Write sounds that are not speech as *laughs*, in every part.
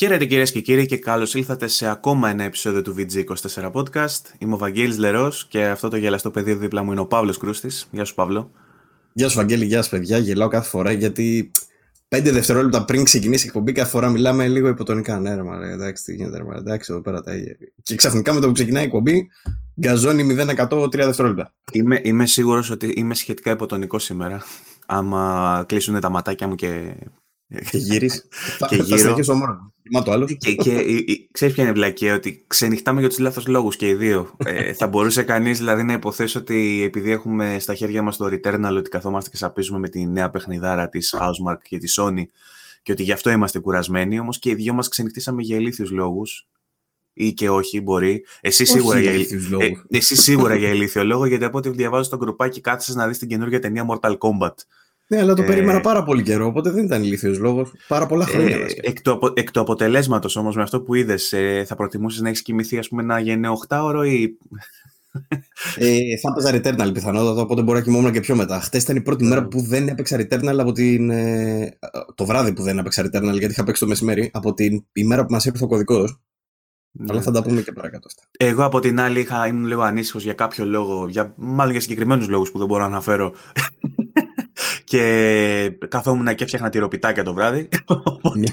Χαίρετε κυρίες και κύριοι και καλώς ήλθατε σε ακόμα ένα επεισόδιο του VG24 Podcast. Είμαι ο Βαγγέλης Λερός και αυτό το γελαστό πεδίο δίπλα μου είναι ο Παύλος Κρούστης. Γεια σου, Παύλο. Γεια σου, Βαγγέλη, γεια σου, παιδιά. Γελάω κάθε φορά γιατί πέντε δευτερόλεπτα πριν ξεκινήσει η εκπομπή, κάθε φορά μιλάμε λίγο υποτονικά. Ναι, ρε, μα, εντάξει, τι γίνεται, ρε, εντάξει, εδώ πέρα τα ίδια. Και ξαφνικά με το που ξεκινάει η εκπομπή, γκαζώνει 0% 3 δευτερόλεπτα. Είμαι, είμαι σίγουρος ότι είμαι σχετικά υποτονικός σήμερα. Άμα κλείσουν τα ματάκια μου και και γύρεις. *laughs* και γύρω. Μα το άλλο. Και, και, ξέρεις ποια είναι η βλακία, ότι ξενυχτάμε για τους λάθος λόγους και οι δύο. ε, θα μπορούσε κανείς δηλαδή να υποθέσει ότι επειδή έχουμε στα χέρια μας το Returnal ότι καθόμαστε και σαπίζουμε με τη νέα παιχνιδάρα της Housemark και της Sony και ότι γι' αυτό είμαστε κουρασμένοι, όμως και οι δύο μας ξενυχτήσαμε για ηλίθιους λόγους ή και όχι, μπορεί. Εσύ σίγουρα, για, λόγους. ε, εσύ σίγουρα για ηλίθιο λόγο, γιατί από ό,τι διαβάζω στο γκρουπάκι κάθεσαι να δεις την καινούργια ταινία Mortal Kombat. Ναι, αλλά το ε... περίμενα πάρα πολύ καιρό, οπότε δεν ήταν ηλίθιος λόγος. Πάρα πολλά ε, χρόνια. Ε, εκ, του απο, εκ του αποτελέσματος όμως, με αυτό που είδες, ε, θα προτιμούσες να έχεις κοιμηθεί, ας πούμε, ένα γενναίο 8ωρο ή. ε, θα έπαιζα Returnal πιθανότατα, οπότε μπορεί να κοιμόμουν και πιο μετά. Χθε ήταν η πρώτη μέρα που δεν έπαιξα Returnal από την. Ε, το βράδυ που δεν έπαιξα Returnal, γιατί είχα παίξει το μεσημέρι, από την ημέρα που μας ήρθε ο κωδικός. Ναι. Αλλά θα τα πούμε και παρακάτω αυτά. Εγώ από την άλλη είχα, ήμουν λίγο ανήσυχος για κάποιο λόγο, για, μάλλον για συγκεκριμένους λόγους που δεν μπορώ να αναφέρω και καθόμουν και έφτιαχνα τυροπιτάκια το βράδυ. μια,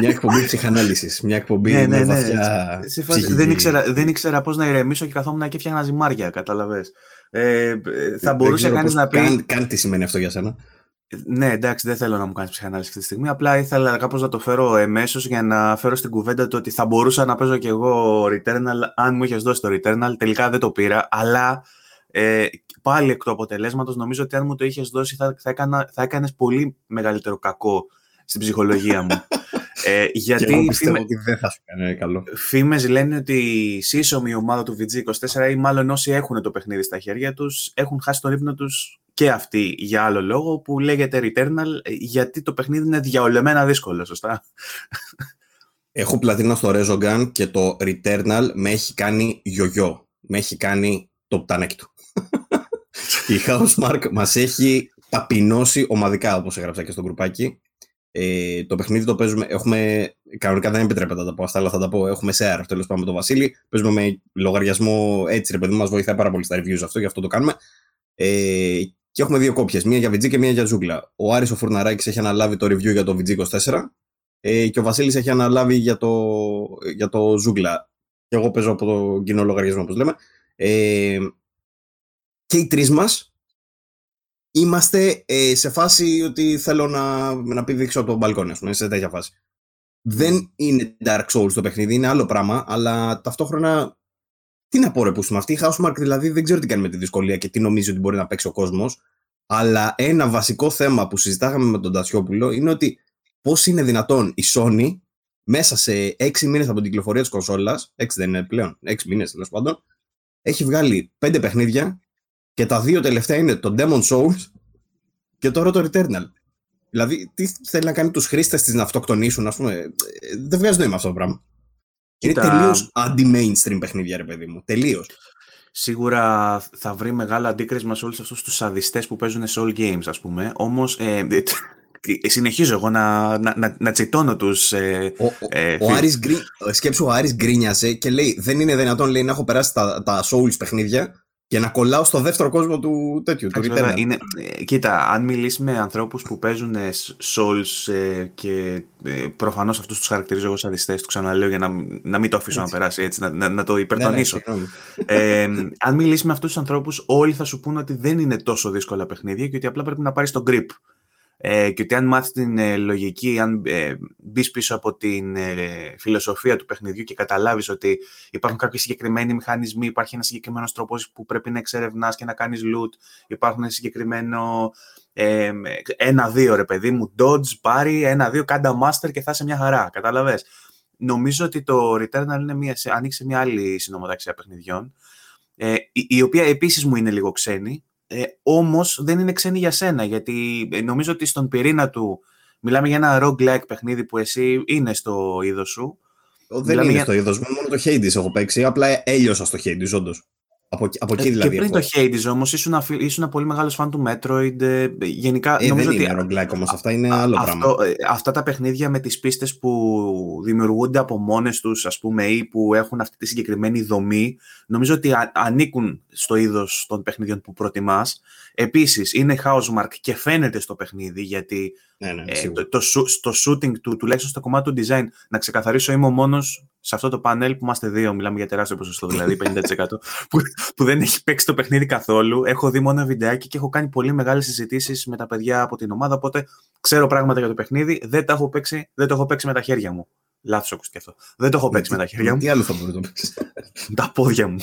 μια εκπομπή ψυχανάλυσης. Μια εκπομπή ναι, ναι, ναι. βαθιά δεν, ήξερα, δεν ήξερα πώς να ηρεμήσω και καθόμουν και έφτιαχνα ζυμάρια, κατάλαβε. Ε, θα μπορούσε κανείς να πει. Καν, καν τι σημαίνει αυτό για σένα. Ναι, εντάξει, δεν θέλω να μου κάνεις ψυχανάλυση αυτή τη στιγμή. Απλά ήθελα κάπως να το φέρω εμέσως για να φέρω στην κουβέντα το ότι θα μπορούσα να παίζω κι εγώ Returnal αν μου είχες δώσει το Returnal. Τελικά δεν το πήρα, αλλά ε, πάλι εκ του αποτελέσματος, νομίζω ότι αν μου το είχες δώσει θα, θα, έκανα, θα έκανες πολύ μεγαλύτερο κακό στην ψυχολογία μου. *laughs* ε, γιατί και εγώ πιστεύω ότι δεν θα σου κάνει καλό. Φήμες λένε ότι η σύσσωμη ομάδα του VG24 ή μάλλον όσοι έχουν το παιχνίδι στα χέρια τους έχουν χάσει τον ύπνο τους και αυτοί για άλλο λόγο που λέγεται Returnal γιατί το παιχνίδι είναι διαολεμένα δύσκολο, σωστά; Έχω πλατίνα στο Rezogun και το Returnal με έχει κάνει γιογιό. Με έχει κάνει το πτανέκι του η Housemark μας έχει ταπεινώσει ομαδικά, όπως έγραψα και στο γκρουπάκι. Ε, το παιχνίδι το παίζουμε, έχουμε, κανονικά δεν επιτρέπεται να τα πω αυτά, αλλά θα τα πω, έχουμε share, τέλος πάντων με τον Βασίλη, παίζουμε με λογαριασμό έτσι, ρε παιδί μας βοηθάει πάρα πολύ στα reviews αυτό, γι' αυτό το κάνουμε. Ε, και έχουμε δύο κόπιες, μία για VG και μία για Ζούγκλα. Ο Άρης ο Φουρναράκης έχει αναλάβει το review για το VG24 ε, και ο Βασίλης έχει αναλάβει για το, για το Ζούγκλα. Και εγώ παίζω από το κοινό λογαριασμό, όπως λέμε. Ε, και οι τρεις μας είμαστε ε, σε φάση ότι θέλω να, να πηδήξω από τον μπαλκόνι, ας πούμε, σε τέτοια φάση. Δεν είναι Dark Souls το παιχνίδι, είναι άλλο πράγμα, αλλά ταυτόχρονα. Τι να πω ρε που αυτή η Housemark δηλαδή δεν ξέρω τι κάνει με τη δυσκολία και τι νομίζει ότι μπορεί να παίξει ο κόσμος. Αλλά ένα βασικό θέμα που συζητάγαμε με τον Τασιόπουλο είναι ότι πώς είναι δυνατόν η Sony μέσα σε έξι μήνες από την κυκλοφορία της κονσόλας, έξι δεν είναι πλέον, έξι μήνες τέλος πάντων, έχει βγάλει πέντε παιχνίδια και τα δύο τελευταία είναι το Demon Souls και τώρα το Returnal. Δηλαδή, τι θέλει να κάνει τους χρήστες της να αυτοκτονήσουν, ας πούμε. Ε, δεν βγάζει νόημα αυτό το πράγμα. Είναι τελείως αντι-mainstream παιχνίδια, ρε παιδί μου. Τελείως. Σίγουρα θα βρει μεγάλο αντίκρισμα σε όλους αυτούς τους σαδιστές που παίζουν σε all games, ας πούμε. Όμως, ε, συνεχίζω εγώ να, να, να, να τσιτώνω τους. Ε, ο, ε, ο, Άρης σκέψου, ο Άρης γκρίνιασε και λέει: Δεν είναι δυνατόν λέει, να έχω περάσει τα, τα Souls παιχνίδια και να κολλάω στο δεύτερο κόσμο του τέτοιου, του Returnal. Είναι, ε, κοίτα, αν μιλήσει με ανθρώπους που παίζουν Souls ε, και ε, προφανώς αυτούς τους χαρακτηρίζω εγώ σαν διστές, το ξαναλέω για να, να μην το αφήσω έτσι. να περάσει έτσι, να, να, να το υπερτονίσω. Ναι, ναι, ε, αν μιλήσει με αυτούς τους ανθρώπους, όλοι θα σου πούνε ότι δεν είναι τόσο δύσκολα παιχνίδια και ότι απλά πρέπει να πάρεις το grip ε, και ότι αν μάθεις την ε, λογική, αν ε, μπεις πίσω από την ε, φιλοσοφία του παιχνιδιού και καταλάβεις ότι υπάρχουν κάποιοι συγκεκριμένοι μηχανισμοί, υπάρχει ένας συγκεκριμένος τρόπος που πρέπει να εξερευνάς και να κάνεις loot, υπάρχουν συγκεκριμένο ε, ένα-δύο ρε παιδί μου, dodge, πάρει ένα-δύο, κάντα master και θα είσαι μια χαρά, κατάλαβες. Νομίζω ότι το Returnal είναι μια, ανοίξει μια άλλη συνομοταξία παιχνιδιών, ε, η, η οποία επίσης μου είναι λίγο ξένη, ε, όμως δεν είναι ξένη για σένα, γιατί ε, νομίζω ότι στον πυρήνα του μιλάμε για ένα roguelike παιχνίδι που εσύ είναι στο είδος σου. Δεν μιλάμε είναι για... στο είδος μου, μόνο το Hades έχω παίξει, απλά έλειωσα στο Hades, όντως. Από, από εκεί δηλαδή. Και πριν το Hades όμως, ήσουν, ήσουν πολύ μεγάλος φαν του Metroid. Ε, γενικά, ε, νομίζω δεν ότι. είναι roguelike όμως, αυτά είναι άλλο αυτό, πράγμα. Ε, αυτά τα παιχνίδια με τις πίστες που δημιουργούνται από μόνες τους, ας πούμε, ή που έχουν αυτή τη συγκεκριμένη δομή, νομίζω ότι ανήκουν στο είδος των παιχνιδιών που προτιμάς. Επίσης, είναι housemark και φαίνεται στο παιχνίδι, γιατί ναι, ναι, ε, το, το, το, shooting του, τουλάχιστον στο κομμάτι του design, να ξεκαθαρίσω, είμαι ο μόνος σε αυτό το πανέλ που είμαστε δύο, μιλάμε για τεράστιο ποσοστό, δηλαδή *laughs* 50%, που, που δεν έχει παίξει το παιχνίδι καθόλου. Έχω δει μόνο βιντεάκι και έχω κάνει πολύ μεγάλες συζητήσεις με τα παιδιά από την ομάδα. Οπότε ξέρω πράγματα για το παιχνίδι. Δεν, τα έχω παίξει, δεν το έχω παίξει με τα χέρια μου. Λάθος ακούστηκε αυτό. Δεν το έχω Ναι, παίξει με τα χέρια μου. Τι άλλο θα μπορεί να το παίξεις; τα πόδια μου.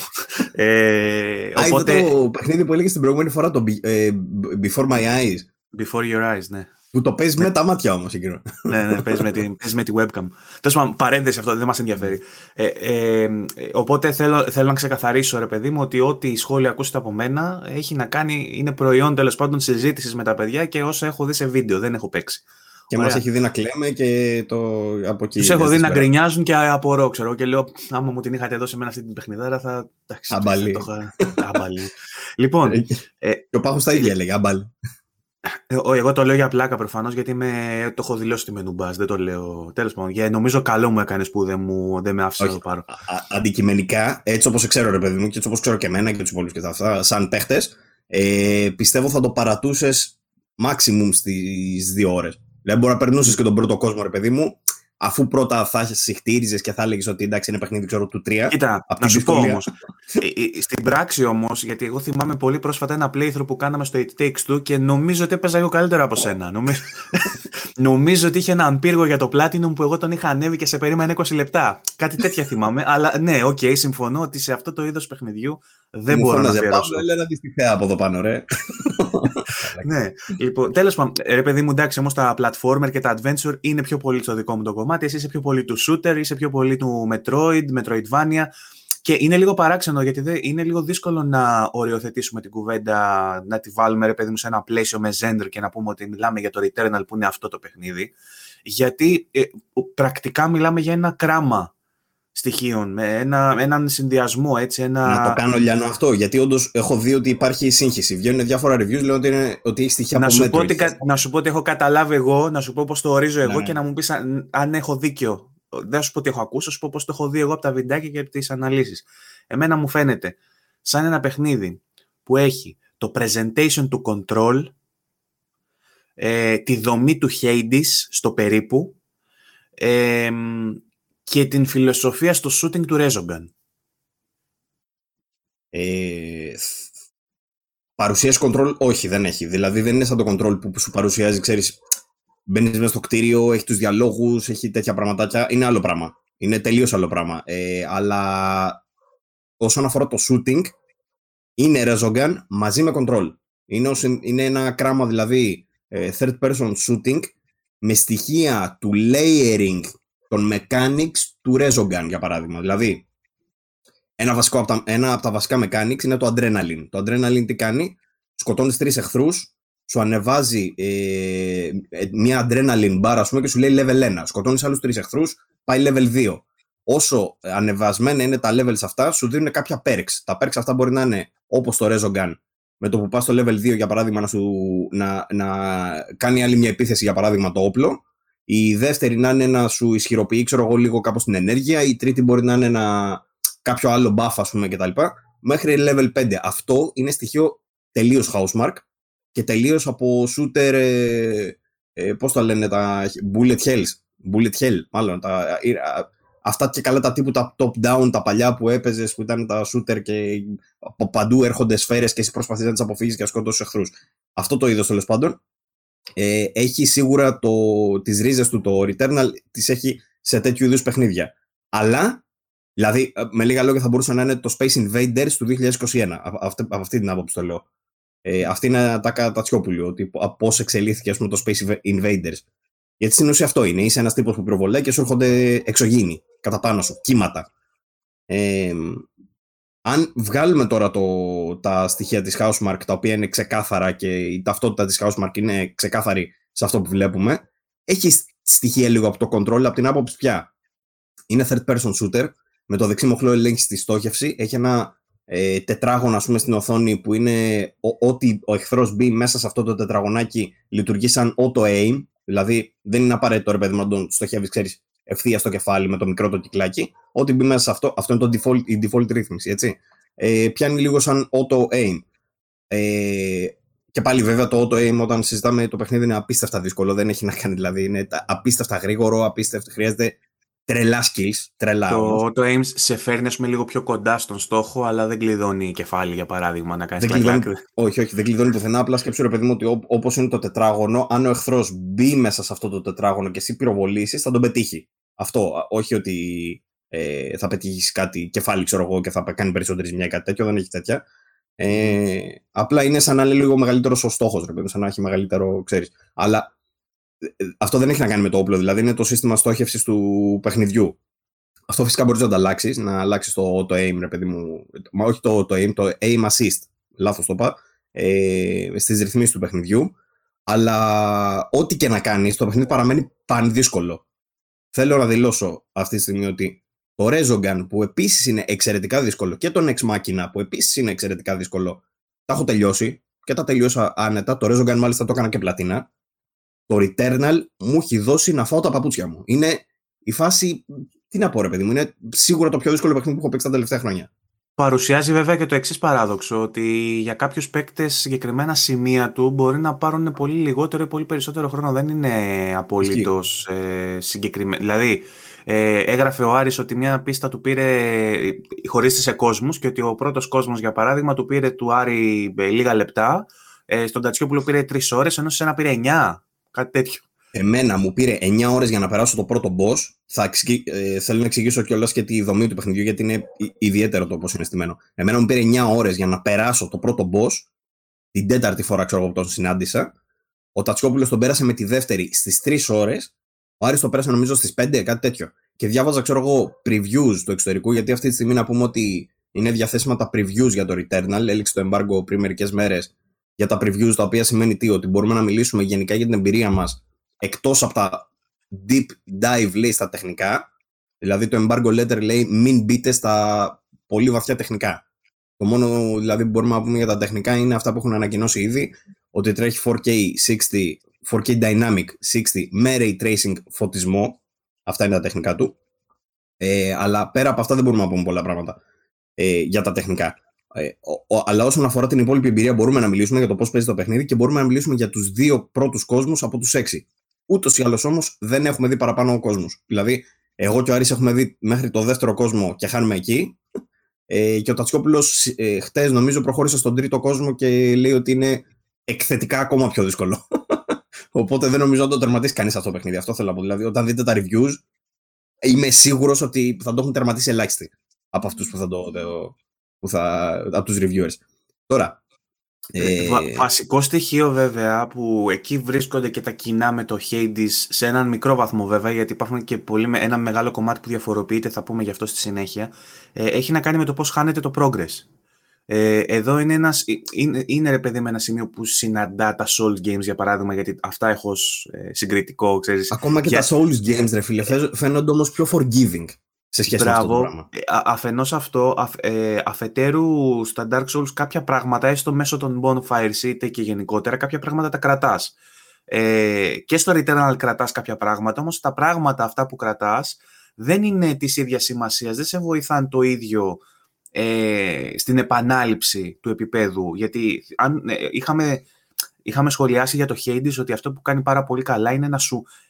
ε, Α, οπότε... είναι το παιχνίδι που έλεγε την προηγούμενη φορά, το ε, Before My Eyes. Before Your Eyes, ναι. Που το παίζεις με τα μάτια όμως εκείνο. ναι, ναι, παίζεις με, τη, παίζεις με τη webcam. Τέλος πάντων, παρένθεση αυτό, δεν μας ενδιαφέρει. Ε, ε, οπότε θέλω, θέλω να ξεκαθαρίσω, ρε παιδί μου, ότι ό,τι σχόλια ακούσετε από μένα έχει να κάνει, είναι προϊόν τέλος πάντων συζήτησης με τα παιδιά και όσα έχω δει σε βίντεο, δεν έχω παίξει. Και μας έχει δει να κλαίμε και το από εκεί. Τους έχω δει να γκρινιάζουν και απορώ, ξέρω. Και λέω, άμα μου την είχατε δώσει εμένα αυτή την παιχνιδάρα, θα. Εντάξει, αμπαλή. Θα το είχα... αμπαλή. λοιπόν. ε, και ο Πάχος τα ίδια έλεγε, αμπαλή. Εγώ το λέω για πλάκα προφανώς γιατί με, το έχω δηλώσει τη μενουμπά. Δεν το λέω. Τέλος πάντων. Για, νομίζω καλό μου έκανες που δεν, μου, δεν με άφησες να το πάρω. Α, αντικειμενικά, έτσι όπως ξέρω, ρε παιδί μου, και έτσι όπως ξέρω και εμένα και τους υπόλοιπους και τα αυτά, σαν παίχτες, ε, πιστεύω θα το παρατούσες maximum στις δύο ώρες. Δηλαδή, μπορεί να περνούσες και τον πρώτο κόσμο, ρε παιδί μου, αφού πρώτα θα σιχτίριζες και θα έλεγες ότι εντάξει είναι παιχνίδι ξέρω, του 3. Κοίτα, να σου πω όμως. στην πράξη όμως, γιατί εγώ θυμάμαι πολύ πρόσφατα ένα playthrough που κάναμε στο It Takes Two και νομίζω ότι έπαιζα εγώ καλύτερα από σένα. νομίζω, *laughs* νομίζω ότι είχε έναν πύργο για το Platinum που εγώ τον είχα ανέβει και σε περίμενε 20 λεπτά. Κάτι τέτοια θυμάμαι. αλλά ναι, okay, συμφωνώ ότι σε αυτό το είδος παιχνιδιού δεν Μου μπορώ να αφιερώσω. Παύλο, ένα δυστυχέα από εδώ πάνω, ρε. *laughs* ναι, λοιπόν, τέλος πάντων, ρε παιδί μου, εντάξει, όμως τα platformer και τα adventure είναι πιο πολύ στο δικό μου το κομμάτι. Εσύ είσαι πιο πολύ του shooter, είσαι πιο πολύ του Metroid, Metroidvania. Και είναι λίγο παράξενο γιατί δε, είναι λίγο δύσκολο να οριοθετήσουμε την κουβέντα, να τη βάλουμε ρε παιδί μου σε ένα πλαίσιο με Zender και να πούμε ότι μιλάμε για το Returnal που είναι αυτό το παιχνίδι. Γιατί ε, πρακτικά μιλάμε για ένα κράμα στοιχείων, με ένα, έναν συνδυασμό. Έτσι, ένα... Να το κάνω λιανό αυτό, γιατί όντως έχω δει ότι υπάρχει σύγχυση. Βγαίνουν διάφορα reviews, λέω ότι, είναι, ότι έχει στοιχεία να από σου, μέτρο. πω ότι, να σου πω ότι έχω καταλάβει εγώ, να σου πω πώ το ορίζω εγώ Ναι. και να μου πεις αν, αν έχω δίκιο. Δεν θα σου πω τι έχω ακούσει, θα σου πω πώ το έχω δει εγώ από τα βιντεάκια και από τις αναλύσεις. Εμένα μου φαίνεται σαν ένα παιχνίδι που έχει το presentation του control, ε, τη δομή του Hades στο περίπου ε, και την φιλοσοφία στο shooting του Rezogan. Ε, παρουσίαση control, όχι, δεν έχει. Δηλαδή δεν είναι σαν το control που σου παρουσιάζει, ξέρεις, μπαίνεις μέσα στο κτίριο, έχει τους διαλόγους, έχει τέτοια πραγματάκια. Είναι άλλο πράγμα. Είναι τελείως άλλο πράγμα. Ε, αλλά όσον αφορά το shooting, είναι Rezogan μαζί με control. Είναι, ως, είναι ένα κράμα δηλαδή ε, third person shooting με στοιχεία του layering των mechanics του Rezogan για παράδειγμα. Δηλαδή, ένα, βασικό από τα, ένα από τα βασικά mechanics είναι το adrenaline. Το adrenaline τι κάνει, σκοτώνεις τρεις εχθρούς, σου ανεβάζει ε, μια adrenaline bar ας πούμε και σου λέει level 1. Σκοτώνεις άλλους τρεις εχθρούς, πάει level 2. Όσο ανεβασμένα είναι τα levels αυτά, σου δίνουν κάποια perks. Τα perks αυτά μπορεί να είναι όπως το Rezogun, με το που πας στο level 2 για παράδειγμα να, σου, να, να κάνει άλλη μια επίθεση για παράδειγμα το όπλο, η δεύτερη να είναι να σου ισχυροποιεί ξέρω εγώ λίγο κάπως την ενέργεια, η τρίτη μπορεί να είναι να, κάποιο άλλο buff ας πούμε κτλ. Μέχρι level 5. Αυτό είναι στοιχείο τελείως housemark και τελείως από shooter, ε, ε, πώς τα λένε τα bullet hells, bullet hell μάλλον, τα, ε, αυτά και καλά τα τύπου τα top down, τα παλιά που έπαιζες που ήταν τα shooter και από παντού έρχονται σφαίρες και εσύ προσπαθείς να τις αποφύγεις και να σκοτώσεις εχθρούς. Αυτό το είδος τέλος πάντων. Ε, έχει σίγουρα το, τις ρίζες του το Returnal, τις έχει σε τέτοιου είδους παιχνίδια. Αλλά Δηλαδή, με λίγα λόγια, θα μπορούσε να είναι το Space Invaders του 2021. Από αυτή, από αυτή την άποψη το λέω. Ε, αυτή είναι τα κατατσιόπουλου, ότι πώς εξελίχθηκε ας πούμε, το Space Invaders. Γιατί στην ουσία αυτό είναι. Είσαι ένας τύπος που πυροβολάει και σου έρχονται εξωγήινοι κατά πάνω σου, κύματα. Ε, αν βγάλουμε τώρα το, τα στοιχεία της Housemark, τα οποία είναι ξεκάθαρα και η ταυτότητα της Housemark είναι ξεκάθαρη σε αυτό που βλέπουμε, έχει στοιχεία λίγο από το control, από την άποψη πια. Είναι third person shooter, με το δεξί μοχλό ελέγχει τη στόχευση, έχει ένα ε, τετράγωνα ας πούμε, στην οθόνη που είναι ό,τι ο εχθρός μπει μέσα σε αυτό το τετραγωνάκι λειτουργεί σαν auto-aim, δηλαδή δεν είναι απαραίτητο ρε παιδί να τον στοχεύεις, ξέρεις, ευθεία στο κεφάλι με το μικρό το κυκλάκι. Ό,τι μπει μέσα σε αυτό, αυτό είναι το default, η default ρύθμιση, έτσι. Ε, πιάνει λίγο σαν auto-aim. Ε, και πάλι βέβαια το auto-aim όταν συζητάμε το παιχνίδι είναι απίστευτα δύσκολο, δεν έχει να κάνει δηλαδή, είναι απίστευτα γρήγορο, απίστευτα, χρειάζεται τρελά skills, τρελά Το auto-aim σε φέρνει ας πούμε, λίγο πιο κοντά στον στόχο, αλλά δεν κλειδώνει κεφάλι για παράδειγμα να κάνει κλειδώνει, Όχι, όχι, δεν κλειδώνει πουθενά, απλά σκέψου ρε παιδί μου ότι όπως είναι το τετράγωνο, αν ο εχθρός μπει μέσα σε αυτό το τετράγωνο και εσύ πυροβολήσεις, θα τον πετύχει. Αυτό, όχι ότι ε, θα πετύχεις κάτι κεφάλι, ξέρω εγώ, και θα κάνει περισσότερη ζημιά ή κάτι τέτοιο, δεν έχει τέτοια. Ε, απλά είναι σαν να είναι λίγο μεγαλύτερος ο στόχος, ρε παιδί, σαν να έχει μεγαλύτερο, ξέρεις. Αλλά ε, αυτό δεν έχει να κάνει με το όπλο, δηλαδή είναι το σύστημα στόχευσης του παιχνιδιού. Αυτό φυσικά μπορείς να το αλλάξεις, να αλλάξεις το, το aim, ρε παιδί μου. Μα όχι το, το aim, το aim assist. Λάθος το είπα. Ε, Στις ρυθμίσεις του παιχνιδιού. Αλλά ό,τι και να κάνεις, το παιχνίδι παραμένει πανδύσκολο. Θέλω να δηλώσω αυτή τη στιγμή ότι το Rezogun που επίσης είναι εξαιρετικά δύσκολο και τον Ex Machina που επίσης είναι εξαιρετικά δύσκολο, τα έχω τελειώσει και τα τελειώσα άνετα. Το Rezogun μάλιστα το έκανα και πλατίνα. Το Returnal μου έχει δώσει να φάω τα παπούτσια μου. Είναι η φάση. Τι να πω, ρε παιδί μου, είναι σίγουρα το πιο δύσκολο παιχνίδι που έχω παίξει τα τελευταία χρόνια. Παρουσιάζει βέβαια και το εξής παράδοξο, ότι για κάποιους παίκτες συγκεκριμένα σημεία του μπορεί να πάρουν πολύ λιγότερο ή πολύ περισσότερο χρόνο. Δεν είναι απολύτως ε, συγκεκριμένο. Δηλαδή, ε, έγραφε ο Άρης ότι μια πίστα του πήρε, χωρίστη σε κόσμους και ότι ο πρώτος κόσμος, για παράδειγμα, του πήρε του Άρη ε, λίγα λεπτά, ε, στον Τατσιόπουλο πήρε τρεις ώρες, ενώ σε ένα πήρε εννιά, κάτι τέτοιο. Εμένα μου πήρε 9 ώρες για να περάσω το πρώτο boss. Θα ε, θέλω να εξηγήσω κιόλας και τη δομή του παιχνιδιού, γιατί είναι ιδιαίτερο το πώς είναι στημένο. Εμένα μου πήρε 9 ώρες για να περάσω το πρώτο boss. Την τέταρτη φορά ξέρω εγώ που τον συνάντησα. Ο Τατσιόπουλος τον πέρασε με τη δεύτερη στις 3 ώρες ο Άρης το πέρασε νομίζω στις 5, κάτι τέτοιο. Και διάβαζα, ξέρω εγώ, previews του εξωτερικού, γιατί αυτή τη στιγμή να πούμε ότι είναι διαθέσιμα τα previews για το Returnal. Έληξε το embargo πριν μερικές μέρες για τα previews, τα οποία σημαίνει τι, ότι μπορούμε να μιλήσουμε γενικά για την εμπειρία μας εκτός από τα deep dive, λέει, στα τεχνικά. Δηλαδή το embargo letter λέει μην μπείτε στα πολύ βαθιά τεχνικά. Το μόνο δηλαδή που μπορούμε να πούμε για τα τεχνικά είναι αυτά που έχουν ανακοινώσει ήδη, ότι τρέχει 4K 60 4K Dynamic 60 με Ray Tracing φωτισμό. Αυτά είναι τα τεχνικά του. Ε, αλλά πέρα από αυτά δεν μπορούμε να πούμε πολλά πράγματα ε, για τα τεχνικά. Ε, ο, ο, αλλά όσον αφορά την υπόλοιπη εμπειρία, μπορούμε να μιλήσουμε για το πώς παίζει το παιχνίδι και μπορούμε να μιλήσουμε για τους δύο πρώτους κόσμους από τους έξι. Ούτως ή άλλως όμως δεν έχουμε δει παραπάνω κόσμο. Δηλαδή, εγώ και ο Άρης έχουμε δει μέχρι το δεύτερο κόσμο και χάνουμε εκεί. Ε, και ο Τατσιόπουλος ε, χτες νομίζω προχώρησε στον τρίτο κόσμο και λέει ότι είναι εκθετικά ακόμα πιο δύσκολο. *laughs* Οπότε δεν νομίζω να το τερματίσει κανείς αυτό το παιχνίδι. Αυτό θέλω να πω. Δηλαδή, όταν δείτε τα reviews, είμαι σίγουρος ότι θα το έχουν τερματίσει ελάχιστοι από αυτούς που θα το. Που θα, από τους reviewers. Τώρα. Ε... βασικό στοιχείο βέβαια που εκεί βρίσκονται και τα κοινά με το Hades σε έναν μικρό βαθμό βέβαια γιατί υπάρχουν και πολύ, ένα μεγάλο κομμάτι που διαφοροποιείται θα πούμε γι' αυτό στη συνέχεια ε, έχει να κάνει με το πώς χάνεται το progress ε, εδώ είναι, ένας, ε, είναι, είναι ρε παιδί με ένα σημείο που συναντά τα Souls Games για παράδειγμα, γιατί αυτά έχω ε, συγκριτικό, ξέρεις. Ακόμα και τα Souls Games, ρε φίλε, φαίνονται όμως πιο forgiving σε σχέση Μπράβο. με αυτό το πράγμα. Ε, αφενός αυτό, αφ, ε, αφετέρου στα Dark Souls κάποια πράγματα, έστω μέσω των Bonfires είτε και γενικότερα, κάποια πράγματα τα κρατάς. Ε, και στο Returnal κρατάς κάποια πράγματα, όμως τα πράγματα αυτά που κρατάς δεν είναι της ίδιας σημασίας, δεν σε βοηθάνε το ίδιο ε, στην επανάληψη του επίπεδου. Γιατί αν, ε, είχαμε, είχαμε σχολιάσει για το Hades ότι αυτό που κάνει πάρα πολύ καλά είναι να σου ε,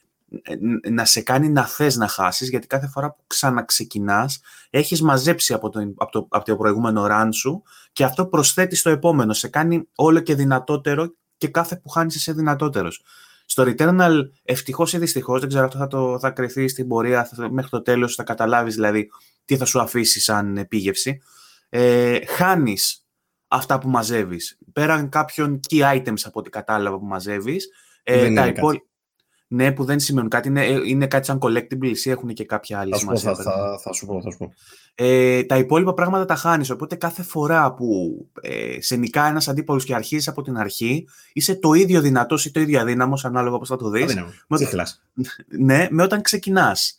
να σε κάνει να θες να χάσεις, γιατί κάθε φορά που ξαναξεκινάς έχεις μαζέψει από το, από το, από το προηγούμενο run σου και αυτό προσθέτει στο επόμενο, σε κάνει όλο και δυνατότερο και κάθε που χάνεις είσαι δυνατότερος. Στο Returnal, ευτυχώς ή δυστυχώς, δεν ξέρω, αυτό θα, το, θα κρυθεί στην πορεία μέχρι το τέλος, θα καταλάβεις δηλαδή τι θα σου αφήσει σαν επίγευση. Ε, Χάνεις αυτά που μαζεύεις. Πέραν κάποιων key items από ό,τι κατάλαβα που μαζεύεις. Ε, τα υπόλοιπα. Ναι, που δεν σημαίνουν κάτι. Είναι, είναι κάτι σαν collectibles ή έχουν και κάποια άλλη σημασία. Θα, θα, θα, σου πω, θα σου πω. Ε, τα υπόλοιπα πράγματα τα χάνεις. Οπότε κάθε φορά που ε, σε νικά ένας αντίπαλος και αρχίζεις από την αρχή, είσαι το ίδιο δυνατός ή το ίδιο αδύναμος, ανάλογα πώ θα το δεις. Με, *laughs* ναι, με όταν ξεκινάς.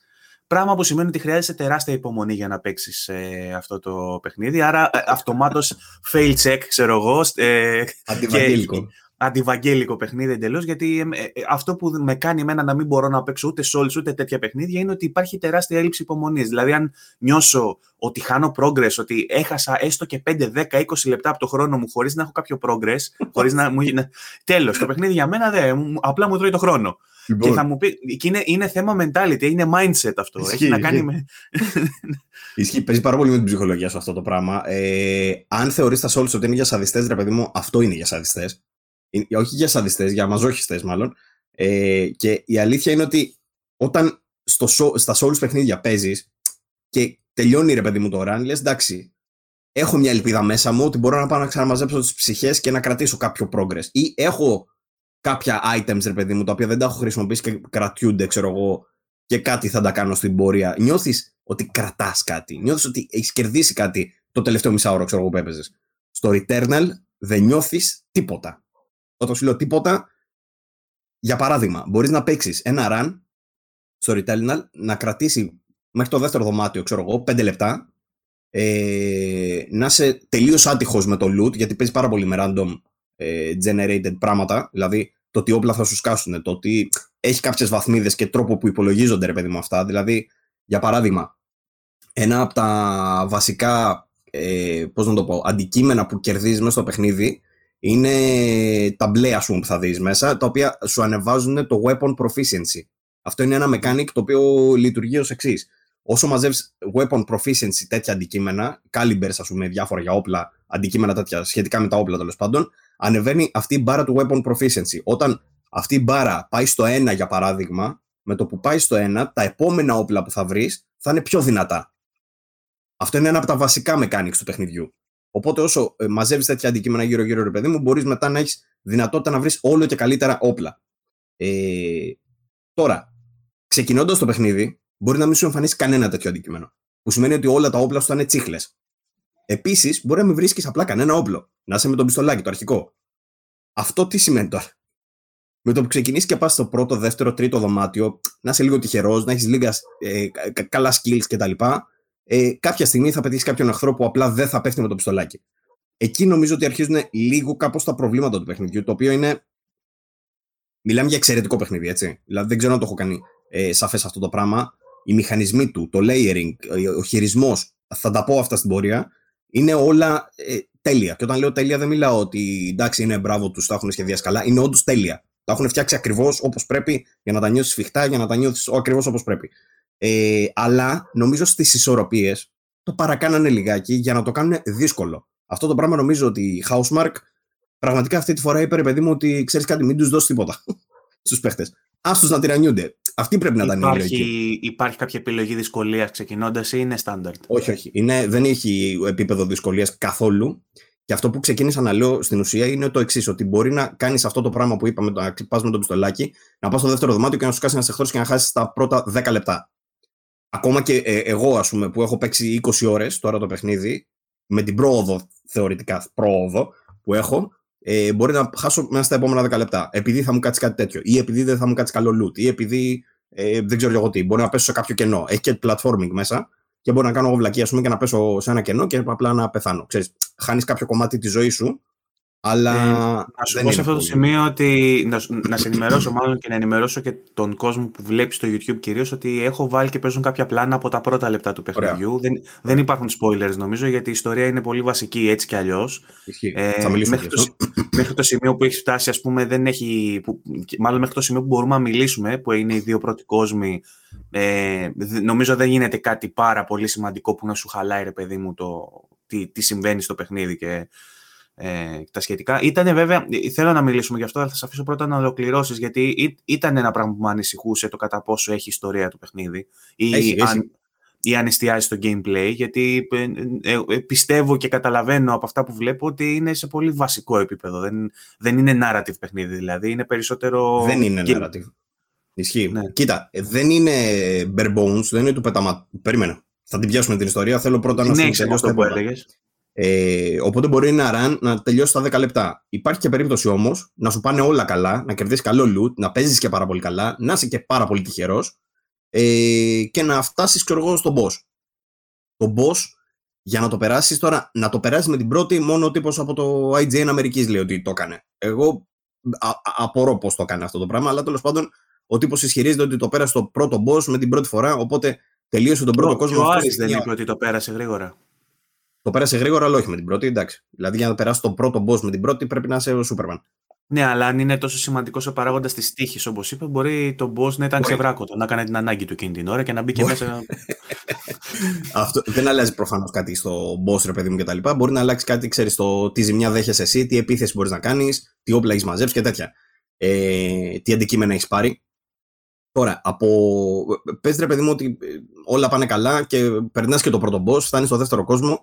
Πράγμα που σημαίνει ότι χρειάζεται τεράστια υπομονή για να παίξεις ε, αυτό το παιχνίδι. Άρα, ε, αυτομάτως fail check, ξέρω εγώ. Ε, Αντιβαγγέλικο. *laughs* αντιβαγγέλικο παιχνίδι εντελώς. Γιατί ε, ε, αυτό που με κάνει εμένα να μην μπορώ να παίξω ούτε Souls ούτε τέτοια παιχνίδια είναι ότι υπάρχει τεράστια έλλειψη υπομονής. Δηλαδή, αν νιώσω ότι χάνω progress, ότι έχασα έστω και 5, 10, 20 λεπτά από το χρόνο μου χωρίς να έχω κάποιο progress, *laughs* χωρίς να μου. Τέλος. Το παιχνίδι για μένα δεν. Απλά μου τρώει το χρόνο. Λοιπόν. Και θα μου πει, και είναι, είναι θέμα mentality, είναι mindset αυτό. Ισχύει, Έχει να κάνει με. *laughs* Ισχύει, παίζει πάρα πολύ με την ψυχολογία σου αυτό το πράγμα. Ε, αν θεωρείς τα Souls ότι είναι για σαδιστές, ρε παιδί μου, αυτό είναι για σαδιστές. Όχι για σαδιστές, για μαζόχιστέ μάλλον. Ε, και η αλήθεια είναι ότι όταν στο, στα Souls παιχνίδια παίζεις και τελειώνει ρε παιδί μου το run, λες εντάξει, έχω μια ελπίδα μέσα μου ότι μπορώ να πάω να ξαναμαζέψω τις ψυχές και να κρατήσω κάποιο progress. Ή έχω κάποια items, ρε παιδί μου, τα οποία δεν τα έχω χρησιμοποιήσει και κρατιούνται, ξέρω εγώ, και κάτι θα τα κάνω στην πορεία. Νιώθεις ότι κρατάς κάτι. Νιώθεις ότι έχεις κερδίσει κάτι το τελευταίο μισάωρο, ξέρω εγώ, που έπαιζες. Στο Returnal δεν νιώθεις τίποτα. Όταν σου λέω τίποτα, για παράδειγμα, μπορείς να παίξεις ένα run στο Returnal, να κρατήσει μέχρι το δεύτερο δωμάτιο, ξέρω εγώ, 5 λεπτά, ε, να είσαι τελείως άτυχος με το loot, γιατί παίζει πάρα πολύ με random ε, generated πράγματα, δηλαδή το ότι όπλα θα σου σκάσουν, το ότι έχει κάποιες βαθμίδες και τρόπο που υπολογίζονται, ρε παιδί μου, αυτά. Δηλαδή, για παράδειγμα, ένα από τα βασικά ε, πώς να το πω, αντικείμενα που κερδίζεις μέσα στο παιχνίδι είναι τα μπλε, ας πούμε, που θα δεις μέσα, τα οποία σου ανεβάζουν το weapon proficiency. Αυτό είναι ένα mechanic το οποίο λειτουργεί ως εξής. Όσο μαζεύεις weapon proficiency τέτοια αντικείμενα, calibers, ας πούμε, διάφορα για όπλα, αντικείμενα τέτοια σχετικά με τα όπλα τέλος πάντων, ανεβαίνει αυτή η μπάρα του weapon proficiency. Όταν αυτή η μπάρα πάει στο 1, για παράδειγμα, με το που πάει στο 1, τα επόμενα όπλα που θα βρεις θα είναι πιο δυνατά. Αυτό είναι ένα από τα βασικά mechanics του παιχνιδιού. Οπότε, όσο ε, μαζεύεις τέτοια αντικείμενα γύρω-γύρω, ρε παιδί μου, μπορείς μετά να έχεις δυνατότητα να βρεις όλο και καλύτερα όπλα. Ε, τώρα, ξεκινώντας το παιχνίδι, μπορεί να μην σου εμφανίσει κανένα τέτοιο αντικείμενο. Που σημαίνει ότι όλα τα όπλα σου θα είναι τσίχλες. Επίσης, μπορεί να μην βρίσκεις απλά κανένα όπλο. Να είσαι με τον πιστολάκι, το αρχικό. Αυτό τι σημαίνει τώρα; Με το που ξεκινήσει και πας στο πρώτο, δεύτερο, τρίτο δωμάτιο, να είσαι λίγο τυχερός, να έχεις λίγα ε, καλά skills κτλ. Ε, κάποια στιγμή θα πετύχεις κάποιον εχθρό που απλά δεν θα πέφτει με το πιστολάκι. Εκεί νομίζω ότι αρχίζουν λίγο κάπως τα προβλήματα του παιχνιδιού, το οποίο είναι. Μιλάμε για εξαιρετικό παιχνίδι, έτσι. Δηλαδή δεν ξέρω αν το έχω κάνει ε, σαφές αυτό το πράγμα. Οι μηχανισμοί του, το layering, ο χειρισμός, θα τα πω αυτά στην πορεία είναι όλα ε, τέλεια. Και όταν λέω τέλεια, δεν μιλάω ότι εντάξει είναι μπράβο τους, τα έχουν σχεδιάσει καλά. Είναι όντως τέλεια. Τα έχουν φτιάξει ακριβώς όπως πρέπει για να τα νιώσει σφιχτά, για να τα νιώθεις ακριβώς όπως πρέπει. Ε, αλλά νομίζω στις ισορροπίες το παρακάνανε λιγάκι για να το κάνουν δύσκολο. Αυτό το πράγμα νομίζω ότι η Housemark πραγματικά αυτή τη φορά είπε ρε παιδί μου ότι ξέρεις κάτι, μην τους δώσεις τίποτα *laughs* στους παίχτες. Άστο να τυραννιούνται. Αυτή πρέπει να ήταν η υπάρχει, υπάρχει κάποια επιλογή δυσκολίας ξεκινώντας ή είναι στάνταρτ; Όχι, όχι. Είναι, δεν έχει επίπεδο δυσκολίας καθόλου. Και αυτό που ξεκίνησα να λέω στην ουσία είναι το εξής: Ότι μπορεί να κάνεις αυτό το πράγμα που είπαμε, να πα με το πιστολάκι, να πας στο δεύτερο δωμάτιο και να σου κάνει ένα εχθρό και να χάσεις τα πρώτα 10 λεπτά. Ακόμα και ε, εγώ, ας πούμε, που έχω παίξει 20 ώρες τώρα το παιχνίδι, με την πρόοδο, θεωρητικά πρόοδο που έχω, ε, μπορεί να χάσω μέσα στα επόμενα 10 λεπτά. Επειδή θα μου κάτσει κάτι τέτοιο. Ή επειδή δεν θα μου κάτσει καλό loot. Ή επειδή ε, δεν ξέρω εγώ τι. Μπορεί να πέσω σε κάποιο κενό. Έχει και platforming μέσα. Και μπορεί να κάνω εγώ βλακία, πούμε, και να πέσω σε ένα κενό και απλά να πεθάνω. Ξέρεις, χάνεις κάποιο κομμάτι της ζωής σου αλλά. Ε, να σου πω σε αυτό το σημείο ότι. Να, να σε ενημερώσω, μάλλον και να ενημερώσω και τον κόσμο που βλέπει στο YouTube κυρίως ότι έχω βάλει και παίζουν κάποια πλάνα από τα πρώτα λεπτά του παιχνιδιού. Δεν, δεν υπάρχουν spoilers νομίζω γιατί η ιστορία είναι πολύ βασική έτσι κι αλλιώς. Ε, μέχρι, το, μέχρι το σημείο που έχει φτάσει, ας πούμε, δεν έχει. Που, μάλλον μέχρι το σημείο που μπορούμε να μιλήσουμε, που είναι οι δύο πρώτοι κόσμοι. Ε, νομίζω δεν γίνεται κάτι πάρα πολύ σημαντικό που να σου χαλάει, ρε παιδί μου, το, τι, τι συμβαίνει στο παιχνίδι και ε, τα σχετικά. Ήταν βέβαια, θέλω να μιλήσουμε γι' αυτό, αλλά θα σα αφήσω πρώτα να ολοκληρώσεις, γιατί ήταν ένα πράγμα που με ανησυχούσε το κατά πόσο έχει ιστορία το παιχνίδι ή, έχει, αν, ή αν εστιάζει στο gameplay, γιατί ε, ε, ε, πιστεύω και καταλαβαίνω από αυτά που βλέπω ότι είναι σε πολύ βασικό επίπεδο. Δεν, δεν είναι narrative παιχνίδι, δηλαδή είναι περισσότερο. Δεν είναι narrative. Ισχύει. Ναι. Κοίτα, δεν είναι bare bones, δεν είναι του πεταμα... Περίμενα. Θα την πιάσουμε την ιστορία. Θέλω πρώτα να σου πω αυτό που έλεγες. Ε, οπότε μπορεί ένα run να τελειώσει στα 10 λεπτά. Υπάρχει και περίπτωση όμως να σου πάνε όλα καλά, να κερδίσεις καλό loot, να παίζεις και πάρα πολύ καλά, να είσαι και πάρα πολύ τυχερός ε, και να φτάσεις, ξέρω εγώ, στον boss. Το boss, για να το περάσεις τώρα, να το περάσεις με την πρώτη, μόνο ο τύπος από το IGN Αμερικής λέει ότι το έκανε. Εγώ α, α, απορώ πώς το έκανε αυτό το πράγμα, αλλά τέλος πάντων ο τύπος ισχυρίζεται ότι το πέρασε το πρώτο boss με την πρώτη φορά, οπότε τελείωσε τον πρώτο κόσμο. Ο Άρης δεν είπε ότι το πέρασε γρήγορα. Το πέρασε γρήγορα, αλλά όχι με την πρώτη, εντάξει. Δηλαδή για να περάσει το πρώτο boss με την πρώτη πρέπει να είσαι ο Σούπερμαν. Ναι, αλλά αν είναι τόσο σημαντικός ο παράγοντας της τύχης, όπως είπε, μπορεί το boss να ήταν ξεβράκωτο, να έκανε την ανάγκη του εκείνη την ώρα και να μπει και μέσα. *laughs* Αυτό δεν αλλάζει προφανώς κάτι στο boss, ρε παιδί μου κτλ. Μπορεί να αλλάξει κάτι, ξέρεις, το τι ζημιά δέχεσαι εσύ, τι επίθεση μπορείς να κάνεις, τι όπλα έχεις μαζέψει και τέτοια. Ε, τι αντικείμενα έχεις πάρει. Τώρα, από... πες ρε παιδί μου ότι όλα πάνε καλά και περνάς και το πρώτο boss, φτάνεις στο δεύτερο κόσμο,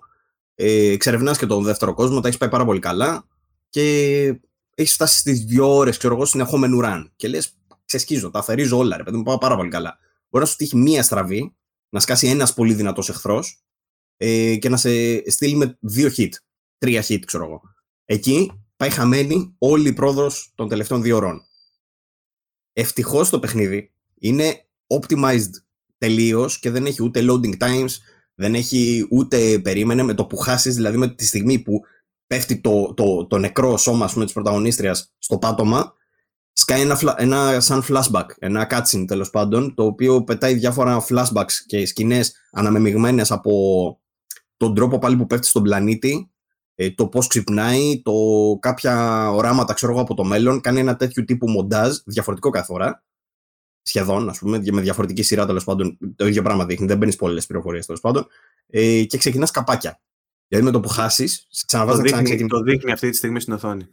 ε, εξερευνάς και το δεύτερο κόσμο, τα έχεις πάει πάρα πολύ καλά και έχεις φτάσει στις δύο ώρες, ξέρω εγώ, συνεχόμενου run. Και λες, ξεσκίζω, τα θερίζω όλα, ρε παιδί μου, πάω πάρα πολύ καλά. Μπορεί να σου τύχει μία στραβή, να σκάσει ένας πολύ δυνατός εχθρός ε, και να σε στείλει με δύο hit. Τρία hit, ξέρω εγώ. Εκεί πάει χαμένη όλη η πρόοδο των τελευταίων δύο ώρων. Ευτυχώς το παιχνίδι είναι optimized τελείως και δεν έχει ούτε loading times, δεν έχει ούτε περίμενε με το που χάσεις, δηλαδή με τη στιγμή που πέφτει το, το, το νεκρό σώμα πούμε, της πρωταγωνίστριας στο πάτωμα, σκάει ένα, ένα σαν flashback, ένα cutscene τέλος πάντων, το οποίο πετάει διάφορα flashbacks και σκηνές αναμεμειγμένες από τον τρόπο πάλι που πέφτει στον πλανήτη, ε, το πώς ξυπνάει, το κάποια οράματα ξέρω εγώ από το μέλλον, κάνει ένα τέτοιο τύπου μοντάζ, διαφορετικό κάθε φορά, σχεδόν, ας πούμε, με διαφορετική σειρά τέλος πάντων, το ίδιο πράγμα δείχνει, δεν μπαίνει πολλές πληροφορίες τέλος πάντων, ε, και ξεκινάς καπάκια. Δηλαδή με το που χάσεις, ξαναβάζεις να ξαναξεκινήσεις. Το δείχνει αυτή τη στιγμή στην οθόνη.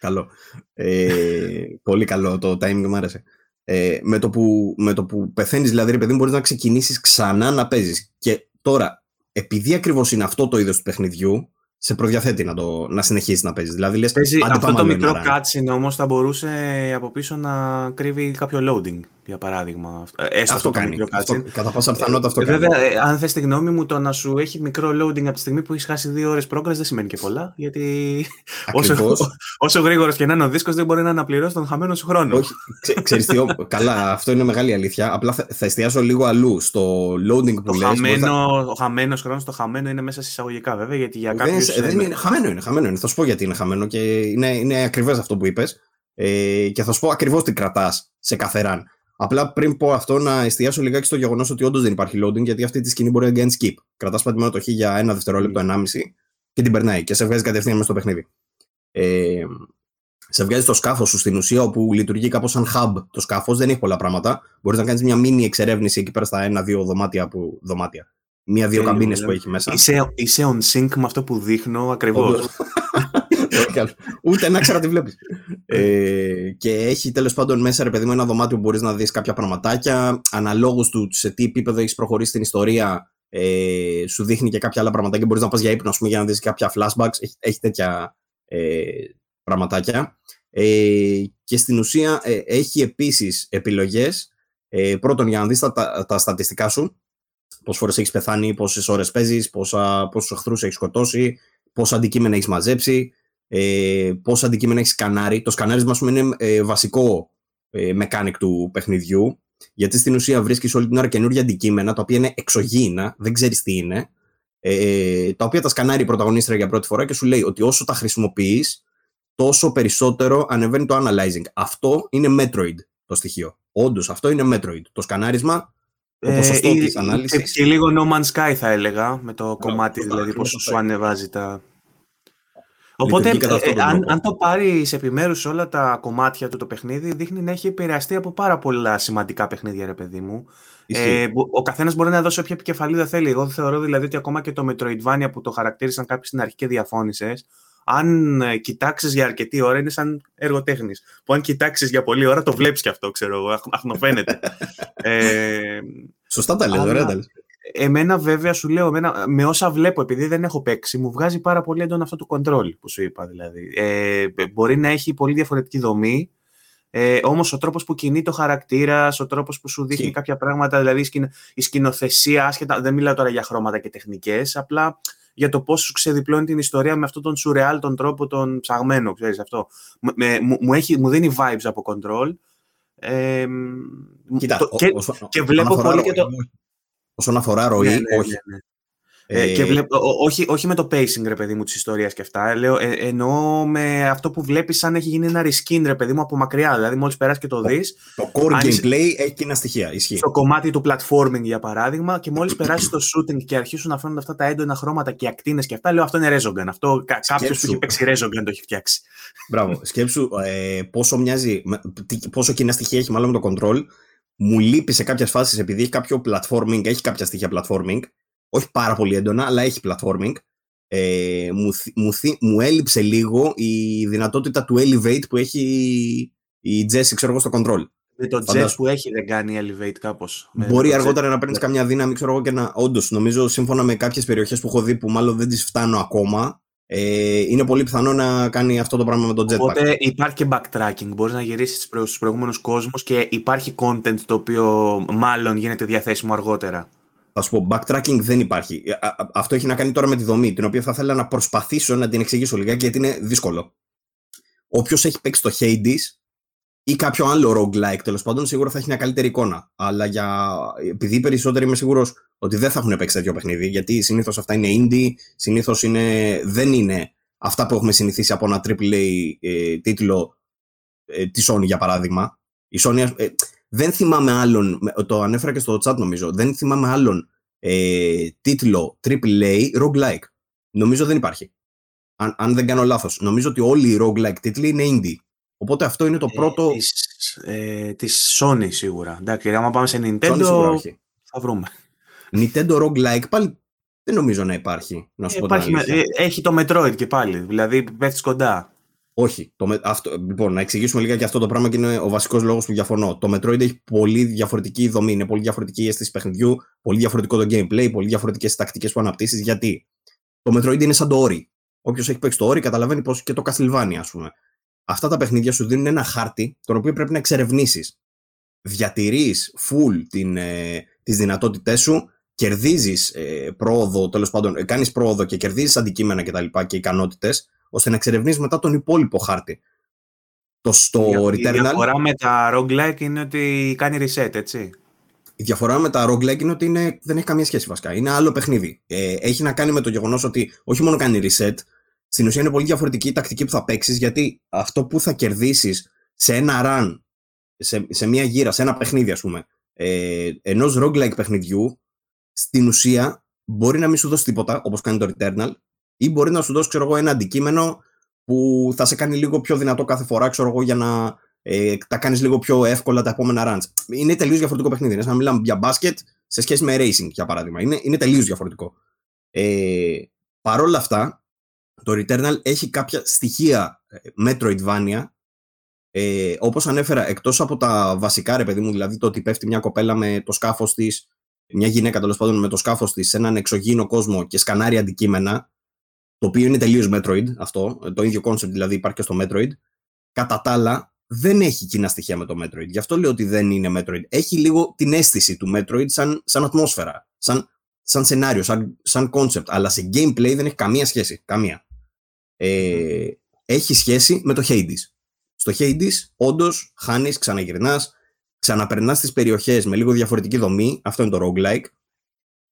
Καλό. Ε, πολύ καλό το timing μου άρεσε. Ε, με, το που, με το που πεθαίνεις, δηλαδή, ρε παιδί, μπορείς να ξεκινήσεις ξανά να παίζεις. Και τώρα, επειδή ακριβώς είναι αυτό το είδος του παιχνιδιού, σε προδιαθέτει να, το, να συνεχίσει να παίζεις. Δηλαδή, λες, Παίζει, αυτό το μικρό cutscene όμως θα μπορούσε από πίσω να κρύβει κάποιο loading, για παράδειγμα. Ε, έστω αυτό, κάνει. Αυτό, κατά πάσα πιθανότητα αυτό ε, κάνει. Βέβαια, ε, αν θες τη γνώμη μου, το να σου έχει μικρό loading από τη στιγμή που έχεις χάσει δύο ώρες progress δεν σημαίνει και πολλά. Γιατί *laughs* όσο, *laughs* όσο γρήγορος και να είναι ο δίσκος, δεν μπορεί να αναπληρώσει τον χαμένο σου χρόνο. Όχι. Ξέ, τι, *laughs* καλά, αυτό είναι μεγάλη αλήθεια. Απλά θα, θα εστιάσω λίγο αλλού στο loading που λες. Ο χαμένος χρόνος, το χαμένο είναι μέσα εισαγωγικά βέβαια. Γιατί για κάποιους δεν είναι, χαμένο είναι, χαμένο είναι. Θα σου πω γιατί είναι χαμένο και είναι, είναι ακριβές αυτό που είπες. Ε, και θα σου πω ακριβώς τι κρατάς σε κάθε run. Απλά πριν πω αυτό, να εστιάσω λιγάκι στο γεγονός ότι όντως δεν υπάρχει loading, γιατί αυτή τη σκηνή μπορεί να κάνει skip. Κρατάς πατημένο το χ για ένα δευτερόλεπτο, mm. ενάμιση και την περνάει και σε βγάζει κατευθείαν μέσα στο παιχνίδι. Ε, σε βγάζει το σκάφος σου στην ουσία, όπου λειτουργεί κάπως σαν hub το σκάφος, δεν έχει πολλά πράγματα. Μπορείς να κάνεις μια μίνι εξερεύνηση εκεί πέρα στα ένα-δύο δωμάτια που. δωμάτια μία-δύο καμπίνες που έχει μέσα. Είσαι, είσαι on sync με αυτό που δείχνω ακριβώς. *laughs* Ούτε να ξέρω τι βλέπεις. Ε, και έχει τέλος πάντων μέσα, ρε παιδί μου, ένα δωμάτιο που μπορείς να δεις κάποια πραγματάκια. Αναλόγως του σε τι επίπεδο έχεις προχωρήσει στην ιστορία, ε, σου δείχνει και κάποια άλλα πραγματάκια. Μπορείς να πας για ύπνο, πούμε, για να δεις κάποια flashbacks. Έχει, έχει τέτοια ε, πραγματάκια. Ε, και στην ουσία ε, έχει επίσης επιλογές. Ε, πρώτον, για να δεις τα, τα, τα στατιστικά σου, πόσες φορές έχεις πεθάνει, πόσες ώρες παίζεις, πόσους εχθρούς έχεις σκοτώσει, πόσα αντικείμενα έχεις μαζέψει, ε, πόσα αντικείμενα έχεις σκανάρει. Το σκανάρισμα, ας είναι ε, βασικό ε, mechanic του παιχνιδιού, γιατί στην ουσία βρίσκεις όλη την ώρα καινούργια αντικείμενα, τα οποία είναι εξωγήινα, δεν ξέρεις τι είναι, ε, τα οποία τα σκανάρει η πρωταγωνίστρια για πρώτη φορά και σου λέει ότι όσο τα χρησιμοποιείς, τόσο περισσότερο ανεβαίνει το analyzing. Αυτό είναι Metroid το στοιχείο. Όντως, αυτό είναι Metroid. Το σκανάρισμα το ε, ποσοστό ε, της ανάλυσης. Και, λίγο No Man's Sky θα έλεγα, με το κομμάτι δηλαδή πόσο σου ανεβάζει τα... Οπότε, ε, αν, αν, το πάρει επιμέρους όλα τα κομμάτια του το παιχνίδι, δείχνει να έχει επηρεαστεί από πάρα πολλά σημαντικά παιχνίδια, ρε παιδί μου. Ε, ο καθένας μπορεί να δώσει όποια επικεφαλίδα θέλει. Εγώ θεωρώ δηλαδή ότι ακόμα και το Metroidvania που το χαρακτήρισαν κάποιοι στην αρχή και διαφώνησες, αν ε, κοιτάξεις για αρκετή ώρα, είναι σαν έργο τέχνη. Που αν κοιτάξεις για πολλή ώρα, το βλέπεις και αυτό, ξέρω εγώ, αχνοφαίνεται. *laughs* ε, Σωστά τα λέω, ωραία τα λες. Εμένα, βέβαια, σου λέω, εμένα, με όσα βλέπω, επειδή δεν έχω παίξει, μου βγάζει πάρα πολύ έντονο αυτό το control που σου είπα. Δηλαδή. Ε, μπορεί να έχει πολύ διαφορετική δομή, ε, Όμως ο τρόπος που κινεί το χαρακτήρα, ο τρόπος που σου δείχνει κάποια πράγματα, δηλαδή η σκηνοθεσία, άσχετα, δεν μιλάω τώρα για χρώματα και τεχνικές, απλά για το πώς σου ξεδιπλώνει την ιστορία με αυτόν τον σουρεάλ τον τρόπο, τον ψαγμένο, ξέρεις αυτό. μου, έχει, μου δίνει vibes από control. Ε, Κοίτα, το, και, και βλέπω πολύ και το... Όσον αφορά ροή, ναι, ναι, όχι. Ναι, ε, και βλέπω, όχι, όχι με το pacing, ρε παιδί μου, της ιστορίας και αυτά. Λέω, ε, εννοώ με αυτό που βλέπεις σαν έχει γίνει ένα reskin, ρε παιδί μου, από μακριά. Δηλαδή, μόλις περάσεις και το δεις. Το core gameplay έχει κοινά στοιχεία. Ισχύει. Στο κομμάτι του platforming, για παράδειγμα, και μόλις περάσεις το shooting και αρχίσουν να φαίνονται αυτά τα έντονα χρώματα και ακτίνες και αυτά, λέω αυτό είναι Rezogan. Αυτό κάποιος που έχει παίξει Rezogan το έχει φτιάξει. Μπράβο. Σκέψου ε, πόσο μοιάζει, πόσο κοινά στοιχεία έχει μάλλον με το control. Μου λείπει σε κάποιες φάσεις επειδή έχει κάποιο platforming, έχει κάποια στοιχεία platforming όχι πάρα πολύ έντονα, αλλά έχει platforming. Ε, μου, μου, μου έλειψε λίγο η δυνατότητα του elevate που έχει η Jess, ξέρω εγώ, στο control. Με το Jess που έχει δεν κάνει elevate κάπως. Μπορεί αργότερα να παίρνεις καμιά δύναμη, ξέρω εγώ, και να. Όντως, νομίζω σύμφωνα με κάποιες περιοχές που έχω δει που μάλλον δεν τις φτάνω ακόμα, ε, είναι πολύ πιθανό να κάνει αυτό το πράγμα με το jetpack. Οπότε υπάρχει και backtracking. Μπορείς να γυρίσεις στους προηγούμενους κόσμους και υπάρχει content το οποίο μάλλον γίνεται διαθέσιμο αργότερα θα σου πω, backtracking δεν υπάρχει. Ε, αυτό έχει να κάνει τώρα με τη δομή, την οποία θα ήθελα να προσπαθήσω να την εξηγήσω λιγάκι, γιατί είναι δύσκολο. Όποιος έχει παίξει το Hades ή κάποιο άλλο roguelike, τέλος πάντων, σίγουρα θα έχει μια καλύτερη εικόνα. Αλλά για... επειδή περισσότεροι είμαι σίγουρος ότι δεν θα έχουν παίξει τέτοιο παιχνίδι, γιατί συνήθως αυτά είναι indie, συνήθως είναι... δεν είναι αυτά που έχουμε συνηθίσει από ένα AAA ε, τίτλο ε, της Sony, για παράδειγμα. Η Sony, ε, δεν θυμάμαι άλλον, το ανέφερα και στο chat νομίζω, δεν θυμάμαι άλλον ε, τίτλο AAA roguelike. Νομίζω δεν υπάρχει. Αν, αν δεν κάνω λάθος. Νομίζω ότι όλοι οι roguelike τίτλοι είναι indie. Οπότε αυτό είναι το ε, πρώτο... Της, ε, της Sony σίγουρα. Εντάξει, άμα πάμε σε Nintendo θα βρούμε. Nintendo roguelike πάλι δεν νομίζω να υπάρχει. Να σου ε, ε, έχει το Metroid και πάλι. Δηλαδή πέφτεις κοντά. Όχι. Το, αυτό, λοιπόν, να εξηγήσουμε λίγα και αυτό το πράγμα και είναι ο βασικός λόγος που διαφωνώ. Το Metroid έχει πολύ διαφορετική δομή. Είναι πολύ διαφορετική η αίσθηση παιχνιδιού, πολύ διαφορετικό το gameplay, πολύ διαφορετικές τακτικές που αναπτύσσεις. Γιατί το Metroid είναι σαν το Ori. Όποιος έχει παίξει το Ori καταλαβαίνει πως και το Castlevania, ας πούμε. Αυτά τα παιχνίδια σου δίνουν ένα χάρτη, τον οποίο πρέπει να εξερευνήσεις. Διατηρείς full την, ε, τις δυνατότητές σου, κερδίζεις ε, πρόοδο, τέλος πάντων, ε, κάνεις πρόοδο και κερδίζεις αντικείμενα κτλ. Και, και ικανότητες ώστε να εξερευνήσει μετά τον υπόλοιπο χάρτη. Το στο η, Returnal... Η διαφορά με τα roguelike είναι ότι κάνει reset, έτσι. Η διαφορά με τα roguelike είναι ότι είναι, δεν έχει καμία σχέση βασικά. Είναι άλλο παιχνίδι. Ε, έχει να κάνει με το γεγονός ότι όχι μόνο κάνει reset, στην ουσία είναι πολύ διαφορετική η τακτική που θα παίξεις, γιατί αυτό που θα κερδίσεις σε ένα run, σε, σε μια γύρα, σε ένα παιχνίδι, ας πούμε, ε, ενός roguelike παιχνιδιού, στην ουσία μπορεί να μην σου δώσει τίποτα, όπως κάνει το Returnal, ή μπορεί να σου δώσει ξέρω εγώ, ένα αντικείμενο που θα σε κάνει λίγο πιο δυνατό κάθε φορά ξέρω εγώ, για να ε, τα κάνεις λίγο πιο εύκολα τα επόμενα runs. Είναι τελείως διαφορετικό παιχνίδι. Είναι σαν να μιλάμε για μπάσκετ σε σχέση με racing, για παράδειγμα. Είναι, είναι τελείως διαφορετικό. Ε, Παρ' όλα αυτά, το Returnal έχει κάποια στοιχεία ε, Metroidvania. Ε, Όπως ανέφερα, εκτός από τα βασικά, ρε παιδί μου, δηλαδή το ότι πέφτει μια κοπέλα με το σκάφος της, μια γυναίκα τέλος πάντων με το σκάφος της σε έναν εξωγήινο κόσμο και σκανάρει αντικείμενα, το οποίο είναι τελείως Metroid αυτό, το ίδιο concept δηλαδή υπάρχει και στο Metroid. Κατά τα άλλα, δεν έχει κοινά στοιχεία με το Metroid. Γι' αυτό λέω ότι δεν είναι Metroid. Έχει λίγο την αίσθηση του Metroid σαν, σαν ατμόσφαιρα, σαν, σαν σενάριο, σαν, σαν concept. Αλλά σε gameplay δεν έχει καμία σχέση. Καμία. Ε, έχει σχέση με το Hades. Στο Hades, όντως, χάνεις, ξαναγυρνάς, ξαναπερνάς τις περιοχές με λίγο διαφορετική δομή. Αυτό είναι το roguelike.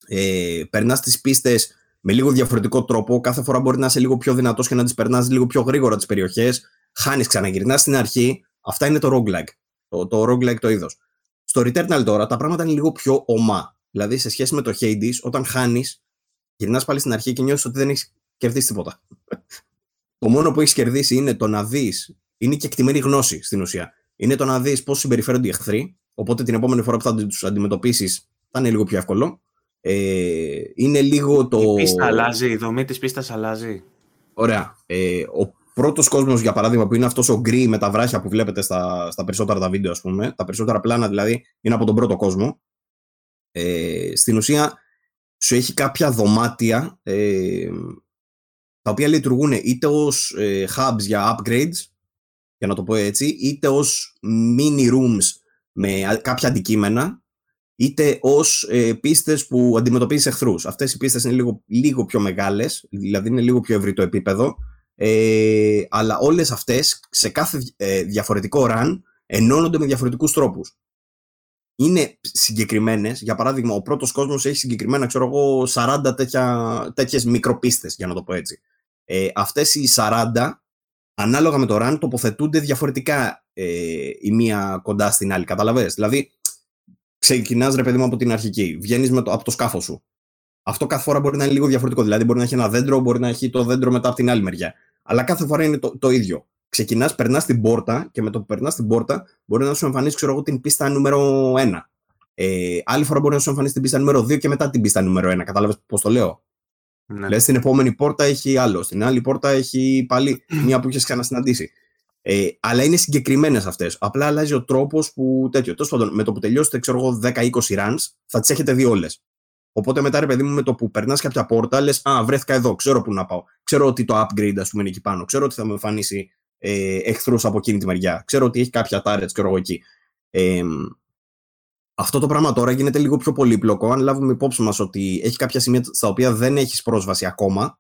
Ε, Περνάς τις πίστες με λίγο διαφορετικό τρόπο. Κάθε φορά μπορεί να είσαι λίγο πιο δυνατός και να τις περνάς λίγο πιο γρήγορα τις περιοχές. Χάνεις, ξαναγυρνάς στην αρχή. Αυτά είναι το roguelike. Το, το roguelike το είδος. Στο Returnal τώρα τα πράγματα είναι λίγο πιο ομά. Δηλαδή σε σχέση με το Hades, όταν χάνεις, γυρνάς πάλι στην αρχή και νιώθεις ότι δεν έχεις κερδίσει τίποτα. το μόνο που έχεις κερδίσει είναι το να δεις. Είναι και εκτιμένη γνώση στην ουσία. Είναι το να δεις πώς συμπεριφέρονται οι εχθροί. Οπότε την επόμενη φορά που θα τους αντιμετωπίσεις θα είναι λίγο πιο εύκολο. Ε, είναι λίγο το... Η πίστα αλλάζει, η δομή της πίστας αλλάζει. Ωραία. Ε, ο πρώτος κόσμος, για παράδειγμα, που είναι αυτός ο γκρι με τα βράχια που βλέπετε στα, στα περισσότερα τα βίντεο, ας πούμε, τα περισσότερα πλάνα δηλαδή, είναι από τον πρώτο κόσμο. Ε, στην ουσία, σου έχει κάποια δωμάτια ε, τα οποία λειτουργούν είτε ως ε, hubs για upgrades, για να το πω έτσι, είτε ως mini rooms με κάποια αντικείμενα είτε ως ε, πίστες που αντιμετωπίζεις εχθρούς. Αυτές οι πίστες είναι λίγο, λίγο πιο μεγάλες, δηλαδή είναι λίγο πιο ευρύ το επίπεδο. Ε, αλλά όλες αυτές σε κάθε ε, διαφορετικό run ενώνονται με διαφορετικούς τρόπους. Είναι συγκεκριμένες, για παράδειγμα, ο πρώτος κόσμος έχει συγκεκριμένα, ξέρω εγώ, 40 τέτοιες μικροπίστες, για να το πω έτσι. Ε, Αυτές οι 40, ανάλογα με το run, τοποθετούνται διαφορετικά ε, η μία κοντά στην άλλη. Καταλαβες; Δηλαδή, ξεκινάς ρε παιδί μου από την αρχική, βγαίνεις από το σκάφος σου. Αυτό κάθε φορά μπορεί να είναι λίγο διαφορετικό. Δηλαδή, μπορεί να έχει ένα δέντρο, μπορεί να έχει το δέντρο μετά από την άλλη μεριά. Αλλά κάθε φορά είναι το, το ίδιο. Ξεκινάς, περνάς την πόρτα και με το που περνάς την πόρτα μπορεί να σου εμφανίσει, ξέρω εγώ, την πίστα νούμερο 1. Ε, άλλη φορά μπορεί να σου εμφανίσει την πίστα νούμερο 2 και μετά την πίστα νούμερο 1. Κατάλαβες πώς το λέω; Ναι. Λες, στην επόμενη πόρτα έχει άλλο. Στην άλλη πόρτα έχει πάλι μία που έχει ξανασυναντήσει. Ε, αλλά είναι συγκεκριμένες αυτές. Απλά αλλάζει ο τρόπος που τέτοιο. Τέλος πάντων, με το που τελειώσετε, ξέρω εγώ, 10-20 runs, θα τις έχετε δει όλες. Οπότε μετά, ρε παιδί μου, με το που περνάς κάποια πόρτα, λες: Α, βρέθηκα εδώ, ξέρω πού να πάω. Ξέρω ότι το upgrade, ας πούμε, είναι εκεί πάνω. Ξέρω ότι θα με εμφανίσει ε, εχθρούς από εκείνη τη μεριά. Ξέρω ότι έχει κάποια turrets, ξέρω εγώ εκεί. Ε, αυτό το πράγμα τώρα γίνεται λίγο πιο πολύπλοκο, αν λάβουμε υπόψη μας ότι έχει κάποια σημεία στα οποία δεν έχεις πρόσβαση ακόμα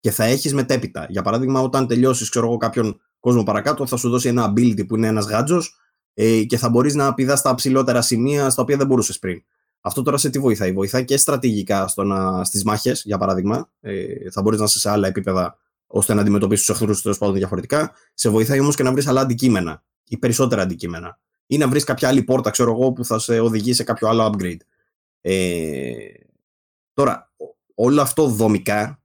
και θα έχεις μετέπειτα. Για παράδειγμα, όταν τελειώσεις, ξέρω εγώ, κάποιον κόσμο παρακάτω, θα σου δώσει ένα ability που είναι ένας γάτζος ε, και θα μπορείς να πηδάς στα ψηλότερα σημεία στα οποία δεν μπορούσες πριν. Αυτό τώρα σε τι βοηθάει; Βοηθάει και στρατηγικά στο να, στις μάχες, για παράδειγμα. Ε, θα μπορείς να είσαι σε άλλα επίπεδα ώστε να αντιμετωπίσεις τους εχθρούς τέλος πάντων διαφορετικά. Σε βοηθάει όμως και να βρεις άλλα αντικείμενα ή περισσότερα αντικείμενα. Ή να βρεις κάποια άλλη πόρτα, ξέρω εγώ, που θα σε οδηγεί σε κάποιο άλλο upgrade. Ε, τώρα, όλο αυτό δομικά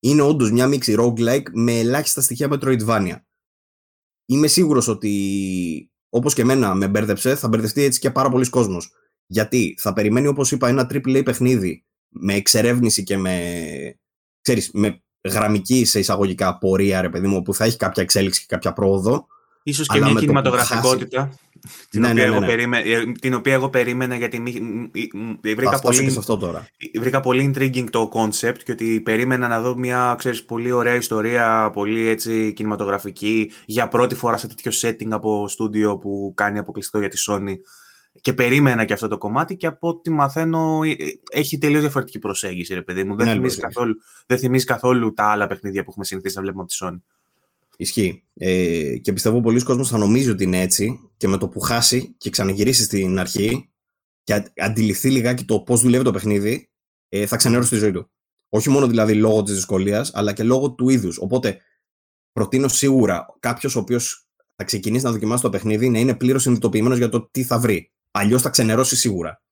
είναι όντως μια μίξη roguelike με ελάχιστα στοιχεία Metroidvania. Είμαι σίγουρος ότι όπως και εμένα με μπέρδεψε, θα μπερδευτεί έτσι και πάρα πολλοί κόσμος. Γιατί θα περιμένει, όπως είπα, ένα AAA παιχνίδι με εξερεύνηση και με, ξέρεις, με γραμμική σε εισαγωγικά πορεία, ρε παιδί μου, που θα έχει κάποια εξέλιξη και κάποια πρόοδο. Ίσως και μια κινηματογραφικότητα. Την, ναι, οποία ναι, ναι, ναι. Εγώ ε, την οποία εγώ περίμενα γιατί βρήκα πολύ, αυτό τώρα. βρήκα πολύ intriguing το concept και ότι περίμενα να δω μια ξέρεις, πολύ ωραία ιστορία, πολύ έτσι κινηματογραφική για πρώτη φορά σε τέτοιο setting από στούντιο που κάνει αποκλειστικό για τη Sony και περίμενα και αυτό το κομμάτι και από ό,τι μαθαίνω ε, ε, έχει τελείως διαφορετική προσέγγιση, ρε παιδί μου. Δεν, ναι, θυμίζει καθόλου, δεν θυμίζει καθόλου τα άλλα παιχνίδια που έχουμε συνηθίσει να βλέπουμε από τη Sony. Ισχύει. Ε, και πιστεύω πολλοί κόσμος θα νομίζει ότι είναι έτσι και με το που χάσει και ξαναγυρίσει στην αρχή και αντιληφθεί λιγάκι το πώς δουλεύει το παιχνίδι, ε, θα ξενέρωσε τη ζωή του. Όχι μόνο δηλαδή λόγω της δυσκολίας, αλλά και λόγω του είδους. Οπότε προτείνω σίγουρα κάποιος ο οποίος θα ξεκινήσει να δοκιμάσει το παιχνίδι να είναι πλήρως συνειδητοποιημένος για το τι θα βρει. Αλλιώς θα ξενερώσεις σίγουρα.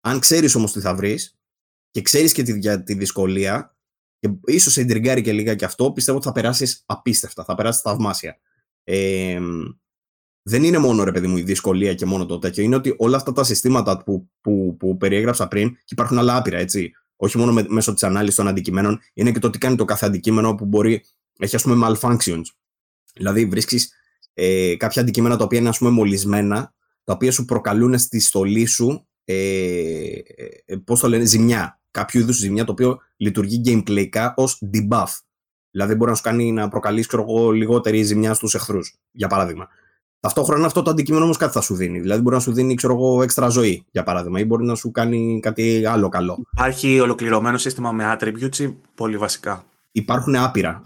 Αν ξέρεις όμως τι θα βρεις και ξέρεις και τη, για τη δυσκολία, και ίσως σε εντριγκάρει και λίγα και αυτό, πιστεύω ότι θα περάσεις απίστευτα, θα περάσεις θαυμάσια. Ε, δεν είναι μόνο ρε παιδί μου η δυσκολία και μόνο το τέτοιο. Είναι ότι όλα αυτά τα συστήματα που, που, που περιέγραψα πριν, και υπάρχουν άλλα άπειρα, έτσι. Όχι μόνο με, μέσω της ανάλυσης των αντικειμένων, είναι και το τι κάνει το κάθε αντικείμενο που μπορεί, έχει ας πούμε malfunctions. Δηλαδή βρίσκεις ε, κάποια αντικείμενα τα οποία είναι ας πούμε μολυσμένα τα οποία σου προκαλούν στη στολή σου ε, ε, πώς το λένε, ζημιά. Κάποιο είδους ζημιά το οποίο λειτουργεί gameplayικά ως debuff. Δηλαδή μπορεί να σου κάνει να προκαλείς εγώ, λιγότερη ζημιά στους εχθρούς, για παράδειγμα. Ταυτόχρονα αυτό το αντικείμενο όμως κάτι θα σου δίνει. Δηλαδή μπορεί να σου δίνει ξέρω εγώ, έξτρα ζωή, για παράδειγμα, ή μπορεί να σου κάνει κάτι άλλο καλό. Υπάρχει ολοκληρωμένο σύστημα με attributes πολύ βασικά; Υπάρχουν άπειρα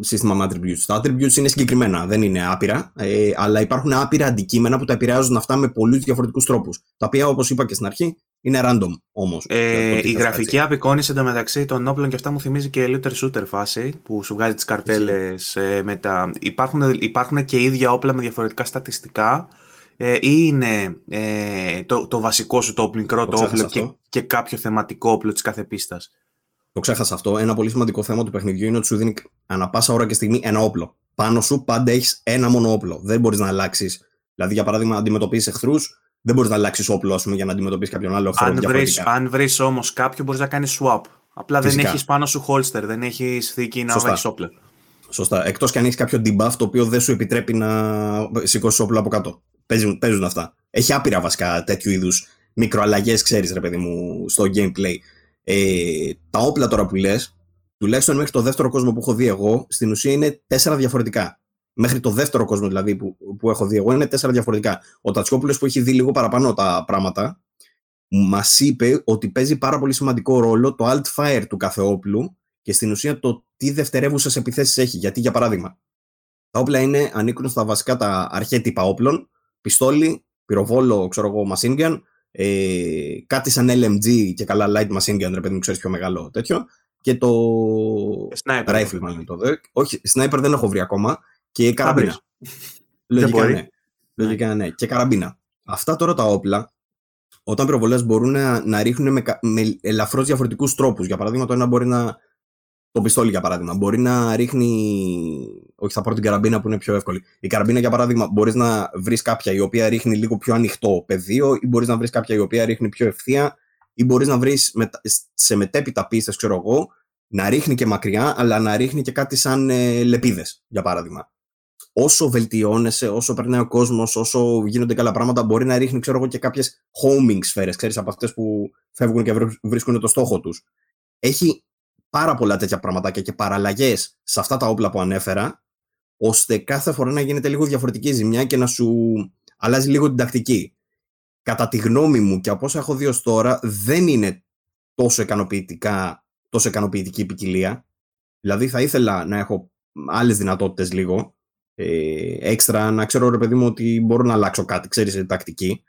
σύστημα με attributes. Τα attributes είναι συγκεκριμένα, δεν είναι άπειρα, ε, αλλά υπάρχουν άπειρα αντικείμενα που τα επηρεάζουν αυτά με πολλούς διαφορετικούς τρόπους. Τα οποία, όπως είπα και στην αρχή, είναι random όμως. Ε, η γραφική απεικόνηση εντωμεταξύ των όπλων και αυτά μου θυμίζει και looter shooter φάση που σου βγάζει τις καρτέλες ε, μετά. Υπάρχουν, υπάρχουν και ίδια όπλα με διαφορετικά στατιστικά. Ε, ή είναι ε, το, το βασικό σου το μικρό το, όπλο και, και κάποιο θεματικό όπλο της κάθε πίστας. Το ξέχασα αυτό. Ένα πολύ σημαντικό θέμα του παιχνιδιού είναι ότι σου δίνει ανά πάσα ώρα και στιγμή ένα όπλο. Πάνω σου πάντα έχεις ένα μόνο όπλο. Δεν μπορείς να αλλάξεις. Δηλαδή, για παράδειγμα, αντιμετωπίσεις εχθρούς, δεν μπορείς να αλλάξεις όπλο πούμε, για να αντιμετωπίσεις κάποιον άλλο εχθρό. Αν βρει όμως κάποιο, μπορείς να κάνεις swap. Απλά Φυσικά. δεν έχεις πάνω σου holster, δεν έχεις θήκη να έχει όπλο. Σωστά. Εκτός και αν έχεις κάποιο debuff το οποίο δεν σου επιτρέπει να σηκώσεις όπλο από κάτω. Παίζουν, παίζουν αυτά. Έχει άπειρα βασικά τέτοιου είδους μικροαλλαγές, ξέρεις, ρε παιδί μου, στο gameplay. Ε, τα όπλα τώρα που λες, τουλάχιστον μέχρι το δεύτερο κόσμο που έχω δει εγώ, στην ουσία είναι τέσσερα διαφορετικά. Μέχρι το δεύτερο κόσμο δηλαδή που, που έχω δει εγώ είναι τέσσερα διαφορετικά. Ο Τατσιόπουλος που έχει δει λίγο παραπάνω τα πράγματα, μας είπε ότι παίζει πάρα πολύ σημαντικό ρόλο το alt fire του κάθε όπλου και στην ουσία το τι δευτερεύουσες επιθέσεις έχει. Γιατί, για παράδειγμα, Τα όπλα είναι, ανήκουν στα βασικά τα αρχέτυπα όπλων, πιστόλι, πυροβόλο, ξέρω εγώ, machine gun, ε, κάτι σαν LMG και καλά light machine gun, ρε παιδί μου, ξέρεις πιο μεγάλο τέτοιο, και το sniper, rifle μάλλον το Όχι, sniper δεν έχω βρει ακόμα και καραμπίνα. Λογικά ναι. Λογικά ναι. Και καραμπίνα. Αυτά τώρα τα όπλα, όταν πυροβολές μπορούν να, να ρίχνουν με, με ελαφρώς διαφορετικούς τρόπους. Για παράδειγμα, το ένα μπορεί να το πιστόλι για παράδειγμα. Μπορεί να ρίχνει. Όχι, θα πάρω την καραμπίνα που είναι πιο εύκολη. Η καραμπίνα για παράδειγμα, μπορείς να βρεις κάποια η οποία ρίχνει λίγο πιο ανοιχτό πεδίο, ή μπορείς να βρεις κάποια η οποία ρίχνει πιο ευθεία, ή μπορείς να βρεις σε μετέπειτα πίστες, ξέρω εγώ, να ρίχνει και μακριά, αλλά να ρίχνει και κάτι σαν ε, λεπίδες, για παράδειγμα. Όσο βελτιώνεσαι, όσο περνάει ο κόσμος, όσο γίνονται καλά πράγματα, μπορεί να ρίχνει ξέρω εγώ, και κάποιες homing σφαίρες, ξέρεις από αυτές που φεύγουν και βρίσκουν το στόχο τους. Έχει πάρα πολλά τέτοια πραγματάκια και παραλλαγές σε αυτά τα όπλα που ανέφερα, ώστε κάθε φορά να γίνεται λίγο διαφορετική ζημιά και να σου αλλάζει λίγο την τακτική. Κατά τη γνώμη μου και από όσα έχω δει ως τώρα, δεν είναι τόσο, ικανοποιητικά, τόσο ικανοποιητική η ποικιλία. Δηλαδή θα ήθελα να έχω άλλες δυνατότητες λίγο, ε, έξτρα, να ξέρω ρε παιδί μου ότι μπορώ να αλλάξω κάτι, ξέρεις, τακτική.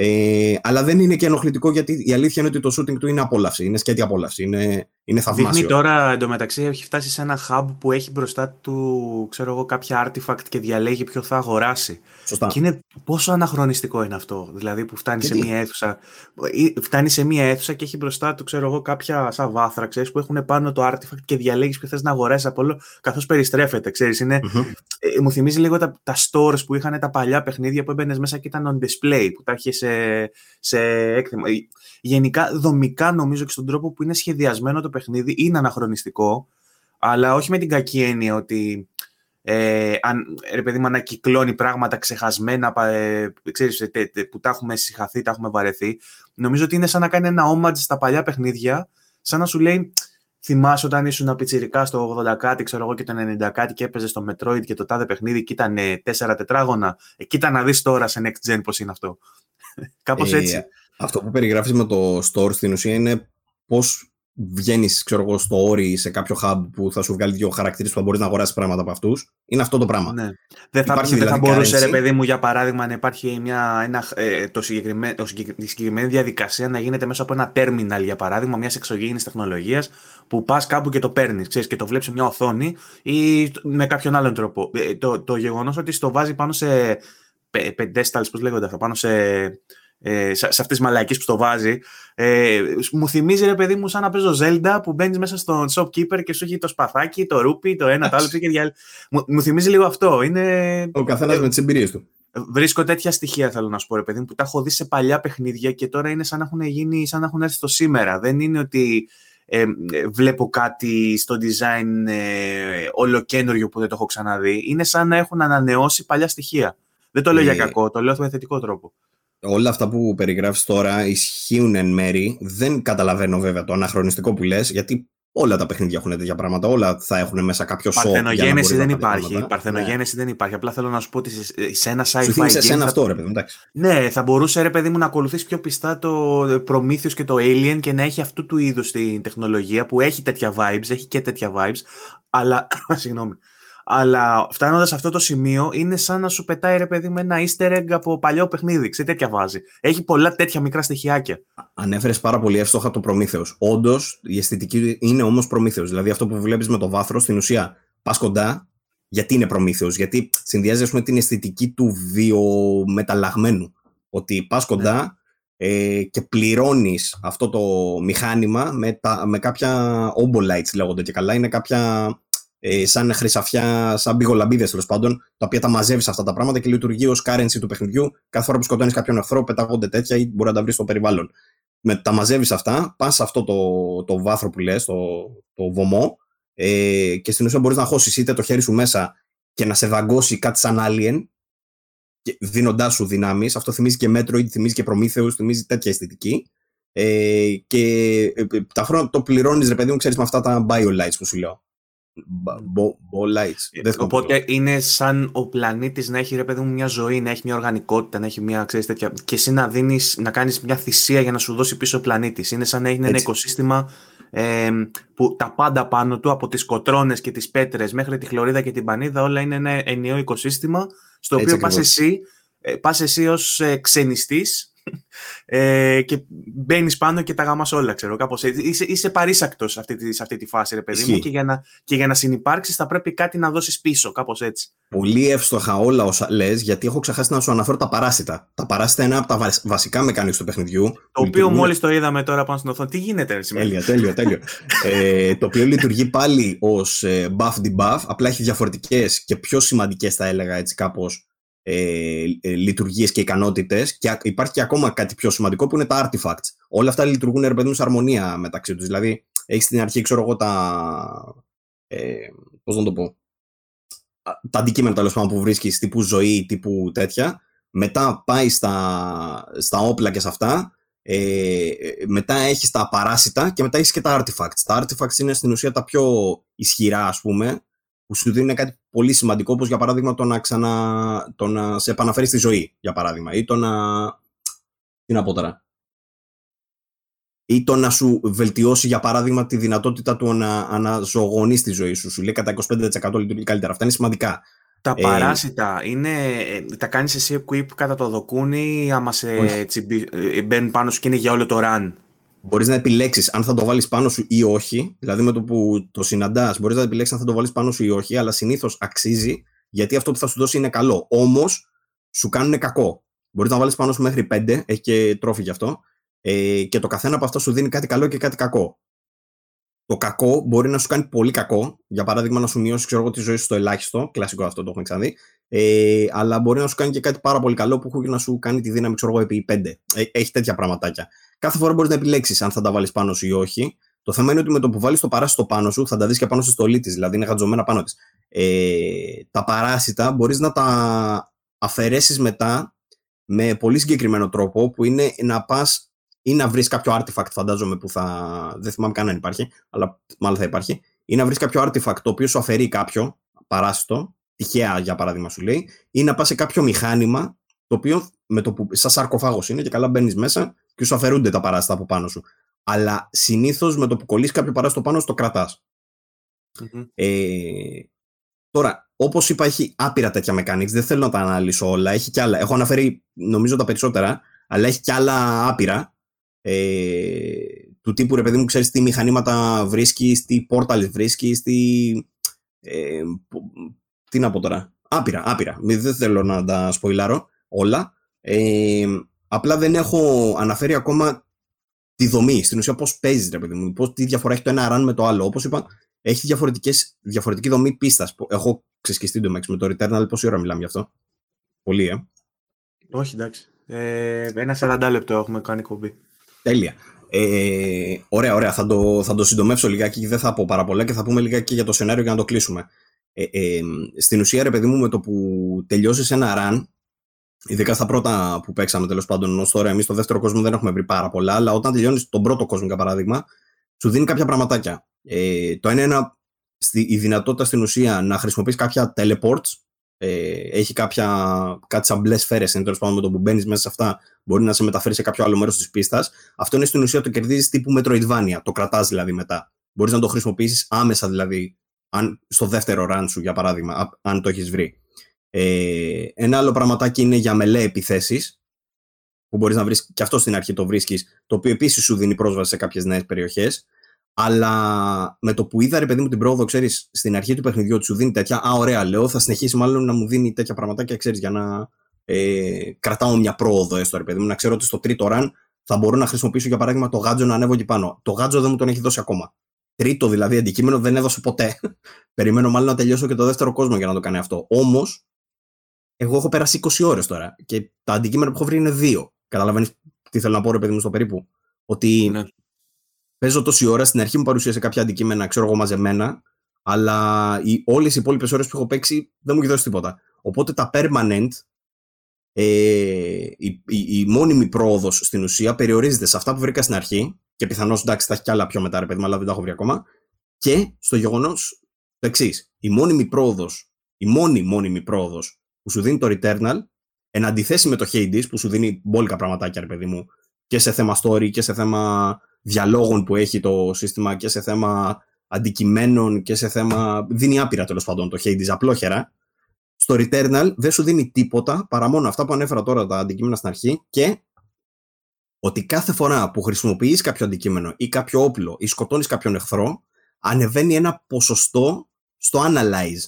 Ε, αλλά δεν είναι και ενοχλητικό γιατί η αλήθεια είναι ότι το shooting του είναι απόλαυση, είναι σκέτη απόλαυση, είναι, είναι θαυμάσιο. Δείχνει τώρα εντωμεταξύ έχει φτάσει σε ένα hub που έχει μπροστά του ξέρω εγώ, κάποια artifact και διαλέγει ποιο θα αγοράσει. Σωστά. Και είναι πόσο αναχρονιστικό είναι αυτό. Δηλαδή που φτάνει σε μία αίθουσα, φτάνει σε μία αίθουσα και έχει μπροστά του ξέρω εγώ, κάποια σαν βάθρα ξέρεις, που έχουν πάνω το artifact και διαλέγεις ποιο θες να αγοράσει από όλο καθώς περιστρέφεται. Ξέρεις, είναι, ε, μου θυμίζει λίγο τα, τα stores που είχαν τα παλιά παιχνίδια που έμπαινες μέσα και ήταν on display, που τα είχε σε, σε έκθεμα. Γενικά, δομικά νομίζω και στον τρόπο που είναι σχεδιασμένο το παιχνίδι είναι αναχρονιστικό, αλλά όχι με την κακή έννοια ότι ε, αν, ρε παιδί μου, ανακυκλώνει πράγματα ξεχασμένα ε, ξέρεις, που τα έχουμε συγχαθεί, τα έχουμε βαρεθεί. Νομίζω ότι είναι σαν να κάνει ένα homage στα παλιά παιχνίδια, σαν να σου λέει θυμάσαι όταν ήσουν πιτσιρικά στο 80 κάτι, ξέρω εγώ, και το 90 κάτι και έπαιζες στο Metroid και το τάδε παιχνίδι και ήταν 4 τετράγωνα. Ε, κοίτα να δεις τώρα σε Next Gen πώς είναι αυτό. Κάπως ε, έτσι. Αυτό που περιγράφεις με το store στην ουσία είναι πώς βγαίνεις, ξέρω εγώ, στο όρι σε κάποιο hub που θα σου βγάλει δύο χαρακτήρες που θα μπορείς να αγοράσεις πράγματα από αυτούς. Είναι αυτό το πράγμα. Ναι. Δεν θα, υπάρχει, δηλαδή, θα μπορούσε, ρε παιδί μου, για παράδειγμα, να υπάρχει μια, ένα, ε, το συγκεκριμένο, το η συγκεκριμένη διαδικασία να γίνεται μέσα από ένα terminal, για παράδειγμα, μιας εξωγήινης τεχνολογίας που πας κάπου και το παίρνεις, και το βλέπεις μια οθόνη ή με κάποιον άλλον τρόπο. Ε, το, το γεγονός ότι στο βάζει πάνω σε πεντέσταλ, πώς λέγονται αυτά, πάνω σε ε, σε, σε αυτές τις μαλακίες που στο βάζει. Ε, μου θυμίζει ρε παιδί μου σαν να παίζω Zelda που μπαίνεις μέσα στον shopkeeper και σου έχει το σπαθάκι, το ρούπι, το ένα, το άλλο. Και διάλ... μου, μου θυμίζει λίγο αυτό. Είναι... Ο καθένας ε, με τις εμπειρίες του. Βρίσκω τέτοια στοιχεία, θέλω να σου πω, ρε παιδί μου, που τα έχω δει σε παλιά παιχνίδια και τώρα είναι σαν να έχουν γίνει, σαν να έχουν έρθει στο σήμερα. Δεν είναι ότι ε, βλέπω κάτι στο design ε, ολοκένουργιο που δεν το έχω ξαναδεί. Είναι σαν να έχουν ανανεώσει παλιά στοιχεία. Δεν το λέω για ε, κακό, το λέω με θετικό τρόπο όλα αυτά που περιγράφεις τώρα ισχύουν εν μέρη. Δεν καταλαβαίνω βέβαια το αναχρονιστικό που λες, γιατί όλα τα παιχνίδια έχουν τέτοια πράγματα. Όλα θα έχουν μέσα κάποιο σώμα. Παρθενογένεση δεν υπάρχει. Παρθενογένεση ναι. δεν υπάρχει. Απλά θέλω να σου πω ότι σε ένα sci-fi. Σου σε ένα αυτό, ρε παιδί εντάξει. Ναι, θα μπορούσε ρε παιδί μου να ακολουθήσει πιο πιστά το Prometheus και το Alien και να έχει αυτού του είδους την τεχνολογία που έχει τέτοια vibes, έχει και τέτοια vibes. Αλλά. *coughs* Συγγνώμη. Αλλά φτάνοντας σε αυτό το σημείο, είναι σαν να σου πετάει ρε παιδί με ένα easter egg από παλιό παιχνίδι. Ξέρετε τέτοια βάζει. Έχει πολλά τέτοια μικρά στοιχειάκια. Ανέφερες πάρα πολύ εύστοχα το Προμήθεο. Όντως, η αισθητική είναι όμως Προμήθεο. Δηλαδή αυτό που βλέπεις με το βάθρος, στην ουσία πας κοντά, γιατί είναι Προμήθεο. Γιατί συνδυάζει με την αισθητική του βιομεταλλαγμένου. Ότι πας κοντά ναι. ε, και πληρώνεις αυτό το μηχάνημα με, τα, με κάποια ombolites λέγονται και καλά. Είναι κάποια ε, σαν χρυσαφιά, σαν μπιγολαμπίδες τέλος πάντων, τα οποία τα μαζεύεις αυτά τα πράγματα και λειτουργεί ως currency του παιχνιδιού. Κάθε φορά που σκοτώνεις κάποιον εχθρό, πετάγονται τέτοια ή μπορεί να τα βρεις στο περιβάλλον. Με, τα μαζεύεις αυτά, πας σε αυτό το, το βάθρο που λες, το, το βωμό, ε, και στην ουσία μπορείς να χώσεις είτε το χέρι σου μέσα και να σε δαγκώσει κάτι σαν alien, δίνοντάς σου δυνάμεις. Αυτό θυμίζει και Metroid, θυμίζει και Prometheus, θυμίζει τέτοια αισθητική. Ε, και ε, ε, τα χρόνια το πληρώνεις, ρε παιδί μου, ξέρεις με αυτά τα biolights που σου λέω. Ε, οπότε είναι σαν ο πλανήτης να έχει ρε παιδί μου μια ζωή, να έχει μια οργανικότητα, να έχει μια ξέρεις, τέτοια. Και εσύ να, δίνεις, να κάνεις μια θυσία για να σου δώσει πίσω ο πλανήτης. Είναι σαν να έχει ένα οικοσύστημα ε, που τα πάντα πάνω του, από τις κοτρώνες και τις πέτρες μέχρι τη χλωρίδα και την πανίδα, όλα είναι ένα ενιαίο οικοσύστημα, στο οποίο πας εσύ, ε, πας εσύ ως ε, ξενιστής ε, και μπαίνεις πάνω και τα γάμας όλα, ξέρω. Κάπως Είσαι, είσαι παρήσακτος σε αυτή, σε αυτή τη φάση, ρε παιδί μου. Και για, να, και για να συνεπάρξεις θα πρέπει κάτι να δώσεις πίσω, κάπως έτσι. Πολύ εύστοχα όλα όσα λες, γιατί έχω ξεχάσει να σου αναφέρω τα παράσιτα. Τα παράσιτα είναι από τα βασικά μεκάνικ του παιχνιδιού. Το οποίο λειτουργούν... μόλις το είδαμε τώρα πάνω στην οθόνη. Τι γίνεται, σήμερα; Τέλεια, τέλειο, τέλειο. ε, το οποίο λειτουργεί πάλι ως ε, buff debuff, απλά έχει διαφορετικές και πιο σημαντικές, θα έλεγα έτσι κάπως ε, ε, λειτουργίες και ικανότητες και υπάρχει και ακόμα κάτι πιο σημαντικό που είναι τα artifacts. Όλα αυτά λειτουργούν ρε παιδί σε αρμονία μεταξύ τους. Δηλαδή έχεις στην αρχή ξέρω εγώ τα... Ε, πώς να το πω τα αντικείμενα τέλος πάντων που βρίσκεις τύπου ζωή, τύπου τέτοια μετά πάει στα, στα όπλα και σε αυτά ε, μετά έχεις τα παράσιτα και μετά έχεις και τα artifacts. Τα artifacts είναι στην ουσία τα πιο ισχυρά ας πούμε που σου δίνει κάτι πολύ σημαντικό, όπως για παράδειγμα το να, ξανα, το να σε επαναφέρεις στη ζωή, για παράδειγμα, ή το να... Τι να πω τώρα. Ή το να σου βελτιώσει, για παράδειγμα, τη δυνατότητα του να αναζωογονείς τη ζωή σου. Σου λέει κατά 25% λειτουργεί καλύτερα. Αυτά είναι σημαντικά. Τα ε, παράσιτα είναι, ε, τα κάνεις εσύ equip κατά το δοκούνι άμα σε ε, μπαίνουν πάνω σου και είναι για όλο το run; Μπορείς να επιλέξεις αν θα το βάλεις πάνω σου ή όχι. Δηλαδή, με το που το συναντάς, μπορείς να επιλέξεις αν θα το βάλεις πάνω σου ή όχι, αλλά συνήθως αξίζει γιατί αυτό που θα σου δώσει είναι καλό. Όμως, σου κάνουν κακό. Μπορείς να βάλεις πάνω σου μέχρι 5, έχει και τρόφι γι' αυτό. Ε, και το καθένα από αυτά σου δίνει κάτι καλό και κάτι κακό. Το κακό μπορεί να σου κάνει πολύ κακό. Για παράδειγμα, να σου μειώσει ξέρω, τη ζωή σου στο ελάχιστο. Κλασικό αυτό το έχουμε ξαναδεί. Ε, αλλά μπορεί να σου κάνει και κάτι πάρα πολύ καλό που έχει να σου κάνει τη δύναμη ξέρω, επί 5. Ε, έχει τέτοια πραγματάκια. Κάθε φορά μπορείς να επιλέξεις αν θα τα βάλεις πάνω σου ή όχι. Το θέμα είναι ότι με το που βάλεις το παράσιτο πάνω σου, θα τα δεις και πάνω στη στολή της, δηλαδή είναι γατζωμένα πάνω της. Ε, τα παράσιτα μπορείς να τα αφαιρέσεις μετά με πολύ συγκεκριμένο τρόπο που είναι να πας ή να βρεις κάποιο artifact, φαντάζομαι που θα. Δεν θυμάμαι καν αν υπάρχει, αλλά μάλλον θα υπάρχει. Ή να βρεις κάποιο artifact το οποίο σου αφαιρεί κάποιο παράσιτο, τυχαία για παράδειγμα σου λέει, ή να πας σε κάποιο μηχάνημα το οποίο με το που, σαν σαρκοφάγος είναι και καλά μπαίνεις μέσα και σου αφαιρούνται τα παράστα από πάνω σου. Αλλά συνήθως με το που κολλήσει κάποιο παράστατο πάνω, το κρατάς. Ε, τώρα, όπως είπα, έχει άπειρα τέτοια mechanics. Δεν θέλω να τα αναλύσω όλα. Έχει κι άλλα. Έχω αναφέρει, νομίζω, τα περισσότερα, αλλά έχει κι άλλα άπειρα. Ε, του τύπου ρε παιδί μου, ξέρεις τι μηχανήματα βρίσκεις, τι πόρταλ βρίσκεις, τι. Ε, τι να πω τώρα; Άπειρα, άπειρα. Δεν θέλω να τα σποϊλάρω όλα. Ε, Απλά δεν έχω αναφέρει ακόμα τη δομή. Στην ουσία, πώς παίζεις, ρε παιδί μου, πώς, τι διαφορά έχει το ένα run με το άλλο. Όπως είπα, έχει διαφορετικές, διαφορετική δομή πίστας. Έχω ξεσκιστεί το με το Returnal. Πόση ώρα μιλάμε γι' αυτό; Πολύ, ε. Όχι, εντάξει. Ε, ένα 40 λεπτό έχουμε κάνει κομπή. Τέλεια. Ε, ωραία, ωραία. Θα το, θα το συντομεύσω λιγάκι και δεν θα πω πάρα πολλά και θα πούμε λιγάκι για το σενάριο για να το κλείσουμε. Ε, ε, στην ουσία, ρε παιδί μου, με το που τελειώσεις ένα run, Ειδικά στα πρώτα που παίξαμε τέλος πάντων ως τώρα, εμείς στο δεύτερο κόσμο δεν έχουμε βρει πάρα πολλά, αλλά όταν τελειώνεις τον πρώτο κόσμο, για παράδειγμα, σου δίνει κάποια πραγματάκια. Ε, το ένα είναι στη, η δυνατότητα στην ουσία να χρησιμοποιείς κάποια teleports. Ε, έχει κάποια, κάτι σαν μπλε σφαίρε, τέλος πάντων με το που μπαίνεις μέσα σε αυτά, μπορεί να σε μεταφέρει σε κάποιο άλλο μέρος της πίστας. Αυτό είναι στην ουσία το κερδίζεις τύπου Metroidvania. Το κρατάς δηλαδή μετά. Μπορείς να το χρησιμοποιήσεις άμεσα δηλαδή, αν, στο δεύτερο run σου για παράδειγμα, αν το έχεις βρει. Ε, ένα άλλο πραγματάκι είναι για μελέ επιθέσεις, που μπορείς να βρεις και αυτό στην αρχή το βρίσκεις, το οποίο επίσης σου δίνει πρόσβαση σε κάποιες νέες περιοχές. Αλλά με το που είδα, ρε παιδί μου, την πρόοδο, ξέρεις, στην αρχή του παιχνιδιού ότι σου δίνει τέτοια. Α, ωραία, λέω, θα συνεχίσει μάλλον να μου δίνει τέτοια πραγματάκια, ξέρεις, για να ε, κρατάω μια πρόοδο, έστω, ρε παιδί μου, να ξέρω ότι στο τρίτο run θα μπορώ να χρησιμοποιήσω, για παράδειγμα, το γάτζο να ανέβω εκεί πάνω. Το γάτζο δεν μου τον έχει δώσει ακόμα. Τρίτο δηλαδή αντικείμενο δεν έδωσε ποτέ. *laughs* Περιμένω μάλλον να τελειώσω και το δεύτερο κόσμο για να το κάνει αυτό. Όμως, εγώ έχω περάσει 20 ώρες τώρα και τα αντικείμενα που έχω βρει είναι δύο. Καταλαβαίνεις τι θέλω να πω, ρε παιδί μου, στο περίπου; Ότι ναι. παίζω τόση ώρα, στην αρχή μου παρουσίασε κάποια αντικείμενα, ξέρω εγώ, μαζεμένα, αλλά οι, όλες οι υπόλοιπες ώρες που έχω παίξει δεν μου έχει δώσει τίποτα. Οπότε τα permanent, ε, η, η, η, μόνιμη πρόοδος στην ουσία περιορίζεται σε αυτά που βρήκα στην αρχή και πιθανώς εντάξει θα έχει κι άλλα πιο μετά, ρε παιδί μου, αλλά δεν τα έχω βρει ακόμα. Και στο γεγονός το εξής. Η μόνιμη πρόοδος, η μόνη μόνιμη πρόοδος που σου δίνει το Returnal, εν αντιθέσει με το Hades που σου δίνει μπόλικα πραγματάκια, ρε παιδί μου, και σε θέμα story και σε θέμα διαλόγων που έχει το σύστημα και σε θέμα αντικειμένων και σε θέμα. δίνει άπειρα τέλος πάντων το Hades απλόχερα. Στο Returnal δεν σου δίνει τίποτα παρά μόνο αυτά που ανέφερα τώρα τα αντικείμενα στην αρχή και ότι κάθε φορά που χρησιμοποιείς κάποιο αντικείμενο ή κάποιο όπλο ή σκοτώνεις κάποιον εχθρό, ανεβαίνει ένα ποσοστό στο analyze.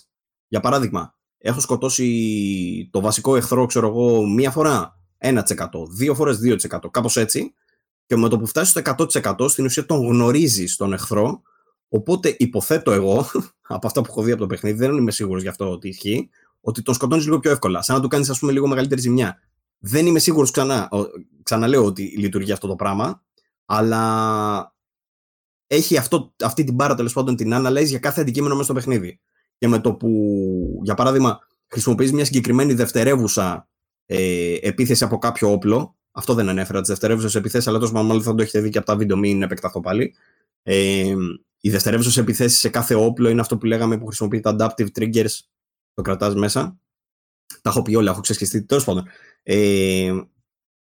Για παράδειγμα, έχω σκοτώσει το βασικό εχθρό, ξέρω εγώ, μία φορά 1%, δύο φορές 2%, κάπως έτσι, και με το που φτάσει στο 100% στην ουσία τον γνωρίζεις τον εχθρό, οπότε υποθέτω εγώ, *laughs* από αυτά που έχω δει από το παιχνίδι, δεν είμαι σίγουρος γι' αυτό ότι ισχύει, ότι τον σκοτώνεις λίγο πιο εύκολα, σαν να του κάνεις, ας πούμε, λίγο μεγαλύτερη ζημιά. Δεν είμαι σίγουρος ξανά, ξαναλέω ότι λειτουργεί αυτό το πράγμα, αλλά έχει αυτό, αυτή την πάρα τέλος πάντων την analyze για κάθε αντικείμενο μέσα στο παιχνίδι. Και με το που, για παράδειγμα, χρησιμοποιείς μια συγκεκριμένη δευτερεύουσα ε, επίθεση από κάποιο όπλο, αυτό δεν ανέφερα τις δευτερεύουσες επιθέσει, αλλά τόσο μάλλον θα το έχετε δει και από τα βίντεο, μην επεκταθώ πάλι. Ε, οι δευτερεύουσες επιθέσει σε κάθε όπλο είναι αυτό που λέγαμε που χρησιμοποιεί τα adaptive triggers, το κρατάς μέσα. Τα έχω πει όλα, έχω ξεσχιστεί. Τέλος πάντων, ε,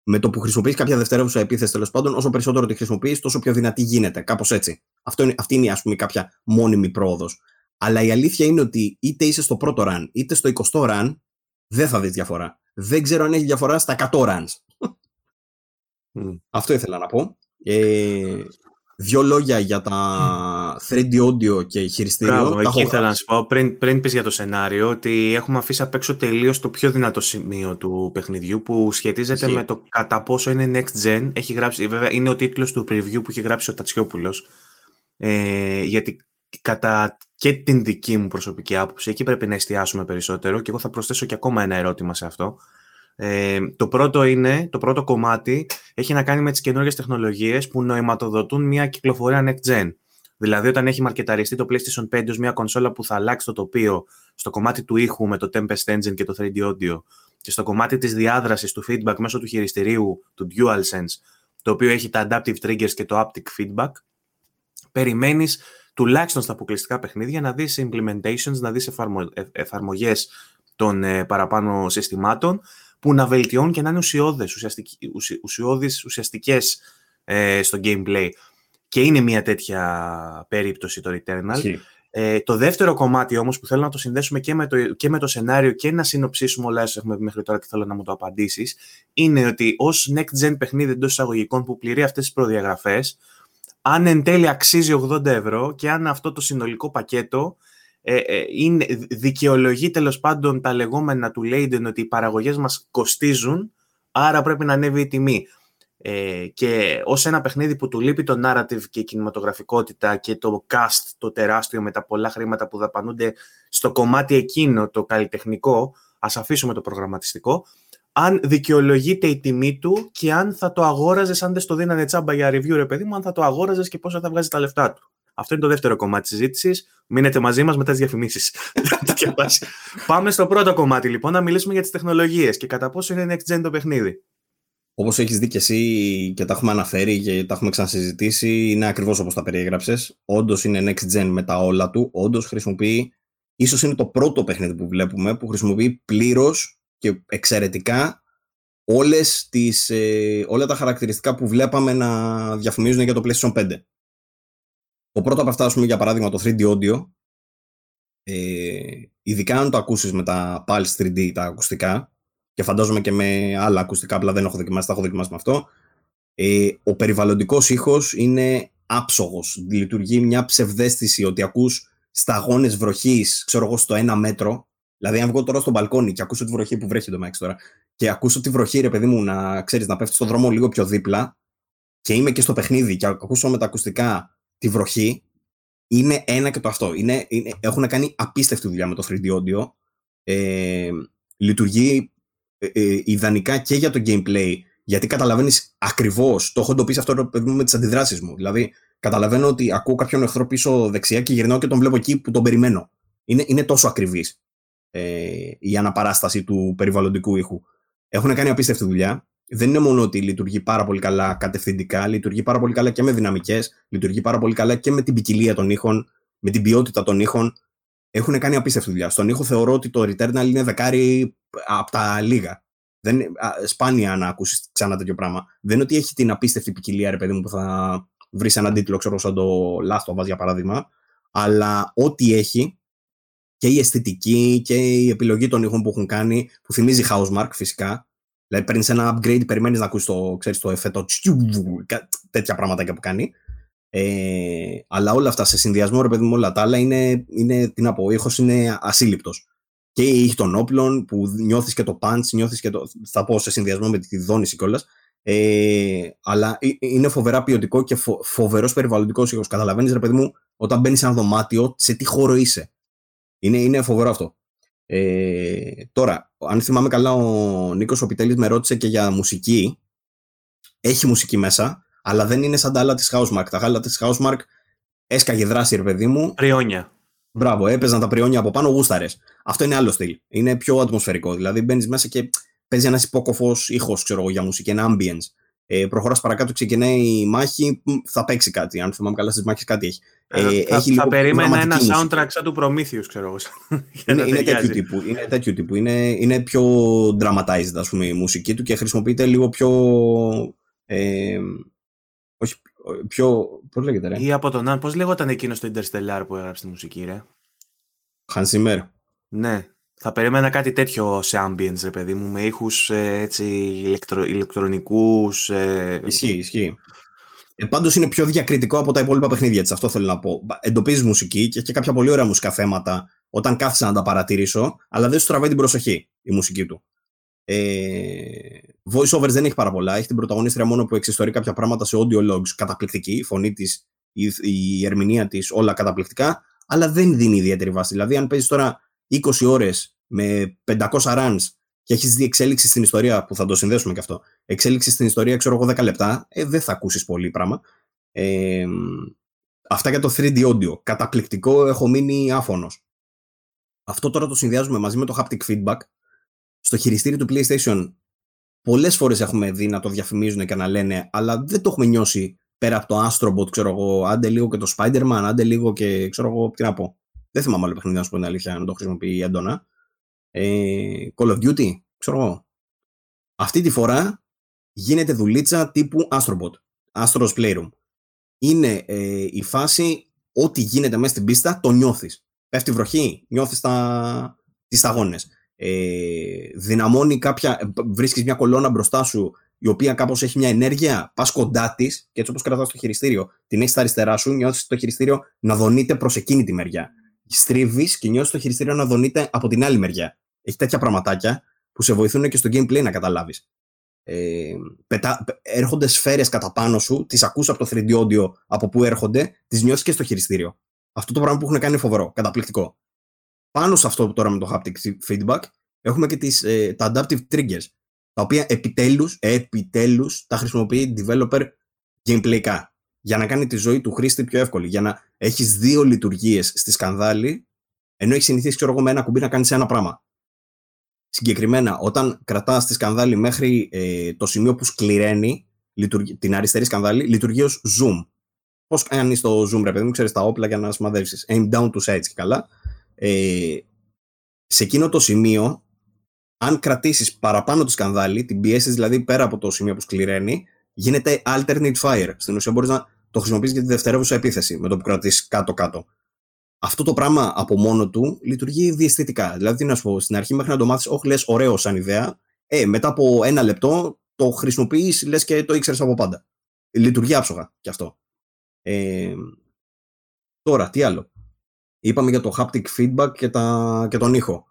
με το που χρησιμοποιείς κάποια δευτερεύουσα επίθεση, τέλος πάντων, όσο περισσότερο τη χρησιμοποιείς, τόσο πιο δυνατή γίνεται. Κάπως έτσι. Αυτό είναι, αυτή είναι, ας πούμε, κάποια μόνιμη πρόοδος. Αλλά η αλήθεια είναι ότι είτε είσαι στο πρώτο run, είτε στο 20ο run, δεν θα δεις διαφορά. Δεν ξέρω αν έχει διαφορά στα 100 runs. Αυτό ήθελα να πω. Ε, Δύο λόγια για τα 3D audio και χειριστήριο. Μπράβο, εκεί ήθελα να σου πω πριν, πριν πεις για το σενάριο ότι έχουμε αφήσει απ' έξω τελείως το πιο δυνατό σημείο του παιχνιδιού που σχετίζεται με το κατά πόσο είναι next gen. Έχει γράψει, βέβαια είναι ο τίτλος του preview που έχει γράψει ο Τατσιόπουλος. Ε, γιατί κατά και την δική μου προσωπική άποψη εκεί πρέπει να εστιάσουμε περισσότερο και εγώ θα προσθέσω και ακόμα ένα ερώτημα σε αυτό. Ε, το πρώτο είναι, το πρώτο κομμάτι έχει να κάνει με τις καινούργιες τεχνολογίες που νοηματοδοτούν μια κυκλοφορία next gen. Δηλαδή, όταν έχει μαρκεταριστεί το PlayStation 5 ως μια κονσόλα που θα αλλάξει το τοπίο στο κομμάτι του ήχου με το Tempest Engine και το 3D Audio και στο κομμάτι της διάδρασης του feedback μέσω του χειριστηρίου του DualSense, το οποίο έχει τα adaptive triggers και το haptic feedback, περιμένεις τουλάχιστον στα αποκλειστικά παιχνίδια να δεις implementations, να δεις εφαρμο... Ε, εφαρμογές των ε, παραπάνω συστημάτων που να βελτιώνουν και να είναι ουσιώδες, ουσιώδεις, ουσιαστικές ε, στο gameplay. Και είναι μια τέτοια περίπτωση το Returnal. Ε, το δεύτερο κομμάτι όμως που θέλω να το συνδέσουμε και με το, και με το σενάριο και να συνοψίσουμε όλα όσα έχουμε μέχρι τώρα και θέλω να μου το απαντήσεις είναι ότι ως next gen παιχνίδι εντός εισαγωγικών που πληρεί αυτές τις προδιαγραφές αν εν τέλει αξίζει 80 ευρώ και αν αυτό το συνολικό πακέτο ε, ε, είναι, δικαιολογεί τέλος πάντων τα λεγόμενα του Leiden ότι οι παραγωγές μας κοστίζουν, άρα πρέπει να ανέβει η τιμή. Ε, και ως ένα παιχνίδι που του λείπει το narrative και η κινηματογραφικότητα και το cast, το τεράστιο με τα πολλά χρήματα που δαπανούνται στο κομμάτι εκείνο, το καλλιτεχνικό, ας αφήσουμε το προγραμματιστικό, αν δικαιολογείται η τιμή του και αν θα το αγόραζες, αν δεν στο δίνανε τσάμπα για review, ρε παιδί μου, αν θα το αγόραζες και πόσο θα βγάζει τα λεφτά του. Αυτό είναι το δεύτερο κομμάτι της συζήτησης. Μείνετε μαζί μας μετά τις διαφημίσεις. *laughs* Πάμε στο πρώτο κομμάτι λοιπόν, να μιλήσουμε για τις τεχνολογίες και κατά πόσο είναι next gen το παιχνίδι. Όπως έχεις δει και εσύ και τα έχουμε αναφέρει και τα έχουμε ξανασυζητήσει, είναι ακριβώς όπως τα περιέγραψες. Όντως είναι next gen με τα όλα του. Όντως χρησιμοποιεί, ίσως είναι το πρώτο παιχνίδι που βλέπουμε που χρησιμοποιεί πλήρως και εξαιρετικά όλες τις, ε, όλα τα χαρακτηριστικά που βλέπαμε να διαφημίζουν για το PlayStation 5. Το πρώτος από αυτά, πούμε, για παράδειγμα, το 3D audio, ε, ειδικά αν το ακούσεις με τα Pulse 3D, τα ακουστικά, και φαντάζομαι και με άλλα ακουστικά, απλά δεν έχω δοκιμάσει, τα έχω δοκιμάσει με αυτό, ε, ο περιβαλλοντικός ήχος είναι άψογος. Λειτουργεί μια ψευδέστηση ότι ακούς σταγόνες βροχής, ξέρω εγώ, στο ένα μέτρο. Δηλαδή, αν βγω τώρα στο μπαλκόνι και ακούσω τη βροχή που βρέχει το Max τώρα, και ακούσω τη βροχή, ρε παιδί μου, να ξέρεις να πέφτει στον δρόμο λίγο πιο δίπλα, και είμαι και στο παιχνίδι και ακούσω με τα ακουστικά τη βροχή είναι ένα και το αυτό. Είναι, είναι, έχουν κάνει απίστευτη δουλειά με το 3D audio. Ε, λειτουργεί ε, ε, ιδανικά και για το gameplay, γιατί καταλαβαίνεις ακριβώς. Το έχω εντοπίσει αυτό με τις αντιδράσεις μου. Δηλαδή, καταλαβαίνω ότι ακούω κάποιον εχθρό πίσω δεξιά και γυρνάω και τον βλέπω εκεί που τον περιμένω. Είναι, είναι τόσο ακριβής ε, η αναπαράσταση του περιβαλλοντικού ήχου. Έχουν κάνει απίστευτη δουλειά δεν είναι μόνο ότι λειτουργεί πάρα πολύ καλά κατευθυντικά, λειτουργεί πάρα πολύ καλά και με δυναμικές, λειτουργεί πάρα πολύ καλά και με την ποικιλία των ήχων, με την ποιότητα των ήχων. Έχουν κάνει απίστευτη δουλειά. Στον ήχο θεωρώ ότι το Returnal είναι δεκάρι από τα λίγα. Δεν, σπάνια να ακούσεις ξανά τέτοιο πράγμα. Δεν είναι ότι έχει την απίστευτη ποικιλία, ρε παιδί μου, που θα βρεις έναν τίτλο, ξέρω, σαν το Last of Us για παράδειγμα. Αλλά ό,τι έχει και η αισθητική και η επιλογή των ήχων που έχουν κάνει, που θυμίζει Housemark φυσικά. Δηλαδή παίρνεις ένα upgrade, περιμένεις να ακούσεις το, ξέρεις, το εφέ, το τέτοια πράγματα που κάνει. Ε, αλλά όλα αυτά σε συνδυασμό, ρε παιδί μου, όλα τα άλλα είναι, είναι τι να πω, ο ήχος είναι ασύλληπτος. Και η ήχη των όπλων που νιώθεις και το punch, νιώθεις και το, θα πω σε συνδυασμό με τη δόνηση κιόλας, ε, αλλά είναι φοβερά ποιοτικό και φο, φοβερός περιβαλλοντικός ήχος. Καταλαβαίνεις, ρε παιδί μου, όταν μπαίνεις σε ένα δωμάτιο, σε τι χώρο είσαι. Είναι, είναι φοβερό αυτό. Ε, τώρα, αν θυμάμαι καλά, ο Νίκος Οπιτέλης με ρώτησε και για μουσική. Έχει μουσική μέσα, αλλά δεν είναι σαν τα άλλα της Housemark. Τα άλλα της Housemark έσκαγε δράση, ρε παιδί μου. Πριόνια. Μπράβο, έπαιζαν τα πριόνια από πάνω, γούσταρες. Αυτό είναι άλλο στυλ. Είναι πιο ατμοσφαιρικό. Δηλαδή μπαίνεις μέσα και παίζει ένας υπόκοφος ήχος, ξέρω εγώ, για μουσική, ένα ambience. Ε, Προχωράς παρακάτω, ξεκινάει η μάχη, θα παίξει κάτι. Αν θυμάμαι καλά, στις μάχες κάτι έχει. Ε, ε, θα, έχει θα περίμενα ένα soundtrack σαν του Προμήθειους, ξέρω εγώ. *laughs* είναι, είναι, τέτοιου τύπου, είναι τέτοιου τύπου. Είναι, είναι πιο dramatized, ας πούμε, η μουσική του και χρησιμοποιείται λίγο πιο. Ε, όχι, πιο. Πώς λέγεται, ρε; Ή από τον Αν, πώς λέγονταν εκείνος το Interstellar που έγραψε τη μουσική, ρε; Hans Zimmer. Ναι. Θα περίμενα κάτι τέτοιο σε ambience, ρε παιδί μου, με ήχους ε, έτσι ηλεκτρο, ηλεκτρονικούς. Ε... Ισχύει, ισχύει. Ε, Πάντως είναι πιο διακριτικό από τα υπόλοιπα παιχνίδια της. Αυτό θέλω να πω. Εντοπίζεις μουσική και έχει κάποια πολύ ωραία μουσικά θέματα όταν κάθισα να τα παρατηρήσω, αλλά δεν σου τραβάει την προσοχή η μουσική του. Ε, voice overs δεν έχει πάρα πολλά. Έχει την πρωταγωνίστρια μόνο που εξιστορεί κάποια πράγματα σε audio logs. Καταπληκτική. Η φωνή της, η, η ερμηνεία της, όλα καταπληκτικά. Αλλά δεν δίνει ιδιαίτερη βάση. Δηλαδή, αν παίζεις τώρα 20 ώρες με 500 runs και έχεις δει εξέλιξη στην ιστορία, που θα το συνδέσουμε και αυτό, εξέλιξη στην ιστορία, ξέρω εγώ, 10 λεπτά, ε, δεν θα ακούσεις πολύ πράγμα. Ε, αυτά για το 3D audio. Καταπληκτικό, έχω μείνει άφωνος. Αυτό τώρα το συνδυάζουμε μαζί με το haptic feedback. Στο χειριστήριο του PlayStation πολλές φορές έχουμε δει να το διαφημίζουν και να λένε, αλλά δεν το έχουμε νιώσει πέρα από το Astrobot, ξέρω εγώ, άντε λίγο και το Spider-Man, άντε λίγο και ξέρω εγώ, τι να πω. Δεν θυμάμαι άλλο παιχνίδι να σου πω την αλήθεια, να το χρησιμοποιεί έντονα. Ε, Call of Duty, ξέρω εγώ. Αυτή τη φορά γίνεται δουλίτσα τύπου Astrobot, Astros Playroom. Είναι ε, η φάση ό,τι γίνεται μέσα στην πίστα το νιώθεις. Πέφτει βροχή, νιώθεις τα, τις σταγόνες. Ε, δυναμώνει κάποια, βρίσκεις μια κολόνα μπροστά σου η οποία κάπως έχει μια ενέργεια, πας κοντά της και έτσι όπως κρατάς το χειριστήριο, την έχεις στα αριστερά σου, νιώθεις το χειριστήριο να δονείται προς εκείνη τη μεριά. Στρίβει και νιώθεις το χειριστήριο να δονείται από την άλλη μεριά. Έχει τέτοια πραγματάκια που σε βοηθούν και στο gameplay να καταλάβεις. Ε, έρχονται σφαίρες κατά πάνω σου, τις ακούς από το 3D audio από πού έρχονται, τις νιώθεις και στο χειριστήριο. Αυτό το πράγμα που έχουν κάνει είναι φοβερό, καταπληκτικό. Πάνω σε αυτό τώρα με το haptic feedback, έχουμε και τις, ε, τα adaptive triggers, τα οποία επιτέλους, επιτέλους τα χρησιμοποιεί developer gameplayικά για να κάνει τη ζωή του χρήστη πιο εύκολη. Για να έχεις δύο λειτουργίες στη σκανδάλη, ενώ έχεις συνηθίσει, ξέρω εγώ, με ένα κουμπί να κάνεις ένα πράγμα. Συγκεκριμένα, όταν κρατάς τη σκανδάλη μέχρι ε, το σημείο που σκληραίνει την αριστερή σκανδάλη, λειτουργεί ως zoom. Πώς κάνεις το zoom, ρε παιδί μου, ξέρεις τα όπλα για να σημαδεύσεις. Aim down to sights και καλά. Ε, σε εκείνο το σημείο, αν κρατήσεις παραπάνω τη σκανδάλη, την πιέσεις δηλαδή πέρα από το σημείο που σκληραίνει, γίνεται alternate fire. Στην ουσία μπορείς να το χρησιμοποιήσει για τη δευτερεύουσα επίθεση με το που κρατήσεις κάτω-κάτω. Αυτό το πράγμα από μόνο του λειτουργεί διαισθητικά. Δηλαδή, να σου πω, στην αρχή μέχρι να το μάθεις, όχι λες ωραίο σαν ιδέα, ε, μετά από ένα λεπτό το χρησιμοποιείς, λες και το ήξερες από πάντα. Λειτουργεί άψογα κι αυτό. Ε, τώρα, τι άλλο. Είπαμε για το haptic feedback και, τα, και τον ήχο.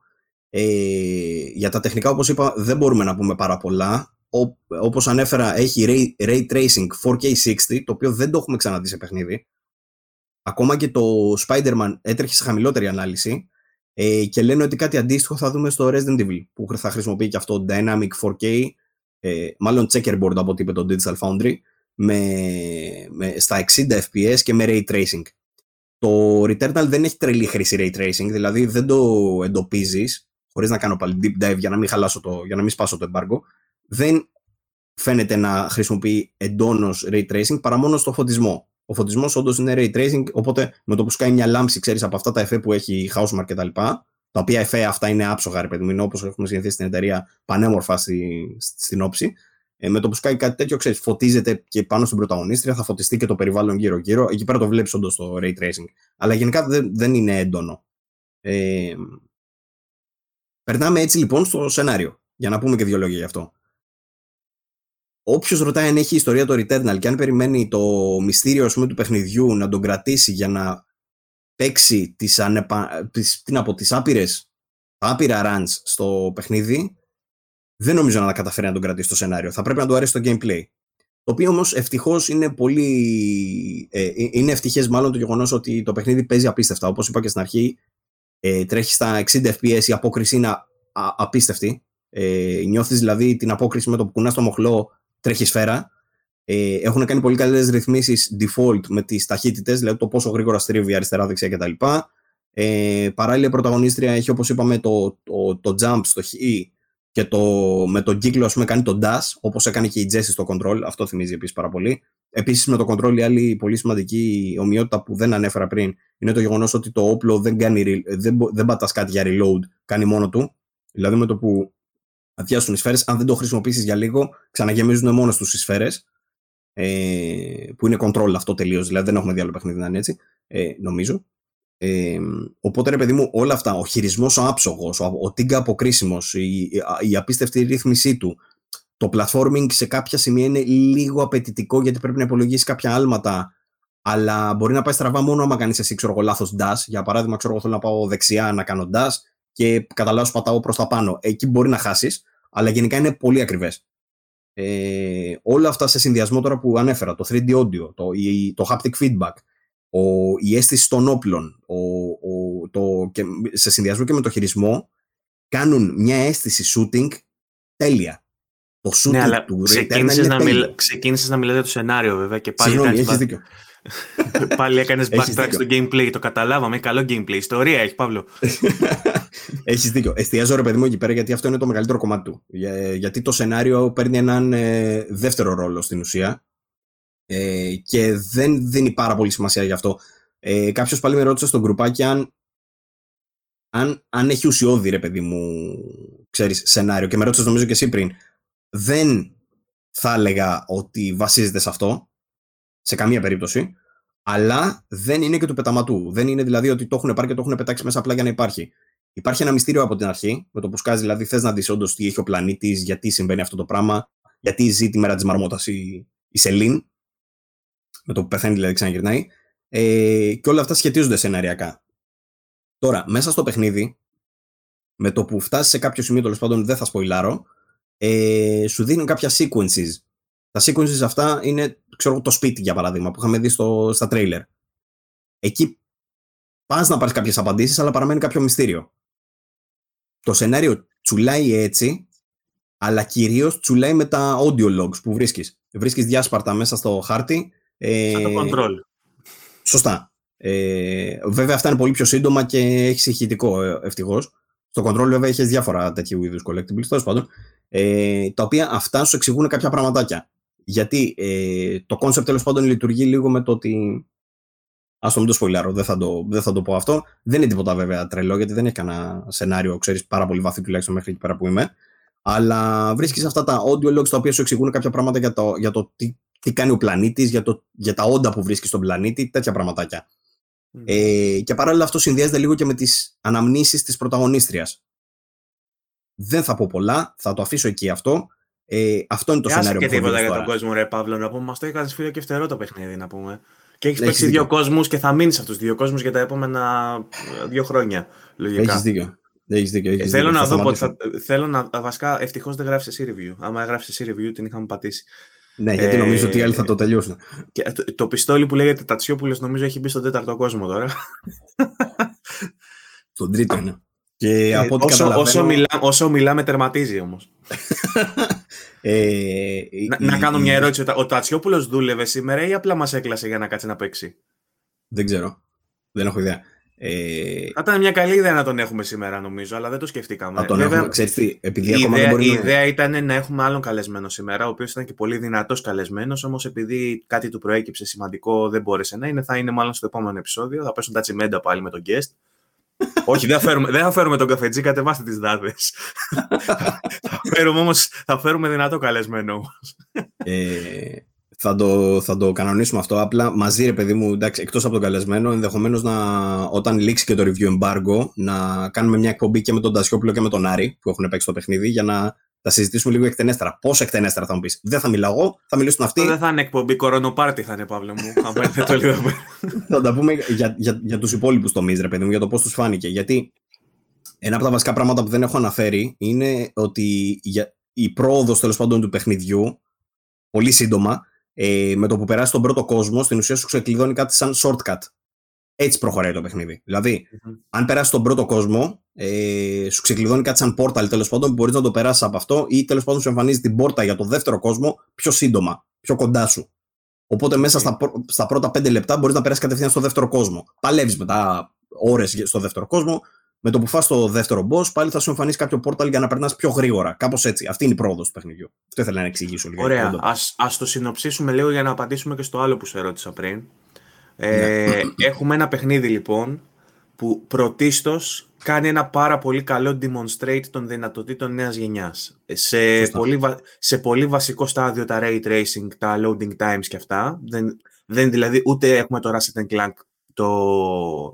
Ε, για τα τεχνικά, όπως είπα, δεν μπορούμε να πούμε πάρα πολλά όπως ανέφερα έχει ray, ray tracing 4K60 το οποίο δεν το έχουμε ξαναδεί σε παιχνίδι. Ακόμα και το Spider-Man έτρεχε σε χαμηλότερη ανάλυση ε, και λένε ότι κάτι αντίστοιχο θα δούμε στο Resident Evil που θα χρησιμοποιεί και αυτό Dynamic 4K ε, μάλλον checkerboard από ό,τι είπε το Digital Foundry με, με, στα 60 fps και με ray tracing. Το Returnal δεν έχει τρελή χρήση ray tracing δηλαδή δεν το εντοπίζεις χωρίς να κάνω πάλι deep dive για να μην, χαλάσω το, για να μην σπάσω το embargo δεν φαίνεται να χρησιμοποιεί εντόνως ray tracing παρά μόνο στο φωτισμό. Ο φωτισμός όντως είναι ray tracing, οπότε με το που σκάει μια λάμψη, ξέρεις από αυτά τα εφέ που έχει η Housemark κτλ. Τα, τα οποία εφέ αυτά είναι άψογα, ρε παιδί μου, είναι όπως έχουμε συνηθίσει στην εταιρεία πανέμορφα στη, στην όψη. Ε, με το που σκάει κάτι τέτοιο, ξέρεις, φωτίζεται και πάνω στην πρωταγωνίστρια, θα φωτιστεί και το περιβάλλον γύρω-γύρω. Εκεί πέρα το βλέπεις όντως το ray tracing. Αλλά γενικά δεν, δεν είναι έντονο. Ε, περνάμε έτσι λοιπόν στο σενάριο. Για να πούμε και δύο λόγια γι' αυτό. Όποιος ρωτάει αν έχει ιστορία το Returnal και αν περιμένει το μυστήριο ας πούμε, του παιχνιδιού να τον κρατήσει για να παίξει τις, ανεπα... τις, τι να πω, τις άπειρες, άπειρα runs στο παιχνίδι, δεν νομίζω να τα καταφέρει να τον κρατήσει στο σενάριο. Θα πρέπει να του αρέσει το gameplay. Το οποίο όμως ευτυχώς είναι πολύ. Ε, ε είναι ευτυχές μάλλον το γεγονός ότι το παιχνίδι παίζει απίστευτα. Όπως είπα και στην αρχή, ε, τρέχεις στα 60 FPS, η απόκριση είναι α, απίστευτη. Ε, Νιώθεις δηλαδή την απόκριση με το που κουνάς το μοχλό, τρέχει σφαίρα. Ε, έχουν κάνει πολύ καλέ ρυθμίσεις default με τις ταχύτητες, δηλαδή το πόσο γρήγορα στρίβει αριστερά-δεξιά κτλ. Ε, παράλληλα, η πρωταγωνίστρια έχει, όπως είπαμε, το, το, το jump στο χ και το, με τον κύκλο, ας πούμε, κάνει το dash, όπως έκανε και η Jessie στο control. Αυτό θυμίζει επίσης πάρα πολύ. Επίσης, με το control, η άλλη πολύ σημαντική ομοιότητα που δεν ανέφερα πριν είναι το γεγονός ότι το όπλο δεν, κάνει, δεν, δεν πατάς κάτι για reload, κάνει μόνο του. Δηλαδή, με το που αδειάσουν οι σφαίρες, αν δεν το χρησιμοποιήσεις για λίγο, ξαναγεμίζουν μόνος τους οι σφαίρες ε, που είναι control αυτό τελείως. Δηλαδή δεν έχουμε διάλογο παιχνίδι να είναι έτσι, ε, νομίζω. Ε, οπότε ρε παιδί μου, όλα αυτά, ο χειρισμός ο άψογος, ο, ο τίγκα αποκρίσιμος, η, η, απίστευτη ρύθμισή του, το platforming σε κάποια σημεία είναι λίγο απαιτητικό γιατί πρέπει να υπολογίσεις κάποια άλματα, αλλά μπορεί να πάει στραβά μόνο άμα κάνεις εσύ, ξέρω εγώ, λάθος dash. Για παράδειγμα, ξέρω εγώ, θέλω να πάω δεξιά να κάνω dash και κατά λάθο πατάω προς τα πάνω. Εκεί μπορεί να χάσεις, αλλά γενικά είναι πολύ ακριβές. Ε, όλα αυτά σε συνδυασμό τώρα που ανέφερα, το 3D audio, το, το haptic feedback, ο, η αίσθηση των όπλων, ο, ο, το, και σε συνδυασμό και με το χειρισμό, κάνουν μια αίσθηση shooting τέλεια. Το shooting ναι, αλλά του ξεκίνησες να, μιλ, ξεκίνησες να μιλάς για το σενάριο βέβαια και πάλι Συγγνώμη, έχεις δίκιο. *laughs* πάλι έκανες backtrack στο gameplay, το καταλάβαμε, καλό gameplay, ιστορία έχει Παύλο. *laughs* Έχεις δίκιο. Εστιάζω ρε παιδί μου εκεί πέρα γιατί αυτό είναι το μεγαλύτερο κομμάτι του. Για, γιατί το σενάριο παίρνει έναν ε, δεύτερο ρόλο στην ουσία ε, και δεν δίνει πάρα πολύ σημασία γι' αυτό. Ε, Κάποιος πάλι με ρώτησε στο γκρουπάκι αν, αν, αν έχει ουσιώδη ρε παιδί μου ξέρεις, σενάριο και με ρώτησες νομίζω και εσύ πριν. Δεν θα έλεγα ότι βασίζεται σε αυτό σε καμία περίπτωση αλλά δεν είναι και του πεταματού. Δεν είναι δηλαδή ότι το έχουν πάρει και το έχουν πετάξει μέσα απλά για να υπάρχει. Υπάρχει ένα μυστήριο από την αρχή, με το που σκάζει, δηλαδή θες να δεις όντως τι έχει ο πλανήτης, γιατί συμβαίνει αυτό το πράγμα, γιατί ζει τη μέρα της Μαρμότας η, η Σελήν, με το που πεθαίνει δηλαδή ξαναγυρνάει. Ε, και όλα αυτά σχετίζονται σεναριακά. Τώρα, μέσα στο παιχνίδι, με το που φτάσεις σε κάποιο σημείο, τέλος πάντων δεν θα σποϊλάρω, ε, σου δίνουν κάποια sequences. Τα sequences αυτά είναι, ξέρω, το σπίτι για παράδειγμα, που είχαμε δει στο, στα trailer. Εκεί πας να πάρεις κάποιες απαντήσεις, αλλά παραμένει κάποιο μυστήριο το σενάριο τσουλάει έτσι, αλλά κυρίως τσουλάει με τα audio logs που βρίσκεις. Βρίσκεις διάσπαρτα μέσα στο χάρτη. Ε, Σαν το control. Σωστά. Ε, βέβαια αυτά είναι πολύ πιο σύντομα και έχεις ηχητικό ε, ευτυχώς. Στο control βέβαια έχει διάφορα τέτοιου είδους collectibles, τέλος πάντων, ε, τα οποία αυτά σου εξηγούν κάποια πραγματάκια. Γιατί ε, το concept τέλος πάντων λειτουργεί λίγο με το ότι Α το μην το σποιλάρω, δεν θα το, δεν θα το πω αυτό. Δεν είναι τίποτα βέβαια τρελό, γιατί δεν έχει κανένα σενάριο, ξέρεις, πάρα πολύ βαθύ τουλάχιστον μέχρι εκεί πέρα που είμαι. Αλλά βρίσκεις αυτά τα audio logs τα οποία σου εξηγούν κάποια πράγματα για το, για το τι, τι κάνει ο πλανήτης, για, για τα όντα που βρίσκεις στον πλανήτη, τέτοια πραγματάκια. Mm. Ε, και παράλληλα αυτό συνδυάζεται λίγο και με τις αναμνήσεις της πρωταγωνίστριας. Δεν θα πω πολλά, θα το αφήσω εκεί αυτό. Ε, αυτό είναι το σενάριο που Και τίποτα για τον κόσμο, ρε Παύλο, να πούμε. Μας το έκανε φίλο και φτερό το παιχνίδι, να πούμε. Και έχεις παίξει δύο κόσμους και θα μείνεις σε αυτούς του δύο κόσμους για τα επόμενα ε, δύο χρόνια. Λογικά. Έχεις δίκιο. Έχεις δίκιο, έχεις θέλω να δω πότε θα. Θέλω να. Βασικά, ευτυχώς δεν γράφεις εσύ review. Άμα έγραψε εσύ review, την είχαμε πατήσει. Ναι, γιατί ε, νομίζω ότι οι άλλοι θα το τελειώσουν. Και το, το πιστόλι που λέγεται Τατσιόπουλος νομίζω έχει μπει στον τέταρτο κόσμο τώρα. Στον τρίτο είναι. Και ε, από ό,τι όσο, όσο, μιλά, όσο μιλάμε, τερματίζει όμως. *laughs* Ε, να, η, κάνω μια ερώτηση. Ο Τατσιόπουλος δούλευε σήμερα ή απλά μας έκλασε για να κάτσει να παίξει; Δεν ξέρω. Δεν έχω ιδέα. Ε... Θα ήταν μια καλή ιδέα να τον έχουμε σήμερα, νομίζω, αλλά δεν το σκεφτήκαμε. Να τον Βέβαια, έχουμε, ξέρεις τι, επειδή η ακόμα ιδέα, δεν μπορεί η ιδέα ήταν να έχουμε άλλον καλεσμένο σήμερα, ο οποίος ήταν και πολύ δυνατός καλεσμένος, όμως επειδή κάτι του προέκυψε σημαντικό δεν μπόρεσε να είναι, θα είναι μάλλον στο επόμενο επεισόδιο. Θα πέσουν τα τσιμέντα πάλι με τον guest. Όχι, δεν θα φέρουμε, δεν θα φέρουμε τον καφετζή, κατεβάστε τις δάδες. θα, φέρουμε όμως, θα φέρουμε δυνατό καλεσμένο όμως. ε, θα το, θα το κανονίσουμε αυτό. Απλά μαζί, ρε παιδί μου, εντάξει, εκτός από τον καλεσμένο, ενδεχομένως να, όταν λήξει και το review embargo, να κάνουμε μια εκπομπή και με τον Τασιόπουλο και με τον Άρη, που έχουν παίξει το παιχνίδι, για να θα συζητήσουμε λίγο εκτενέστερα. Πώς εκτενέστερα θα μου πεις. Δεν θα μιλάω εγώ, θα μιλήσουν αυτοί. Δεν θα είναι εκπομπή, κορονοπάρτι θα είναι, Παύλο μου. το *laughs* θα τα πούμε για, για, για τους υπόλοιπους τομείς, ρε παιδί μου, για το πώς τους φάνηκε. Γιατί ένα από τα βασικά πράγματα που δεν έχω αναφέρει είναι ότι για, η πρόοδος τέλος πάντων του παιχνιδιού, πολύ σύντομα, ε, με το που περάσει τον πρώτο κόσμο, στην ουσία σου ξεκλειδώνει κάτι σαν shortcut. Έτσι προχωράει το παιχνίδι. Δηλαδή, mm-hmm. αν περάσει τον πρώτο κόσμο, ε, σου ξεκλειδώνει κάτι σαν πόρταλ τέλος πάντων, μπορείς να το περάσεις από αυτό ή τέλος πάντων σου εμφανίζει την πόρτα για το δεύτερο κόσμο πιο σύντομα, πιο κοντά σου. Οπότε μέσα στα, στα πρώτα πέντε λεπτά μπορείς να περάσεις κατευθείαν στο δεύτερο κόσμο. Παλεύεις μετά ώρες στο δεύτερο κόσμο. Με το που φας το δεύτερο boss, πάλι θα σου εμφανίσει κάποιο πόρταλ για να περνάς πιο γρήγορα. Κάπως έτσι. Αυτή είναι η πρόοδος του παιχνιδιού. Αυτό ήθελα να εξηγήσω λίγο. Ωραία. Α το συνοψίσουμε λίγο για να απαντήσουμε και στο άλλο που σε ρώτησα πριν. Ε, ναι. έχουμε ένα παιχνίδι λοιπόν που πρωτίστως κάνει ένα πάρα πολύ καλό demonstrate των δυνατοτήτων νέας γενιάς. Σε πολύ, σε πολύ βασικό στάδιο τα ray tracing, τα loading times και αυτά. Δεν, δεν δηλαδή ούτε έχουμε το Ratchet Clank, το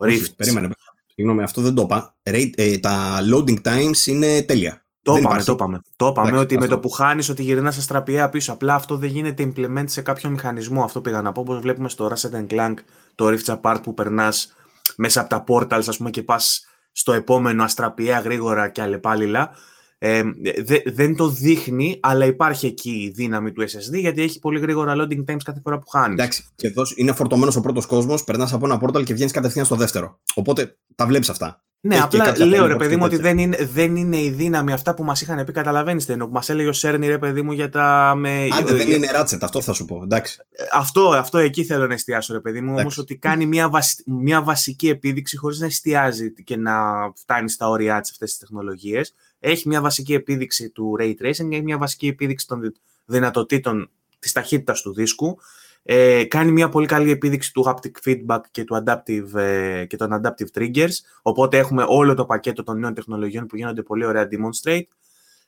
Rift. περίμενε. Συγγνώμη, αυτό δεν το είπα. Ε, τα loading times είναι τέλεια. Το είπαμε, το είπαμε. Το είπαμε ότι με το που χάνεις ότι γυρνάς στα στραπιαία πίσω. Απλά αυτό δεν γίνεται implement σε κάποιο μηχανισμό. Αυτό πήγα να πω. Όπως βλέπουμε στο Ratchet Clank, το Rift Apart που περνάς μέσα από τα portals, ας πούμε, και πας στο επόμενο αστραπιαία γρήγορα και αλλεπάλληλα. Ε, δε, δεν το δείχνει, αλλά υπάρχει εκεί η δύναμη του SSD γιατί έχει πολύ γρήγορα loading times κάθε φορά που χάνεις. Εντάξει, και εδώ είναι φορτωμένος ο πρώτος κόσμος, περνάς από ένα portal και βγαίνεις κατευθείαν στο δεύτερο. Οπότε τα βλέπεις αυτά. Ναι, Έχει απλά λέω ρε παιδί μου ότι δεν είναι, δεν είναι η δύναμη αυτά που μας είχαν πει. Καταλαβαίνεις τι εννοώ. Που μας έλεγε ο Σέρνι ρε παιδί μου για τα. Με... Άντε, δεν είναι ράτσετ, αυτό θα σου πω. Εντάξει. Αυτό, αυτό εκεί θέλω να εστιάσω ρε παιδί μου. Όμως ότι κάνει μια, μια βασική επίδειξη χωρίς να εστιάζει και να φτάνει στα όρια της αυτές τις τεχνολογίες. Έχει μια βασική επίδειξη του ray tracing, έχει μια βασική επίδειξη των δυνατοτήτων της ταχύτητας του δίσκου. Ε, κάνει μια πολύ καλή επίδειξη του haptic feedback και, του adaptive, ε, και των adaptive triggers, οπότε έχουμε όλο το πακέτο των νέων τεχνολογιών που γίνονται πολύ ωραία demonstrate.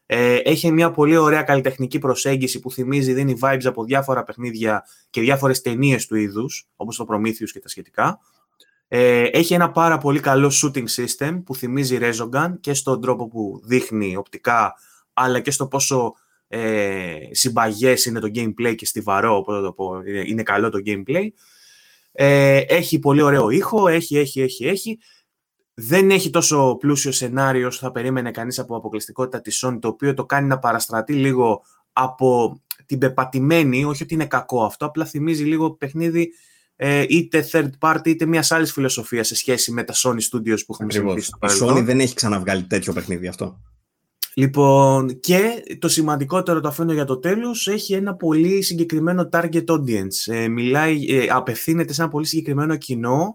Ε, έχει μια πολύ ωραία καλλιτεχνική προσέγγιση που θυμίζει, δίνει vibes από διάφορα παιχνίδια και διάφορες ταινίες του είδους, όπως το Prometheus και τα σχετικά. Ε, έχει ένα πάρα πολύ καλό shooting system που θυμίζει Resogun και στον τρόπο που δείχνει οπτικά, αλλά και στο πόσο ε, συμπαγές είναι το gameplay και στιβαρό, οπότε το πω, είναι καλό το gameplay. Ε, έχει πολύ ωραίο ήχο, έχει, έχει, έχει, έχει. Δεν έχει τόσο πλούσιο σενάριο όσο θα περίμενε κανείς από αποκλειστικότητα της Sony, το οποίο το κάνει να παραστρατεί λίγο από την πεπατημένη, όχι ότι είναι κακό αυτό, απλά θυμίζει λίγο παιχνίδι ε, είτε third party είτε μιας άλλης φιλοσοφίας σε σχέση με τα Sony Studios που έχουμε συζητήσει. Η Sony δεν έχει ξαναβγάλει τέτοιο παιχνίδι αυτό. Λοιπόν, και το σημαντικότερο το αφήνω για το τέλος, έχει ένα πολύ συγκεκριμένο target audience. Ε, μιλάει, ε, απευθύνεται σε ένα πολύ συγκεκριμένο κοινό,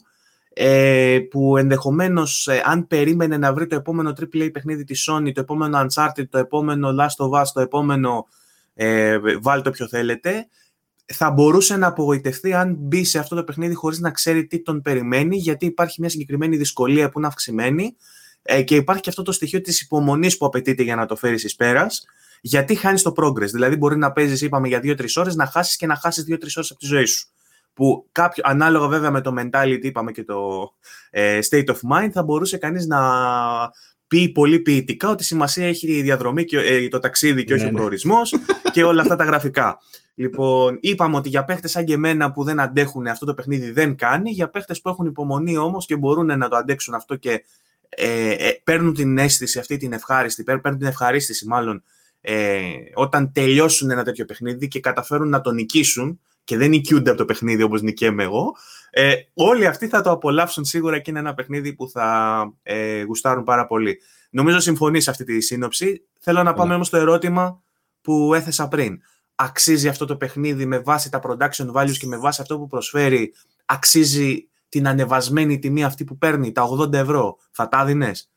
ε, που ενδεχομένως, ε, αν περίμενε να βρει το επόμενο AAA παιχνίδι της Sony, το επόμενο Uncharted, το επόμενο Last of Us, το επόμενο ε, βάλτε το ποιο θέλετε, θα μπορούσε να απογοητευτεί αν μπει σε αυτό το παιχνίδι χωρίς να ξέρει τι τον περιμένει, γιατί υπάρχει μια συγκεκριμένη δυσκολία που είναι αυξημένη, ε, και υπάρχει και αυτό το στοιχείο της υπομονής που απαιτείται για να το φέρεις εις πέρας, γιατί χάνεις το progress. Δηλαδή, μπορεί να παίζεις, είπαμε, για 2-3 ώρες, να χάσεις και να χάσεις 2-3 ώρες από τη ζωή σου. Που κάποιο, ανάλογα βέβαια με το mentality, είπαμε και το ε, state of mind, θα μπορούσε κανείς να πει πολύ ποιητικά ότι σημασία έχει η διαδρομή και ε, το ταξίδι και όχι ναι, ο ναι. προορισμός και όλα αυτά τα γραφικά. Λοιπόν, είπαμε ότι για παίχτες σαν και εμένα που δεν αντέχουν αυτό το παιχνίδι δεν κάνει. Για παίχτες που έχουν υπομονή όμως και μπορούν να το αντέξουν αυτό και ε, ε, παίρνουν την αίσθηση αυτή την ευχάριστη, παίρνουν την ευχαρίστηση μάλλον ε, όταν τελειώσουν ένα τέτοιο παιχνίδι και καταφέρουν να το νικήσουν και δεν νικιούνται από το παιχνίδι όπως νικέμαι εγώ, ε, όλοι αυτοί θα το απολαύσουν σίγουρα και είναι ένα παιχνίδι που θα ε, γουστάρουν πάρα πολύ. Νομίζω συμφωνείς σε αυτή τη σύνοψη. Θέλω να πάμε yeah. όμως στο ερώτημα που έθεσα πριν. Αξίζει αυτό το παιχνίδι με βάση τα production values και με βάση αυτό που προσφέρει, αξίζει την ανεβασμένη τιμή αυτή που παίρνει, τα 80 ευρώ, θα τα δίνες.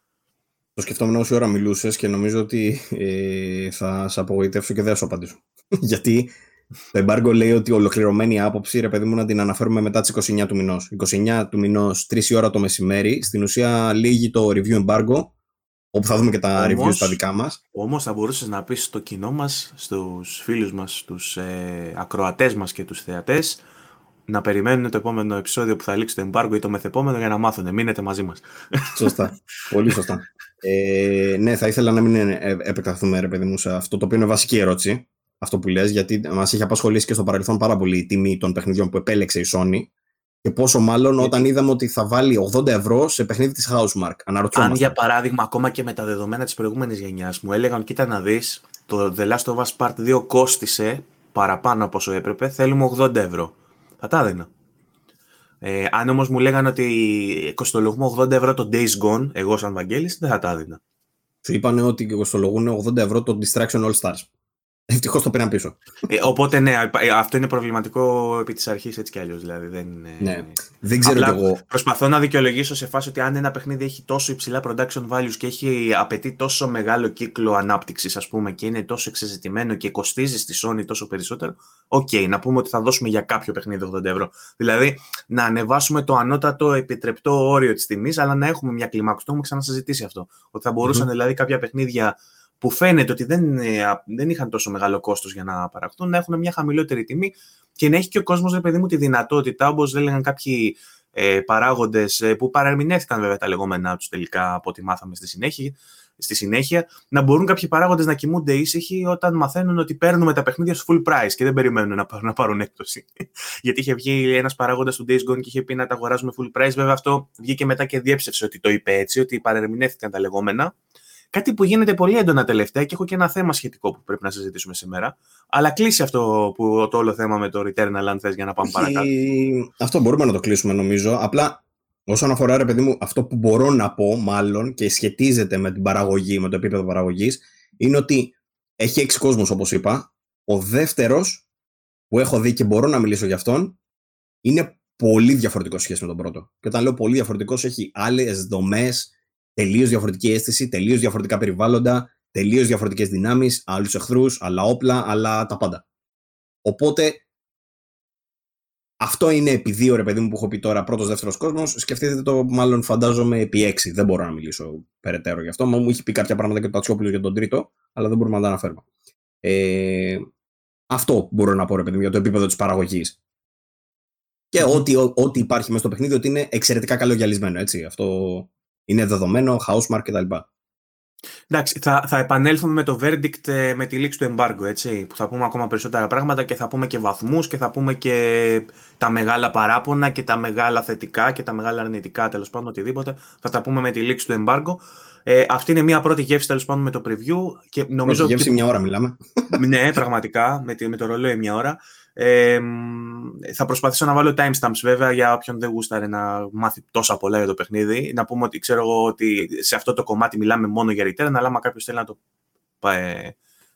Το σκεφτόμουν όση ώρα μιλούσες και νομίζω ότι ε, θα σε απογοητεύσω και δεν θα σου απαντήσω. *laughs* Γιατί Το embargo λέει ότι ολοκληρωμένη άποψη, ρε παιδί μου, να την αναφέρουμε μετά τις 29 του μηνός. 29 του μηνός, 3 η ώρα το μεσημέρι. Στην ουσία λύγει το review embargo, όπου θα δούμε και τα όμως, reviews τα δικά μας. Όμως θα μπορούσες να πεις στο κοινό μας, στους φίλους μας, στους ε, ακροατές μας και τους θεατές, να περιμένουν το επόμενο επεισόδιο που θα λήξει το embargo ή το μεθεπόμενο για να μάθουν. Μείνετε μαζί μας. Σωστά. Πολύ σωστά. Ε, ναι, θα ήθελα να μην ε, επεκταθούμε, ρε παιδί μου, σε αυτό το οποίο είναι βασική ερώτηση αυτό που λες, γιατί μας έχει απασχολήσει και στο παρελθόν πάρα πολύ η τιμή των παιχνιδιών που επέλεξε η Sony και πόσο μάλλον όταν είδαμε ότι θα βάλει 80 ευρώ σε παιχνίδι της Housemark. Αν για παράδειγμα, ακόμα και με τα δεδομένα της προηγούμενης γενιάς μου έλεγαν, κοίτα να δεις, το The Last of Us Part 2 κόστισε παραπάνω από όσο έπρεπε, θέλουμε 80 ευρώ. Θα τα έδινα. Ε, αν όμως μου λέγανε ότι κοστολογούμε 80 ευρώ το Days Gone, εγώ σαν Βαγγέλης, δεν θα τα έδινα. Σου είπανε ότι κοστολογούν 80 ευρώ το Distraction All Stars. Ευτυχώς το πήραν πίσω. Ε, οπότε ναι, ε, αυτό είναι προβληματικό επί της αρχής έτσι κι αλλιώς. Δηλαδή, δεν, ναι. δεν ξέρω Απλά εγώ. Προσπαθώ να δικαιολογήσω σε φάση ότι αν ένα παιχνίδι έχει τόσο υψηλά production values και έχει απαιτεί τόσο μεγάλο κύκλο ανάπτυξης, ας πούμε, και είναι τόσο εξεζητημένο και κοστίζει στη Sony τόσο περισσότερο, okay, να πούμε ότι θα δώσουμε για κάποιο παιχνίδι 80 ευρώ. Δηλαδή, να ανεβάσουμε το ανώτατο επιτρεπτό όριο της τιμής, αλλά να έχουμε μια κλιμάκωση. Το έχουμε ξανασυζητήσει αυτό. Ότι θα μπορουσαν δηλαδή κάποια παιχνίδια που φαίνεται ότι δεν, δεν είχαν τόσο μεγάλο κόστος για να παραχθούν, να έχουν μια χαμηλότερη τιμή και να έχει και ο κόσμος, ρε παιδί μου, τη δυνατότητα, όπως έλεγαν κάποιοι ε, παράγοντες ε, που παρερμηνεύθηκαν βέβαια τα λεγόμενά τους τελικά από ό,τι μάθαμε στη συνέχεια, στη συνέχεια, να μπορούν κάποιοι παράγοντες να κοιμούνται ήσυχοι όταν μαθαίνουν ότι παίρνουμε τα παιχνίδια στο full price και δεν περιμένουν να, πάρουν, να πάρουν έκπτωση. *laughs* Γιατί είχε βγει ένας παράγοντας του Days Gone και είχε πει να τα αγοράζουμε full price. Βέβαια, αυτό βγήκε μετά και διέψευσε ότι το είπε έτσι, ότι παρερμηνεύτηκαν τα λεγόμενα. Κάτι που γίνεται πολύ έντονα τελευταία και έχω και ένα θέμα σχετικό που πρέπει να συζητήσουμε σήμερα. Αλλά κλείσει αυτό που, το όλο θέμα με το Returnal αν θες για να πάμε παρακάτω. Αυτό μπορούμε να το κλείσουμε νομίζω. Απλά όσον αφορά ρε παιδί μου αυτό που μπορώ να πω μάλλον και σχετίζεται με την παραγωγή, με το επίπεδο παραγωγής είναι ότι έχει έξι κόσμους όπως είπα. Ο δεύτερος που έχω δει και μπορώ να μιλήσω για αυτόν είναι πολύ διαφορετικός σχέση με τον πρώτο. Και όταν λέω πολύ διαφορετικός, έχει άλλες δομές, τελείως διαφορετική αίσθηση, τελείως διαφορετικά περιβάλλοντα, τελείως διαφορετικές δυνάμεις, άλλους εχθρούς, άλλα όπλα, αλλά τα πάντα. Οπότε αυτό είναι επί δύο ρε παιδί μου που έχω πει τώρα πρώτος δεύτερος κόσμος. Σκεφτείτε το, μάλλον φαντάζομαι επί έξι. Δεν μπορώ να μιλήσω περαιτέρω γι' αυτό. Μου έχει πει κάποια πράγματα και το Ατσιόπουλο για τον τρίτο, αλλά δεν μπορούμε να τα αναφέρουμε. Ε, αυτό μπορώ να πω ρε παιδί μου για το επίπεδο της παραγωγής. Και ό,τι, ό,τι υπάρχει μέσα στο παιχνίδι, ότι είναι εξαιρετικά καλογιαλισμένο. Έτσι. Αυτό είναι δεδομένο, housemark κτλ. Εντάξει, θα, θα επανέλθουμε με το verdict ε, με τη λήξη του embargo, έτσι, που θα πούμε ακόμα περισσότερα πράγματα και θα πούμε και βαθμούς και θα πούμε και τα μεγάλα παράπονα και τα μεγάλα θετικά και τα μεγάλα αρνητικά, τέλος πάντων, οτιδήποτε. Θα τα πούμε με τη λήξη του embargo. Ε, αυτή είναι μια πρώτη γεύση, τέλος πάντων, με το preview. Και νομίζω πρώτη γεύση μια ώρα μιλάμε. ναι, πραγματικά, με, με το ρολόι μια ώρα. Ε, θα προσπαθήσω να βάλω timestamps βέβαια για όποιον δεν γούσταρε να μάθει τόσα πολλά για το παιχνίδι. Να πούμε ότι ξέρω εγώ ότι σε αυτό το κομμάτι μιλάμε μόνο για return, αλλά άμα κάποιος θέλει να το, ε,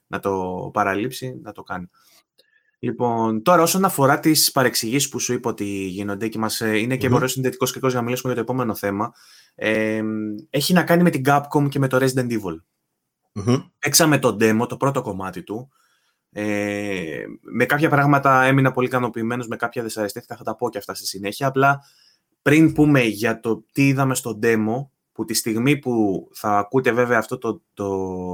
να το παραλείψει, να το κάνει. Λοιπόν, τώρα όσον αφορά τις παρεξηγήσεις που σου είπα ότι γίνονται και μας, ε, είναι και mm-hmm. συνδετικός και για να μιλήσουμε για το επόμενο θέμα, ε, έχει να κάνει με την Capcom και με το Resident Evil. mm Έξαμε το demo, το πρώτο κομμάτι του, ε, με κάποια πράγματα έμεινα πολύ ικανοποιημένος, με κάποια δυσαρεστήθηκα, θα τα πω και αυτά στη συνέχεια. Απλά πριν πούμε για το τι είδαμε στο demo, που τη στιγμή που θα ακούτε βέβαια αυτό το, το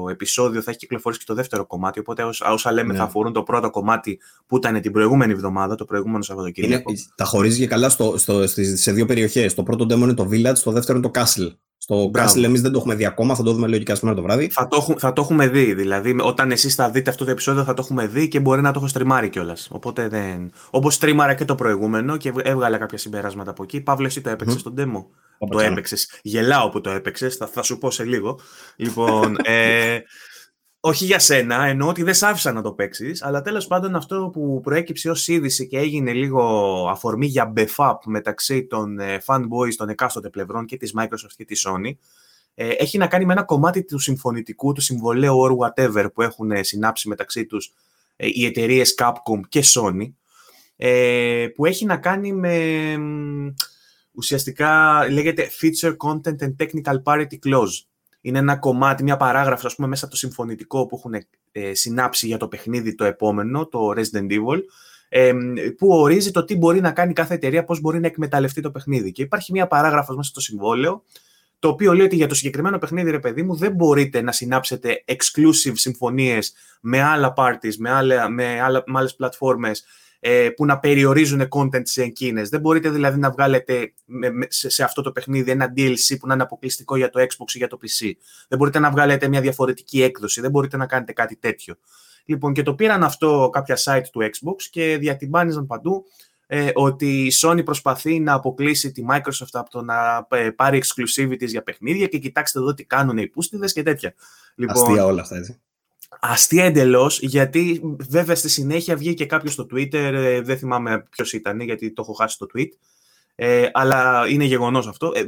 επεισόδιο θα έχει κυκλοφορήσει και το δεύτερο κομμάτι, οπότε όσα λέμε ναι. θα αφορούν το πρώτο κομμάτι που ήταν την προηγούμενη εβδομάδα, το προηγούμενο Σαββατοκύριακο. Είναι, τα χωρίζει και καλά στο, στο, σε δύο περιοχές. Το πρώτο demo είναι το Village, το δεύτερο είναι το Castle. Στο Castle εμείς δεν το έχουμε δει ακόμα, θα το δούμε λογικά σήμερα το βράδυ. Θα το, θα το έχουμε δει. Δηλαδή, όταν εσείς θα δείτε αυτό το επεισόδιο, θα το έχουμε δει και μπορεί να το έχω στριμάρει κιόλας. Οπότε δεν. Όπως στριμάρα και το προηγούμενο και έβγαλα κάποια συμπεράσματα από εκεί. Παύλο, εσύ το έπαιξες mm. στον demo; το έπαιξες. Γελάω που το έπαιξες, θα, θα σου πω σε λίγο. Λοιπόν, *laughs* ε, όχι για σένα, εννοώ ότι δεν σ' άφησα να το παίξεις, αλλά τέλος πάντων αυτό που προέκυψε ως είδηση και έγινε λίγο αφορμή για μπεφάπ μεταξύ των ε, fanboys των εκάστοτε πλευρών και της Microsoft και της Sony, ε, έχει να κάνει με ένα κομμάτι του συμφωνητικού, του συμβολέου or whatever που έχουν ε, συνάψει μεταξύ τους οι εταιρείες Capcom και Sony, που έχει να κάνει με ουσιαστικά λέγεται Feature Content and Technical Parity Clause είναι ένα κομμάτι, μια παράγραφος, ας πούμε, μέσα από το συμφωνητικό που έχουν ε, συνάψει για το παιχνίδι το επόμενο, το Resident Evil, ε, που ορίζει το τι μπορεί να κάνει κάθε εταιρεία, πώς μπορεί να εκμεταλλευτεί το παιχνίδι. Και υπάρχει μια παράγραφος μέσα στο συμβόλαιο, το οποίο λέει ότι για το συγκεκριμένο παιχνίδι, ρε παιδί μου, δεν μπορείτε να συνάψετε exclusive συμφωνίες με άλλα parties, με, άλλα, με, άλλα, με άλλες πλατφόρμες, ε, που να περιορίζουν content σε εκείνες. Δεν μπορείτε δηλαδή να βγάλετε σε, σε, αυτό το παιχνίδι ένα DLC που να είναι αποκλειστικό για το Xbox ή για το PC. Δεν μπορείτε να βγάλετε μια διαφορετική έκδοση. Δεν μπορείτε να κάνετε κάτι τέτοιο. Λοιπόν, και το πήραν αυτό κάποια site του Xbox και διατυμπάνιζαν παντού ε, ότι η Sony προσπαθεί να αποκλείσει τη Microsoft από το να ε, πάρει exclusivities για παιχνίδια και κοιτάξτε εδώ τι κάνουν οι πούστιδες και τέτοια. Λοιπόν, Αστεία όλα αυτά, έτσι. Αστεία εντελώς, γιατί βέβαια στη συνέχεια βγήκε κάποιος στο Twitter, ε, δεν θυμάμαι ποιος ήταν, γιατί το έχω χάσει το tweet. Ε, αλλά είναι γεγονός αυτό. Ε,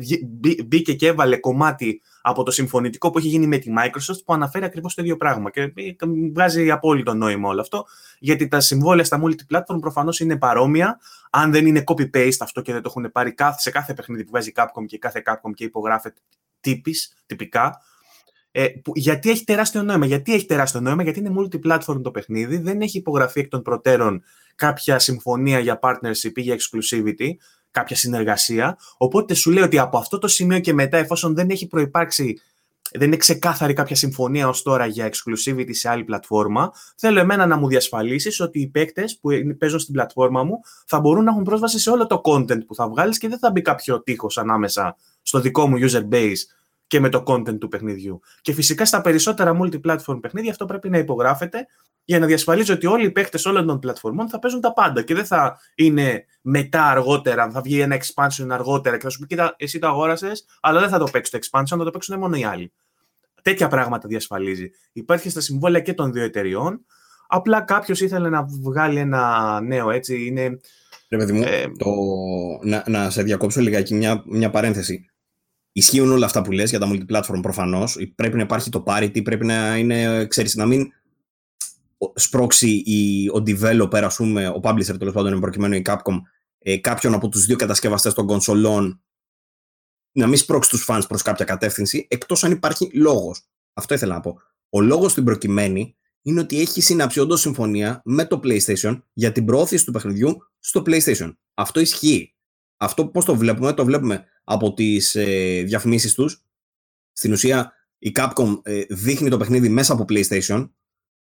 μπήκε και έβαλε κομμάτι από το συμφωνητικό που έχει γίνει με τη Microsoft που αναφέρει ακριβώς το ίδιο πράγμα. Και ε, βγάζει απόλυτο νόημα όλο αυτό, γιατί τα συμβόλαια στα multi-platform προφανώς είναι παρόμοια. Αν δεν είναι copy-paste αυτό και δεν το έχουν πάρει σε κάθε παιχνίδι που βγάζει Capcom και κάθε Capcom και υπογράφεται τύπης, τυπικά, ε, που, γιατί έχει τεράστιο νόημα. Γιατί έχει τεράστιο νόημα, γιατί είναι multi-platform το παιχνίδι, δεν έχει υπογραφεί εκ των προτέρων κάποια συμφωνία για partnership ή για exclusivity, κάποια συνεργασία. Οπότε σου λέει ότι από αυτό το σημείο και μετά, εφόσον δεν έχει προϋπάρξει δεν είναι ξεκάθαρη κάποια συμφωνία ως τώρα για exclusivity σε άλλη πλατφόρμα. Θέλω εμένα να μου διασφαλίσεις ότι οι παίκτες που παίζουν στην πλατφόρμα μου θα μπορούν να έχουν πρόσβαση σε όλο το content που θα βγάλεις και δεν θα μπει κάποιο τείχος ανάμεσα στο δικό μου user base και με το content του παιχνιδιού. Και φυσικά στα περισσότερα multi-platform παιχνίδια αυτό πρέπει να υπογράφεται για να διασφαλίζει ότι όλοι οι παίχτε όλων των πλατφορμών θα παίζουν τα πάντα και δεν θα είναι μετά αργότερα, θα βγει ένα expansion αργότερα και θα σου πει: Κοίτα, εσύ το αγόρασες, αλλά δεν θα το παίξει το expansion, θα το παίξουν μόνο οι άλλοι. Τέτοια πράγματα διασφαλίζει. Υπάρχει στα συμβόλαια και των δύο εταιριών. Απλά κάποιος ήθελε να βγάλει ένα νέο έτσι. Είναι, Ρε παιδί μου, ε, το... να, να σε διακόψω λιγάκι μια, μια παρένθεση. Ισχύουν όλα αυτά που λες για τα multiplatform προφανώς. Πρέπει να υπάρχει το parity, πρέπει να είναι, ξέρεις, να μην σπρώξει η, ο developer, ας πούμε, ο publisher τέλος πάντων, προκειμένου η Capcom, ε, κάποιον από τους δύο κατασκευαστές των κονσολών να μην σπρώξει τους fans προς κάποια κατεύθυνση, εκτός αν υπάρχει λόγος. Αυτό ήθελα να πω. Ο λόγος στην προκειμένη είναι ότι έχει συνάψει όντως συμφωνία με το PlayStation για την προώθηση του παιχνιδιού στο PlayStation. Αυτό ισχύει. Αυτό πώς το βλέπουμε, το βλέπουμε από τις ε, διαφημίσεις τους. Στην ουσία η Capcom ε, δείχνει το παιχνίδι μέσα από PlayStation.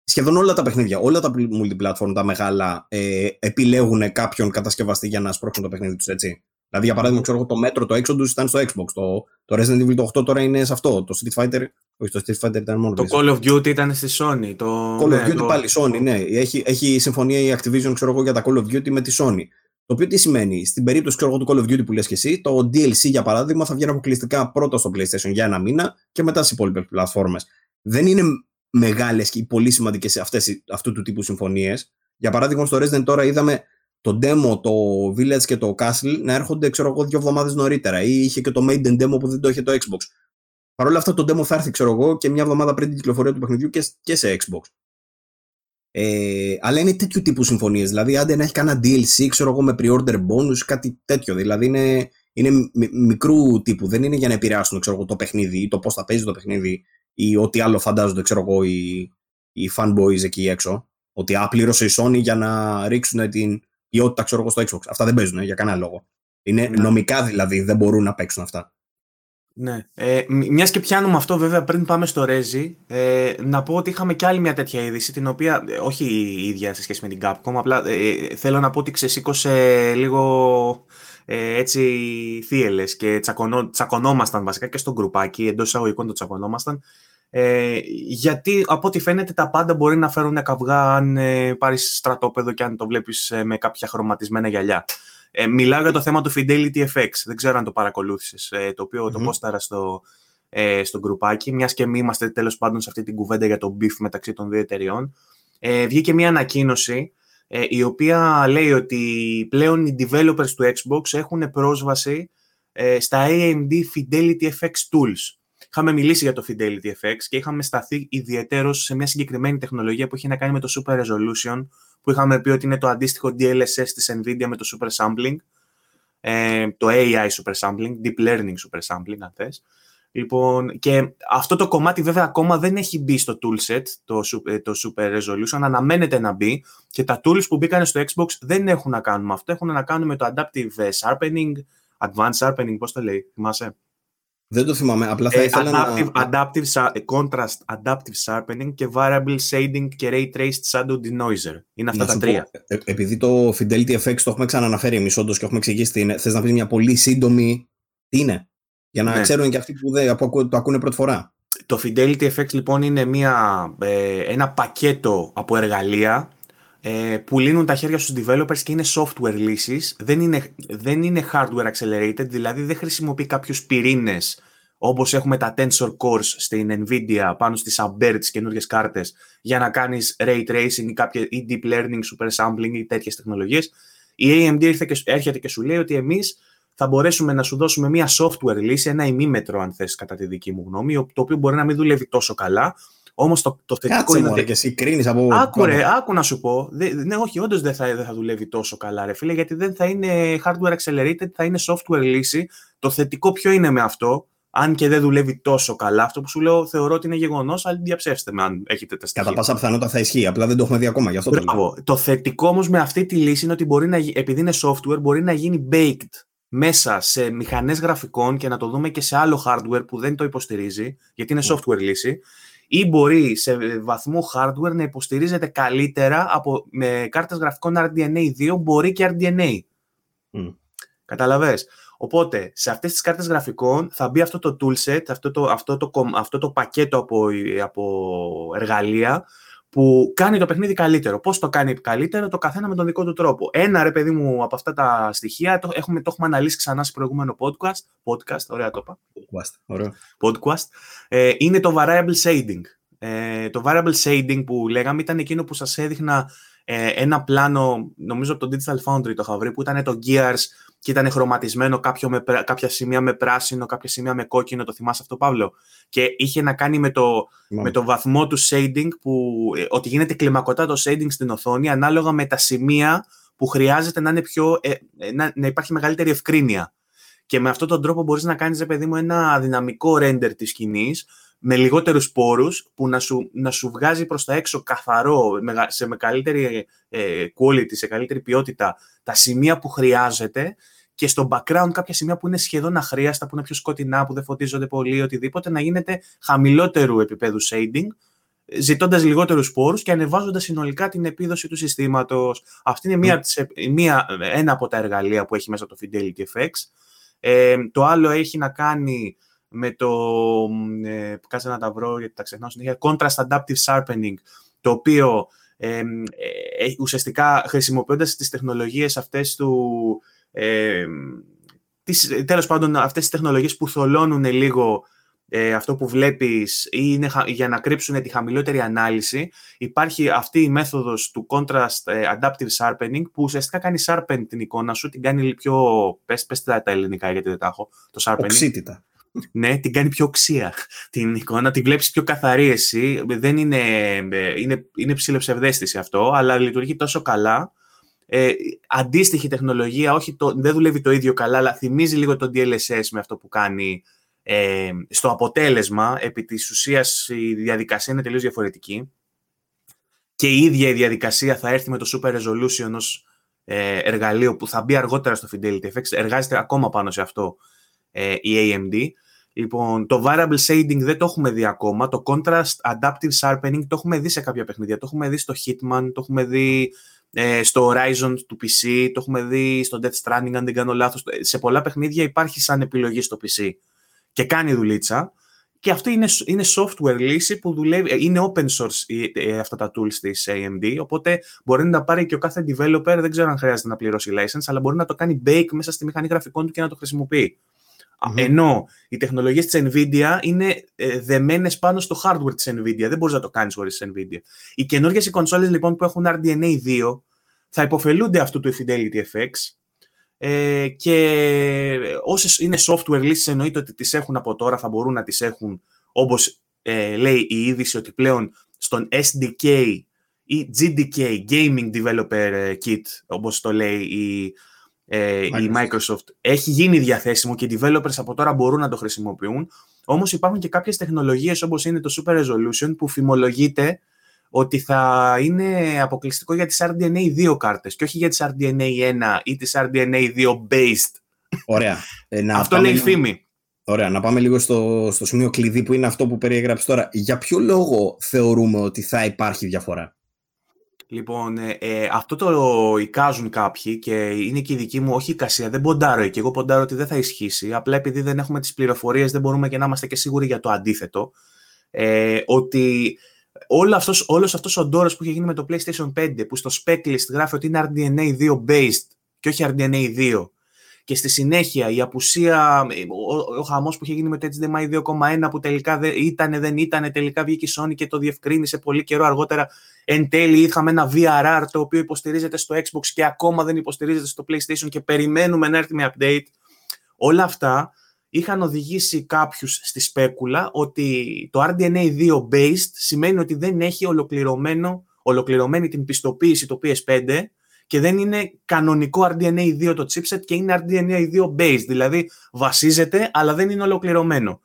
Σχεδόν όλα τα παιχνίδια, όλα τα multiplatform, τα μεγάλα, ε, επιλέγουν κάποιον κατασκευαστή για να σπρώξουν το παιχνίδι τους, έτσι. Δηλαδή, για παράδειγμα, ξέρω, το Metro, το Exodus ήταν στο Xbox. Το, το Resident Evil το 8 τώρα είναι σε αυτό. Το Street Fighter. Όχι, το Street Fighter ήταν μόνο. Το Call of Duty ήταν στη Sony. Το... Call of ναι, Duty το... πάλι Sony, ναι. Έχει, έχει συμφωνία η Activision, ξέρω εγώ, για τα Call of Duty με τη Sony. Το οποίο τι σημαίνει, στην περίπτωση ξέρω, του Call of Duty που λες και εσύ, το DLC για παράδειγμα θα βγαίνει αποκλειστικά πρώτα στο PlayStation για ένα μήνα και μετά στις υπόλοιπες πλατφόρμες. Δεν είναι μεγάλες και πολύ σημαντικές αυτού του τύπου συμφωνίες. Για παράδειγμα, στο Resident τώρα είδαμε το demo, το Village και το Castle να έρχονται ξέρω εγώ, δύο εβδομάδες νωρίτερα. Ή είχε και το Maiden demo που δεν το είχε το Xbox. Παρ' όλα αυτά, το demo θα έρθει, ξέρω εγώ, και μια εβδομάδα πριν την κυκλοφορία του παιχνιδιού και, και σε Xbox. Ε, αλλά είναι τέτοιου τύπου συμφωνίες. Δηλαδή, άντε να έχει κανένα DLC, ξέρω εγώ, με pre-order bonus, κάτι τέτοιο. Δηλαδή, είναι, είναι μικρού τύπου. Δεν είναι για να επηρεάσουν ξέρω εγώ, το παιχνίδι ή το πώς θα παίζει το παιχνίδι ή ό,τι άλλο φαντάζονται ξέρω εγώ, οι, οι fanboys εκεί έξω. Ότι άπληρωσε η Sony για να ρίξουν την ποιότητα ξέρω εγώ, στο Xbox. Αυτά δεν παίζουν για κανένα λόγο. Είναι ναι. νομικά δηλαδή δεν μπορούν να παίξουν αυτά. Ναι. Ε, Μιας και πιάνουμε αυτό, βέβαια, πριν πάμε στο Rezi, ε, να πω ότι είχαμε και άλλη μια τέτοια είδηση, την οποία ε, όχι η ίδια σε σχέση με την Capcom, απλά ε, θέλω να πω ότι ξεσήκωσε λίγο ε, έτσι θύελες και τσακωνό, τσακωνόμασταν βασικά και στο γκρουπάκι, εντός εισαγωγικών το τσακωνόμασταν. Ε, γιατί από ό,τι φαίνεται τα πάντα μπορεί να φέρουν καυγά αν ε, πάρεις στρατόπεδο και αν το βλέπεις ε, με κάποια χρωματισμένα γυαλιά. Ε, μιλάω για το θέμα του Fidelity FX. Δεν ξέρω αν το παρακολούθησες. Ε, το οποίο mm-hmm. το πόσταρα στο, ε, στο γκρουπάκι. Μιας και εμείς είμαστε τέλος πάντων σε αυτή την κουβέντα για το beef μεταξύ των δύο εταιριών. Ε, βγήκε μια ανακοίνωση ε, η οποία λέει ότι πλέον οι developers του Xbox έχουν πρόσβαση ε, στα AMD Fidelity FX Tools. Είχαμε μιλήσει για το Fidelity FX και είχαμε σταθεί ιδιαίτερως σε μια συγκεκριμένη τεχνολογία που έχει να κάνει με το Super Resolution, που είχαμε πει ότι είναι το αντίστοιχο DLSS της NVIDIA με το Super Sampling, ε, το AI Super Sampling, Deep Learning Super Sampling, αν θες. Λοιπόν, και αυτό το κομμάτι βέβαια ακόμα δεν έχει μπει στο toolset, το, ε, το Super Resolution, αναμένεται να μπει και τα tools που μπήκαν στο Xbox δεν έχουν να κάνουν με αυτό, έχουν να κάνουν με το Adaptive ε, Sharpening, Advanced Sharpening, πώς το λέει, θυμάσαι; Δεν το θυμάμαι, απλά θα ε, ήθελα adaptive, να... Adaptive, contrast, Adaptive Sharpening και Variable Shading και Ray Traced Shadow Denoiser. Είναι αυτά τα τρία. ε, επειδή το Fidelity FX το έχουμε ξαναναφέρει εμείς όντως και έχουμε εξηγήσει τι είναι, θες να πεις μια πολύ σύντομη τι είναι; Για να ναι. ξέρουν και αυτοί που, δεν, που το ακούνε πρώτη φορά. Το Fidelity FX λοιπόν είναι μια, ε, ένα πακέτο από εργαλεία ε, που λύνουν τα χέρια στους developers και είναι software λύσεις. Δεν είναι, δεν είναι hardware accelerated, δηλαδή δεν χρησιμοποιεί κάποιους πυρήνες όπως έχουμε τα Tensor Cores στην Nvidia πάνω στις Ampere τις καινούργιες κάρτες για να κάνεις ray tracing ή, κάποια, ή deep learning, super sampling ή τέτοιες τεχνολογίες. Η AMD έρχεται και σου λέει ότι εμείς θα μπορέσουμε να σου δώσουμε μια software λύση, ένα ημίμετρο, αν θες, κατά τη δική μου γνώμη, το οποίο μπορεί να μην δουλεύει τόσο καλά. Όμως το, το θετικό Κάτσε είναι. Μωρέ, και εσύ κρίνεις από. Άκου, ρε, άκου να σου πω. ναι, όχι, όντως δεν θα, δεν θα δουλεύει τόσο καλά, ρε φίλε, γιατί δεν θα είναι hardware accelerated, θα είναι software λύση. Το θετικό ποιο είναι με αυτό, αν και δεν δουλεύει τόσο καλά, αυτό που σου λέω θεωρώ ότι είναι γεγονός, αλλά διαψεύστε με αν έχετε τα Κατά πάσα πιθανότητα θα ισχύει. Απλά δεν το έχουμε δει ακόμα. Γι αυτό το, το θετικό όμως με αυτή τη λύση είναι ότι μπορεί να, επειδή είναι software, μπορεί να γίνει baked μέσα σε μηχανές γραφικών και να το δούμε και σε άλλο hardware που δεν το υποστηρίζει, γιατί είναι ναι. software λύση, ή μπορεί σε βαθμό hardware να υποστηρίζεται καλύτερα από, με κάρτες γραφικών RDNA 2, μπορεί και RDNA. Mm. Καταλαβες. Οπότε, σε αυτές τις κάρτες γραφικών θα μπει αυτό το toolset, αυτό το, αυτό το, αυτό το πακέτο από, από εργαλεία, που κάνει το παιχνίδι καλύτερο. Πώς το κάνει καλύτερο, το καθένα με τον δικό του τρόπο. Ένα ρε παιδί μου από αυτά τα στοιχεία το έχουμε, το έχουμε αναλύσει ξανά σε προηγούμενο podcast. Podcast, ωραία το είπα. Podcast, ωραίο. Podcast. Ε, είναι το variable shading. Ε, το variable shading που λέγαμε ήταν εκείνο που σας έδειχνα ε, ένα πλάνο, νομίζω από το Digital Foundry το είχα βρει, που ήταν το Gears και ήταν χρωματισμένο κάποιο με, κάποια σημεία με πράσινο, κάποια σημεία με κόκκινο, το θυμάσαι αυτό Παύλο; Και είχε να κάνει με το, με το βαθμό του shading, που, ε, ότι γίνεται κλιμακωτά το shading στην οθόνη ανάλογα με τα σημεία που χρειάζεται να, είναι πιο, ε, ε, να, να υπάρχει μεγαλύτερη ευκρίνεια. Και με αυτόν τον τρόπο μπορείς να κάνεις, παιδί μου, ένα δυναμικό render της σκηνής, με λιγότερους πόρους που να σου, να σου βγάζει προς τα έξω καθαρό, σε με καλύτερη ε, quality, σε καλύτερη ποιότητα τα σημεία που χρειάζεται και στο background κάποια σημεία που είναι σχεδόν αχρίαστα, που είναι πιο σκοτεινά, που δεν φωτίζονται πολύ, οτιδήποτε, να γίνεται χαμηλότερου επίπεδου shading, ζητώντας λιγότερους πόρους και ανεβάζοντας συνολικά την επίδοση του συστήματος. Αυτή είναι μία, μία, ένα από τα εργαλεία που έχει μέσα το Fidelity FX. Ε, το άλλο έχει να κάνει με το, ε, κάτσε να τα βρω γιατί τα ξεχνάω συνέχεια, Contrast Adaptive Sharpening, το οποίο ε, ε, ουσιαστικά χρησιμοποιώντας τις τεχνολογίες αυτές του, ε, τις, τέλος πάντων αυτές τις τεχνολογίες που θολώνουν λίγο ε, αυτό που βλέπεις ή είναι για να κρύψουν τη χαμηλότερη ανάλυση, υπάρχει αυτή η μέθοδος του Contrast ε, Adaptive Sharpening που ουσιαστικά κάνει sharpen την εικόνα σου, την κάνει πιο, πες, πες τα, τα ελληνικά γιατί δεν τα έχω, το sharpening. Οξύτητα ναι, την κάνει πιο οξία την εικόνα, την βλέπεις πιο καθαρή εσύ. Δεν είναι, είναι, είναι ψηλοψευδέστηση αυτό, αλλά λειτουργεί τόσο καλά. Ε, αντίστοιχη τεχνολογία, όχι το, δεν δουλεύει το ίδιο καλά, αλλά θυμίζει λίγο το DLSS με αυτό που κάνει ε, στο αποτέλεσμα. Επί της ουσίας η διαδικασία είναι τελείως διαφορετική και η ίδια η διαδικασία θα έρθει με το Super Resolution ως ε, εργαλείο που θα μπει αργότερα στο Fidelity FX. Εργάζεται ακόμα πάνω σε αυτό ε, η AMD. Λοιπόν, το variable shading δεν το έχουμε δει ακόμα. Το contrast adaptive sharpening το έχουμε δει σε κάποια παιχνίδια. Το έχουμε δει στο Hitman, το έχουμε δει ε, στο Horizon του PC, το έχουμε δει στο Death Stranding, αν δεν κάνω λάθος. Σε πολλά παιχνίδια υπάρχει σαν επιλογή στο PC και κάνει δουλίτσα. Και αυτή είναι, είναι software λύση που δουλεύει, ε, είναι open source ε, αυτά τα tools της AMD, οπότε μπορεί να τα πάρει και ο κάθε developer, δεν ξέρω αν χρειάζεται να πληρώσει license, αλλά μπορεί να το κάνει bake μέσα στη μηχανή γραφικών του και να το χρησιμοποιεί. Mm-hmm. Ενώ οι τεχνολογίες της NVIDIA είναι ε, δεμένες πάνω στο hardware της NVIDIA. Δεν μπορείς να το κάνεις χωρίς της NVIDIA. Οι καινούργιες οι κονσόλες λοιπόν που έχουν RDNA 2 θα υποφελούνται αυτού του Fidelity FX ε, και όσες είναι software λύσεις εννοείται ότι τις έχουν από τώρα, θα μπορούν να τις έχουν όπως ε, λέει η είδηση ότι πλέον στον SDK ή GDK, Gaming Developer ε, Kit, όπως το λέει η ε, η Microsoft έχει γίνει διαθέσιμο και οι developers από τώρα μπορούν να το χρησιμοποιούν. Όμως υπάρχουν και κάποιες τεχνολογίες όπως είναι το Super Resolution που φημολογείται ότι θα είναι αποκλειστικό για τις RDNA 2 κάρτες και όχι για τις RDNA 1 ή τις RDNA 2 based. Ωραία. Ε, αυτό λέει φήμη. Ωραία, να πάμε λίγο στο, στο σημείο κλειδί που είναι αυτό που περιέγραψες τώρα. Για ποιο λόγο θεωρούμε ότι θα υπάρχει διαφορά; Λοιπόν, ε, ε, αυτό το εικάζουν κάποιοι και είναι και η δική μου, όχι εικασία, δεν ποντάρω και εγώ ποντάρω ότι δεν θα ισχύσει. Απλά επειδή δεν έχουμε τις πληροφορίες δεν μπορούμε και να είμαστε και σίγουροι για το αντίθετο. Ε, ότι όλο αυτός, όλος αυτός ο ντόρος που είχε γίνει με το PlayStation 5 που στο spec list γράφει ότι είναι RDNA 2 based και όχι RDNA 2 και στη συνέχεια η απουσία, ο, ο χαμός που είχε γίνει με το HDMI 2.1 που τελικά δεν ήταν, δεν ήταν, τελικά βγήκε η Sony και το διευκρίνησε πολύ καιρό αργότερα. Εν τέλει είχαμε ένα VRR το οποίο υποστηρίζεται στο Xbox και ακόμα δεν υποστηρίζεται στο PlayStation και περιμένουμε να έρθει με update. Όλα αυτά είχαν οδηγήσει κάποιους στη σπέκουλα ότι το RDNA 2 based σημαίνει ότι δεν έχει ολοκληρωμένο, ολοκληρωμένη την πιστοποίηση το PS5 και δεν είναι κανονικό RDNA 2 το chipset και είναι RDNA 2 based, δηλαδή βασίζεται αλλά δεν είναι ολοκληρωμένο.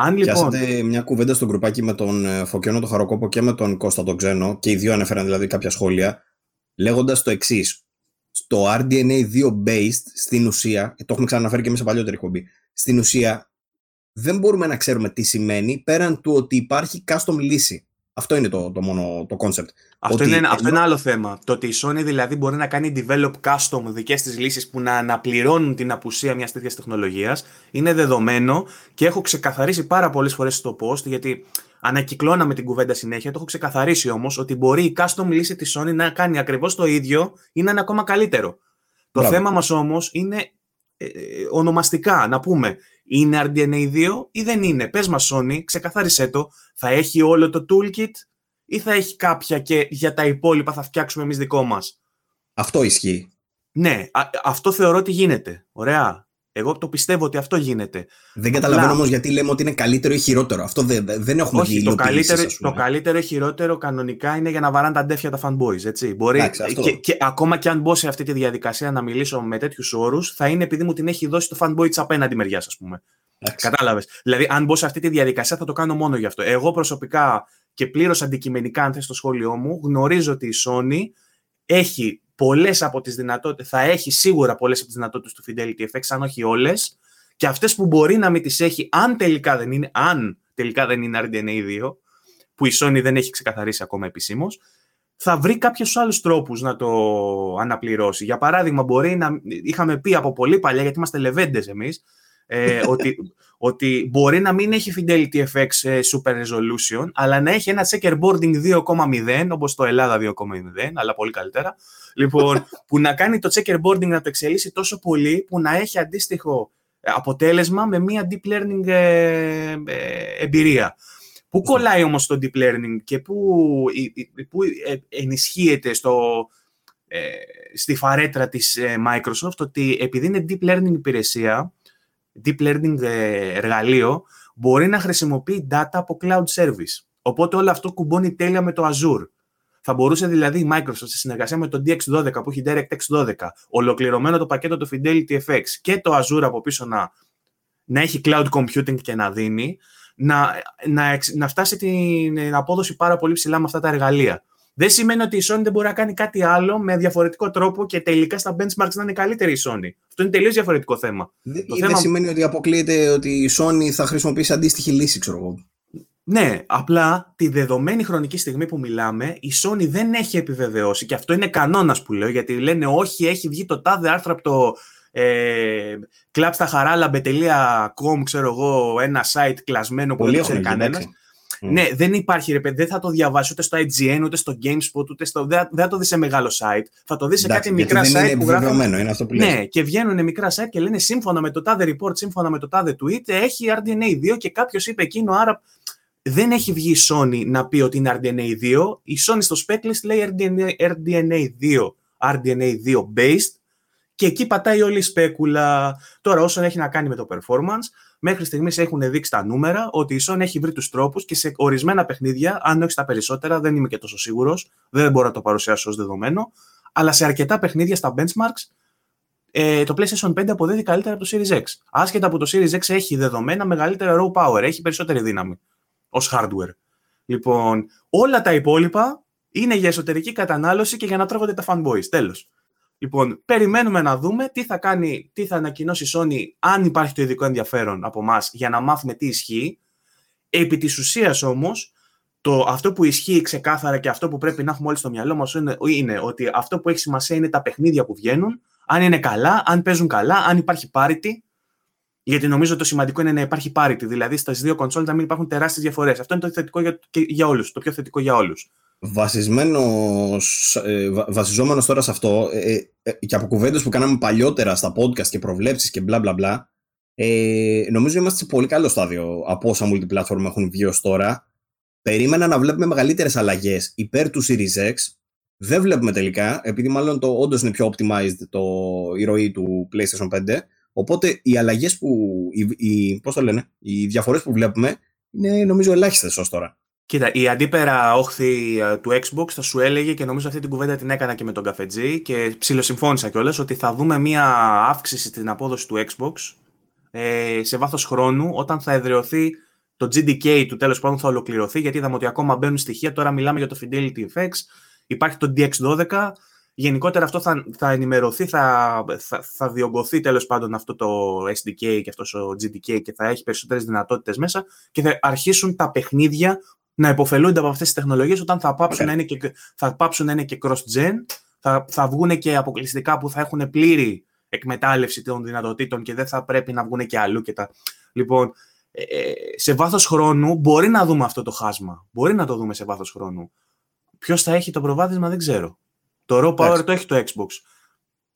Αν λοιπόν... μια κουβέντα στο γκρουπάκι με τον ε, Φωκιώνο τον Χαροκόπο και με τον Κώστα τον Ξένο και οι δύο ανέφεραν δηλαδή κάποια σχόλια λέγοντας το εξής. Στο RDNA 2 based στην ουσία, το έχουμε ξαναφέρει και μέσα σε παλιότερη εκπομπή, στην ουσία δεν μπορούμε να ξέρουμε τι σημαίνει πέραν του ότι υπάρχει custom λύση. Αυτό είναι το, το μόνο το concept. Αυτό, είναι, ενώ... αυτό είναι άλλο θέμα. Το ότι η Sony δηλαδή μπορεί να κάνει develop custom δικές της λύσεις που να αναπληρώνουν την απουσία μιας τέτοιας τεχνολογίας είναι δεδομένο και έχω ξεκαθαρίσει πάρα πολλές φορές στο post γιατί ανακυκλώναμε την κουβέντα συνέχεια. Το έχω ξεκαθαρίσει όμως ότι μπορεί η custom λύση της Sony να κάνει ακριβώς το ίδιο ή να είναι ακόμα καλύτερο. Το θέμα μας όμως είναι ε, ε, ονομαστικά να πούμε είναι RDNA 2 ή δεν είναι; Πες μας Sony, ξεκαθάρισέ το, θα έχει όλο το toolkit ή θα έχει κάποια και για τα υπόλοιπα θα φτιάξουμε εμείς δικό μας; Αυτό ισχύει. Ναι, αυτό θεωρώ ότι γίνεται. Ωραία. Εγώ το πιστεύω ότι αυτό γίνεται. Δεν καταλαβαίνω όμως γιατί λέμε ότι είναι καλύτερο ή χειρότερο. Αυτό δεν, δεν έχουμε Όχι, το καλύτερο, το καλύτερο ή χειρότερο κανονικά είναι για να βαράνε τα αντέφια τα fanboys. Έτσι. Μπορεί, αυτό... και, και, ακόμα και αν μπω σε αυτή τη διαδικασία να μιλήσω με τέτοιους όρους, θα είναι επειδή μου την έχει δώσει το fanboy της απέναντι μεριάς, ας πούμε. Κατάλαβες. Δηλαδή, αν μπω σε αυτή τη διαδικασία, θα το κάνω μόνο γι' αυτό. Εγώ προσωπικά και πλήρως αντικειμενικά, αν θες το σχόλιο μου, γνωρίζω ότι η Sony έχει πολλές από τις δυνατότητες, θα έχει σίγουρα πολλές από τις δυνατότητες του Fidelity FX, αν όχι όλες, και αυτές που μπορεί να μην τις έχει, αν τελικά δεν είναι, αν τελικά δεν είναι RDNA 2, που η Sony δεν έχει ξεκαθαρίσει ακόμα επισήμως, θα βρει κάποιους άλλους τρόπους να το αναπληρώσει. Για παράδειγμα, μπορεί να. Είχαμε πει από πολύ παλιά, γιατί είμαστε λεβέντες εμείς, ε, ότι, ότι μπορεί να μην έχει Fidelity FX ε, Super Resolution, αλλά να έχει ένα checkerboarding 2,0, όπως το Ελλάδα 2,0, αλλά πολύ καλύτερα, λοιπόν, *laughs* που να κάνει το checkerboarding να το εξελίσσει τόσο πολύ, που να έχει αντίστοιχο αποτέλεσμα με μια deep learning ε, εμπειρία. Πού κολλάει όμως το deep learning και πού, πού ενισχύεται στο, στη φαρέτρα της Microsoft ότι επειδή είναι deep learning υπηρεσία, deep learning ε, εργαλείο μπορεί να χρησιμοποιεί data από cloud service. Οπότε όλο αυτό κουμπώνει τέλεια με το Azure. Θα μπορούσε δηλαδή η Microsoft σε συνεργασία με το DX12 που έχει DirectX 12, ολοκληρωμένο το πακέτο του Fidelity FX και το Azure από πίσω να, να έχει cloud computing και να δίνει, να, να, να φτάσει την απόδοση πάρα πολύ ψηλά με αυτά τα εργαλεία δεν σημαίνει ότι η Sony δεν μπορεί να κάνει κάτι άλλο με διαφορετικό τρόπο και τελικά στα benchmarks να είναι καλύτερη η Sony. Αυτό είναι τελείως διαφορετικό θέμα. Δεν, το θέμα... σημαίνει ότι αποκλείεται ότι η Sony θα χρησιμοποιήσει αντίστοιχη λύση, ξέρω εγώ. Ναι, απλά τη δεδομένη χρονική στιγμή που μιλάμε, η Sony δεν έχει επιβεβαιώσει, και αυτό είναι κανόνας που λέω, γιατί λένε όχι, έχει βγει το τάδε άρθρο από το ε, clubstacharalabe.com, ξέρω εγώ, ένα site κλασμένο που δεν ξέρει κανένας. Mm. Ναι, δεν υπάρχει ρε παιδί, δεν θα το διαβάσει ούτε στο IGN, ούτε στο GameSpot, ούτε στο. Δεν, δεν θα το δει σε μεγάλο site. Θα το δει σε κάτι μικρά δεν site είναι που γράφουν. Είναι αυτό που ναι, και βγαίνουν μικρά site και λένε σύμφωνα με το τάδε report, σύμφωνα με το τάδε tweet, έχει RDNA 2 και κάποιος είπε εκείνο, άρα δεν έχει βγει η Sony να πει ότι είναι RDNA 2. Η Sony στο specklist λέει RDNA, RDNA 2, RDNA 2 based και εκεί πατάει όλη η σπέκουλα. Τώρα, όσον έχει να κάνει με το performance, Μέχρι στιγμής έχουν δείξει τα νούμερα ότι η Sony έχει βρει τους τρόπους και σε ορισμένα παιχνίδια, αν όχι στα περισσότερα, δεν είμαι και τόσο σίγουρος, δεν μπορώ να το παρουσιάσω ως δεδομένο, αλλά σε αρκετά παιχνίδια στα benchmarks ε, το PlayStation 5 αποδίδει καλύτερα από το Series X. Άσχετα που το Series X έχει δεδομένα μεγαλύτερα raw power, έχει περισσότερη δύναμη ως hardware. Λοιπόν, όλα τα υπόλοιπα είναι για εσωτερική κατανάλωση και για να τρώγονται τα fanboys. Τέλος. Λοιπόν, περιμένουμε να δούμε τι θα κάνει, τι θα ανακοινώσει η Sony, αν υπάρχει το ειδικό ενδιαφέρον από εμάς για να μάθουμε τι ισχύει. Επί της ουσίας όμως, το, αυτό που ισχύει ξεκάθαρα και αυτό που πρέπει να έχουμε όλοι στο μυαλό μας είναι, είναι ότι αυτό που έχει σημασία είναι τα παιχνίδια που βγαίνουν, αν είναι καλά, αν παίζουν καλά, αν υπάρχει parity, γιατί νομίζω το σημαντικό είναι να υπάρχει parity, δηλαδή στα δύο κονσόλ να μην υπάρχουν τεράστιες διαφορές. Αυτό είναι το θετικό για, για όλους, το πιο θετικό για όλους. Βασισμένος, ε, βασιζόμενος τώρα σε αυτό ε, ε, και από κουβέντες που κάναμε παλιότερα στα podcast και προβλέψεις και μπλα μπλα μπλα ε, νομίζω είμαστε σε πολύ καλό στάδιο από όσα multiplatform έχουν βγει ως τώρα. Περίμενα να βλέπουμε μεγαλύτερες αλλαγές υπέρ του Series X. Δεν βλέπουμε τελικά επειδή μάλλον το όντως είναι πιο optimized το, η ροή του PlayStation 5 οπότε οι αλλαγές που οι, οι, πώς το λένε, οι διαφορές που βλέπουμε είναι νομίζω ελάχιστες ως τώρα Κοίτα, η αντίπερα όχθη ε, του Xbox θα σου έλεγε και νομίζω αυτή την κουβέντα την έκανα και με τον καφετζή και ψιλοσυμφώνησα κιόλας ότι θα δούμε μία αύξηση στην απόδοση του Xbox ε, σε βάθος χρόνου όταν θα εδραιωθεί το GDK του τέλος πάντων θα ολοκληρωθεί γιατί είδαμε ότι ακόμα μπαίνουν στοιχεία, τώρα μιλάμε για το Fidelity FX, υπάρχει το DX12, γενικότερα αυτό θα, θα ενημερωθεί, θα, θα, θα διωγγωθεί τέλος πάντων αυτό το SDK και αυτός ο GDK και θα έχει περισσότερες δυνατότητες μέσα και θα αρχίσουν τα παιχνίδια να υποφελούνται από αυτές τις τεχνολογίες όταν θα πάψουν, να είναι και, θα πάψουν να είναι και cross-gen, θα, θα βγουν και αποκλειστικά που θα έχουν πλήρη εκμετάλλευση των δυνατοτήτων και δεν θα πρέπει να βγουν και αλλού. Και τα... Λοιπόν, ε, ε, σε βάθος χρόνου μπορεί να δούμε αυτό το χάσμα. Μπορεί να το δούμε σε βάθος χρόνου. Ποιος θα έχει το προβάδισμα δεν ξέρω. Το raw power το έχει το Xbox.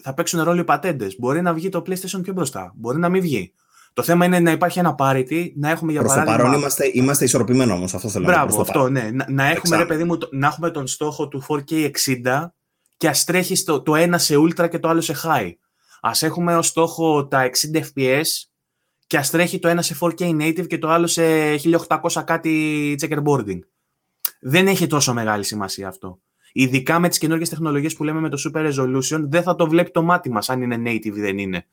Θα παίξουν ρόλο οι πατέντες. Μπορεί να βγει το PlayStation πιο μπροστά. Μπορεί να μην βγει. Το θέμα είναι να υπάρχει ένα parity, να έχουμε για Προς παράδειγμα. το παρόν είμαστε, είμαστε ισορροπημένοι όμως. Αυτό θέλω Μπράβο, να αυτό, ναι. Να, να έχουμε, ρε παιδί μου, να έχουμε τον στόχο του 4K 60 και ας τρέχει το, το ένα σε ultra και το άλλο σε high. Α έχουμε ως στόχο τα 60 FPS και ας τρέχει το ένα σε 4K native και το άλλο σε 1800 κάτι checkerboarding. Δεν έχει τόσο μεγάλη σημασία αυτό. Ειδικά με τις καινούργιες τεχνολογίες που λέμε με το Super Resolution, δεν θα το βλέπει το μάτι μας αν είναι native ή δεν είναι.